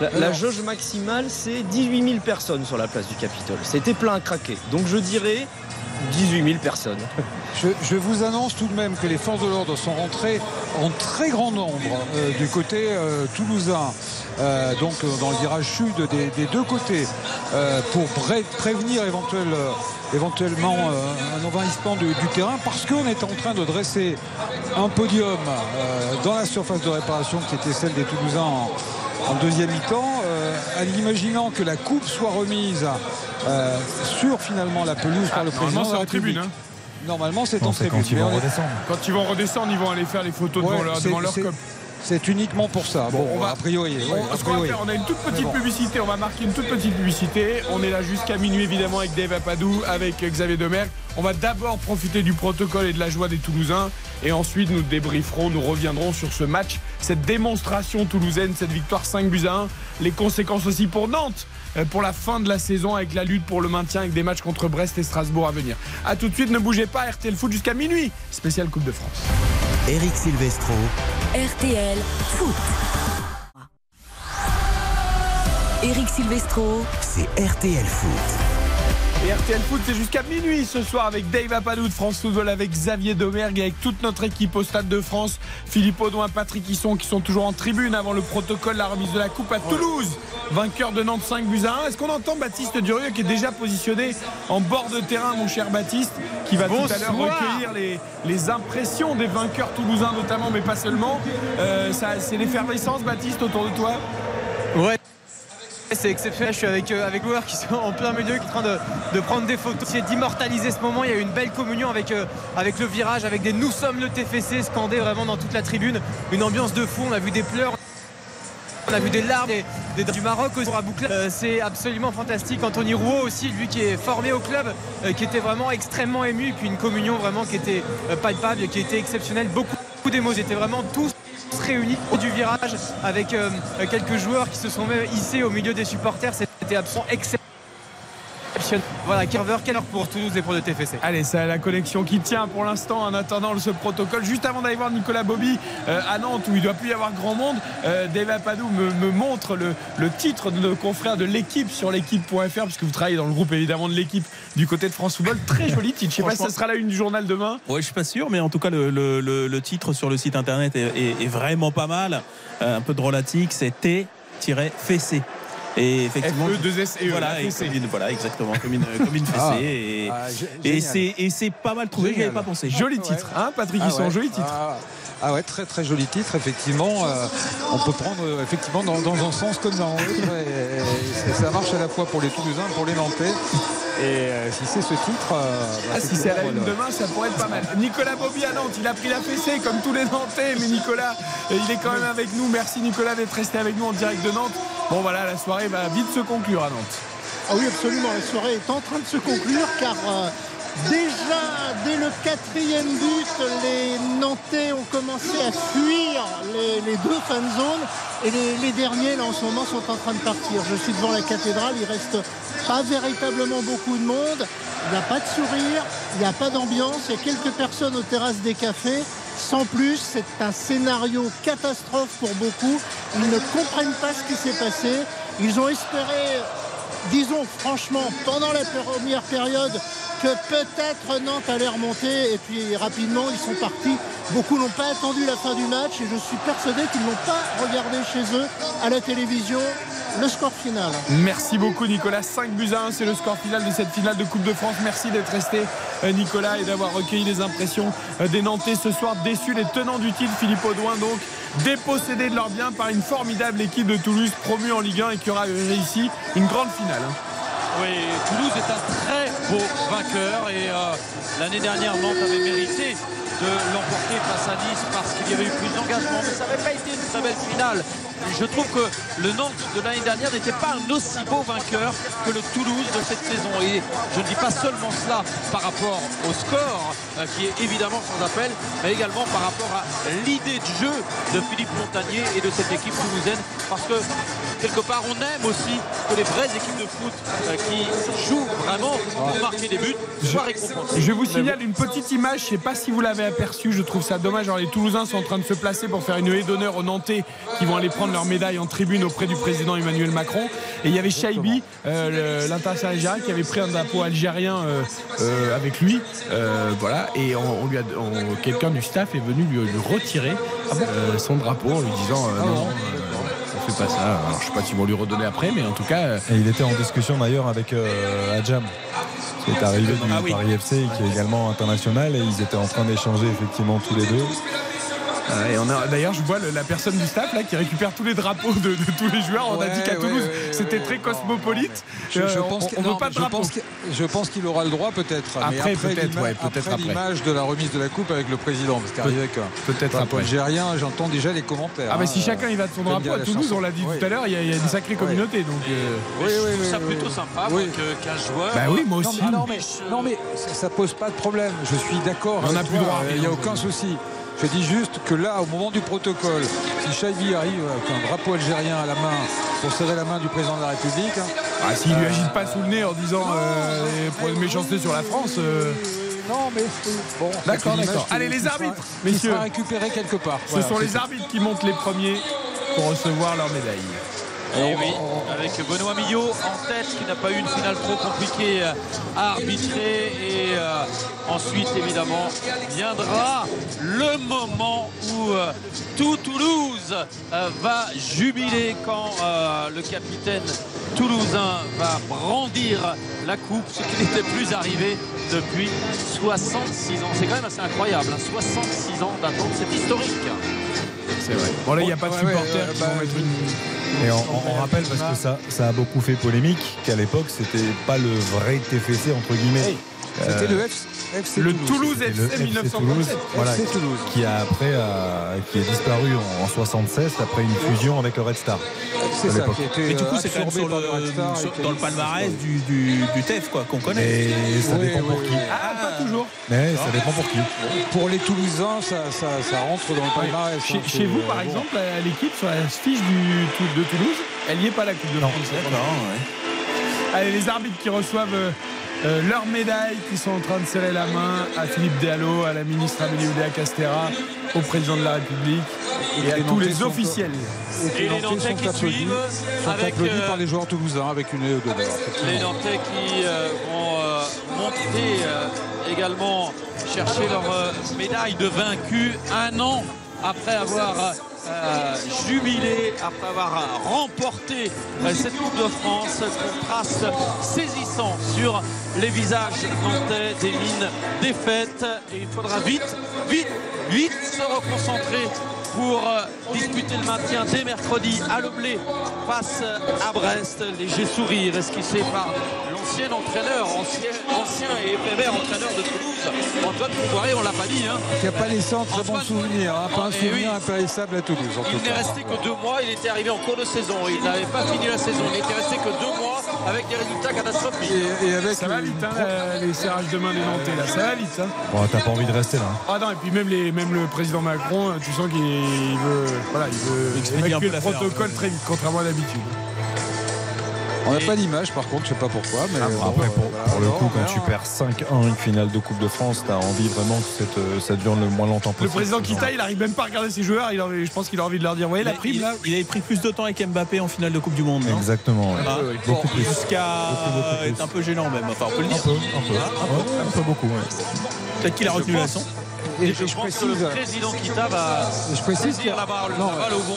la, la jauge maximale, c'est 18 000 personnes sur la place du Capitole. C'était plein à craquer. Donc je dirais 18 000 personnes. Je, vous annonce tout de même que les forces de l'ordre sont rentrées en très grand nombre euh, du côté euh, toulousain, euh, donc dans le virage sud des, deux côtés, pour pré- prévenir éventuel, éventuellement un envahissement du, terrain, parce qu'on est en train de dresser un podium dans la surface de réparation qui était celle des Toulousains en deuxième mi-temps, euh, en imaginant que la coupe soit remise euh, sur finalement la pelouse par le président Normalement, c'est la en tribune. Hein. Normalement, c'est en tribune. quand ils vont redescendre. Quand ils vont redescendre, ils vont aller faire les photos devant leur, devant leur c'est- uniquement pour ça. Bon, on va- a priori. ouais, On, a ce qu'on va priori. faire, on a une toute petite bon. publicité, on va marquer une toute petite publicité. On est là jusqu'à minuit évidemment avec Dave Apadou, avec Xavier Demerck. On va d'abord profiter du protocole et de la joie des Toulousains et ensuite nous débrieferons, nous reviendrons sur ce match, cette démonstration toulousaine, cette victoire 5 buts à 1, les conséquences aussi pour Nantes. Euh, Pour la fin de la saison avec la lutte pour le maintien avec des matchs contre Brest et Strasbourg à venir. A tout de suite, ne bougez pas, RTL Foot jusqu'à minuit, spécial Coupe de France. Eric Silvestro. RTL Foot. Eric Silvestro. C'est RTL Foot. Et RTL Foot, c'est jusqu'à minuit ce soir avec Dave Apadou de France Football, avec Xavier Domergue et avec toute notre équipe au Stade de France. Philippe Audouin, Patrick Hisson qui sont toujours en tribune avant le protocole, la remise de la Coupe à Toulouse. Vainqueur de Nantes 5 buts à 1. Est-ce qu'on entend Baptiste Durieux qui est déjà positionné en bord de terrain, mon cher Baptiste, qui va tout à l'heure recueillir les, les impressions des vainqueurs toulousains notamment, mais pas seulement. Euh, ça, c'est l'effervescence, Baptiste, autour de toi? Ouais. C'est exceptionnel, je suis avec, euh, qui sont en plein milieu, qui sont en train de, prendre des photos, essayer d'immortaliser ce moment. Il y a eu une belle communion avec, euh, avec le virage, avec des Nous sommes le TFC scandés vraiment dans toute la tribune. Une ambiance de fou, on a vu des pleurs. On a vu des larmes des, du Maroc au. Euh, c'est absolument fantastique. Anthony Rouault aussi, lui qui est formé au club, euh, qui était vraiment extrêmement ému. Puis une communion vraiment qui était euh, palpable, qui était exceptionnelle. Beaucoup, beaucoup d'émotions. Ils étaient vraiment tous réunis au du virage avec euh, quelques joueurs qui se sont même hissés au milieu des supporters. C'était absolument exceptionnel. Voilà, Carver, quelle heure pour Toulouse et pour le TFC. Allez, c'est la connexion qui tient pour l'instant en attendant ce protocole. Juste avant d'aller voir Nicolas Bobby euh, à Nantes où il ne doit plus y avoir grand monde, euh, Dave Apadou me, me montre le, le titre de nos confrères de l'équipe sur l'équipe.fr puisque vous travaillez dans le groupe évidemment de l'équipe du côté de France Football. Très [laughs] joli titre. Je sais pas si ça sera la une du journal demain. Ouais, je suis pas sûr, mais en tout cas, le, le- le- le titre sur le site internet est, est- est vraiment pas mal. Euh, un peu drôlatique, c'est T-Fessé. Et effectivement, F-E-2-S-E, voilà, la et fessée. comme une- voilà, exactement, comme une, comme une fessée. Ah. et Ah, et c'est et c'est pas mal trouvé, j'y avais pas pensé. Joli titre, hein, Patrick Ah Hisson, ouais. joli titre. Ah, ah ouais, très très joli titre, effectivement. Euh, on peut prendre euh, effectivement dans, dans un sens comme dans l'autre. Et- et ça marche à la fois pour les Toulousains, pour les Nantais. Et si c'est ce titre. bah, Ah, si c'est à la une demain, ça pourrait être pas mal. Nicolas Bobby à Nantes, il a pris la fessée comme tous les Nantais, mais Nicolas, euh, il est quand même avec nous. Merci Nicolas d'être resté avec nous en direct de Nantes. Bon voilà, la soirée va vite se conclure à Nantes. Ah oui, absolument. La soirée est en train de se conclure car euh, déjà, dès le quatrième but, les Nantais ont commencé à fuir les, les deux fan zones et les, les derniers, là, en ce moment, sont en train de partir. Je suis devant la cathédrale, il reste pas véritablement beaucoup de monde. Il n'y a pas de sourire, il n'y a pas d'ambiance. Il y a quelques personnes aux terrasses des cafés. Sans plus, c'est un scénario catastrophe pour beaucoup. Ils ne comprennent pas ce qui s'est passé. Ils ont espéré disons franchement, pendant la première période, que peut-être Nantes allait remonter et puis rapidement ils sont partis. Beaucoup n'ont pas attendu la fin du match et je suis persuadé qu'ils n'ont pas regardé chez eux à la télévision le score final. Merci beaucoup Nicolas. 5 buts à 1, c'est le score final de cette finale de Coupe de France. Merci d'être resté euh, Nicolas et d'avoir recueilli les impressions euh, des Nantais ce soir. Déçus les tenants du titre, Philippe Audouin donc dépossédés de leurs biens par une formidable équipe de Toulouse promue en Ligue 1 et qui aura réussi une grande finale. Oui, Toulouse est un très beau vainqueur et euh, l'année dernière Nantes avait mérité de l'emporter face à Nice parce qu'il y avait eu plus d'engagement, mais ça n'avait pas été une très belle finale. Je trouve que le Nantes de l'année dernière n'était pas un aussi beau vainqueur que le Toulouse de cette saison. Et je ne dis pas seulement cela par rapport au score, euh, qui est évidemment sans appel, mais également par rapport à l'idée de jeu de Philippe Montagnier et de cette équipe toulousaine. Parce que quelque part, on aime aussi que les vraies équipes de foot euh, qui jouent vraiment pour marquer des buts soient récompensées. Je vous signale une petite image, je ne sais pas si vous l'avez aperçu, je trouve ça dommage. Alors, les Toulousains sont en train de se placer pour faire une haie d'honneur aux Nantais qui vont aller prendre leur médaille en tribune auprès du président Emmanuel Macron. Et il y avait Shaibi, euh, l'international algérien, qui avait pris un drapeau algérien euh, euh, avec lui. Voilà, et on, on lui a, on- quelqu'un du staff est venu lui, lui retirer son drapeau en lui disant non, on fait pas ça. Alors, je sais pas s'ils vont lui redonner après, mais en tout cas. euh, Et il était en discussion d'ailleurs avec euh, Adjam, qui est arrivé du Ah oui. Paris FC, qui est également international, et ils étaient en train d'échanger effectivement tous les deux. Euh, et on a- D'ailleurs, je vois le- la personne du staff là qui récupère tous les drapeaux de, de tous les joueurs. On a dit qu'à ouais, Toulouse, ouais, c'était ouais, très cosmopolite. Je, je Euh, pense on, que- on non, veut pas de je drapeau. pense que- Je pense qu'il aura le droit peut-être. mais Après, peut-être, l'ima- ouais, peut-être après. l'image de la remise de la coupe avec le président. Parce qu'arrivé avec un peut-être après. j'entends déjà les commentaires. Ah bah hein. si chacun il va de son J'aime drapeau à Toulouse, on l'a dit tout à l'heure, il y, a- une sacrée communauté. Donc, euh, Oui, je oui, trouve oui, ça plutôt sympa Oui. moi, que- qu'un joueur. Bah oui, moi euh, aussi. Non, mais, non, mais, non, mais ça, ça pose pas de problème. Je suis d'accord. On n'a plus droit Il n'y a aucun souci. Je dis juste que là, au moment du protocole, si Chaibi arrive avec un drapeau algérien à la main pour serrer la main du président de la République. ah, s'il lui agite pas sous le nez en disant euh, pour une méchanceté sur la France. euh, Non, mais bon. D'accord, d'accord. Allez, les arbitres, messieurs. quelque part. Ce Voilà, sont les arbitres qui montent les premiers pour recevoir leur médaille. Et Eh oui, avec Benoît Millot en tête qui n'a pas eu une finale trop compliquée euh, à arbitrer. Et euh, ensuite, évidemment, viendra le moment où euh, tout Toulouse euh, va jubiler quand euh, le capitaine toulousain va brandir la coupe, ce qui n'était plus arrivé depuis 66 ans. C'est quand même assez incroyable, hein, 66 ans d'attente, c'est historique. C'est vrai. Bon là il n'y a pas de Ouais, ouais, supporters euh, qui bah, vont mettre une... Et on, on- on rappelle, parce que ça, ça a beaucoup fait polémique, qu'à l'époque, c'était pas le vrai TFC, entre guillemets. C'était Euh, le FC, FC Le Toulouse. Toulouse c'était le FC FC 1937. Toulouse, voilà, FC Toulouse. qui a après a- qui est disparu en, en 76 après une fusion avec le Red Star. C'est ça, Et du coup, euh, c'est quand même absorbé sur par le, le Red Star et sur- qui a dans le palmarès du, du, du TEF, quoi, qu'on connaît. Mais ça Oui, dépend oui, pour oui. qui. Ah, pas toujours. Mais ça dépend pour qui. Pour les Toulousains, ça, ça, ça rentre dans le palmarès. Chez, hein, chez vous, euh, par bon. exemple, à l'équipe sur la fiche du, de Toulouse, elle n'y est pas la Coupe de France. Allez, les arbitres qui reçoivent euh, leurs médailles, qui sont en train de serrer la main à Philippe Diallo, à la ministre Amélie Oudéa Castera, au président de la République et à les tous les officiels. Et Et les Nantais qui applaudis, suivent sont avec, applaudis euh, par les joueurs toulousains avec une haie d'honneur. Les. Nantais qui euh, vont euh, montrer euh, également chercher leur euh, médaille de vaincu un an après avoir jubilé, après avoir remporté euh, cette Coupe de France. Contraste saisissant sur les visages nantais, des mines défaites. Et il faudra vite, vite, vite se reconcentrer pour euh, disputer le maintien dès mercredi à Leblé face à Brest. Léger sourire esquissé par l'ancien entraîneur, ancien, ancien et éphémère entraîneur de Toulouse, Antoine Comboiré, on l'a pas dit. Hein. Qui n'a pas laissé un très bon souvenir, hein, pas un Eh souvenir oui. impérissable à Toulouse. en Il n'est resté que deux mois, il était arrivé en cours de saison, il n'avait pas fini la saison, il n'était resté que deux mois avec des résultats catastrophiques. Et, avec ça va vite, hein, les serrages de main des Nantais, là, ça va vite. Hein. Bon, T'as pas envie de rester là. hein. Ah non, et puis même, les, même le président Macron, euh, tu sens qu'il veut, voilà, il veut un évacuer peu le protocole très vite, contrairement à d'habitude. On n'a pas d'image par contre, je sais pas pourquoi. Mais Ah, bon, Après, pour, voilà. pour le Non, coup, quand tu perds 5-1 une finale de Coupe de France, t'as envie vraiment que cette, euh, ça dure le moins longtemps Le possible. président Kita, il arrive même pas à regarder ses joueurs, il a- je pense qu'il a envie de leur dire, voyez la Il- prime il, là il avait pris plus de temps avec Mbappé en finale de Coupe du Monde. Exactement. ouais. Ah, Beaucoup plus. Jusqu'à Beaucoup, beaucoup plus. être un peu gênant même. Enfin, on peut le dire. Un peu, un peu. Ouais, un peu beaucoup. ouais. Peut-être qu'il a retenu la leçon. Et, Et je, je pense précise, que le président Kita va je précise qu'il la balle, non, la balle au bon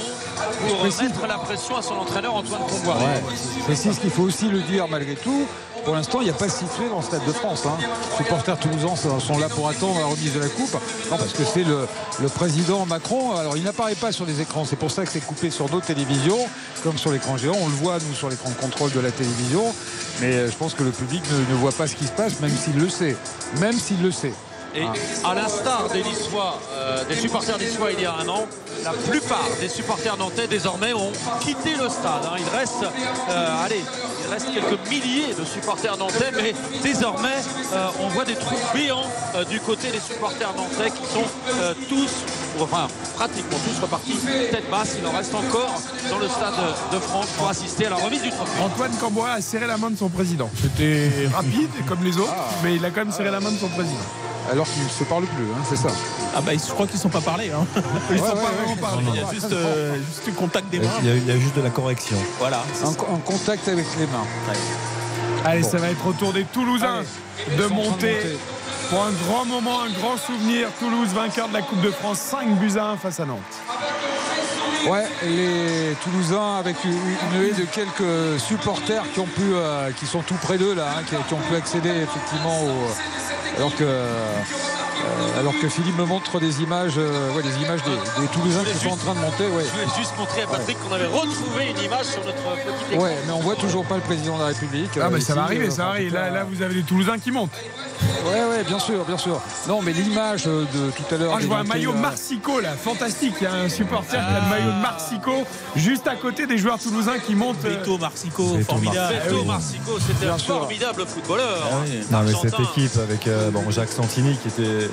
pour précise- mettre la pression à son entraîneur Antoine Comboiré. Ouais, je précise qu'il faut aussi le dire malgré tout. Pour l'instant, il n'y a pas sifflé dans le Stade de France. Hein. Les supporters toulousains sont là pour attendre la remise de la coupe. Non, parce que c'est le, le président Macron. Alors, il n'apparaît pas sur les écrans. C'est pour ça que c'est coupé sur d'autres télévisions, comme sur l'écran géant. On le voit, nous, sur l'écran de contrôle de la télévision. Mais euh, je pense que le public ne, ne voit pas ce qui se passe, même s'il le sait. Même s'il le sait. Et à l'instar des Niçois, euh, des supporters niçois il y a un an, la plupart des supporters nantais désormais ont quitté le stade. hein. Il reste, euh, allez, il reste quelques milliers de supporters nantais, mais désormais euh, on voit des trous béants euh, du côté des supporters nantais qui sont euh, tous, enfin pratiquement tous repartis tête basse. Il en reste encore dans le stade de France pour assister à la remise du trophée. Antoine Camboire a serré la main de son président. C'était rapide comme les autres, mais il a quand même serré la main de son président. Alors qu'ils ne se parlent plus, hein, c'est ça. Ah bah je crois qu'ils ne sont pas parlés. Hein. Ils Ouais, sont ouais, pas ouais, vraiment ouais. parlé. Il y a juste, euh, juste le contact des mains. Il y, a, il y a juste de la correction. Voilà. En, en contact avec les mains. Allez, Bon. ça va être au tour des Toulousains Allez, de monter. pour un grand moment, un grand souvenir. Toulouse, vainqueur de la Coupe de France, 5 buts à 1 face à Nantes. Ouais, les Toulousains avec une, haie de quelques supporters qui euh, sont tout près d'eux là, hein, qui, ont pu accéder effectivement au, que. Euh, alors que Philippe me montre des images, euh, ouais, des images des, des Toulousains qui sont en train de monter. Ouais. Je voulais juste montrer à Patrick qu'on avait retrouvé une image sur notre petit écran. Ouais, mais on voit toujours pas le président de la République. Ah, euh, bah ça va arriver, ça arrive. Là, là, vous avez des Toulousains qui montent. Ouais, ouais, bien sûr, bien sûr. Non, mais l'image de tout à l'heure. Ah, je vois un maillot euh, Marsico là, fantastique. Il y a un supporter qui a le maillot de Marsico juste à côté des joueurs toulousains qui montent. Beto Marsico, formidable. Beto Marsico, c'était un formidable footballeur. Ah oui. Non, mais cette équipe avec euh, bon, Jacques Santini qui était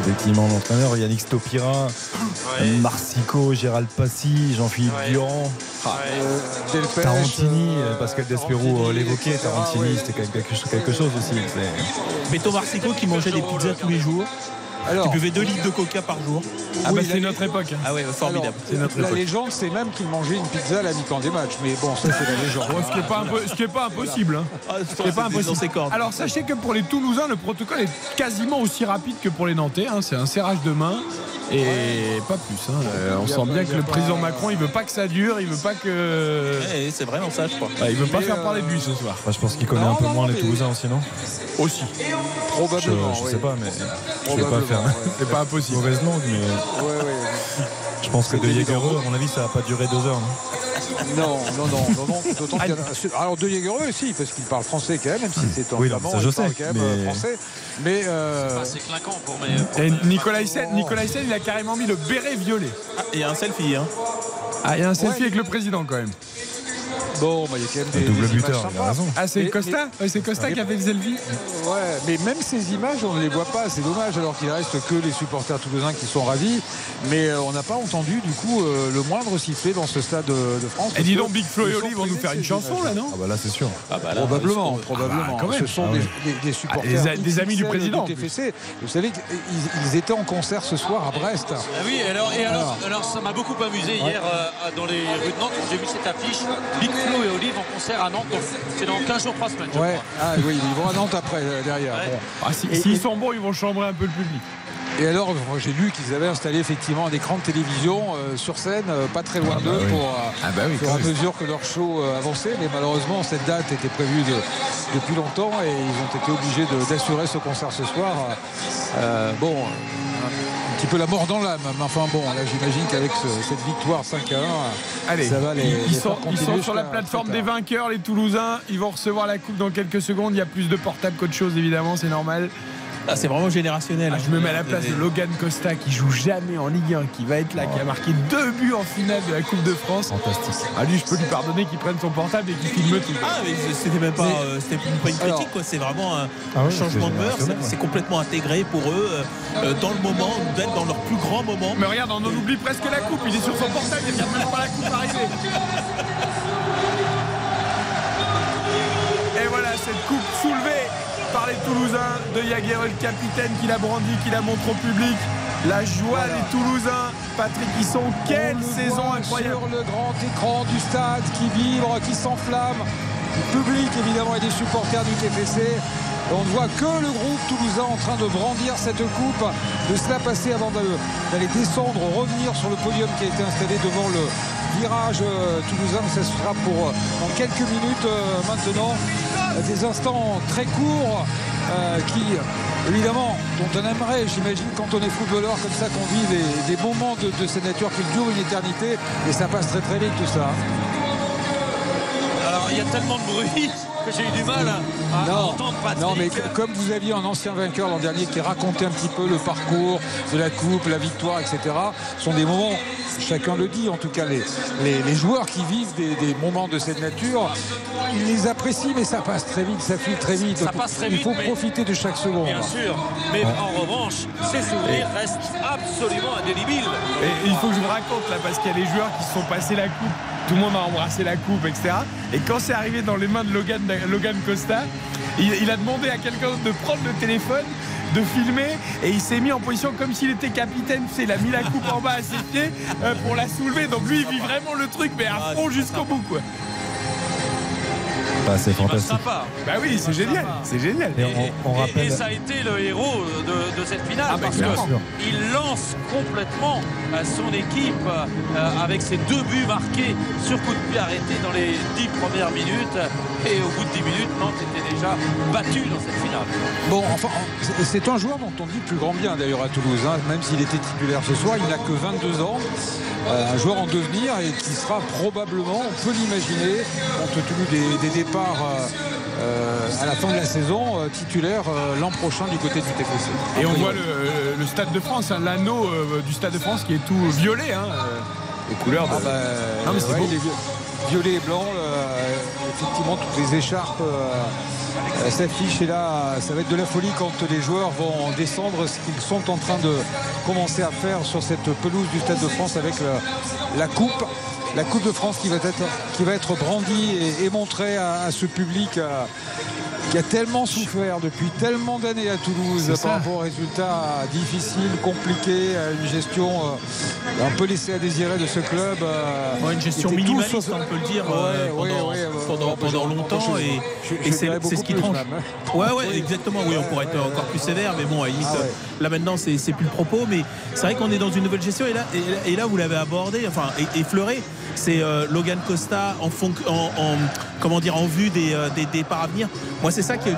effectivement l'entraîneur, Yannick Stopira, Ouais. Marsico, Gérald Passy, Jean-Philippe Ouais. Durand, euh, Delpech, Tarantini, euh, euh, Pascal euh, l'évoquait, Tarantini, c'était quelque, quelque chose aussi. Beto Marsico qui mangeait des pizzas tous les jours. Alors, Qui buvait 2 litres de coca par jour. Ah, bah Oui, c'est la- notre époque. hein. Ah ouais, formidable. alors, C'est notre la époque. légende, c'est même qu'il mangeait une pizza à la mi-temps des matchs. Mais bon, ça, c'est la légende. Bon, ce qui n'est pas, impo- ce qui est pas impossible. hein. Ah, Ce qui est pas dans impossible. Alors sachez que pour les Toulousains, le protocole est quasiment aussi rapide que pour les Nantais. hein. C'est un serrage de main et pas plus. hein. Euh, on sent pas- bien que le pas- président Macron, il veut pas que ça dure, il veut pas que. Ouais, c'est vraiment ça, je crois. Ouais, il veut pas Mais, faire euh, parler de lui ce soir. Enfin, je pense qu'il connaît Non, un peu non, moins les Toulousains aussi, non? Aussi. Probablement. je oui. sais pas, mais je vais pas Probablement, faire ouais. C'est pas impossible. mauvaise langue, mais Ouais, ouais. je pense que de. Jaegereux, à mon avis, ça va pas durer deux heures. non Non, non, non, non, non. D'autant qu'il y en a- Alors, De Jaegereux aussi, parce qu'il parle français quand même, même si c'est en Oui, ça, je il parle sais, quand même mais- euh, français. Mais. euh, c'est clinquant pour mes. pour Et Nicolas Hyssen, Nicolas Hyssen, il a carrément mis le béret violet. Ah, il y a un selfie, hein. Ah, il y a un selfie Ouais. avec le président quand même. Bon, bah, il y a quand même des. Double des images buteur, il a sympas. raison. Ah, c'est Costa Ouais, C'est Costa qui a fait le selfie Ouais, mais même ces images, on ne les voit pas. C'est dommage, alors qu'il reste que les supporters toulousains qui sont ravis. Mais euh, on n'a pas entendu, du coup, euh, le moindre sifflet dans ce stade de, de France. Et dis donc, Big Flo et Oli vont nous faire une chanson là, non Ah bah là, c'est sûr. Ah bah là, Probablement, probablement. quand même. Ce sont Ah des, oui. des- des supporters. Ah, des a- des amis du président, en plus. TFC. Vous savez qu'ils ils étaient en concert ce soir à Brest. Ah oui, alors, et alors, Alors. alors ça m'a beaucoup amusé hier euh, dans les rues de Nantes j'ai vu cette affiche. Big Flo et Olive en concert à Nantes. C'est dans 15 jours, 3 semaines. je Ouais, crois. ah, oui, ils vont à Nantes après, euh, derrière. Ouais. Bon. Ah, si- S'ils sont bons, ils vont chambrer un peu le public. Et alors, j'ai lu qu'ils avaient installé effectivement un écran de télévision euh, sur scène, euh, pas très loin d'eux, oui. pour, Ah bah oui, au fur et à mesure que leur show euh, avançait. Mais malheureusement, cette date était prévue de- depuis longtemps et ils ont été obligés d'assurer ce concert ce soir. Euh, bon, petit peu la mort dans l'âme. Mais enfin bon, là j'imagine qu'avec ce- cette victoire 5 à 1, Allez, ça va les, ils, les sont, ils sont sur la plateforme des vainqueurs, les Toulousains. Ils vont recevoir la coupe dans quelques secondes. Il y a plus de portables qu'autre chose, évidemment, c'est normal. Ah, c'est vraiment générationnel. Ah, je me mets à la place de Logan Costa qui joue jamais en Ligue 1, qui va être là, qui a marqué deux buts en finale de la Coupe de France. Fantastique. Ah, lui, je peux lui pardonner qu'il prenne son portable et qu'il filme tout. Ah, mais c'était même pas, euh, c'était pas une Alors- critique, quoi. C'est vraiment un, Ah changement de mœurs. C'est complètement intégré pour eux euh, euh, dans le moment, d'être dans leur plus grand moment. Mais regarde, on en oublie presque la coupe. Il est sur son portable, il regarde même pas la coupe arriver. Et voilà cette coupe soulevée par les Toulousains de Yaguerre, le capitaine qui la brandit, qui la montre au public. La joie des Toulousains. Patrick Hisson, quelle On le saison incroyable. Sur le grand écran du stade qui vibre, qui s'enflamme. Du public évidemment et des supporters du TFC. On ne voit que le groupe toulousain en train de brandir cette coupe, de cela passer avant d'aller descendre, revenir sur le podium qui a été installé devant le virage euh, toulousain. Ça sera pour euh, dans quelques minutes euh, maintenant. Euh, Des instants très courts euh, qui, évidemment, dont on aimerait, j'imagine, quand on est footballeur comme ça, qu'on vit des, des moments de, de cette nature qui durent une éternité. Et ça passe très très vite tout ça. Alors il y a tellement de bruit que j'ai eu du mal à, à entendre Patrick. non, mais comme vous aviez un ancien vainqueur l'an dernier qui racontait un petit peu le parcours de la coupe, la victoire, etc., ce sont des moments, chacun le dit, en tout cas les, les, les joueurs qui vivent des, des moments de cette nature, ils les apprécient, mais ça passe très vite, ça file très vite. Ça passe très Il vite, faut mais- profiter de chaque seconde. Bien sûr, mais en revanche, ces souvenirs restent absolument indélébiles. Et il faut que je vous raconte là parce qu'il y a des joueurs qui se sont passés la coupe, tout le monde a embrassé la coupe, etc. Et quand c'est arrivé dans les mains de Logan, Logan Costa, il, il a demandé à quelqu'un de prendre le téléphone, de filmer, et il s'est mis en position comme s'il était capitaine. Tu sais, il a mis la coupe en bas à ses pieds euh, pour la soulever. Donc lui, il vit vraiment le truc, mais à fond jusqu'au bout, quoi. Bah, c'est fantastique. sympa. Bah oui, c'est génial, c'est génial. Et on, on Et- rappelle. Et, ça a été le héros de, de cette finale Ah bah, parce qu'il lance complètement euh, son équipe euh, avec ses deux buts marqués sur coup de pied arrêté dans les dix premières minutes. Et au bout de 10 minutes, Nantes était déjà battu dans cette finale. Bon, enfin, c'est- c'est un joueur dont on dit plus grand bien d'ailleurs à Toulouse, hein, même s'il était titulaire ce soir, il n'a que 22 ans. Euh, un joueur en devenir et qui sera probablement, on peut l'imaginer, compte tenu des, des départs euh, euh, à la fin de la saison, euh, titulaire euh, l'an prochain du côté du TFC. Et on voit le, le Stade de France, hein, l'anneau euh, du Stade de France qui est tout violet, hein, aux couleurs de. Ah bah, non mais c'est ouais, beau. il est vi- violet et blanc, effectivement toutes les écharpes s'affichent et là ça va être de la folie quand les joueurs vont descendre ce qu'ils sont en train de commencer à faire sur cette pelouse du Stade de France avec la, la coupe. La Coupe de France qui va être, qui va être brandie et, et montrée à, à ce public euh, qui a tellement souffert depuis tellement d'années à Toulouse par rapport aux résultats difficiles, compliqués, à une gestion euh, un peu laissée à désirer de ce club. euh, Ouais, une gestion minimaliste, on peut le dire, Ouais, euh, pendant, ouais, longtemps. Et, c'est ce qui tranche. hein. Ouais, ouais, exactement. Oui, on pourrait être encore plus sévère, mais bon, à limite, Ah là maintenant, c'est plus le propos. Mais c'est vrai qu'on est dans une nouvelle gestion. Et là, et là, et là, vous l'avez abordé, enfin, et- effleuré. C'est euh, Logan Costa en, vue des, euh, des. Moi, c'est ça que,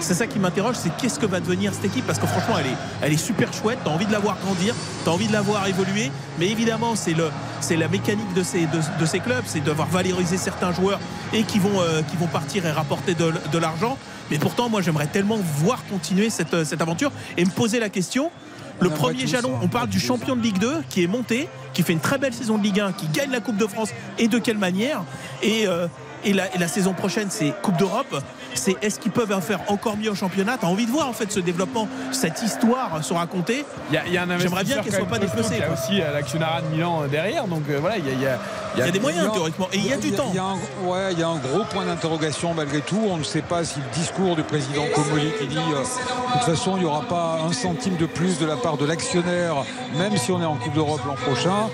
c'est ça qui m'interroge, c'est qu'est-ce que va devenir cette équipe? Parce que franchement, elle est, super chouette. T'as envie de la voir grandir, t'as envie de la voir évoluer. Mais évidemment, c'est la mécanique de ces, clubs, c'est de devoir valoriser certains joueurs et qui vont, euh, partir et rapporter de, l'argent. Mais pourtant, moi, j'aimerais tellement voir continuer cette, cette aventure et me poser la question. Le premier jalon, on parle du champion de Ligue 2 qui est monté, qui fait une très belle saison de Ligue 1, qui gagne la Coupe de France et de quelle manière? Et, euh, et, la, et la saison prochaine, c'est Coupe d'Europe. C'est est-ce qu'ils peuvent en faire encore mieux au championnat? T'as envie de voir en fait ce développement, cette histoire se raconter? Il y a, il y a un J'aimerais bien qu'elle soit pas costaud dépecée. qui a aussi euh, l'actionnariat de Milan euh, derrière. Donc euh, voilà, il y a, il y a- Il y a des moyens théoriquement et il y a du temps. Il y a un, ouais, il y a un gros point d'interrogation malgré tout. On ne sait pas si le discours du président Comoli qui dit euh, de toute façon il n'y aura pas un centime de plus de la part de l'actionnaire, même si on est en Coupe d'Europe l'an prochain.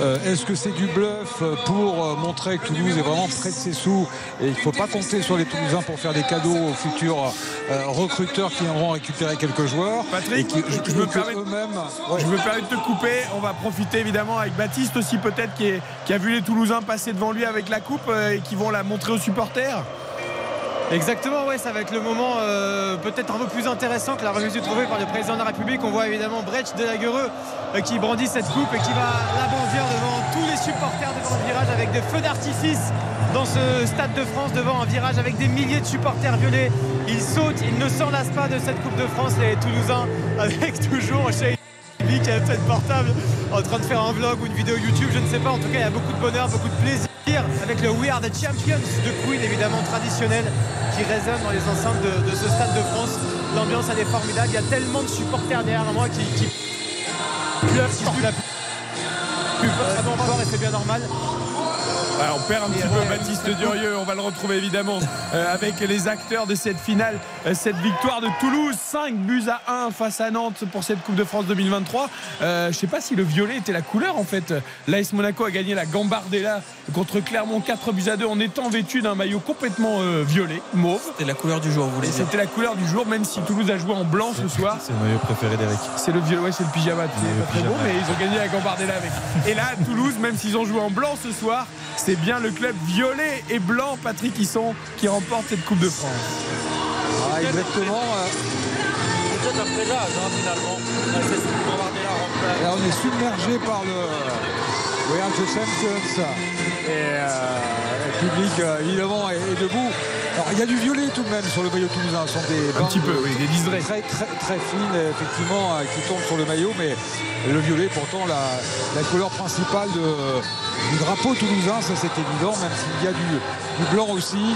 Euh, Est-ce que c'est du bluff pour euh, montrer que Toulouse est vraiment près de ses sous et il ne faut pas compter sur les Toulousains pour faire des cadeaux aux futurs euh, recruteurs qui viendront récupérer quelques joueurs Patrick, qui, je, je me que permets, eux-mêmes je me permets de te couper. On va profiter évidemment avec Baptiste aussi peut-être qui, est- qui a vu les Toulousains passer devant lui avec la coupe euh, et qui vont la montrer aux supporters. Exactement, ouais, ça va être le moment euh, peut-être un peu plus intéressant que la remise du trophée par le président de la République. On voit évidemment Brecht de Laguereux euh, qui brandit cette coupe et qui va la bondir devant tous les supporters devant le virage avec des feux d'artifice dans ce stade de France devant un virage avec des milliers de supporters violets. Ils sautent, ils ne s'en lassent pas de cette Coupe de France, les Toulousains, [laughs] avec toujours chez qui a peut-être portable en train de faire un vlog ou une vidéo YouTube, je ne sais pas. En tout cas, il y a beaucoup de bonheur, beaucoup de plaisir avec le We Are the Champions de Queen, évidemment traditionnel, qui résonne dans les enceintes de, ce stade de France. L'ambiance, elle est formidable. Il y a tellement de supporters derrière moi qui, qui pleurent, qui la plus fort et c'est bien normal. On perd un petit peu Baptiste Durieux, on va le retrouver évidemment euh, avec les acteurs de cette finale, euh, cette victoire de Toulouse, 5 buts à 1 face à Nantes pour cette Coupe de France 2023. Euh, je sais pas si le violet était la couleur en fait. L'AS Monaco a gagné la Gambardella contre Clermont 4 buts à 2 en étant vêtu d'un maillot complètement euh, violet, mauve. C'était la couleur du jour, vous voulez C'était la couleur du jour, même si Toulouse a joué en blanc ce soir. C'est le maillot préféré d'Eric. C'est le violet, ouais, c'est le pyjama. C'est pas très beau, mais ils ont gagné la Gambardella avec. Et là, Toulouse, même s'ils ont joué en blanc ce soir, c'est bien le club violet et blanc, Patrick, sont, qui remporte cette Coupe de France. Ah, exactement. C'est peut-être un finalement. Euh, on est submergé par le Are the Champions. Et euh, le public, euh, évidemment, est debout. Alors, il y a du violet tout de même sur le maillot toulousain. Ce sont des Un petit peu, oui, des liserés. Très, très, très fines, effectivement, euh, qui tombent sur le maillot. Mais le violet, pourtant, la, la couleur principale de- du drapeau toulousain, ça c'est évident, même s'il y a du, du blanc aussi.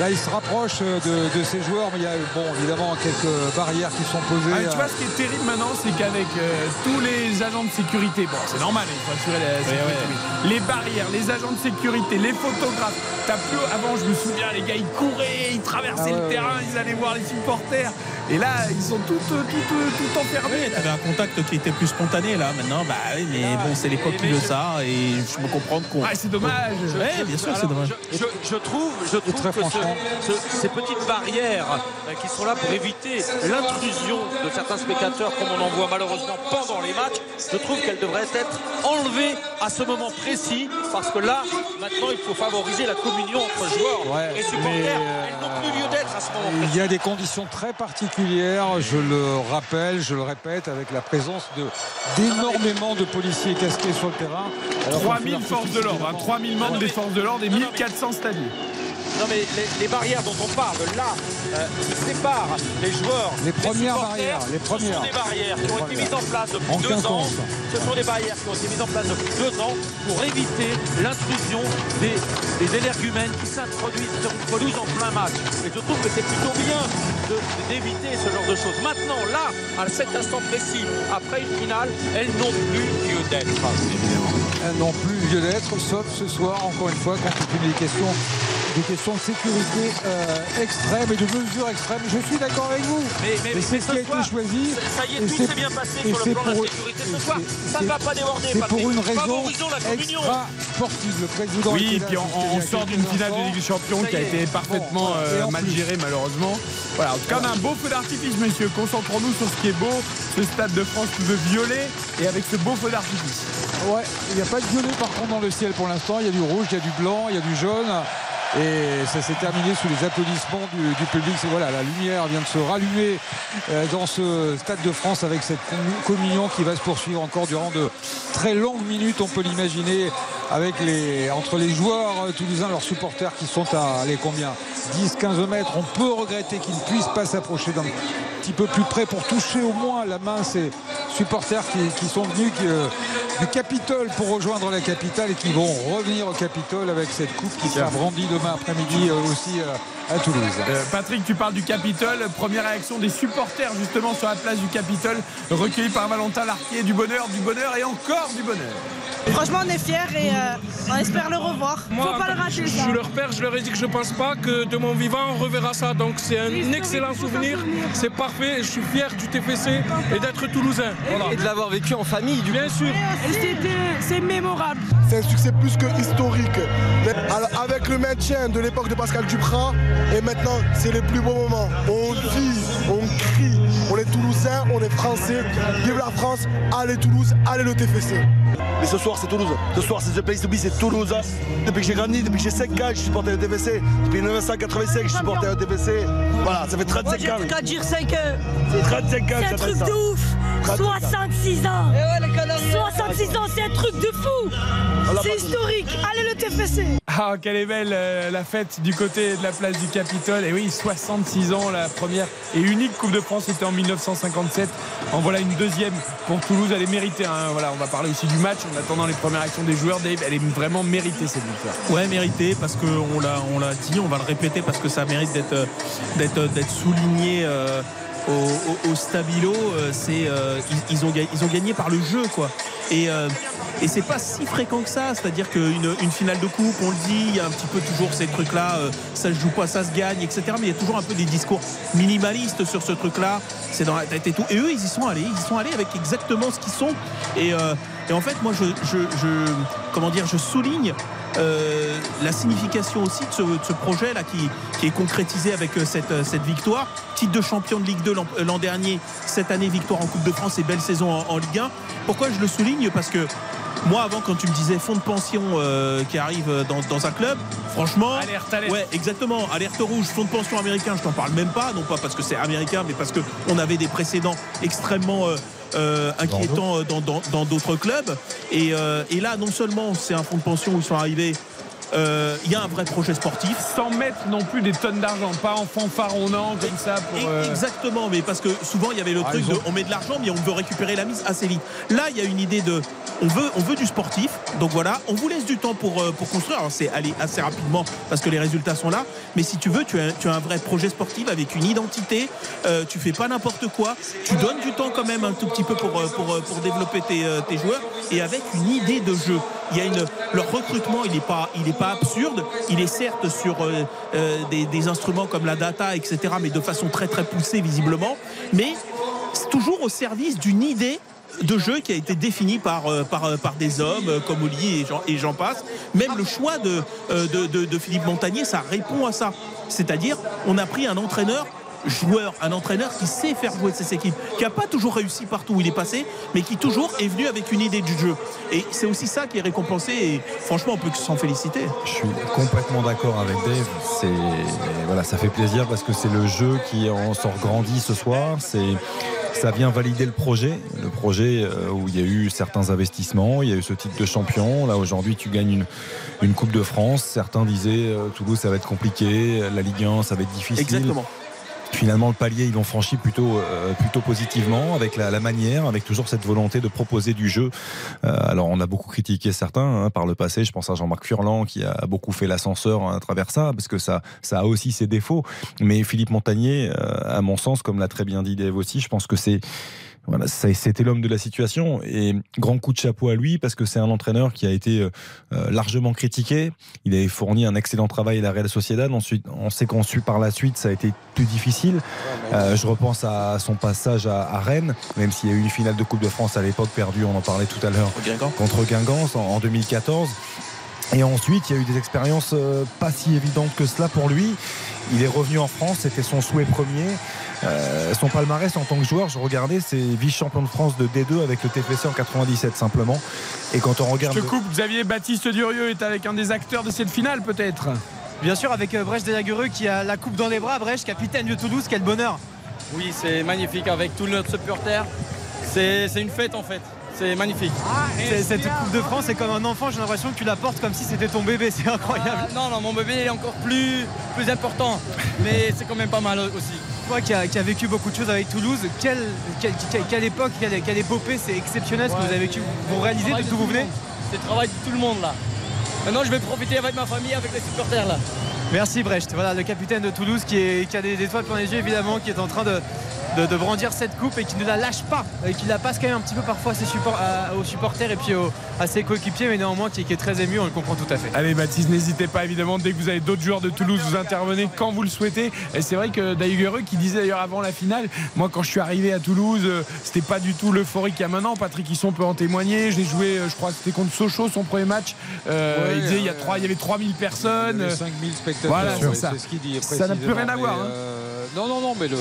Là, il se rapproche de, de ses joueurs, mais il y a bon, évidemment quelques barrières qui sont posées. Ah, tu vois, ce qui est terrible maintenant, c'est qu'avec euh, tous les agents de sécurité, bon, c'est normal, il faut assurer la sécurité, les barrières, les agents de sécurité, les photographes, t'as plus. Avant, je me souviens, les gars, ils couraient, ils traversaient Ah ouais, le ouais, terrain, ils allaient voir les supporters. Et là, ils sont tout, tout, tout, tout enfermés. Avait un contact qui était plus spontané là maintenant. Bah oui, mais bon, c'est l'époque qui veut ça et je peux comprendre qu'on. Ah, c'est dommage. Ouais, bien sûr, c'est dommage. Je, je- je trouve, je trouve très que ce-. Ce- ces petites barrières euh, qui sont là pour éviter l'intrusion de certains spectateurs, comme on en voit malheureusement pendant les matchs, je trouve qu'elles devraient être enlevées à ce moment précis, parce que là, maintenant, il faut favoriser la communion entre joueurs Ouais, et supporters. euh, Elles n'ont plus lieu d'être à ce moment précis. Il y a des conditions très particulières, je le rappelle, je le répète, avec la présence de d'énormément de policiers casqués sur le terrain. Alors, 3000 il faut forces de l'ordre, hein, 3000 membres des forces de l'ordre et 1400 stadiers. Non mais les, les barrières dont on parle là, euh, qui séparent les joueurs, Les premières barrières, les Ce sont premières. des barrières qui ont été mises en place depuis En deux ans. Ce sont des barrières qui ont été mises en place depuis deux ans pour éviter l'intrusion des, des énergumènes qui s'introduisent sur une pelouse en plein match. Et je trouve que c'est plutôt bien d'éviter ce genre de choses. Maintenant, là, à cet instant précis, après une finale, elles n'ont plus lieu d'être. Elles n'ont plus lieu d'être, sauf ce soir, encore une fois, compte tenu des questions, des questions de sécurité euh, extrêmes et de mesures extrêmes. Je suis d'accord avec vous. Mais, mais- c'est mais ce ce qui a été choisi. Ça y est, Et tout s'est bien passé et sur le plan de pour- la sécurité ce et soir. Ça ne va pas déborder, C'est pour Patrick. une raison Favorisons la communion. extra sportive. Le président Oui, là puis on, sort d'une finale de. Ligue des Champions qui a été parfaitement Bon. Et euh, mal gérée malheureusement. Voilà, en tout cas, on a un beau feu d'artifice, monsieur. Concentrons-nous sur ce qui est beau, ce stade de France tout de violet et avec ce beau feu d'artifice. Ouais, il n'y a pas de violet par contre dans le ciel pour l'instant. Il y a du rouge, il y a du blanc, il y a du jaune. Et ça s'est terminé sous les applaudissements du, du public. Voilà, la lumière vient de se rallumer euh, dans ce Stade de France avec cette commu- communion qui va se poursuivre encore durant de très longues minutes, on peut l'imaginer, avec les entre les joueurs euh, toulousains, leurs supporters qui sont à les combien? 10-15 mètres. On peut regretter qu'ils ne puissent pas s'approcher d'un petit peu plus près pour toucher au moins la main ces supporters qui, qui sont venus qui, euh, du Capitole pour rejoindre la capitale et qui vont revenir au Capitole avec cette coupe qui sera brandie demain après-midi euh, aussi euh, à Toulouse. Euh, Patrick, tu parles du Capitole. Première réaction des supporters justement sur la place du Capitole, recueillis par Valentin Larquier. Du bonheur, du bonheur et encore du bonheur. Franchement, on est fiers et euh, on espère le revoir. Faut pas le rater. Je suis leur père, je leur ai dit que je ne pense pas que de mon vivant on reverra ça. Donc c'est un excellent souvenir, c'est parfait. Je suis fier du TFC et d'être toulousain. Voilà. Et de l'avoir vécu en famille, du Bien sûr. C'est mémorable. C'est un succès plus que historique. Avec le de l'époque de Pascal Duprat, et maintenant, c'est les plus beaux moments. On vit, on crie, On est Toulousains, on est Français. Vive la France, allez Toulouse, allez le TFC. Mais ce soir c'est Toulouse. Ce soir c'est The Place to Be, c'est Toulouse. Depuis que j'ai grandi, depuis que j'ai 5 ans, je supportais le TFC. Depuis 1985, je supportais le TFC. Voilà, ça fait 35 ans. Quand dire 5 ans. C'est 35 ans C'est un truc de ouf 66 ans 66 ans, c'est un truc de fou C'est historique Allez le TFC Ah, quelle est belle euh, la fête du côté de la place du Capitole. Et oui, 66 ans, la première et unique Coupe de France était en 1957. En voilà une deuxième pour Toulouse. Elle est méritée. hein. Voilà, on va parler aussi du match en attendant les premières actions des joueurs. Dave, elle est vraiment méritée cette victoire. Ouais, mérité parce qu'on l'a, on l'a dit, on va le répéter parce que ça mérite d'être, euh, souligné. euh, au, au- au Stabilo, euh, c'est euh, ils, ils ont, ils ont gagné par le jeu, quoi. Et, euh, et c'est pas si fréquent que ça, c'est-à-dire qu'une une finale de coupe, on le dit, il y a un petit peu toujours ces trucs-là, ça se joue pas, ça se gagne, etc. Mais il y a toujours un peu des discours minimalistes sur ce truc-là. C'est dans la tête et tout. Et eux, ils y sont allés, ils y sont allés avec exactement ce qu'ils sont. Et, et en fait, moi, je, je, je- comment dire, je souligne euh, la signification aussi de ce, de ce projet là qui, qui est concrétisé avec euh, cette, euh, cette victoire. Titre de champion de Ligue 2 l'an dernier, cette année victoire en Coupe de France et belle saison en, en Ligue 1. Pourquoi je le souligne? Parce que moi avant quand tu me disais fonds de pension euh, qui arrive dans, dans un club, franchement, Alerte, alerte. ouais exactement, alerte rouge, fonds de pension américain, je t'en parle même pas, non pas parce que c'est américain, mais parce que on avait des précédents extrêmement euh, euh, inquiétants euh, dans d'autres clubs. Et, euh, et là, non seulement c'est un fonds de pension où ils sont arrivés, euh, il y a un vrai projet sportif. Sans mettre non plus des tonnes d'argent, pas en fanfaronnant comme ça pour. euh, Exactement, mais parce que souvent il y avait le Ah, truc de on met de l'argent mais on veut récupérer la mise assez vite. Là il y a une idée de on veut on veut du sportif, donc voilà, on vous laisse du temps pour, euh, pour construire. Alors c'est aller assez rapidement parce que les résultats sont là, mais si tu veux tu as, tu as un vrai projet sportif avec une identité, euh, tu fais pas n'importe quoi, tu donnes du temps quand même un tout petit peu pour, pour, pour développer tes, tes joueurs et avec une idée de jeu. Il leur recrutement il n'est pas, il est pas absurde, il est certes sur euh, euh, des, instruments comme la data, etc., mais de façon très très poussée visiblement, mais c'est toujours au service d'une idée de jeu qui a été définie par, euh, par, par des hommes comme Oli et j'en, passe. Même le choix de, de, de- de Philippe Montagnier, ça répond à ça. C'est-à-dire, on a pris un entraîneur joueur, un entraîneur qui sait faire jouer ses équipes, qui n'a pas toujours réussi partout où il est passé, mais qui toujours est venu avec une idée du jeu. Et c'est aussi ça qui est récompensé et franchement on peut que s'en féliciter. Je suis complètement d'accord avec Dave. C'est voilà, ça fait plaisir parce que c'est le jeu qui en sort grandi ce soir. C'est ça vient valider le projet, le projet euh, où il y a eu certains investissements, il y a eu ce titre de champion. Là aujourd'hui, tu gagnes une, une Coupe de France. Certains disaient euh, Toulouse, ça va être compliqué, la Ligue 1, ça va être difficile. Exactement. Finalement, le palier, ils l'ont franchi plutôt, euh, plutôt positivement, avec la, la manière, avec toujours cette volonté de proposer du jeu. Euh, alors, on a beaucoup critiqué certains hein, par le passé. Je pense à Jean-Marc Furlan qui a beaucoup fait l'ascenseur à travers ça, parce que ça, ça a aussi ses défauts. Mais Philippe Montagnier, euh, à mon sens, comme l'a très bien dit Dave aussi, je pense que c'est voilà, c'était l'homme de la situation et grand coup de chapeau à lui parce que c'est un entraîneur qui a été euh, euh, largement critiqué. Il avait fourni un excellent travail à la Real Sociedad. Ensuite, on sait qu'ensuite par la suite ça a été plus difficile. Euh, je repense à son passage à, à Rennes, même s'il y a eu une finale de Coupe de France à l'époque perdue, on en parlait tout à l'heure contre Guingamp en, en 2014. Et ensuite, il y a eu des expériences euh, pas si évidentes que cela pour lui. Il est revenu en France, c'était son souhait premier. Euh, son palmarès en tant que joueur, je regardais, c'est vice-champion de France de D2 avec le TFC en 97 simplement. Et quand on regarde. Je te coupe, Xavier Baptiste Durieux est avec un des acteurs de cette finale peut-être. Bien sûr, avec euh, Brèche Delaguereux qui a la coupe dans les bras. Brèche, capitaine de Toulouse, quel bonheur. Oui, c'est magnifique avec tout notre supporter. C'est une fête en fait. C'est magnifique. Cette Coupe de France, c'est comme un enfant, j'ai l'impression que tu la portes comme si c'était ton bébé, c'est incroyable. Ah, non, non, mon bébé est encore plus, plus important, mais c'est quand même pas mal aussi. Toi qui as qui a vécu beaucoup de choses avec Toulouse, quelle, quelle, quelle- époque, quelle, quelle épopée, c'est exceptionnel ce que vous avez vécu. Vous réalisez Travail d'où de vous venez. C'est le travail de tout le monde là. Maintenant, je vais profiter avec ma famille, avec les supporters là. Merci Brecht, voilà le capitaine de Toulouse qui, est- qui a des étoiles pour les yeux évidemment, qui est en train de, de- de brandir cette coupe et qui ne la lâche pas, et qui la passe quand même un petit peu parfois à ses support- à- aux supporters et puis aux- à ses coéquipiers, mais néanmoins qui, qui est très ému, on le comprend tout à fait. Allez Baptiste, n'hésitez pas évidemment, dès que vous avez d'autres joueurs de Toulouse, vous intervenez quand vous le souhaitez. Et c'est vrai que Daïguereux qui disait d'ailleurs avant la finale, moi quand je suis arrivé à Toulouse, euh, c'était pas du tout l'euphorie qu'il y a maintenant. Patrick Hisson peut en témoigner. J'ai joué, euh, je crois que c'était contre Sochaux son premier match. Euh, Ouais, il disait il y, a euh, trois, il y avait 3000 personnes. Il y avait 5000 spectateurs. Voilà, c'est ça. ce qu'il dit Ça n'a plus rien à voir. hein. euh, non, non, non, mais le,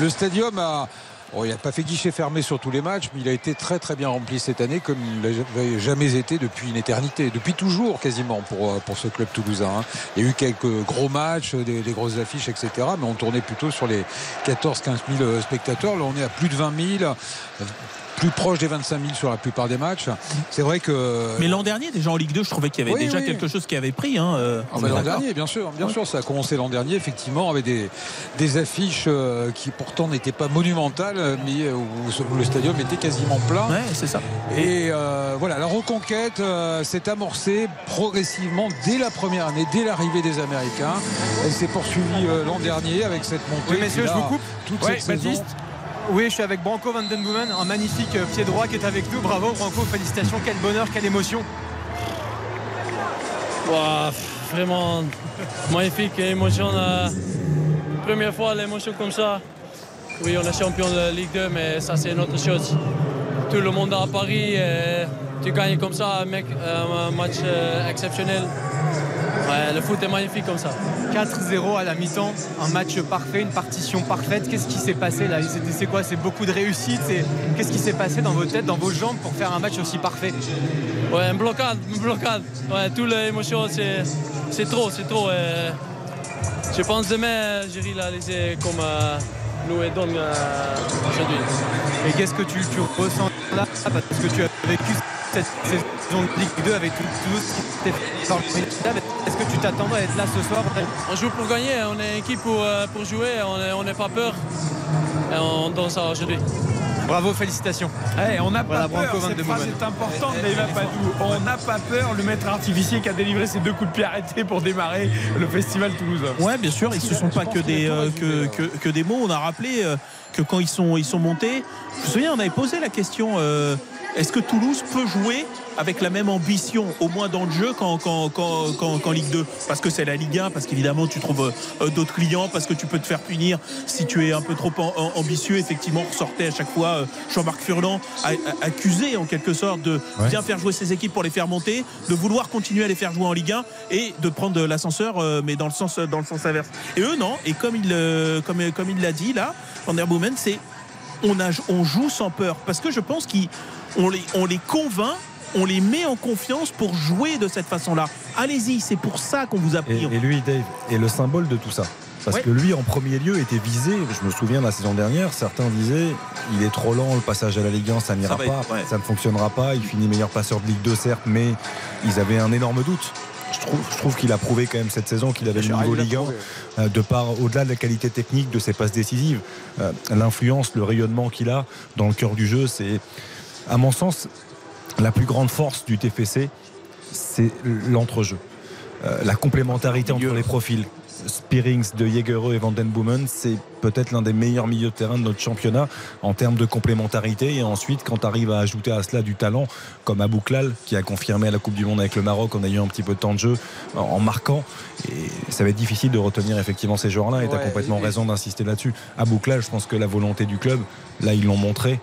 le stadium a, Bon, il n'a pas fait guichet fermé sur tous les matchs, mais il a été très très bien rempli cette année, comme il n'avait jamais été depuis une éternité, depuis toujours quasiment pour, euh, pour ce club toulousain. hein. Il y a eu quelques gros matchs, des, des grosses affiches, etc. Mais on tournait plutôt sur les 14-15 000 euh, spectateurs. Là, on est à plus de 20 000 plus proche des 25 000 sur la plupart des matchs. C'est vrai que. Mais l'an dernier, déjà en Ligue 2, je trouvais qu'il y avait Oui, déjà oui. quelque chose qui avait pris. Hein, euh, Ah, l'an dernier, bien sûr, bien sûr, ça a commencé l'an dernier, effectivement, avec des, des affiches euh, qui pourtant n'étaient pas monumentales, mais euh, où, où le stadium était quasiment plein. Ouais, c'est ça. Et euh, voilà, la reconquête euh, s'est amorcée progressivement dès la première année, dès l'arrivée des Américains. Elle s'est poursuivie euh, l'an dernier avec cette montée. Oui, messieurs, je vous coupe. Toute Ouais, cette saison. Oui, je suis avec Branco Van Den Boomen, un magnifique euh, pied droit qui est avec nous. Bravo Branco, félicitations, quel bonheur, quelle émotion. Ouah, vraiment magnifique émotion. première fois l'émotion comme ça. Oui, on est champion de Ligue 2, mais ça c'est une autre chose. Tout le monde à Paris, euh, tu gagnes comme ça, un, mec, un match euh, exceptionnel. Ouais, le foot est magnifique comme ça. 4-0 à la mi-temps, un match parfait, une partition parfaite. Qu'est-ce qui s'est passé là? C'est quoi? C'est beaucoup de réussite? Qu'est-ce qui s'est passé dans vos têtes, dans vos jambes pour faire un match aussi parfait? Ouais, une blocade, une blocade. Ouais, toute l'émotion, c'est, trop, c'est trop. euh, je pense demain, Géry l'a laissé comme euh, nous euh, aujourd'hui. Et qu'est-ce que tu, tu ressens là? Parce que tu as vécu cette saison de Ligue 2 avec ce qui t'est fait formidable. Est-ce que tu t'attendais à être là ce soir? On joue pour gagner, on est une équipe pour, euh, pour jouer, on n'est pas peur. Et on ça aujourd'hui. Bravo, félicitations. Eh, on n'a Voilà, pas peur, cette phrase est importante, mais il va pas d'où. On n'a pas peur, le maître artificier qui a délivré ses deux coups de pied arrêtés pour démarrer le festival toulousain. Ouais, bien sûr, ils ne sont pas que des, euh, que, que- que des mots. On a rappelé euh, que quand ils sont, ils sont montés, je me souviens, on avait posé la question euh, est-ce que Toulouse peut jouer avec la même ambition, au moins dans le jeu, qu'en Ligue 2 Parce que c'est la Ligue 1, parce qu'évidemment tu trouves euh, d'autres clients, parce que tu peux te faire punir si tu es un peu trop am- am- ambitieux. Effectivement, ressortait à chaque fois euh, Jean-Marc Furlan accusé en quelque sorte de Ouais. bien faire jouer ses équipes pour les faire monter, de vouloir continuer à les faire jouer en Ligue 1 et de prendre l'ascenseur, euh, mais dans le sens dans le sens inverse. Et eux non. Et comme il euh, comme comme il l'a dit là, Van der Boomen, c'est on a on joue sans peur parce que je pense les on les convainc. On les met en confiance pour jouer de cette façon-là. Allez-y, c'est pour ça qu'on vous a Et, pris. et lui, Dave, est le symbole de tout ça. Parce Ouais. que lui, en premier lieu, était visé. Je me souviens de la saison dernière, certains disaient il est trop lent, le passage à la Ligue 1, ça n'ira pas, ouais. ça ne fonctionnera pas. Il finit meilleur passeur de Ligue 2, certes, mais ils avaient un énorme doute. Je trouve, je trouve qu'il a prouvé quand même cette saison qu'il avait le niveau Ligue 1, prouvé. euh, de par au-delà de la qualité technique de ses passes décisives, euh, l'influence, le rayonnement qu'il a dans le cœur du jeu, c'est, à mon sens, la plus grande force du TFC, c'est l'entrejeu. Euh, la complémentarité entre les profils. Spearings de Jägereux et Van Den Boomen, c'est peut-être l'un des meilleurs milieux de terrain de notre championnat en termes de complémentarité. Et ensuite, quand tu arrives à ajouter à cela du talent, comme Abouklal, qui a confirmé à la Coupe du Monde avec le Maroc en ayant un petit peu de temps de jeu, en- marquant, et ça va être difficile de retenir effectivement ces joueurs-là. Et tu as complètement et- raison d'insister là-dessus. Abouklal, je pense que la volonté du club, là, ils l'ont montré.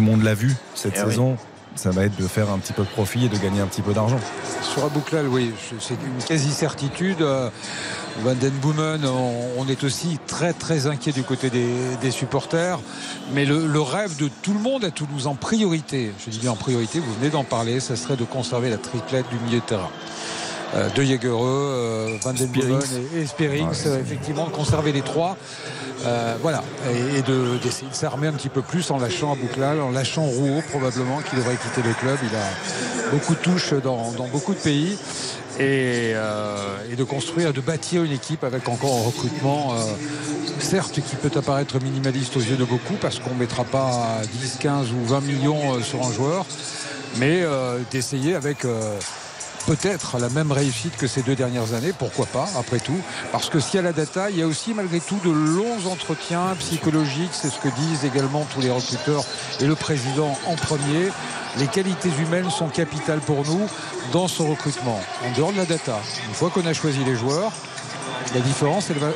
Tout le monde l'a vu cette Eh oui. saison. Ça va être de faire un petit peu de profit et de gagner un petit peu d'argent. Sur Abouklal, oui, c'est une quasi-certitude. Euh, Van Den Boomen, on, on est aussi très très inquiet du côté des, des supporters. Mais le, le rêve de tout le monde à Toulouse en priorité, je dis bien en priorité, vous venez d'en parler, ça serait de conserver la triplette du milieu de terrain. Euh, de Jägereux, Van Den et, et Spearings, euh, effectivement, de conserver les trois. Euh, voilà, et, et de- d'essayer de s'armer un petit peu plus en lâchant Abouklal, en lâchant Rouault probablement qui devrait quitter le club. Il a beaucoup de touches dans, dans beaucoup de pays. Et, euh, et de construire, de bâtir une équipe avec encore un recrutement, euh, certes qui peut apparaître minimaliste aux yeux de beaucoup parce qu'on ne mettra pas 10, 15 ou 20 millions sur un joueur, mais euh, d'essayer avec euh, peut-être la même réussite que ces deux dernières années, pourquoi pas, après tout. Parce que s'il y a la data, il y a aussi malgré tout de longs entretiens psychologiques, c'est ce que disent également tous les recruteurs et le président en premier. Les qualités humaines sont capitales pour nous dans ce recrutement. En dehors de la data, une fois qu'on a choisi les joueurs, la différence, elle va,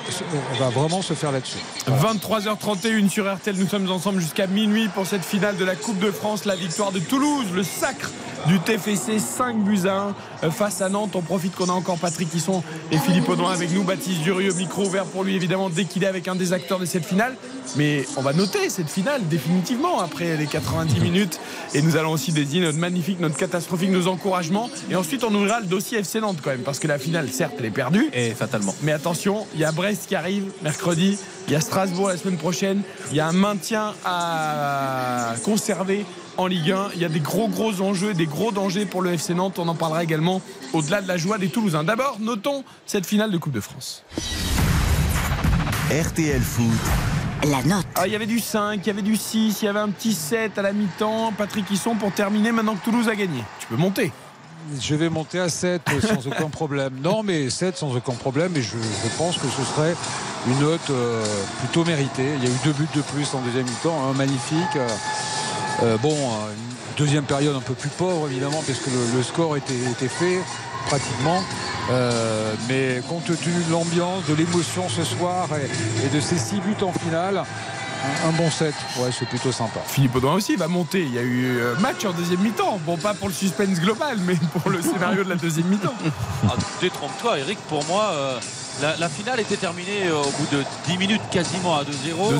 elle va vraiment se faire là-dessus. 23h31 sur RTL, nous sommes ensemble jusqu'à minuit pour cette finale de la Coupe de France, la victoire de Toulouse, le sacre du TFC 5 buts à 1 face à Nantes. On profite qu'on a encore Patrick Hisson et Philippe Audouin avec nous. Baptiste Durieux, micro ouvert pour lui évidemment dès qu'il est avec un des acteurs de cette finale. Mais on va noter cette finale définitivement après les 90 minutes. Et nous allons aussi désigner notre magnifique, notre catastrophique, nos encouragements. Et ensuite on ouvrira le dossier FC Nantes quand même. Parce que la finale, certes, elle est perdue. Et fatalement. Mais attention, il y a Brest qui arrive mercredi. Il y a Strasbourg la semaine prochaine. Il y a un maintien à conserver en Ligue 1. Il y a des gros gros enjeux, des gros dangers pour le FC Nantes. On en parlera également au-delà de la joie des Toulousains. D'abord, notons cette finale de Coupe de France. RTL Foot. La note. Ah, il y avait du 5, il y avait du 6, il y avait un petit 7 à la mi-temps. Patrick Hisson pour terminer maintenant que Toulouse a gagné. Tu peux monter. Je vais monter à 7 sans aucun problème. Non, mais 7 sans aucun problème. Et je, je pense que ce serait une note euh, plutôt méritée. Il y a eu deux buts de plus en deuxième mi-temps, un magnifique. Euh, euh, bon, une deuxième période un peu plus pauvre évidemment, parce que le, le score était, était, fait pratiquement. Euh, mais compte tenu de l'ambiance, de l'émotion ce soir et, et, de ces six buts en finale, un, un bon set, ouais, c'est plutôt sympa. Philippe Audouin aussi va monter. Il y a eu match en deuxième mi-temps. Bon, pas pour le suspense global, mais pour le scénario de la deuxième mi-temps. [laughs] Ah, Détrompe-toi, Eric. Pour moi, euh, la, la, finale était terminée euh, au bout de 10 minutes quasiment à 2-0.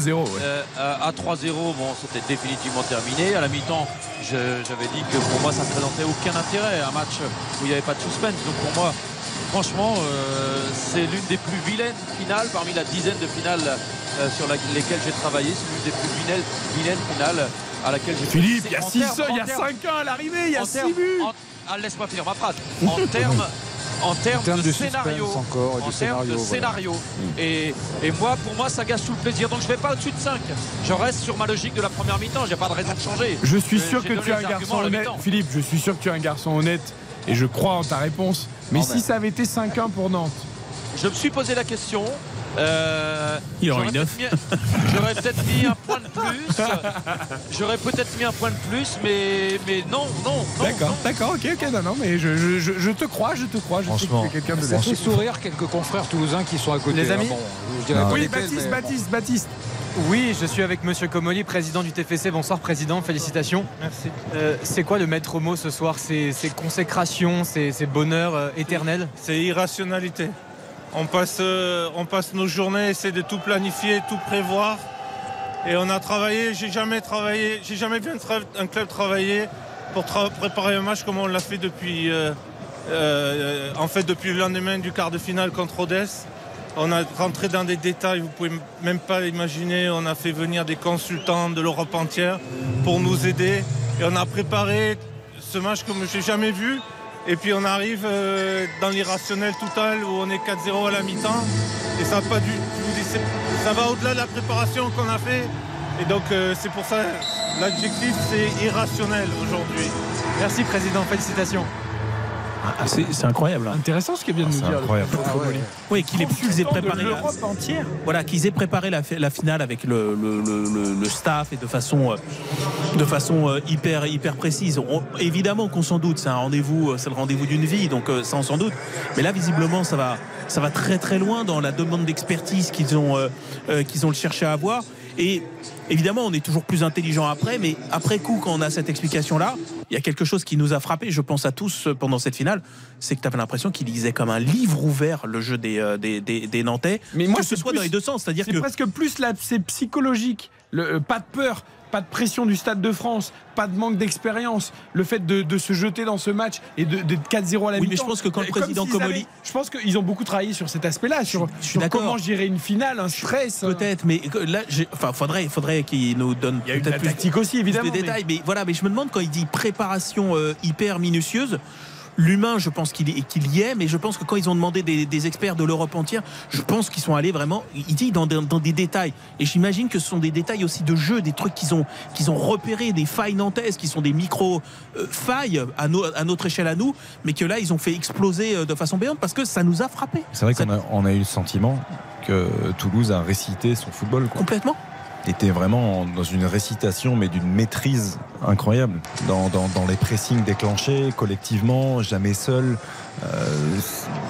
2-0, ouais. euh, à 3-0, bon, c'était définitivement terminé. À la mi-temps, j'avais dit que pour moi, ça ne présentait aucun intérêt. Un match où il n'y avait pas de suspense. Donc pour moi, franchement, euh, c'est l'une des plus vilaines finales parmi la dizaine de finales euh, sur la, lesquelles j'ai travaillé. C'est l'une des plus vilaines, vilaines finales à laquelle j'ai Philippe, il y a 6 il y a 5 ans à l'arrivée, il y a 6 buts. Ah, Laisse-moi finir ma phrase. En termes [laughs] en termes, termes de, de, scénario, encore, en de termes de scénario. Voilà. Et, et, moi, pour moi, ça gâche tout le plaisir. Donc je vais pas au-dessus de 5. Je reste sur ma logique de la première mi-temps. J'ai pas de raison de changer. Je suis sûr que tu es un garçon honnête, Philippe. Je suis sûr que tu es un garçon honnête et je crois en ta réponse. Mais non, si ça avait été 5-1 pour Nantes Je me suis posé la question. Euh, Il aurait J'aurais peut-être mis un point de plus. J'aurais peut-être mis un point de plus, mais, mais non, non. D'accord, d'accord, ok, ok, non, non, mais je, je, je, te crois, je te crois. Je es quelqu'un de Ça fait sourire quelques confrères toulousains qui sont à côté. Les amis hein, bon, Oui, Baptiste, mais... Baptiste, Baptiste. Oui, je suis avec Monsieur Comoli, président du TFC. Bonsoir, président. Félicitations. Merci. Euh, c'est quoi le maître mot ce soir? C'est consécration, c'est bonheur euh, éternel? C'est irrationalité. On passe, euh, on passe nos journées, essayer de tout planifier, tout prévoir. Et on a travaillé, j'ai jamais travaillé, j'ai jamais vu un, club travailler pour préparer un match comme on l'a fait depuis, euh, euh, en fait, depuis le lendemain du quart de finale contre Odès. On a rentré dans des détails, vous pouvez même pas imaginer. On a fait venir des consultants de l'Europe entière pour nous aider. Et on a préparé ce match comme je n'ai jamais vu. Et puis on arrive euh, dans l'irrationnel total où on est 4-0 à la mi-temps. Et ça, ça va au-delà de la préparation qu'on a fait. Et donc euh, c'est pour ça, l'adjectif c'est irrationnel aujourd'hui. Merci Président, félicitations. Ah, c'est incroyable. Hein. Intéressant ce qu'il vient de ah, nous dire. Incroyable. Ah, ouais. Oui, qu'ils aient, préparé l'Europe la... entière. Voilà, qu'ils aient préparé la, la, finale avec le, le, le, le, staff et de façon, euh, de façon euh, hyper, hyper précise. On, évidemment qu'on s'en doute, c'est un rendez-vous, c'est le rendez-vous d'une vie, donc euh, ça on s'en doute. Mais là, visiblement, ça va, ça va très très loin dans la demande d'expertise qu'ils ont, euh, qu'ils ont cherché à avoir. Et évidemment, on est toujours plus intelligent après, mais après coup, quand on a cette explication-là, il y a quelque chose qui nous a frappé, je pense à tous pendant cette finale, c'est que tu avais l'impression qu'il lisait comme un livre ouvert le jeu des, euh, des, des, des Nantais. Mais moi, que ce soit plus, dans les deux sens, c'est-à-dire que. C'est presque plus là, c'est psychologique. Le, euh, pas de peur, pas de pression du Stade de France, pas de manque d'expérience. Le fait de, de, se jeter dans ce match et d'être de, 4-0 à la oui, mi-temps. mais je pense que quand le président si Comoli. Avaient, je pense qu'ils ont beaucoup travaillé sur cet aspect-là, sur, sur comment gérer une finale, un stress. Peut-être, mais là, enfin, faudrait, faudrait qu'ils nous donnent Il y a peut-être plus tactique aussi, évidemment. Plus de détails, mais... mais... voilà, mais je me demande quand il dit préparation euh, hyper minutieuse l'humain, je pense qu'il qu y est, mais je pense que quand ils ont demandé des, des experts de l'Europe entière, je pense qu'ils sont allés vraiment, il dit dans, des détails. Et j'imagine que ce sont des détails aussi de jeu, des trucs qu'ils ont, qu'ils ont repérés, des failles nantaises, qui sont des micro euh, failles à, no, à, notre échelle à nous, mais que là ils ont fait exploser euh, de façon béante parce que ça nous a frappé. C'est vrai qu'on a, on a eu le sentiment que Toulouse a récité son football. Quoi. Complètement. Était vraiment dans une récitation, mais d'une maîtrise incroyable dans, dans- dans les pressings déclenchés collectivement, jamais seul. Euh,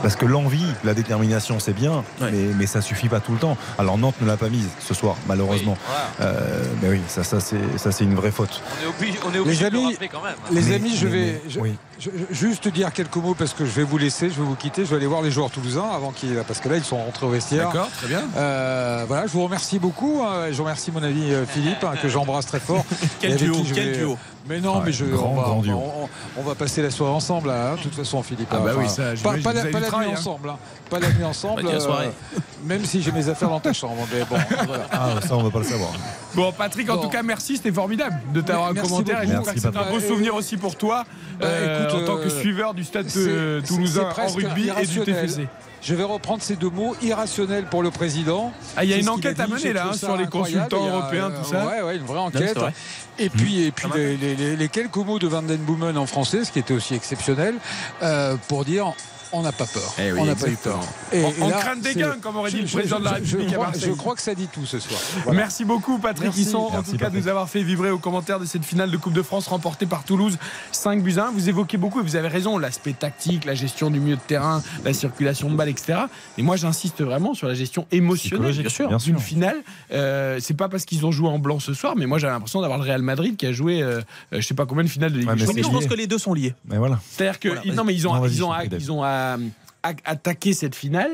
parce que l'envie, la détermination, c'est bien, mais, mais ça suffit pas tout le temps. Alors Nantes ne l'a pas mise ce soir, malheureusement. Euh, mais oui, ça, ça c'est ça, c'est une vraie faute. On est obligé, on est obligé Les de le amis, rappeler quand même. les Mais- amis, je mais- vais mais- je- oui. Je- juste dire quelques mots parce que je vais vous laisser, je vais vous quitter, je vais aller voir les joueurs toulousains avant qu'ils parce que là ils sont rentrés au vestiaire. D'accord, très bien. Euh, voilà, je vous remercie beaucoup. hein, je remercie mon ami euh, Philippe hein, que j'embrasse très fort. [laughs] Quel duo, quel vais- duo. Mais non, Ouais, mais je, grand, on, va, grand on on- on va passer la soirée ensemble, là, hein, de toute façon, Philippe. Ah bah oui, ça, pas, pas la, pas la nuit hein. ensemble, hein, pas la nuit [laughs] ensemble. Soirée. même si j'ai mes affaires dans ta chambre, mais bon, [laughs] voilà. Ah, ça, on va pas le savoir. Bon, Patrick, en Bon. tout cas, merci, c'était formidable de t'avoir un commentaire. Et j'espère que c'est un beau souvenir aussi pour toi, Bah, euh, écoute, en tant que euh, suiveur du stade euh, toulousain en rugby et du. TFC. Je vais reprendre ces deux mots, irrationnel pour le président. Ah, il y a une enquête à mener là hein, sur les consultants a, européens, euh, tout ça. Ouais, ouais, une vraie enquête. vrai. Et puis, et puis les, les- les- les quelques mots de Van Den Boomen en français, ce qui était aussi exceptionnel, euh, pour dire on n'a pas peur. Eh oui, on n'a pas eu peur. Et- En- et là, crâne des gains, comme aurait dit le je- président de la je- je République à crois- Marseille. Je crois que ça dit tout ce soir. Voilà. Merci beaucoup Patrick Merci. Hisson, en tout cas de nous avoir fait vibrer aux commentaires de cette finale de Coupe de France remportée par Toulouse 5 buts à 1. Vous évoquez beaucoup et vous avez raison, l'aspect tactique, la gestion du milieu de terrain, la circulation de balles, etc. Et moi j'insiste vraiment sur la gestion émotionnelle bien sûr, bien d'une sûr. finale. Euh, c'est pas parce qu'ils ont joué en blanc ce soir, mais moi j'avais l'impression d'avoir le Real Madrid qui a joué euh, je sais pas combien de finales de Ligue des mais je pense que les deux sont liés. Mais voilà. C'est-à-dire que Voilà, ils- non mais ils ont ils ont je ils ont euh, a- attaqué cette finale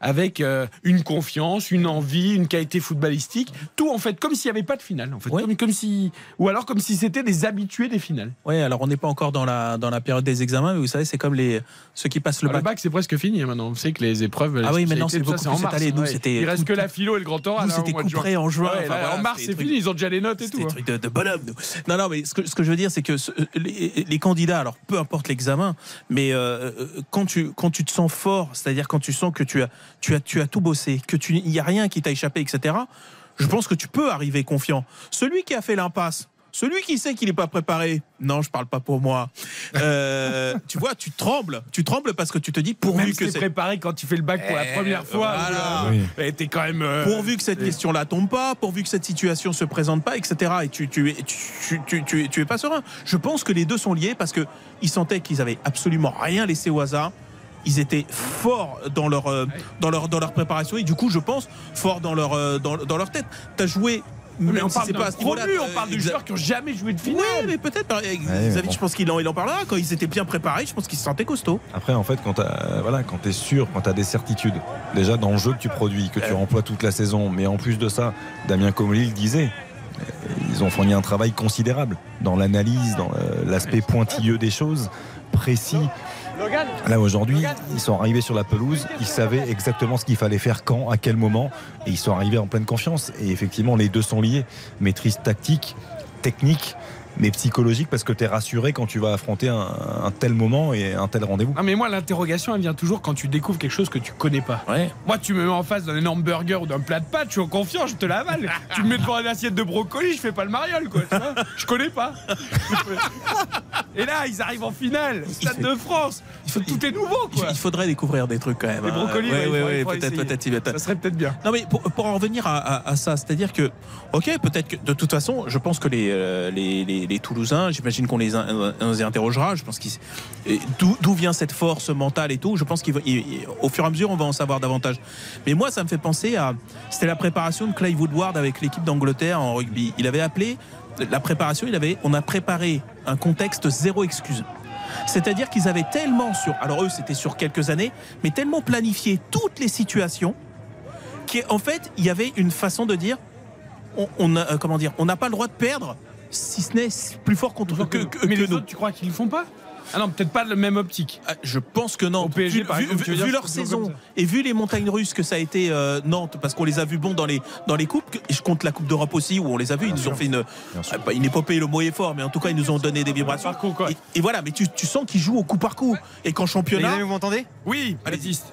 avec euh, une confiance, une envie, une qualité footballistique, tout en fait comme s'il n'y avait pas de finale en fait, comme, comme si ou alors comme si c'était des habitués des finales. Ouais, alors on n'est pas encore dans la, dans la période des examens, mais vous savez, c'est comme les, ceux qui passent le Le bac, bac. c'est presque fini hein, maintenant. Vous savez que les épreuves. Ah oui, maintenant, c'est ça, beaucoup en plus ouais. c'était Il reste que la philo et le grand oral. Nous, hein, c'était couperé en juin. Ouais, Enfin, là, voilà, en mars, c'est fini. Ils ont déjà les notes et tout. des hein. trucs de, de bonhomme. nous. Non, non, mais ce que, ce que je veux dire, c'est que ce- les, les candidats, alors peu importe l'examen, mais euh, euh, quand, tu, quand tu te sens fort, c'est-à-dire quand tu sens que tu as, tu as, tu as tout bossé, que tu il n'y a rien qui t'a échappé, etc., je pense que tu peux arriver confiant. Celui qui a fait l'impasse, celui qui sait qu'il n'est pas préparé, non, je parle pas pour moi. Euh, [laughs] tu vois, tu trembles, tu trembles parce que tu te dis pourvu que c'est préparé quand tu fais le bac pour la Eh, première fois. voilà. euh, Oui. et T'es quand même. euh, pourvu que cette et- question-là tombe pas, pourvu que cette situation se présente pas, etc. Et tu, tu, es- tu, tu, tu, tu es pas serein. Je pense que les deux sont liés parce que ils sentaient qu'ils avaient absolument rien laissé au hasard. Ils étaient forts dans leur, euh, dans leur, dans leur préparation et du coup, je pense, forts dans leur, euh, dans, dans leur tête. T'as joué. Mais même on si parle pas on euh, parle de joueurs qui ont jamais joué de finale. Ouais, mais peut-être. Xavier, bon. je pense qu'il en, il en parlera. Quand ils étaient bien préparés, je pense qu'ils se sentaient costauds. Après, en fait, quand tu voilà, es sûr, quand tu as des certitudes, déjà dans le jeu que tu produis, que tu emploies toute la saison, mais en plus de ça, Damien Comolli le disait, ils ont fourni un travail considérable dans l'analyse, dans l'aspect pointilleux des choses, précis. Là aujourd'hui, ils sont arrivés sur la pelouse, ils savaient exactement ce qu'il fallait faire quand, à quel moment, et ils sont arrivés en pleine confiance. Et effectivement, les deux sont liés. Maîtrise tactique, technique, mais psychologique parce que tu es rassuré quand tu vas affronter un, un tel moment et un tel rendez-vous. Ah mais moi l'interrogation elle vient toujours quand tu découvres quelque chose que tu connais pas. Moi tu me mets en face d'un énorme burger ou d'un plat de pâtes, je suis confiant, je te l'avale. tu me mets devant une assiette de brocoli, je fais pas le mariole quoi. tu vois. je connais pas. [laughs] Et là ils arrivent en finale, Stade de France. Tout est nouveau quoi. Il faudrait découvrir des trucs quand même. Les hein. brocolis, Ouais, ouais, il ouais, ouais, il peut-être, peut-être, Yvette. Ça serait peut-être bien. Non mais pour, pour en revenir à, à- à ça, c'est-à-dire que, ok, peut-être que de toute façon, je pense que les, euh, les, les- les Toulousains, j'imagine qu'on les, les interrogera, je pense d'où, vient cette force mentale et tout, je pense qu'au fur et à mesure, on va en savoir davantage. Mais moi, ça me fait penser à, c'était la préparation de Clay Woodward avec l'équipe d'Angleterre en rugby. Il avait appelé, la préparation, il avait, on a préparé un contexte zéro excuse. C'est-à-dire qu'ils avaient tellement sur, alors eux c'était sur quelques années, mais tellement planifié toutes les situations qu'en fait il y avait une façon de dire, on, euh, comment dire, on n'a pas le droit de perdre si ce n'est plus fort contre que, que- mais que les nous. autres, tu crois qu'ils le font pas Ah non, peut-être pas le même optique. Ah, Je pense que non. Au PSG, vu, par exemple, leur saison et vu les montagnes russes que ça a été euh, Nantes, parce qu'on les a vus bons dans les dans les coupes. Et je compte la Coupe d'Europe aussi où on les a vus. Ils nous ont fait une euh, pas une épopée, le mot est fort, mais en tout cas ils nous ont donné des vibrations. Et, et voilà, mais tu, tu sens qu'ils jouent au coup par coup. Et qu'en championnat, amis, vous m'entendez? Oui, Baptiste.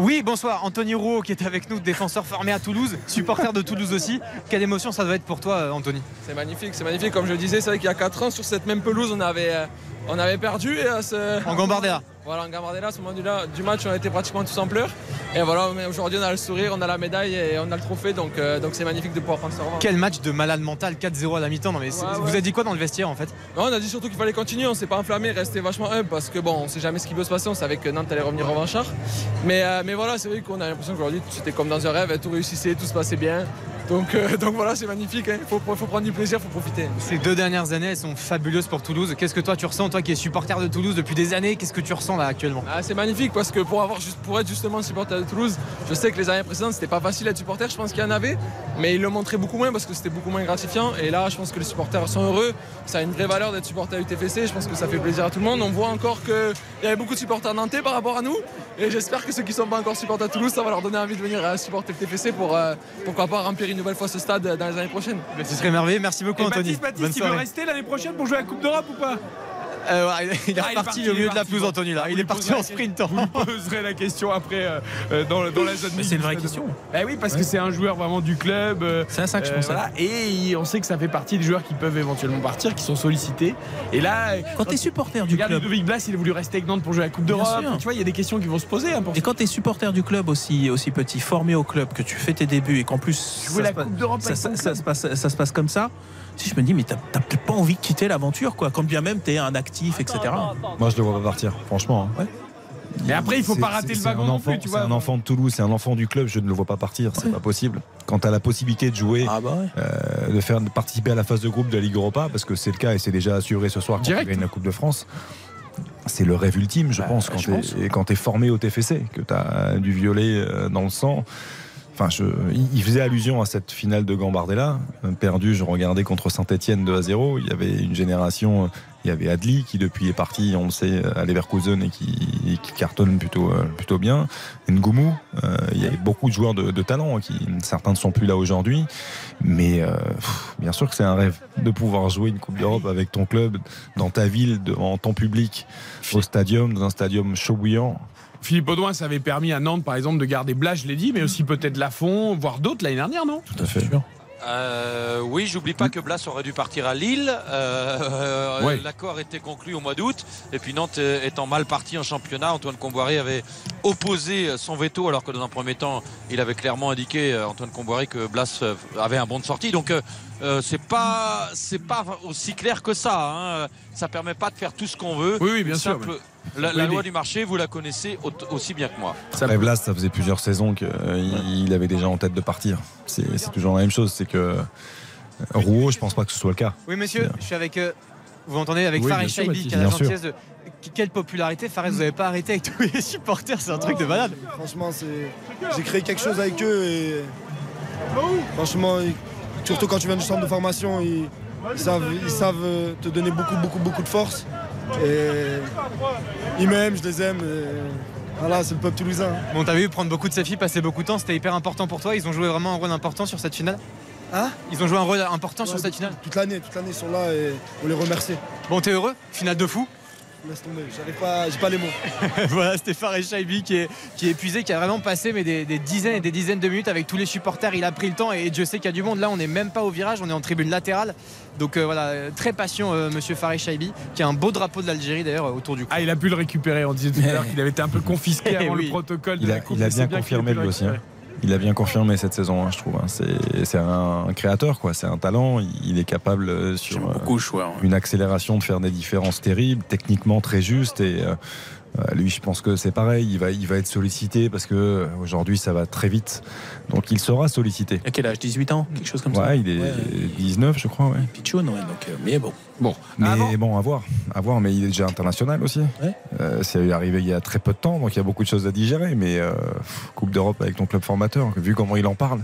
Oui, bonsoir. Anthony Rouault qui est avec nous, défenseur formé à Toulouse, supporter de Toulouse aussi. Quelle émotion ça doit être pour toi, euh, Anthony? C'est magnifique, c'est magnifique. Comme je le disais, c'est vrai qu'il y a 4 ans, sur cette même pelouse, on avait, euh, on avait perdu. Et, euh, ce- En Gambardella. Voilà, en Gambardella, à ce moment du, match, on était pratiquement tous en pleurs. Et voilà, mais aujourd'hui, on a le sourire, on a la médaille et on a le trophée. Donc euh, donc c'est magnifique de pouvoir prendre ça revanche. Quel match de malade mental, 4-0 à la mi-temps. Non, mais Ouais, vous avez dit quoi dans le vestiaire en fait? Non, on a dit surtout qu'il fallait continuer, on s'est pas enflammé, rester vachement humble parce que bon, on sait jamais ce qui peut se passer, on savait que Nantes allait revenir revanchard. Mais, euh, mais voilà, c'est vrai qu'on a l'impression qu'aujourd'hui c'était comme dans un rêve, tout réussissait, tout se passait bien. Donc, euh, donc voilà, c'est magnifique, il faut, faut prendre du plaisir, faut profiter. Ces deux dernières années, elles sont fabuleuses pour Toulouse. Qu'est-ce que toi tu ressens, toi qui es supporter de Toulouse depuis des années Qu'est-ce que tu ressens là actuellement? Ah, c'est magnifique parce que pour, avoir, juste- pour être justement supporter de Toulouse, je sais que les années précédentes c'était pas facile d'être supporter, je pense qu'il y en avait, mais ils le montraient beaucoup moins parce que c'était beaucoup moins gratifiant. Et là, je pense que les supporters sont heureux, ça a une vraie valeur d'être supporter du TFC, je pense que ça fait plaisir à tout le monde. On voit encore qu'il y avait beaucoup de supporters nantais par rapport à nous, et j'espère que ceux qui sont pas encore supporters à Toulouse, ça va leur donner envie de venir euh, supporter le TFC pour euh, pourquoi pas remplir une nouvelle fois ce stade dans les années prochaines. Ce serait merveilleux. Merci beaucoup, Et Anthony. Baptiste, Baptiste, Bonne il veut rester l'année prochaine pour jouer à la Coupe d'Europe ou pas? Euh, ouais, il est Ah, reparti il au milieu de la parti, pelouse, bon. Anthony. Là. Ah, Il est parti en sprint. Vous lui poserez la question après euh, dans, dans la zone. Mais c'est une vraie question. Bah oui, parce que c'est un joueur vraiment du club. euh, C'est à ça que je euh, pensais. voilà, et on sait que ça fait partie des joueurs qui peuvent éventuellement partir, qui sont sollicités. Et là, Quand t'es supporter du regarde club. Ludovic Blas, il a voulu rester avec Nantes pour jouer à la Coupe d'Europe. Tu vois, il y a des questions qui vont se poser. hein, pour Et quand tu es supporter du club aussi, aussi petit, formé au club, que tu fais tes débuts et qu'en plus jouer ça, la se Coupe d'Europe ça, ça- ça se passe, ça se passe comme ça, je me dis, mais t'as peut-être pas envie de quitter l'aventure, quoi, quand bien même tu es un actif, etc. Moi, je ne le vois pas partir, franchement. hein. Mais après, il faut pas rater le wagon un non enfant- plus, tu C'est un enfant de Toulouse, c'est un enfant du club, je ne le vois pas partir, c'est pas possible. Quand tu as la possibilité de jouer, Ah bah euh, de, faire, de participer à la phase de groupe de la Ligue Europa, parce que c'est le cas et c'est déjà assuré ce soir quand Direct. tu gagnes la Coupe de France. C'est le rêve ultime, je Bah, pense, quand tu es, quand t'es formé au TFC, que tu as du violet euh, dans le sang. Enfin, je, il faisait allusion à cette finale de Gambardella, euh, perdue, je regardais contre Saint-Etienne 2 à 0. Il y avait une génération, euh, il y avait Adli qui depuis est parti, on le sait, à Leverkusen et qui, et qui cartonne plutôt, euh, plutôt bien. Ngoumou, euh, il y avait beaucoup de joueurs de, de talent, qui, certains ne sont plus là aujourd'hui. Mais euh, pff, bien sûr que c'est un rêve de pouvoir jouer une Coupe d'Europe avec ton club, dans ta ville, devant ton public, au stadium, dans un stadium chaud bouillant. Philippe Audouin, ça avait permis à Nantes, par exemple, de garder Blas, je l'ai dit, mais aussi peut-être Lafont, voire d'autres l'année dernière, non? Tout à fait. Euh, oui, j'oublie pas que Blas aurait dû partir à Lille. Euh, Ouais. L'accord était conclu au mois d'août. Et puis Nantes euh, étant mal parti en championnat, Antoine Comboiré avait opposé son veto, alors que dans un premier temps, il avait clairement indiqué Antoine Comboiré que Blas avait un bon de sortie. Donc euh, euh, c'est pas c'est pas aussi clair que ça. Hein. Ça permet pas de faire tout ce qu'on veut. Oui, oui, bien sûr, mais- La, la Oui, loi du marché, vous la connaissez au- aussi bien que moi. Après Blas, ça faisait plusieurs saisons qu'il avait déjà en tête de partir. C'est toujours la même chose, c'est que euh, Rouault, je pense pas que ce soit le cas. Oui, monsieur, je suis avec. euh, vous entendez avec Oui, Fares Baptiste, qui a la gentillesse de. Quelle popularité, Fares, vous n'avez pas arrêté avec tous les supporters, c'est un truc de malade. Franchement, j'ai créé quelque chose avec eux et franchement, ils- surtout quand tu viens du centre de formation, ils, ils savent, ils savent te donner beaucoup, beaucoup, beaucoup de force. Et ils m'aiment, je les aime. Voilà, c'est le peuple toulousain. Bon, t'as vu prendre beaucoup de selfies, passer beaucoup de temps, c'était hyper important pour toi. Ils ont joué vraiment un rôle important sur cette finale Hein Ils ont joué un rôle important sur cette finale Toute l'année, toute l'année, ils sont là et on les remercie. Bon, t'es heureux Finale de fou Laisse tomber, j'arrive pas, j'ai pas les mots. [laughs] voilà, Stéphane Shaibi qui est, qui est épuisé, qui a vraiment passé mais des, des dizaines et des dizaines de minutes avec tous les supporters. Il a pris le temps et Dieu sait qu'il y a du monde. Là, on n'est même pas au virage, on est en tribune latérale. Donc euh, voilà, très patient, euh, monsieur Farid Shaibi, qui a un beau drapeau de l'Algérie d'ailleurs euh, autour du cou. Ah, il a pu le récupérer. On disait tout à l'heure qu'il avait été un peu confisqué [laughs] avant Oui. le protocole de Il a, la Coupe. il a bien confirmé lui aussi. hein. Il a bien confirmé cette saison, hein, je trouve. hein. C'est un, créateur, quoi. C'est un talent. Il, est capable euh, sur beaucoup choix. une accélération de faire des différences terribles, techniquement très juste. Et euh, lui, je pense que c'est pareil. Il va, il va être sollicité parce que euh, aujourd'hui, ça va très vite. Donc, il sera sollicité. À quel âge? 18 ans? Quelque chose comme ça? Ouais, il est 19, je crois. Ouais. Pichoun, ouais, donc, euh, mais bon. Bon, Mais bon, à voir. À voir, mais il est déjà international aussi. Euh, c'est arrivé il y a très peu de temps, donc il y a beaucoup de choses à digérer. Mais euh, Coupe d'Europe avec ton club formateur, vu comment il en parle,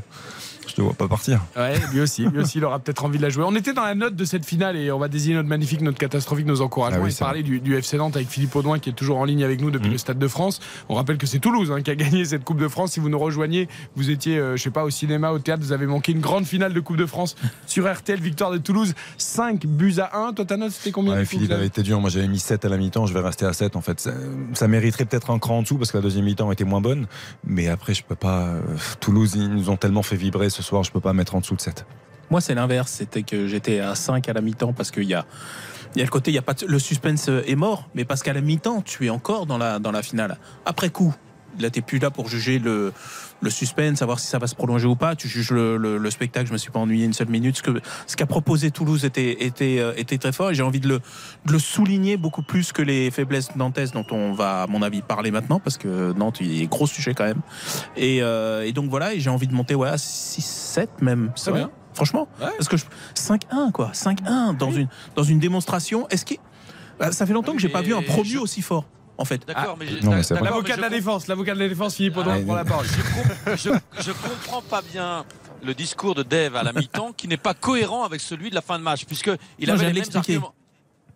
je te vois pas partir. Ouais, lui aussi, lui aussi, il aura peut-être envie de la jouer. On était dans la note de cette finale et on va désigner notre magnifique, notre catastrophique, nos encouragements Ah oui, et parler du, du FC Nantes avec Philippe Audouin qui est toujours en ligne avec nous depuis le Stade de France. On rappelle que c'est Toulouse hein, qui a gagné cette Coupe de France. Si vous nous rejoignez, vous étiez, euh, je sais pas, au cinéma, au théâtre, vous avez manqué une grande finale de Coupe de France sur RTL, victoire de Toulouse, 5 buts à 1. Toi, ta note, c'était combien Ouais, Philippe avait été dur. Moi, j'avais mis 7 à la mi-temps. Je vais rester à 7 en fait. Ça, ça mériterait peut-être un cran en dessous parce que la deuxième mi-temps était moins bonne. Mais après, je peux pas. euh, Toulouse, ils nous ont tellement fait vibrer ce soir, je peux pas mettre en dessous de 7. Moi, c'est l'inverse. C'était que j'étais à 5 à la mi-temps parce qu'il y a, y a le côté, y a pas le suspense est mort, mais parce qu'à la mi-temps, tu es encore dans la dans la finale. Après coup, là t'es plus là pour juger le le suspense, savoir si ça va se prolonger ou pas. Tu juges le, le- le spectacle. Je me suis pas ennuyé une seule minute. Ce que ce qu'a proposé Toulouse était était euh, était très fort et j'ai envie de le de le souligner beaucoup plus que les faiblesses nantaises dont on va à mon avis parler maintenant parce que Nantes il est gros sujet quand même. Et, euh, et donc voilà, et j'ai envie de monter ouais, à 6-7 même. Ouais. bien. Franchement, parce que je- 5-1 quoi, 5-1 dans une dans une démonstration. Est-ce que bah, ça fait longtemps que j'ai pas vu un promu aussi fort en fait. D'accord, mais, Non, mais. L'avocat de la défense, l'avocat de la défense, Philippe Audouin, prend la parole. je, je comprends pas bien le discours de Dave à la mi-temps qui n'est pas cohérent avec celui de la fin de match puisque il Non, avait les mêmes arguments.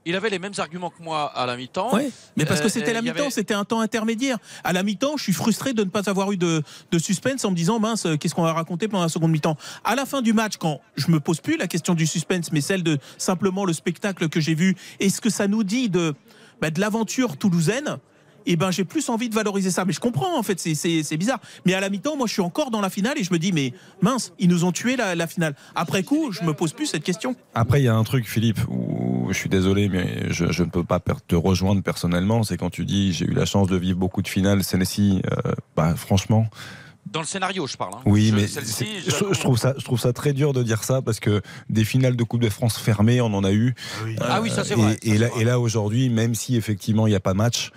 Il avait les mêmes arguments que moi à la mi-temps. Mais parce que Euh, c'était la mi-temps, avait- c'était un temps intermédiaire. À la mi-temps, je suis frustré de ne pas avoir eu de, de suspense en me disant mince, euh, qu'est-ce qu'on va raconter pendant la seconde mi-temps. À la fin du match, quand je me pose plus la question du suspense, mais celle de simplement le spectacle que j'ai vu et ce que ça nous dit de, bah, de l'aventure toulousaine. Et ben j'ai plus envie de valoriser ça, mais je comprends en fait, c'est- bizarre. Mais à la mi-temps, moi je suis encore dans la finale et je me dis mais mince, ils nous ont tué la, la finale. Après coup, je me pose plus cette question. Après, il y a un truc, Philippe, où je suis désolé, mais je, ne peux pas te rejoindre personnellement. C'est quand tu dis j'ai eu la chance de vivre beaucoup de finales, celle-ci, euh, bah, franchement. Dans le scénario, je parle. hein. Oui, Je- mais je je, la je trouve ça, je trouve ça très dur de dire ça parce que des finales de Coupe de France fermées, on en a eu. Ah oui, ça, c'est vrai, Et, c'est là, vrai. et là aujourd'hui, même si effectivement il n'y a pas match,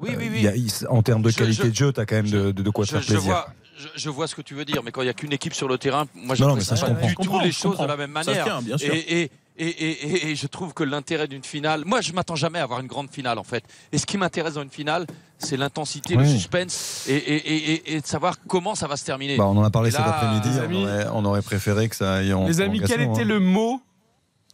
Oui, oui, euh, oui. il y a- il- en termes de Je- qualité je- de jeu, tu as quand même de, de- de quoi te faire je plaisir. vois, je, je vois ce que tu veux dire, mais quand il n'y a qu'une équipe sur le terrain, moi je Non, mais ça, je pas comprends. du tout les choses de la même manière. tient, bien sûr. Et, et, et, et- et- et je trouve que l'intérêt d'une finale, moi je m'attends jamais à avoir une grande finale en fait. Et ce qui m'intéresse dans une finale, c'est l'intensité, le suspense et, et- et- et- et de savoir comment ça va se terminer. Bah, on en a parlé Et cet après-midi. On aurait, on aurait préféré que ça aille en Les amis, quel était hein. le mot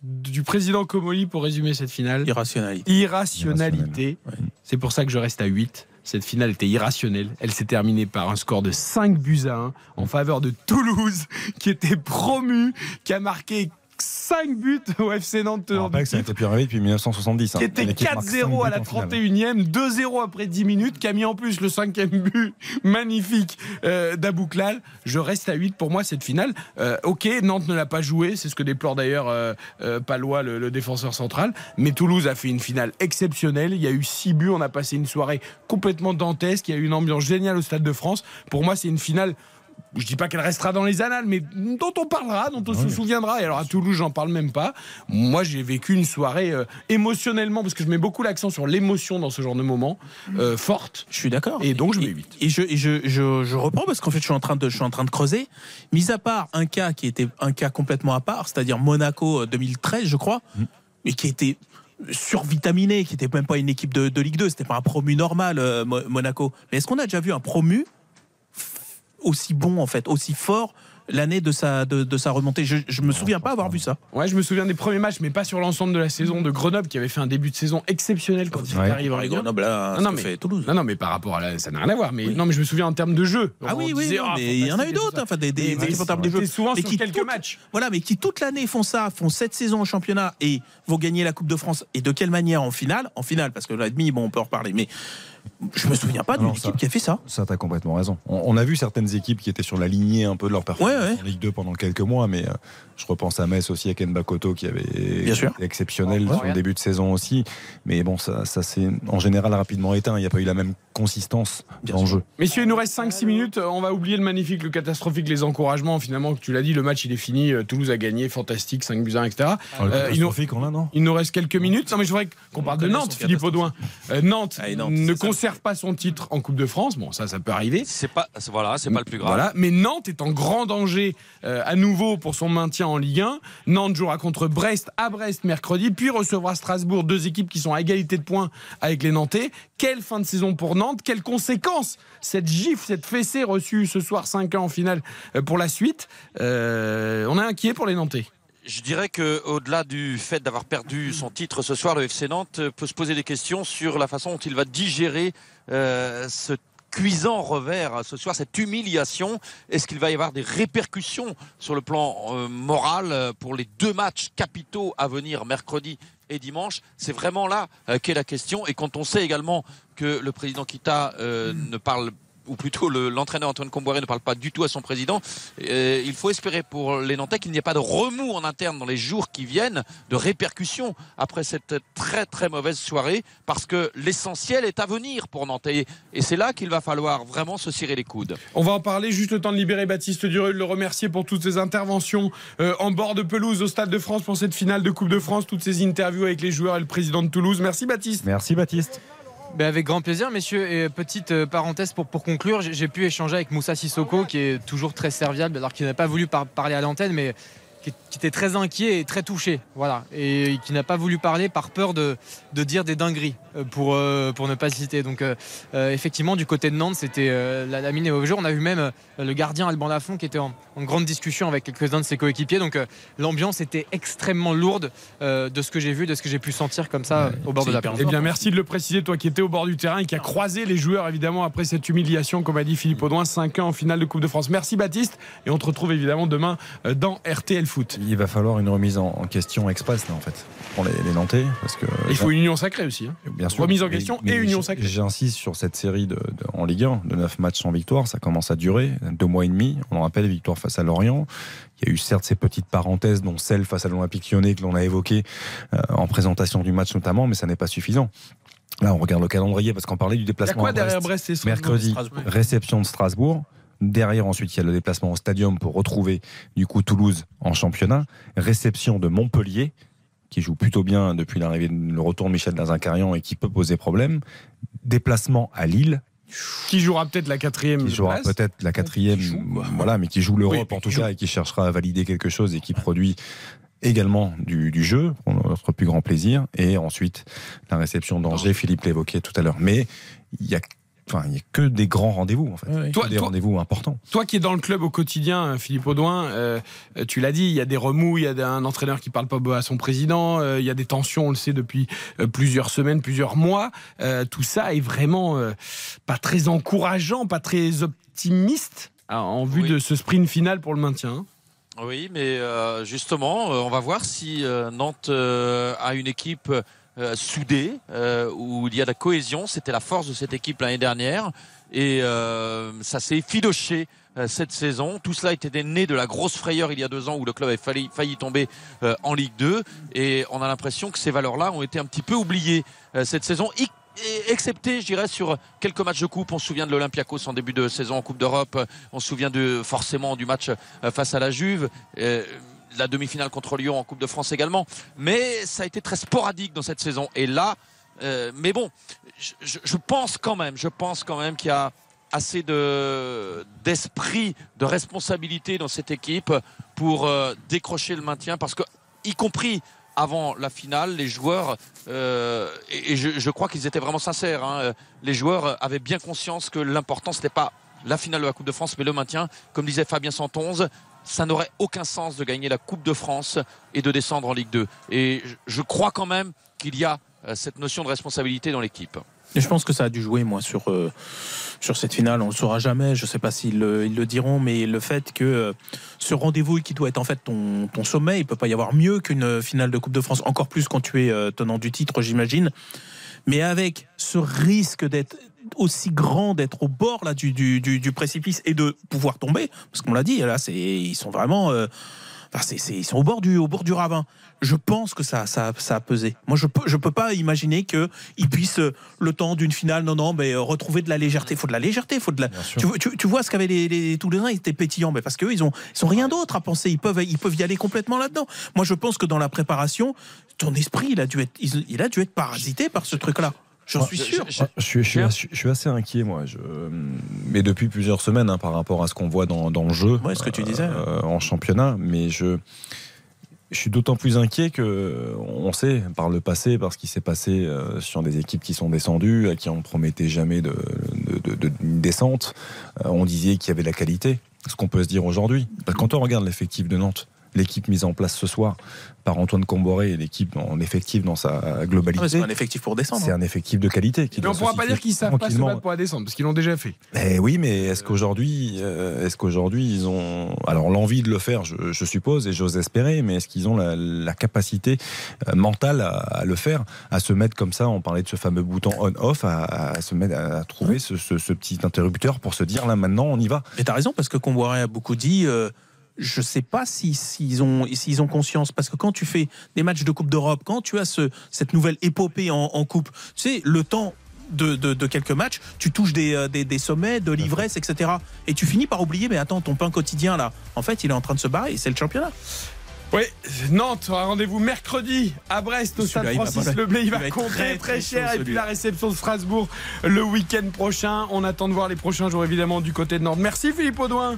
du président Comoli pour résumer cette finale? Irrationalité. Irrationalité. C'est pour ça que je reste à 8. Cette finale était irrationnelle. Elle s'est terminée par un score de 5 buts à 1 en faveur de Toulouse, [laughs] qui était promu, qui a marqué 5 buts au FC Nantes. Que ça titre. n'était plus arrivé depuis 1970. hein. qui était Une équipe marque 4-0 à la buts en finale. 31e, 2-0 après 10 minutes, qui a mis en plus le cinquième but [laughs] magnifique euh, d'Abouklal. Je reste à 8 pour moi cette finale. Euh, ok, Nantes ne l'a pas joué, c'est ce que déplore d'ailleurs euh, euh, Palois, le, le défenseur central. Mais Toulouse a fait une finale exceptionnelle. Il y a eu 6 buts, on a passé une soirée complètement dantesque. Il y a eu une ambiance géniale au Stade de France. Pour moi, c'est une finale. Je dis pas qu'elle restera dans les annales, mais dont on parlera, dont on se souviendra. Et alors à Toulouse, j'en parle même pas. Moi, j'ai vécu une soirée euh, émotionnellement, parce que je mets beaucoup l'accent sur l'émotion dans ce genre de moment, euh, forte. Je suis d'accord. Et donc je mets 8. Et je, et je, je, je reprends parce qu'en fait, je suis en train de, je suis en train de creuser. Mis à part un cas qui était un cas complètement à part, c'est-à-dire Monaco euh, 2013, je crois, mais qui était survitaminé, qui était même pas une équipe de, de Ligue 2, c'était pas un promu normal, euh, Mo- Monaco. Mais est-ce qu'on a déjà vu un promu aussi bon, en fait, aussi fort l'année de sa, de, de sa remontée Je, je me souviens pas avoir vu ça. Ouais, je me souviens des premiers matchs, mais pas sur l'ensemble de la saison de Grenoble, qui avait fait un début de saison exceptionnel quand il Ouais. arrive 1. Grenoble, là, non, mais, fait Toulouse. non, non, mais par rapport à la, ça n'a rien à voir. Mais non, mais je me souviens en termes de jeu. Ah oui, oui, non, ah, mais il y en a eu d'autres, enfin, des, des, Mais- des équipes en termes de jeu. souvent mais sur qui quelques toute- matchs. Voilà, mais qui toute l'année font ça, font sept saisons au championnat et vont gagner la Coupe de France. Et de quelle manière en finale? En finale, parce que là, demi, bon, on peut en reparler. Mais je me souviens pas d'une équipe qui a fait ça. Ça, t'as complètement raison. On, on a vu certaines équipes qui étaient sur la lignée un peu de leur performance Ouais, ouais. en Ligue 2 pendant quelques mois, mais euh, je repense à Metz aussi, à Ken Bakoto qui avait Bien sûr. été exceptionnel Ouais, sur le début de saison aussi. Mais bon, ça, ça s'est en général rapidement éteint. Il n'y a pas eu la même consistance dans le jeu. Messieurs, il nous reste 5-6 minutes. On va oublier le magnifique, le catastrophique, les encouragements. Finalement, tu l'as dit, le match il est fini. Euh, Toulouse a gagné, fantastique, 5 buts à 1, etc. Ah, Euh, il, nous, on non? il nous reste quelques minutes. Non, mais je voudrais qu'on parle de Nantes, Philippe Audouin. Euh, Nantes, Ah, Nantes, ne. Conserve pas son titre en Coupe de France. Bon, ça, ça peut arriver. C'est pas, voilà, c'est pas le plus grave. Voilà, mais Nantes est en grand danger euh, à nouveau pour son maintien en Ligue 1. Nantes jouera contre Brest à Brest mercredi, puis recevra Strasbourg, deux équipes qui sont à égalité de points avec les Nantais. Quelle fin de saison pour Nantes? Quelles conséquences cette gifle, cette fessée reçue ce soir 5 ans en finale euh, pour la suite? Euh, On est inquiet pour les Nantais. Je dirais que au-delà du fait d'avoir perdu son titre ce soir, le FC Nantes euh, peut se poser des questions sur la façon dont il va digérer euh, ce cuisant revers euh, ce soir, cette humiliation. Est-ce qu'il va y avoir des répercussions sur le plan moral pour les deux matchs capitaux à venir mercredi et dimanche? C'est vraiment là qu'est la question. Et quand on sait également que le président Kita ne parle ou plutôt le- l'entraîneur Antoine Comboiré ne parle pas du tout à son président. Euh, il faut espérer pour les Nantais qu'il n'y ait pas de remous en interne dans les jours qui viennent, de répercussions après cette très très mauvaise soirée, parce que l'essentiel est à venir pour Nantais. Et c'est là qu'il va falloir vraiment se cirer les coudes. On va en parler juste le temps de libérer Baptiste Durul, le remercier pour toutes ses interventions euh, en bord de pelouse au Stade de France pour cette finale de Coupe de France, toutes ces interviews avec les joueurs et le président de Toulouse. Merci Baptiste. Merci Baptiste. Ben, avec grand plaisir, messieurs. Et petite euh, parenthèse pour, conclure, j'ai pu échanger avec Moussa Sissoko, qui est toujours très serviable, alors qu'il n'a pas voulu par- parler à l'antenne, mais qui, qui était très inquiet et très touché. Voilà. Et qui n'a pas voulu parler par peur de, de dire des dingueries, euh, pour, euh, pour ne pas citer. Donc, euh, effectivement, du côté de Nantes, c'était euh, la, la mine est au jour. On a vu même euh, le gardien Alban Lafont qui était en, en grande discussion avec quelques-uns de ses coéquipiers. Donc, euh, l'ambiance était extrêmement lourde euh, de ce que j'ai vu, de ce que j'ai pu sentir comme ça euh, au bord de la pelouse. Eh bien, merci de le préciser, toi qui étais au bord du terrain et qui a croisé les joueurs, évidemment, après cette humiliation, comme a dit Philippe Audouin, 5 ans en finale de Coupe de France. Merci Baptiste, et on te retrouve évidemment demain dans RTL Foot. Il va falloir une remise en, en question express là en fait pour les, les Nantais parce que Il faut une union sacrée aussi. hein. Bien sûr. Remise en question mais et union sacrée. J'insiste sur cette série de, de- en Ligue 1 de 9 matchs sans victoire. Ça commence à durer deux mois et demi. On en rappelle, victoire face à Lorient. Il y a eu certes ces petites parenthèses, dont celle face à l'Olympique lyonnais que l'on a évoqué euh, en présentation du match notamment, mais ça n'est pas suffisant. Là, on regarde le calendrier parce qu'on parlait du déplacement. quoi à derrière Brest et Strasbourg Mercredi, réception de Strasbourg. Derrière, ensuite, il y a le déplacement au stadium pour retrouver du coup Toulouse en championnat. Réception de Montpellier, qui joue plutôt bien depuis l'arrivée, le retour de Michel Dazincarian et qui peut poser problème. Déplacement à Lille. Qui jouera peut-être la quatrième. Qui jouera place. peut-être la quatrième, voilà, mais qui joue l'Europe Oui, en tout cas et qui cherchera à valider quelque chose et qui produit également du, du jeu pour notre plus grand plaisir. Et ensuite, la réception d'Angers, Philippe l'évoquait tout à l'heure. Mais il y a, enfin, il y a que des grands rendez-vous en fait, Que Toi- des toi- rendez-vous importants. Toi qui es dans le club au quotidien, Philippe Audouin, euh, tu l'as dit, il y a des remous, il y a un entraîneur qui parle pas à son président, euh, il y a des tensions, on le sait depuis euh, plusieurs semaines, plusieurs mois. Euh, tout ça est vraiment euh, pas très encourageant, pas très optimiste en vue de ce sprint final pour le maintien. hein. Oui, mais euh, justement, on va voir si euh, Nantes euh, a une équipe euh, soudée, euh, où il y a de la cohésion. C'était la force de cette équipe l'année dernière. Et euh, ça s'est effiloché euh, cette saison. Tout cela était né de la grosse frayeur il y a deux ans où le club avait failli, tomber euh, en Ligue 2. Et on a l'impression que ces valeurs-là ont été un petit peu oubliées cette saison. excepté, je dirais, sur quelques matchs de coupe. On se souvient de l'Olympiakos en début de saison en Coupe d'Europe. On se souvient de, forcément du match face à la Juve. La demi-finale contre Lyon en Coupe de France également. Mais ça a été très sporadique dans cette saison. Et là, euh, mais bon, je, pense quand même, je pense quand même qu'il y a assez de d'esprit, de responsabilité dans cette équipe pour euh, décrocher le maintien, parce que y compris avant la finale, les joueurs, euh, et, je, crois qu'ils étaient vraiment sincères, hein, les joueurs avaient bien conscience que l'important c'était pas la finale de la Coupe de France, mais le maintien. Comme disait Fabien Santonze, ça n'aurait aucun sens de gagner la Coupe de France et de descendre en Ligue 2. Et je- crois quand même qu'il y a euh, cette notion de responsabilité dans l'équipe. Je pense que ça a dû jouer, moi, sur, euh, sur cette finale. On ne le saura jamais. Je ne sais pas s'ils le, ils le diront, mais le fait que euh, ce rendez-vous qui doit être en fait ton, ton sommet, il ne peut pas y avoir mieux qu'une finale de Coupe de France, encore plus quand tu es tenant du titre, j'imagine. Mais avec ce risque d'être aussi grand, d'être au bord là, du, du, du, précipice et de pouvoir tomber, parce qu'on l'a dit, là, ils sont vraiment. euh, Enfin, ils sont au bord du, au bord du ravin. Je pense que ça, ça, ça a pesé. Moi, je peux, je peux pas imaginer que ils puissent le temps d'une finale, non, non, mais euh, retrouver de la légèreté. Il faut de la légèreté, faut de la. Tu, vois- tu, tu vois ce qu'avaient les, les Toulousains, ils étaient pétillants, mais parce qu'eux, ils ont, ils ont rien d'autre à penser. Ils peuvent, ils peuvent y aller complètement là-dedans. Moi, je pense que dans la préparation, ton esprit, il a dû être, il, il a dû être parasité par ce truc-là. J'en suis sûr. Je, je suis, je assez, je suis assez inquiet, moi. Mais depuis plusieurs semaines, hein, par rapport à ce qu'on voit dans, dans le jeu. Ouais, ce que tu disais. euh, en championnat. Mais je, je suis d'autant plus inquiet que on sait par le passé, parce qu'il s'est passé euh, sur des équipes qui sont descendues, à qui on promettait jamais de, de, de- de- d'une descente. Euh, on disait qu'il y avait de la qualité. Ce qu'on peut se dire aujourd'hui. Quand on regarde l'effectif de Nantes, l'équipe mise en place ce soir par Antoine Comboré et l'équipe en effectif dans sa globalité. C'est un effectif pour descendre. C'est un effectif de qualité. Qui Mais on doit pourra pas dire qu'ils savent pas se battre pour la descente, parce qu'ils l'ont déjà fait. Eh oui, mais est-ce qu'aujourd'hui, euh, est-ce qu'aujourd'hui ils ont alors l'envie de le faire, je, je suppose, et j'ose espérer, mais est-ce qu'ils ont la, la capacité euh, mentale à, à le faire, à se mettre comme ça On parlait de ce fameux bouton on/off, à, à se mettre à trouver ce, ce- ce petit interrupteur pour se dire là maintenant on y va? Mais t'as raison, parce que Comboiré a beaucoup dit. euh, je sais pas si s'ils ont s'ils ont conscience parce que quand tu fais des matchs de Coupe d'Europe, quand tu as ce cette nouvelle épopée en, en coupe, tu sais le temps de, de- de quelques matchs, tu touches des, euh, des, des sommets, de l'ivresse, etc. Et tu finis par oublier, mais attends, ton pain quotidien là, en fait, il est en train de se barrer et c'est le championnat. Oui, Nantes aura rendez-vous mercredi à Brest au stade Celui-là, il va Francis Leblay. Il va va compter très, très, cher. Et puis la réception de Strasbourg le week-end prochain. On attend de voir les prochains jours évidemment du côté de Nantes. Merci Philippe Audouin.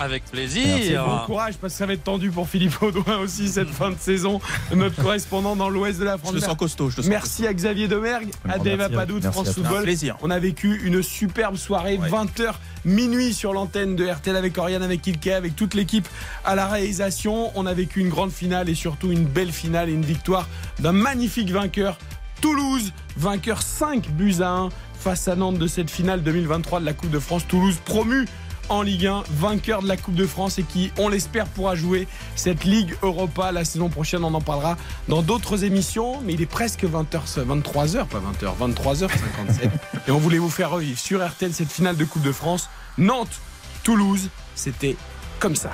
Avec plaisir. bon courage parce que ça va être tendu pour Philippe Audouin aussi cette fin de saison. Notre correspondant dans l'ouest de la France. Je le sens costaud. Je le sens Merci à Xavier Demergue, à Dave merci, Apadou de merci France. Football. Plaisir. On a vécu une superbe soirée, 20h minuit sur l'antenne de RTL avec Oriane, avec Ilke, avec toute l'équipe à la réalisation. On a vécu une grande finale et surtout une belle finale et une victoire d'un magnifique vainqueur. Toulouse, vainqueur 5 buts à 1 face à Nantes de cette finale 2023 de la Coupe de France. Toulouse promu en Ligue 1, vainqueur de la Coupe de France et qui, on l'espère, pourra jouer cette Ligue Europa la saison prochaine. On en parlera dans d'autres émissions, mais il est presque 20h, 23h, pas 20h, 23h57. [laughs] et on voulait vous faire revivre sur RTL cette finale de Coupe de France. Nantes, Toulouse, c'était comme ça.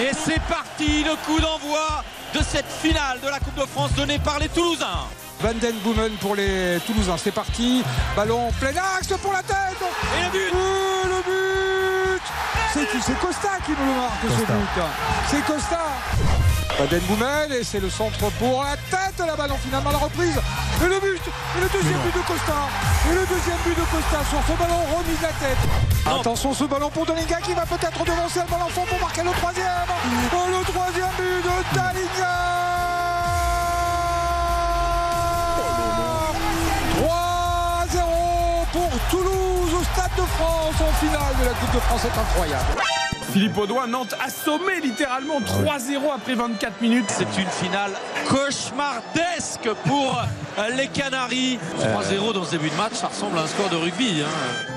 Et c'est parti, le coup d'envoi de cette finale de la Coupe de France donnée par les Toulousains. Van Den Boomen pour les Toulousains. C'est parti. Ballon plein axe pour la tête. Et le but Et le but C'est c'est Costa qui nous le marque ce but. C'est Costa. Van Den Boomen et c'est le centre pour la tête. La ballon finalement la reprise. Et le but. Et le deuxième but de Costa. Et le deuxième but de Costa sur ce ballon remis de la tête. Attention ce ballon pour Dalinga qui va peut-être devancer le ballon fond pour marquer le troisième. Oh, le troisième but de Dalinga. Toulouse au Stade de France en finale de la Coupe de France. C'est incroyable. Philippe Audouin, Nantes assommé littéralement 3-0 après 24 minutes. C'est une finale cauchemardesque pour euh, les Canaries. 3-0 dans ce début de match, ça ressemble à un score de rugby. hein.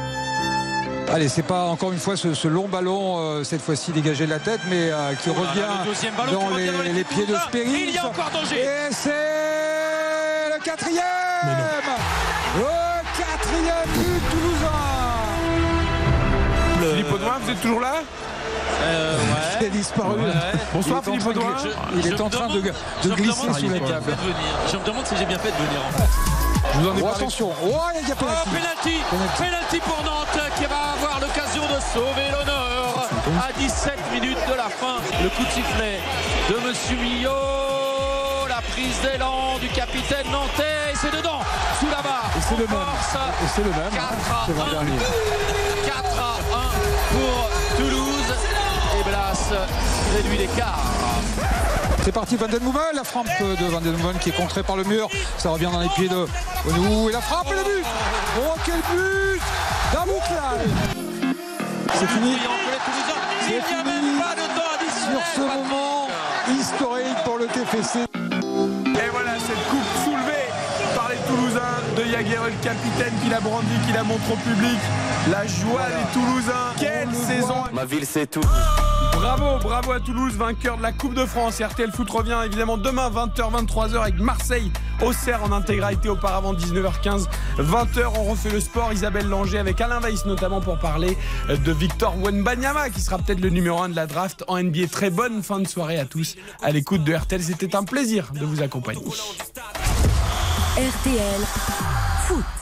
Allez, c'est pas encore une fois ce, ce long ballon, euh, cette fois-ci dégagé de la tête, mais euh, qui Oh là là, revient le deuxième ballon qui dans revient les, dans les les pieds de. Spéris. Il y a encore danger. Et c'est le quatrième Le quatrième Audouin, vous êtes toujours là Euh, [laughs] Il a disparu. Ouais. Bonsoir Philippe Audouin. Il est en train de, demande- de je me glisser demande sous si les j'ai bien câbles. fait de venir. Je me demande si j'ai bien fait de venir en fait. Je vous en ai Oh, attention, oh, il y a Oh, penalty. penalty, penalty pour Nantes qui va avoir l'occasion de sauver l'honneur à 17 minutes de la fin. Le coup de sifflet de Monsieur Millot, la prise d'élan du capitaine nantais, et c'est dedans, sous la barre. Et c'est le en même. Et c'est le même. 4 C'est à 1. l'an-dernier. 4 à 1 pour Toulouse. Et Blas réduit l'écart. C'est parti Van Den la frappe de Van Den qui est contrée par le mur. Ça revient dans les pieds de Onou et la frappe et le but. Oh quel but D'Aboukla C'est fini. C'est fini. Sur ce moment historique pour le TFC. De le capitaine qui la brandit, qui la montre au public. La joie des Toulousains. Quelle saison Ma ville, c'est tout. Bravo, bravo à Toulouse, vainqueur de la Coupe de France. RTL Foot revient évidemment demain 20h, 23h avec Marseille au Serre en intégralité auparavant 19h15. 20h, on refait le sport. Isabelle Langer avec Alain Weiss notamment pour parler de Victor Wenbanyama qui sera peut-être le numéro 1 de la draft en NBA. Très bonne fin de soirée à tous à l'écoute de RTL. C'était un plaisir de vous accompagner. RTL Foot.